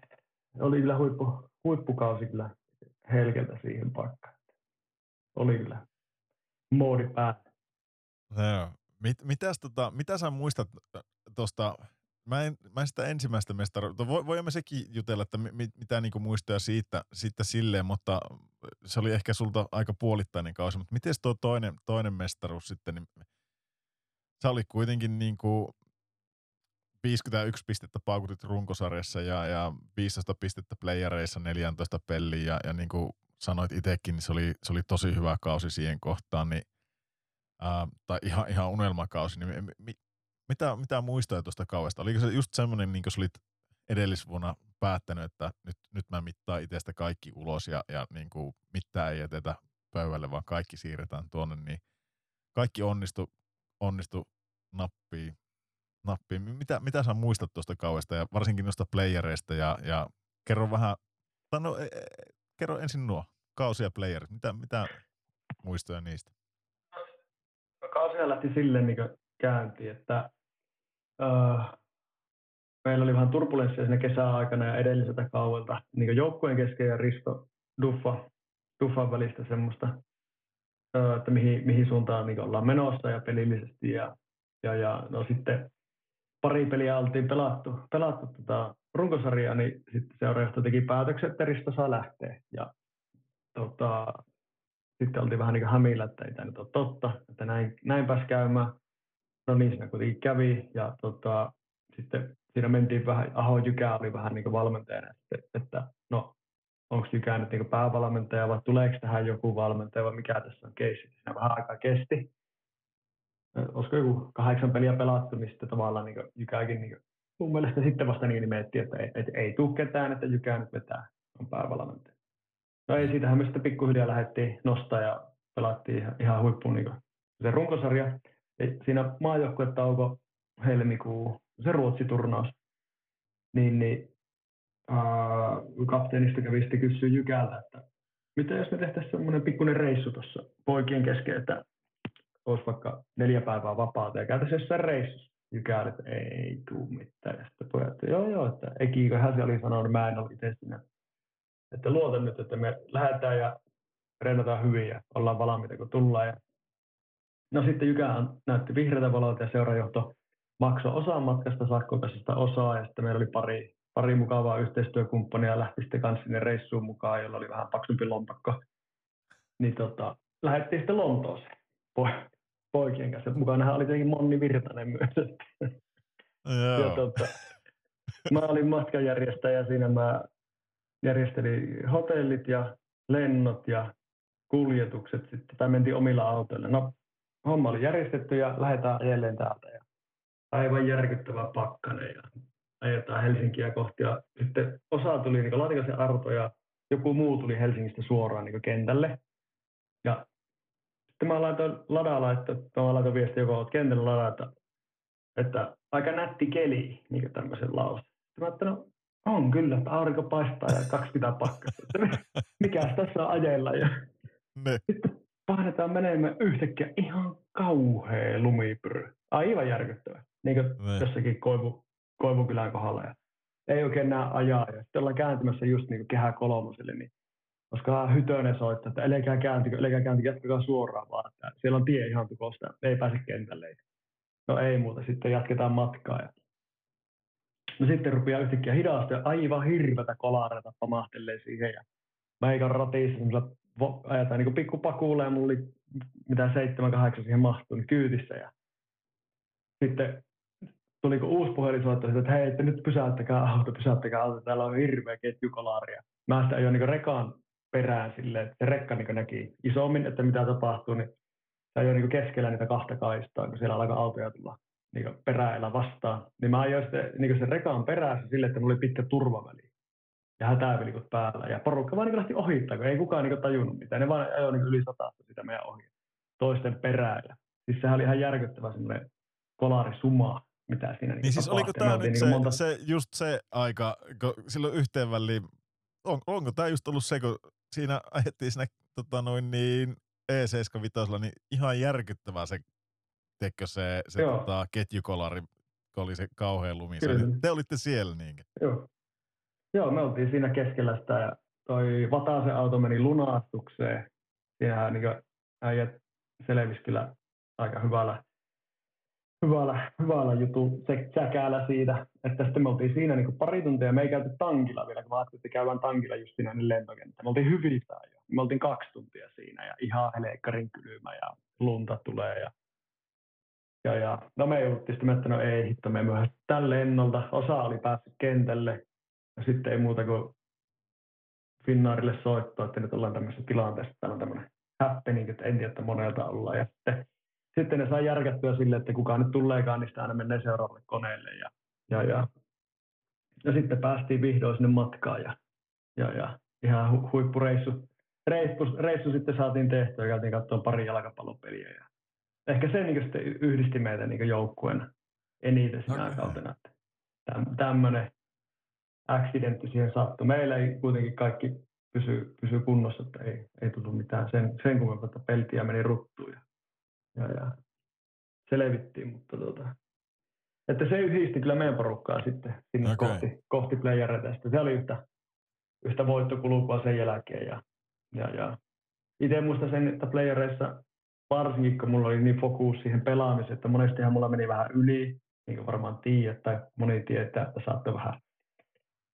Speaker 5: oli kyllä huippu, huippukausi kyllä Helkeltä siihen paikkaan. Oli kyllä moodi päällä.
Speaker 1: No, mit, mitäs, tota, mitä sä muistat tuosta mä en, mä en sitä ensimmäistä mestaruutta, vo, voimme sekin jutella, että mit, mitä niinku muistoja siitä, siitä silleen, mutta se oli ehkä sulta aika puolittainen kausi, mutta miten tuo toinen, toinen mestaruus sitten, niin se oli kuitenkin niinku 51 pistettä paukutit runkosarjassa ja, ja 15 pistettä playereissa 14 peliin ja, ja niin kuin sanoit itsekin, niin se oli, se oli tosi hyvä kausi siihen kohtaan, niin, ää, tai ihan, ihan unelmakausi, niin mi, mitä, mitä muistoja tuosta kauesta? Oliko se just semmoinen, niin kuin olit edellisvuonna päättänyt, että nyt, nyt mä mittaan itsestä kaikki ulos ja, ja niin kuin mitään ei jätetä pöydälle, vaan kaikki siirretään tuonne, niin kaikki onnistu, onnistu nappiin. nappiin. Mitä, mitä sä muistat tuosta kauesta ja varsinkin noista playereista ja, ja kerro vähän, no, e, e, kerro ensin nuo kausi ja playerit, mitä, mitä muistoja niistä?
Speaker 5: Kausia lähti silleen niin käyntiin, että meillä oli vähän turbulenssia siinä kesäaikana ja edelliseltä kauelta niin joukkueen kesken ja Risto Duffa, Duffan välistä semmoista, uh, että mihin, mihin suuntaan niin ollaan menossa ja pelillisesti. Ja, ja, ja no sitten pari peliä oltiin pelattu, pelattu tota runkosarjaa, niin sitten seuraajasta teki päätöksen, että Risto saa lähteä. Ja tota, sitten oltiin vähän niin hämillä, että ei tämä nyt ole totta, että näin, näin pääsi käymään. No niin, siinä kuitenkin kävi ja tota, sitten siinä mentiin vähän, Aho Jykää oli vähän niin valmentajana, että, että no onko Jykää nyt niin päävalmentaja vai tuleeko tähän joku valmentaja vai mikä tässä on keissi. Siinä vähän aikaa kesti. Olisiko joku kahdeksan peliä pelattu, niin sitten tavallaan niin Jykääkin niin mun mielestä sitten vasta niin miettii, että ei, että ei tule ketään, että Jykää nyt vetää, on päävalmentaja. No ei, siitähän me sitten pikkuhiljaa lähdettiin nostaa ja pelattiin ihan, ihan huippuun niin se runkosarja siinä maajoukkuetauko helmikuu, se Ruotsi-turnaus, niin, niin ää, kapteenista kävi sitten kysyä Jykältä, että mitä jos me tehtäisiin semmoinen pikkuinen reissu tuossa poikien kesken, että olisi vaikka neljä päivää vapaata ja käytäisiin jossain reissussa. Jykälä, että ei tuu mitään. Ja sitten pojat, että joo joo, että Ekiiköhän se oli sanonut, mä en ole itse sinne. Että luotan nyt, että me lähdetään ja reenataan hyvin ja ollaan valmiita, kun tullaan. Ja No sitten Jykä näytti vihreätä valolta ja seurajohto maksoi osan matkasta Sakkokassasta osaa ja sitten meillä oli pari, pari mukavaa yhteistyökumppania ja lähti sitten kanssa sinne reissuun mukaan, jolla oli vähän paksumpi lompakko. Niin tota, lähdettiin sitten Lontooseen po- poikien kanssa. Mukanahan oli tietenkin Monni Virtanen myös. ja tota, mä olin matkanjärjestäjä siinä mä järjestelin hotellit ja lennot ja kuljetukset sitten, tai mentiin omilla autoilla. No homma oli järjestetty ja lähdetään edelleen täältä. Ja aivan järkyttävä pakkanen ja ajetaan Helsinkiä kohti. Ja sitten osa tuli niin Latikasen Arto ja joku muu tuli Helsingistä suoraan niin kentälle. Ja sitten mä laitoin ladalla, että mä laitoin viesti, joka olet kentällä ladalla, että, että aika nätti keli, niin kuin tämmöisen lause. Sitten mä ajattelin, no on kyllä, että aurinko paistaa ja 20 pakkasta. Mikäs tässä on ajella? Ja
Speaker 1: Ne.
Speaker 5: sitten painetaan menemään yhtäkkiä ihan kauhea lumipyry. Aivan järkyttävä. Niin kuin
Speaker 1: Ne.
Speaker 5: jossakin Koivu, Koivukylän kohdalla. Ja ei oikein näe ajaa. Ja sitten ollaan kääntymässä just niin kuin kehä kolmoselle, niin koska Hytönen soittaa, että älkää kääntykö, älkää kääntykö, jatkakaa suoraan vaan. Että siellä on tie ihan tukosta, ei pääse kentälle. No ei muuta, sitten jatketaan matkaa. Ja... No sitten rupeaa yhtäkkiä hidasta ja aivan hirvetä kolareita pamahtelee siihen. Ja meikan ratissa semmoisella ajetaan niin pikkupakuulla ja mulla oli mitä seitsemän, kahdeksan siihen mahtuu, niin kyytissä. Ja sitten tuli kun uusi puhelinsoitto, että hei, että nyt pysäyttäkää auto, pysäyttäkää auto, täällä on hirveä ketjukolaaria. Mä sitten ajoin niin rekaan perään silleen, että se rekka niin näki isommin, että mitä tapahtuu, niin se ajoi niin keskellä niitä kahta kaistaa, kun siellä alkoi autoja tulla niin peräillä vastaan. Niin mä ajoin sitten niin sen rekaan perässä silleen, että mulla oli pitkä turvaväli ja hätävilikot päällä. Ja porukka vaan niin lähti ohittaa, kun ei kukaan niin tajunnut mitään. Ne vaan ajoi niin yli satasta sitä meidän ohi toisten perään. Ja siis sehän oli ihan järkyttävä semmoinen kolarisuma, mitä siinä
Speaker 1: Niin siis oliko tämä nyt
Speaker 5: niinku
Speaker 1: se,
Speaker 5: monta...
Speaker 1: se, just se aika, kun silloin yhteen väliin, on, onko tämä just ollut se, kun siinä ajettiin siinä tota noin niin E75, niin ihan järkyttävää se, tekö se, se
Speaker 5: Joo.
Speaker 1: tota, ketjukolari, kun oli se kauhean lumi. Te olitte siellä niinkö?
Speaker 5: Joo. Joo, me oltiin siinä keskellä sitä ja toi Vatasen auto meni lunastukseen. Siinähän niin äijät selvisi kyllä aika hyvällä, hyvällä, hyvällä jutu säkäällä siitä. Että sitten me oltiin siinä niin pari tuntia, me ei käyty tankilla vielä, kun mä ajattelin, että käydään tankilla just siinä ennen lentokenttä. Me oltiin hyvissään jo. Me oltiin kaksi tuntia siinä ja ihan helekkarin kylmä ja lunta tulee ja ja, ja no me jouduttiin sitten, että no ei hitto, me myöhässä tällä lennolta. Osa oli päässyt kentälle sitten ei muuta kuin Finnaarille soittoa, että nyt ollaan tämmöisessä tilanteessa, että täällä on tämmöinen happening, että en tiedä, että monelta ollaan. Ja sitten, sitten ne sai järkättyä sille, että kuka nyt tuleekaan, niin sitä aina menee seuraavalle koneelle. Ja, ja, ja, ja sitten päästiin vihdoin sinne matkaan ja, ja, ja ihan hu- huippureissu. Reissu, reissu sitten saatiin tehtyä ja käytiin katsomaan pari jalkapallopeliä. Ja ehkä se niin sitten yhdisti meitä niin joukkueena eniten sinä
Speaker 1: Okei.
Speaker 5: kautena. Että tämmöinen accidentti siihen sattui. Meillä ei kuitenkin kaikki pysy, pysy kunnossa, että ei, ei tullut mitään sen, sen kummempaa, peltiä meni ruttuun ja, ja, ja selvittiin, mutta tota, että se yhdisti kyllä meidän porukkaa sitten sinne
Speaker 1: Okei.
Speaker 5: kohti, kohti playereita. Se oli yhtä, yhtä voittokulkua sen jälkeen ja, ja, ja itse muistan sen, että playereissa varsinkin kun mulla oli niin fokus siihen pelaamiseen, että monestihan mulla meni vähän yli, niin kuin varmaan tiedät, tai moni tietää, että saattoi vähän,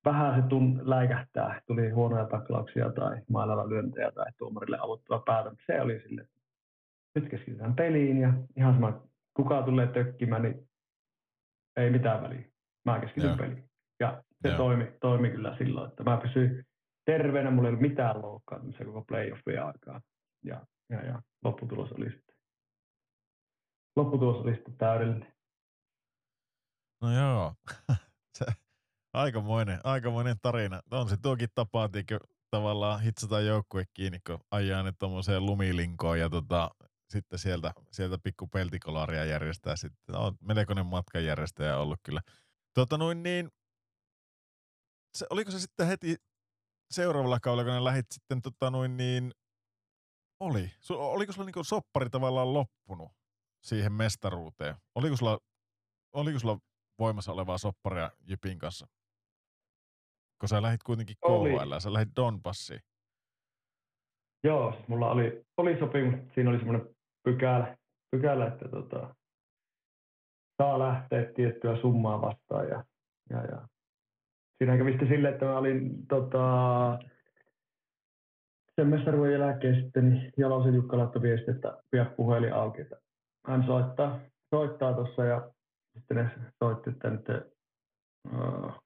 Speaker 5: vähän se tun, läikähtää. Tuli huonoja taklauksia tai mailalla lyöntejä tai tuomarille avuttua päätä. Se oli sille, nyt keskitytään peliin ja ihan sama, kuka tulee tökkimään, niin ei mitään väliä. Mä keskityn
Speaker 1: Joo.
Speaker 5: peliin. Ja se
Speaker 1: Joo.
Speaker 5: toimi, toimi kyllä silloin, että mä pysyin terveenä, mulla ei ollut mitään loukkaantumisia koko playoffien aikaa. Ja, ja, ja lopputulos oli sitten, lopputulos oli sitten täydellinen.
Speaker 1: No joo. se, aikamoinen, aikamoinen tarina. On se tuokin tapa, tiiäkö, tavallaan hitsata joukkue kiinni, kun ajaa ne tuommoiseen lumilinkoon ja tota, sitten sieltä, sieltä pikku peltikolaria järjestää sitten. On melkoinen matkanjärjestäjä ollut kyllä. Tota noin niin, se, oliko se sitten heti seuraavalla kaudella, kun ne lähit sitten tota noin niin, oli. Su, oliko sulla niinku soppari tavallaan loppunut siihen mestaruuteen? Oliko sulla, oliko sulla voimassa olevaa sopparia Jypin kanssa? Kun sä lähit kuitenkin. KHL, sä lähit Donbassiin.
Speaker 5: Joo, mulla oli, oli sopimus, siinä oli semmoinen pykälä, pykälä että tota, saa lähteä tiettyä summaa vastaan. Ja, ja, ja. Siinä kävi sitten silleen, että mä olin tota, sen mestaruuden jälkeen sitten niin Jalosen Jukka laittoi viesti, että pidä puhelin auki, että hän soittaa, soittaa tuossa ja sitten ne soitti, että nyt uh,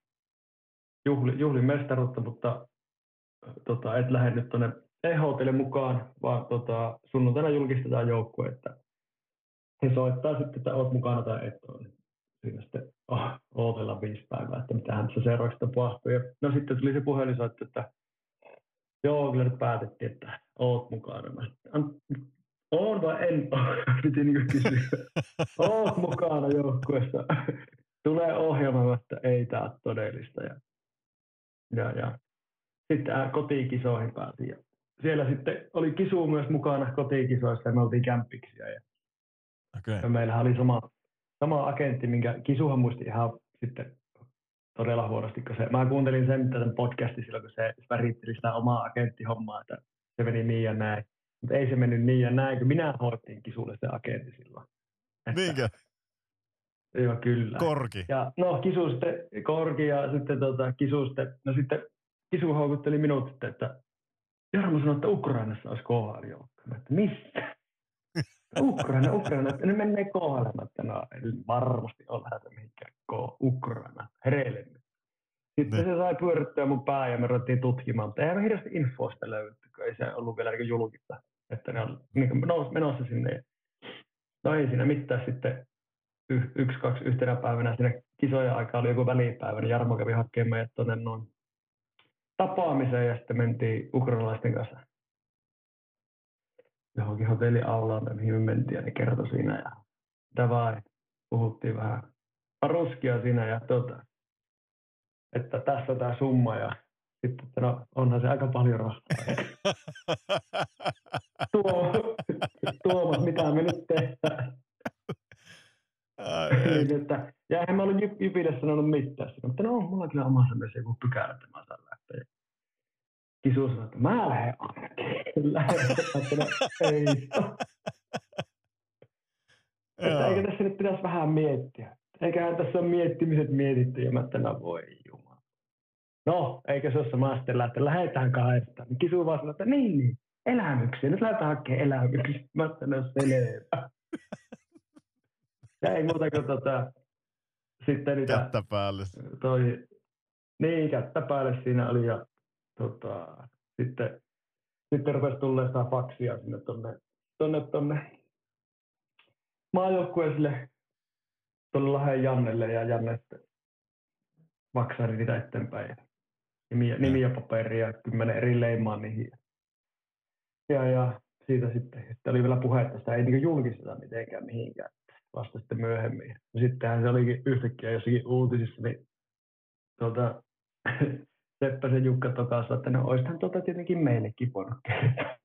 Speaker 5: juhli, juhli mestaruutta, mutta tota, et lähde nyt tuonne EHTlle mukaan, vaan tota, sunnuntaina julkistetaan joukkue, että he soittaa sitten, että olet mukana tai et ole. Siinä sitten oh, odotellaan viisi päivää, että mitähän tässä seuraavaksi tapahtuu. Ja, no sitten tuli se puhelinsoitto, että joo, kyllä nyt päätettiin, että oot mukana. Mä, "An- on vai en piti niin kysyä. Oot mukana joukkueessa. Tulee ohjelma, että ei tämä ole todellista. Ja, ja, ja. Sitten äh, kotikisoihin pääsin. Ja siellä sitten oli kisu myös mukana kotikisoissa ja me oltiin kämpiksiä. Ja,
Speaker 1: Okei.
Speaker 5: ja meillähän oli sama, sama agentti, minkä kisuhan muisti ihan sitten todella huonosti, kun se, mä kuuntelin sen tämän podcastin silloin, kun se väritteli sitä omaa agenttihommaa, että se meni niin ja näin. Mutta ei se mennyt niin ja näin, kun minä hoittiin kisulle se agentti silloin. Että-
Speaker 1: Niinkö?
Speaker 5: Joo, kyllä.
Speaker 1: Korki.
Speaker 5: Ja no kisu sitten, Korki ja sitten tota, kisu sitten, no sitten kisu houkutteli minut sitten, että Jarmo sanoi, että Ukrainassa olisi KHL joukko. Mä että missä? Ukraina, Ukraina, että ne menee KHL. Että no ei varmasti ole lähdetty mihinkään Ukraina, hereille. Sitten
Speaker 1: Ne.
Speaker 5: se sai pyörittää mun pää ja me ruvettiin tutkimaan, mutta eihän me hirveästi infosta löydetty, kun ei se ollut vielä niin julkista, että ne on niin menossa sinne. No ei siinä mitään sitten y- yksi, kaksi yhtenä päivänä siinä kisojen aikaa oli joku välipäivä, niin Jarmo kävi hakemaan meidät tuonne noin tapaamiseen ja sitten mentiin ukrainalaisten kanssa johonkin hotelliaulaan, mihin me mentiin ja ne kertoi siinä ja davai, puhuttiin vähän ruskia siinä ja tota, että tässä tämä summa ja sitten, että no onhan se aika paljon rahaa. Tuo, Tuomas, mitä me nyt tehdään? Niin, että, ja eihän mä ollut Jyp- Jypille sanonut mitään. Sanoin, mutta no, mulla on kyllä omassa myös joku pykälä, että mä saan lähteä. Kisu sanoi, että mä lähden ainakin. Lähden, ei. että eikö tässä nyt pitäisi vähän miettiä. Eiköhän tässä ole miettimiset mietitty, ja mä että no voi jumala. No, eikö se ole sama sitten lähteä, lähdetään kahdestaan. Niin Kisu vaan sanoi, että niin, niin, elämyksiä, nyt lähdetään hakemaan elämyksiä. Mä että no selvä. Ja ei muuta kuin tota, sitten niitä
Speaker 1: Kättä päälle.
Speaker 5: toi, niin, kättä päälle siinä oli ja tota, sitten, sitten rupesi tulee sitä faksia sinne tonne, tonne, tonne maajoukkueelle tuolle Lahden Jannelle ja Janne sitten niitä eteenpäin. Ja nimiä, nimiä paperia kymmenen eri leimaa niihin. Ja, ja siitä sitten, sitten oli vielä puhe, että sitä ei niin julkisteta mitenkään mihinkään vasta sitten myöhemmin. Sittenhän se olikin yhtäkkiä jossakin uutisissa, niin tuota, Seppäsen Jukka tokasi, että no oisithan tuota tietenkin meillekin voinut kertoa.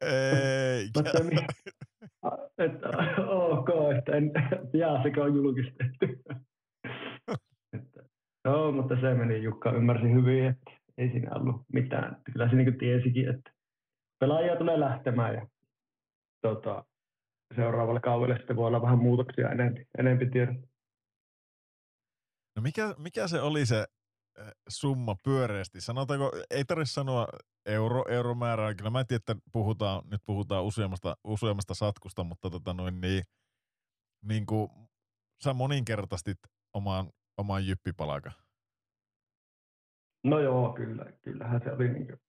Speaker 1: Ei.
Speaker 5: Mä että, ok, että en, jaa, sekä on julkistettu. että, joo, mutta se meni, Jukka ymmärsi hyvin, että ei siinä ollut mitään. Kyllä se niin tiesikin, että pelaajia tulee lähtemään ja tota, seuraavalle kaudelle sitten voi olla vähän muutoksia enempi, enempi tiedon.
Speaker 1: No mikä, mikä se oli se äh, summa pyöreästi? Sanotaanko, ei tarvitse sanoa euro, euromäärää. Kyllä mä en tiedä, että puhutaan, nyt puhutaan useammasta, useammasta satkusta, mutta tota noin niin, niin kuin sä moninkertaistit oman, oman jyppipalakan.
Speaker 5: No joo, kyllä. Kyllähän se oli, niin kuin,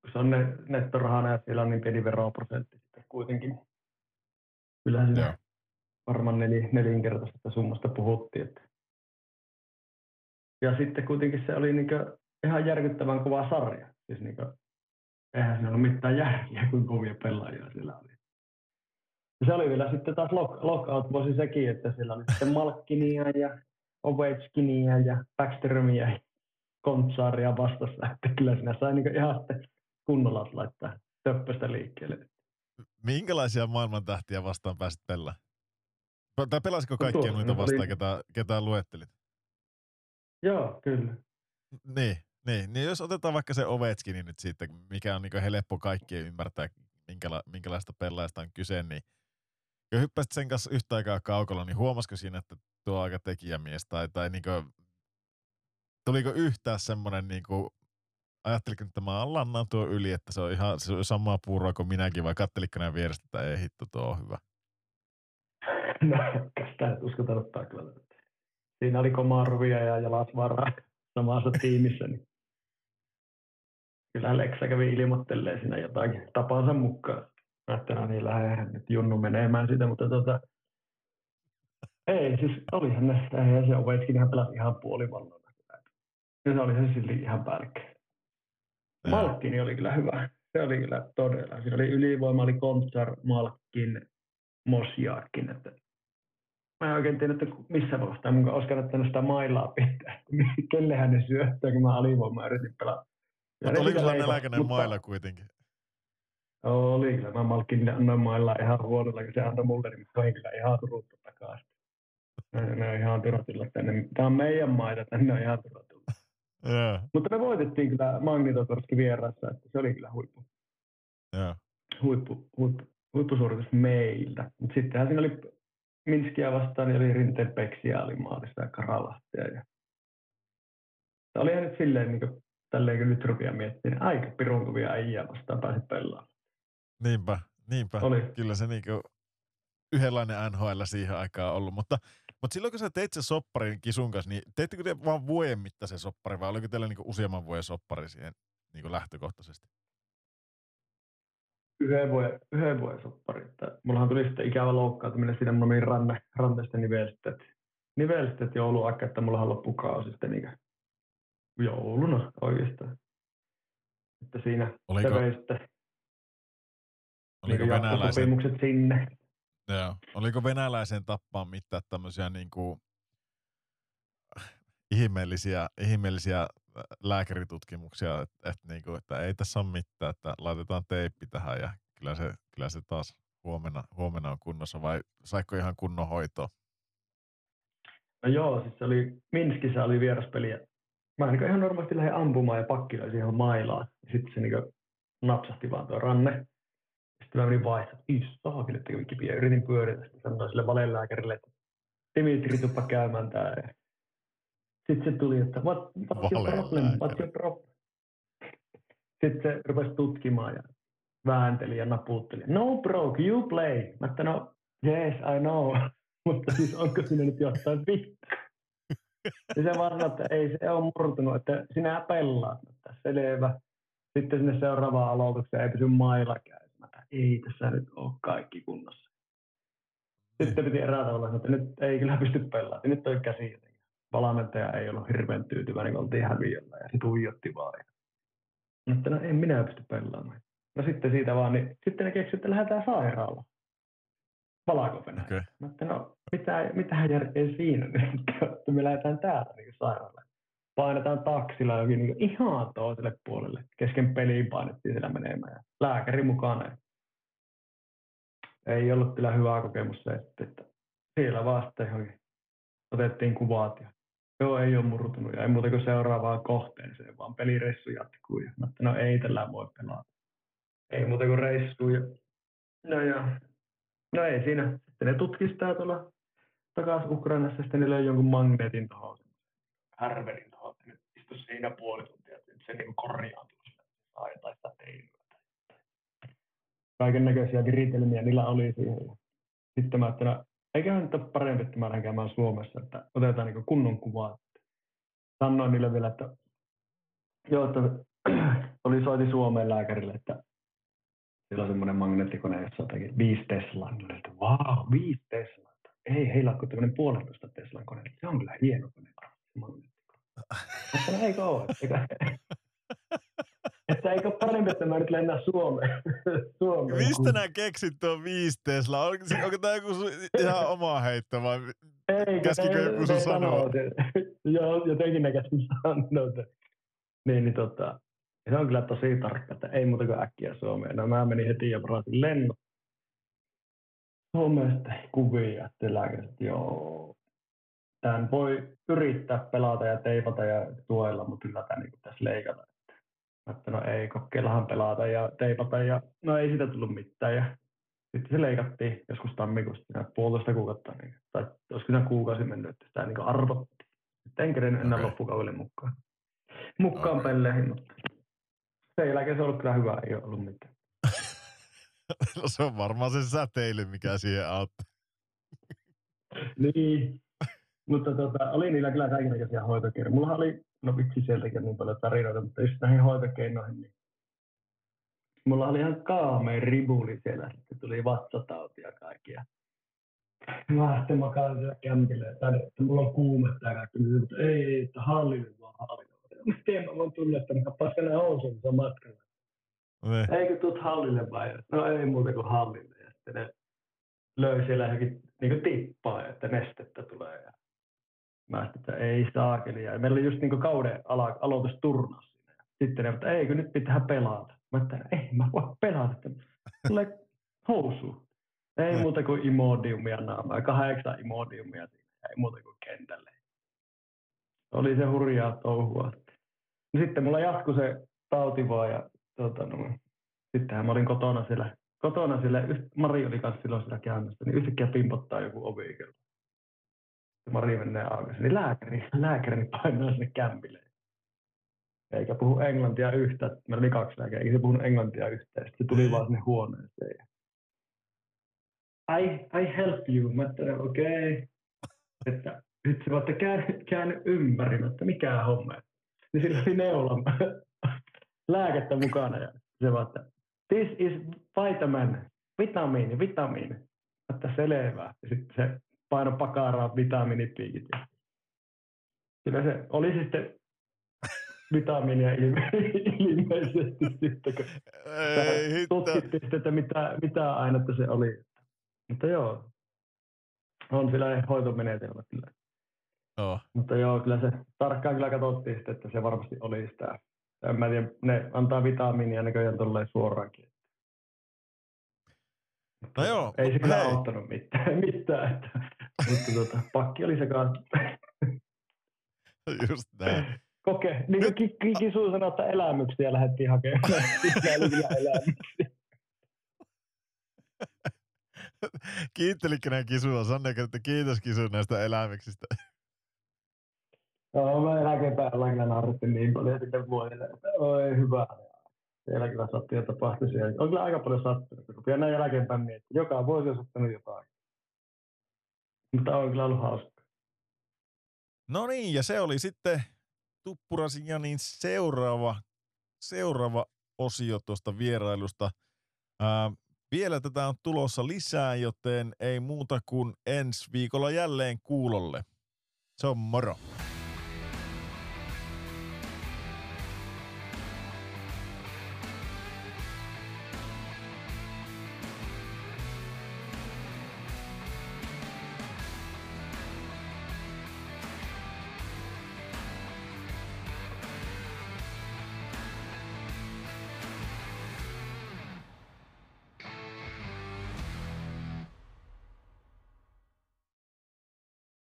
Speaker 5: kun se on ne, nettorahana ja siellä on niin pieni veroprosentti sitten kuitenkin. Kyllähän siinä varmaan neli, nelinkertaisesta summasta puhuttiin. Että. Ja sitten kuitenkin se oli niin ihan järkyttävän kova sarja. Siis niin kuin, eihän siinä ollut mitään järkiä, kuin kovia pelaajia siellä oli. Ja se oli vielä sitten taas lock, lockout vuosi sekin, että siellä oli sitten Malkkinia ja Ovechkinia ja Backströmiä ja kontsaaria vastassa, että kyllä siinä sai niin ihan sitten kunnolla laittaa töppöstä liikkeelle.
Speaker 1: Minkälaisia maailman tähtiä vastaan pääsit pelaamaan? Tai pelasiko
Speaker 5: No
Speaker 1: kaikkia noita
Speaker 5: nyt
Speaker 1: vastaan,
Speaker 5: oli-
Speaker 1: ketä, ketä luettelit?
Speaker 5: Joo, kyllä.
Speaker 1: Niin, niin, niin jos otetaan vaikka se Ovechkin nyt siitä, mikä on niin helppo kaikkien ymmärtää, minkäla, minkälaista pelaajasta on kyse, niin kun hyppäsit sen kanssa yhtä aikaa kaukalla, niin huomasiko siinä, että tuo aika tekijämies, tai, tai niin kuin, tuliko yhtään semmoinen, niin kuin, ajatteliko, että mä lannaan tuo yli, että se on ihan se on samaa puuroa kuin minäkin, vai katteliko nämä vierestä, että ei hitto, tuo on hyvä.
Speaker 5: No, sitä et uskota ottaa kyllä. Siinä oli Komaruvia ja Jalasvaraa samassa tiimissä. Niin kyllä Leksa kävi ilmoittelee siinä jotakin tapansa mukaan. Mä ajattelin, no niin lähdehän nyt Junnu menemään sitä, mutta tota, ei, siis olihan ne, eihän se Ovechkin ihan pelasi ihan puolivallona. Ja se oli se silti ihan pälkkä. Malkkini oli kyllä hyvä. se oli kyllä todella. Siinä oli ylivoima, oli Kontsar, Malkin, Mosjaarkin. Että mä en oikein tiedä, että missä kohtaa mun olisi kannattanut sitä mailaa pitää. Kellehän ne syöttää, kun mä alivoimaa yritin pelata. Ja
Speaker 1: Mutta oliko sulla
Speaker 5: leipoi,
Speaker 1: neläkäinen
Speaker 5: mutta-
Speaker 1: mailla kuitenkin?
Speaker 5: Oli kyllä. Mä Malkin annoin mailla ihan huonolla, kun se antoi mulle, niin mä kyllä ihan turuttu takaisin. Ne, on ihan turutilla tänne. Tämä on meidän maita, tänne on ihan turutilla.
Speaker 1: Joo,
Speaker 5: Mutta me voitettiin kyllä Magnitotorski vieraassa, että se oli kyllä huippu,
Speaker 1: joo.
Speaker 5: huippu, huippu, huippusuoritus meiltä. Mutta sittenhän siinä oli Minskiä vastaan, niin oli Rinteen Peksiä, oli maalissa ja Karalahtia. Ja... Tämä oli nyt silleen, niin kuin, tälleen kun nyt rupeaa miettimään, niin aika pirun kovia äijää vastaan pääsi pelaamaan.
Speaker 1: Niinpä, niinpä.
Speaker 5: Oli.
Speaker 1: Kyllä se niinku yhdenlainen NHL siihen aikaan ollut, mutta, mutta silloin kun sä teit sen sopparin kisun kanssa, niin teittekö te vaan vuoden mittaisen soppari vai oliko teillä niinku useamman vuoden soppari siihen niinku lähtökohtaisesti?
Speaker 5: yhden vuoden, yhden vuoden soppari. Että mullahan tuli sitten ikävä loukkaantuminen siinä, mulla meni ranne, ranteesta nivelsteet. Nivelsteet jouluaika, että mullahan loppu kausi sitten niin jouluna oikeastaan. Että siinä
Speaker 1: Oliko-
Speaker 5: se vei sitten
Speaker 1: Oliko
Speaker 5: niin
Speaker 1: venäläisen,
Speaker 5: jatkosopimukset sinne.
Speaker 1: Joo, oliko venäläisen tappaa mitään tämmöisiä niinku ihmeellisiä, ihmeellisiä äh, lääkäritutkimuksia, että et niinku, että ei tässä ole mitään, että laitetaan teippi tähän ja kyllä se, kyllä se taas huomenna, huomenna on kunnossa vai saiko ihan kunnon hoitoa?
Speaker 5: No joo, siis se oli, Minskissä oli vieraspeli ja mä niin ihan normaalisti lähdin ampumaan ja pakki löi siihen mailaan. Ja sitten se niin napsahti vaan tuo ranne. Sitten mä menin vaihtaa, saakille teki kipiä. Yritin pyöritä, sitten sanoin sille valelääkärille, että Dimitri, tuppa käymään tää. Sitten se tuli, että what, what's your problem, what's your problem? Sitten se rupesi tutkimaan ja väänteli ja naputteli. No bro, you play. Mä että no, yes, I know. Mutta siis onko sinne nyt jotain vittu? Ja se vaan että ei se ole murtunut, että sinä pelaat. Että selvä. Sitten sinne seuraavaan aloitukseen ei pysy että ei tässä nyt ole kaikki kunnossa. Sitten piti erää tavalla että nyt ei kyllä pysty pelaamaan. että Nyt on käsi jotenkin. Valmentaja ei ollut hirveän tyytyväinen, kun oltiin häviöllä ja se tuijotti vaan. Mutta no en minä pysty pelaamaan. No sitten siitä vaan, niin sitten ne keksivät, että lähdetään sairaalaan. valako okay. Mä että no, mitä, mitähän järkeä siinä nyt, että me lähdetään täältä niin sairaalaan. Painetaan taksilla jokin niin ihan toiselle puolelle. Kesken peliin painettiin siellä menemään ja lääkäri mukana. Ei ollut kyllä hyvä kokemus se, että, että siellä vaan sitten otettiin kuvat ja joo, ei ole murtunut ja ei muuta kuin seuraavaan kohteeseen, vaan pelireissu jatkuu. Ja mä no ei tällä voi pelata. Ei muuta kuin reissu ja no ja No ei siinä. Sitten ne tutkistaa tuolla takaisin Ukrainassa, sitten ne löi jonkun magneetin tuohon, härvelin tuohon, että nyt istu siinä puoli tuntia, että se niin korjaantuu saa jotain sitä teilyä. Kaiken näköisiä viritelmiä niillä oli siihen. Sitten mä ajattelin, eiköhän nyt ole parempi, että mä lähden käymään Suomessa, että otetaan niin kunnon kuvaa. Sanoin niille vielä, että joo, että oli soiti Suomeen lääkärille, että siellä on semmoinen magneettikone, jossa on jotakin viisi Teslaa. Niin oli, että vau, viisi Teslaa. Ei, heillä on tämmöinen puolentoista Teslan kone. Se on kyllä hieno kone. Mutta ole? Eikö, että eikö parempi, että mä nyt lennän Suomeen. Suomeen
Speaker 1: Mistä nämä keksit tuon viisi Tesla? Onko, onko tämä joku sun ihan oma heitto vai?
Speaker 5: Eikö,
Speaker 1: Käskikö
Speaker 5: ne-
Speaker 1: joku sun sanoa?
Speaker 5: Joo, jotenkin ne käski sanoa. Niin, niin tota, se on kyllä tosi tarkka, että ei muuta kuin äkkiä Suomeen. No mä menin heti ja varasin lennot. Suomesta kuvia, että lääkärit, joo. Tämän voi yrittää pelata ja teipata ja tuella, mutta kyllä tämä niin pitäisi leikata. Että, no ei, kokeillahan pelata ja teipata ja no ei siitä tullut mitään. Ja sitten se leikattiin joskus tammikuusta puolitoista kuukautta, niin, tai olisiko siinä kuukausi mennyt, että sitä niin arvottiin. Sitten en kerennyt enää
Speaker 1: Okei.
Speaker 5: loppukaudelle mukaan. Mukaan
Speaker 1: Okei.
Speaker 5: pelleihin, mutta sen jälkeen se on ollut kyllä hyvä, ei ole ollut mitään.
Speaker 1: No se on varmaan se säteily, mikä siihen auttaa.
Speaker 5: Niin, mutta tota, oli niillä kyllä kaikenlaisia hoitokeinoja. Mulla oli, no vitsi sieltäkin on niin paljon tarinoita, mutta just näihin hoitokeinoihin, niin mulla oli ihan kaameen ribuli siellä, sitten tuli vatsatauti ja kaikkia. Mä sitten makaan siellä kämpillä, että, että mulla on kuumetta ja kaikki, niin että ei, ei, että hallin vaan hallin. Miten mä voin tulla, että mä paskana housun, se on matkalla.
Speaker 1: Ne.
Speaker 5: eikö tuut hallille vai? No ei muuta kuin hallille. Ja sitten ne löi siellä johonkin niin tippaa, että nestettä tulee. Ja mä sitten, että ei saakeli. Ja meillä oli just niin kauden ala, aloitusturnaus siinä. Sitten ne, että eikö nyt pitää pelata. Mä että ei mä voi pelata. Tulee housu. Ei
Speaker 1: Ne.
Speaker 5: muuta kuin imodiumia naamaa. Kahdeksan imodiumia siinä. Ei muuta kuin kentälle. Oli se hurjaa touhua. No Sitten mulla jatkui se tauti vaan ja tota, no, sittenhän mä olin kotona siellä, kotona siellä, Mari oli kanssa silloin siellä käymässä, niin yhtäkkiä pimpottaa joku ovikello. Mari menee aukaisi, niin lääkäri, lääkäri painaa sinne kämpille. Eikä puhu englantia yhtään, meillä oli kaksi lääkäriä, eikä se puhunut englantia yhtään, sitten se tuli vaan sinne huoneeseen. I, I help you, mä ajattelin, okei, okay. että nyt se vaan, käänny, käänny ympäri, että mikä homma. Niin sillä oli neula lääkettä mukana ja se vaan, että this is vitamin, vitamiini, vitamiini. Mä Että selvä. Ja sitten se paino pakaraa vitamiinipiikit. Ja kyllä se oli sitten vitamiinia ilme- ilmeisesti sitten, kun
Speaker 1: Ei
Speaker 5: tutkittiin sitten, että mitä, mitä ainetta se oli. Mutta joo, on sillä hoitomenetelmä kyllä.
Speaker 1: Joo.
Speaker 5: Mutta joo, kyllä se tarkkaan kyllä katsottiin sitten, että se varmasti oli sitä. En mä tiedä, ne antaa vitamiinia näköjään tolleen suoraankin.
Speaker 1: No joo,
Speaker 5: Ei se kyllä
Speaker 1: hei.
Speaker 5: auttanut mitään, mitään että, mutta tuota, pakki oli sekaan.
Speaker 1: Just näin.
Speaker 5: Koke, niin kuin ki, ki, Kisu sanoi, että elämyksiä lähdettiin hakemaan. Elämyksiä.
Speaker 1: Kiittelikö nämä kisua? Sanne, että kiitos kisu näistä elämyksistä.
Speaker 5: Joo, mä eläkepää ollaan kyllä narrittu niin paljon sitten vuodelle, että oi hyvä. Siellä kyllä sattui ja tapahtui siellä. On kyllä aika paljon sattunut, kun pian näin jälkeenpäin miettiä. Joka vuosi on sattunut jotain. Mutta on kyllä ollut hauska.
Speaker 1: No niin, ja se oli sitten Tuppurasin Janin seuraava, seuraava osio tuosta vierailusta. Ää, vielä tätä on tulossa lisää, joten ei muuta kuin ensi viikolla jälleen kuulolle. Se on moro.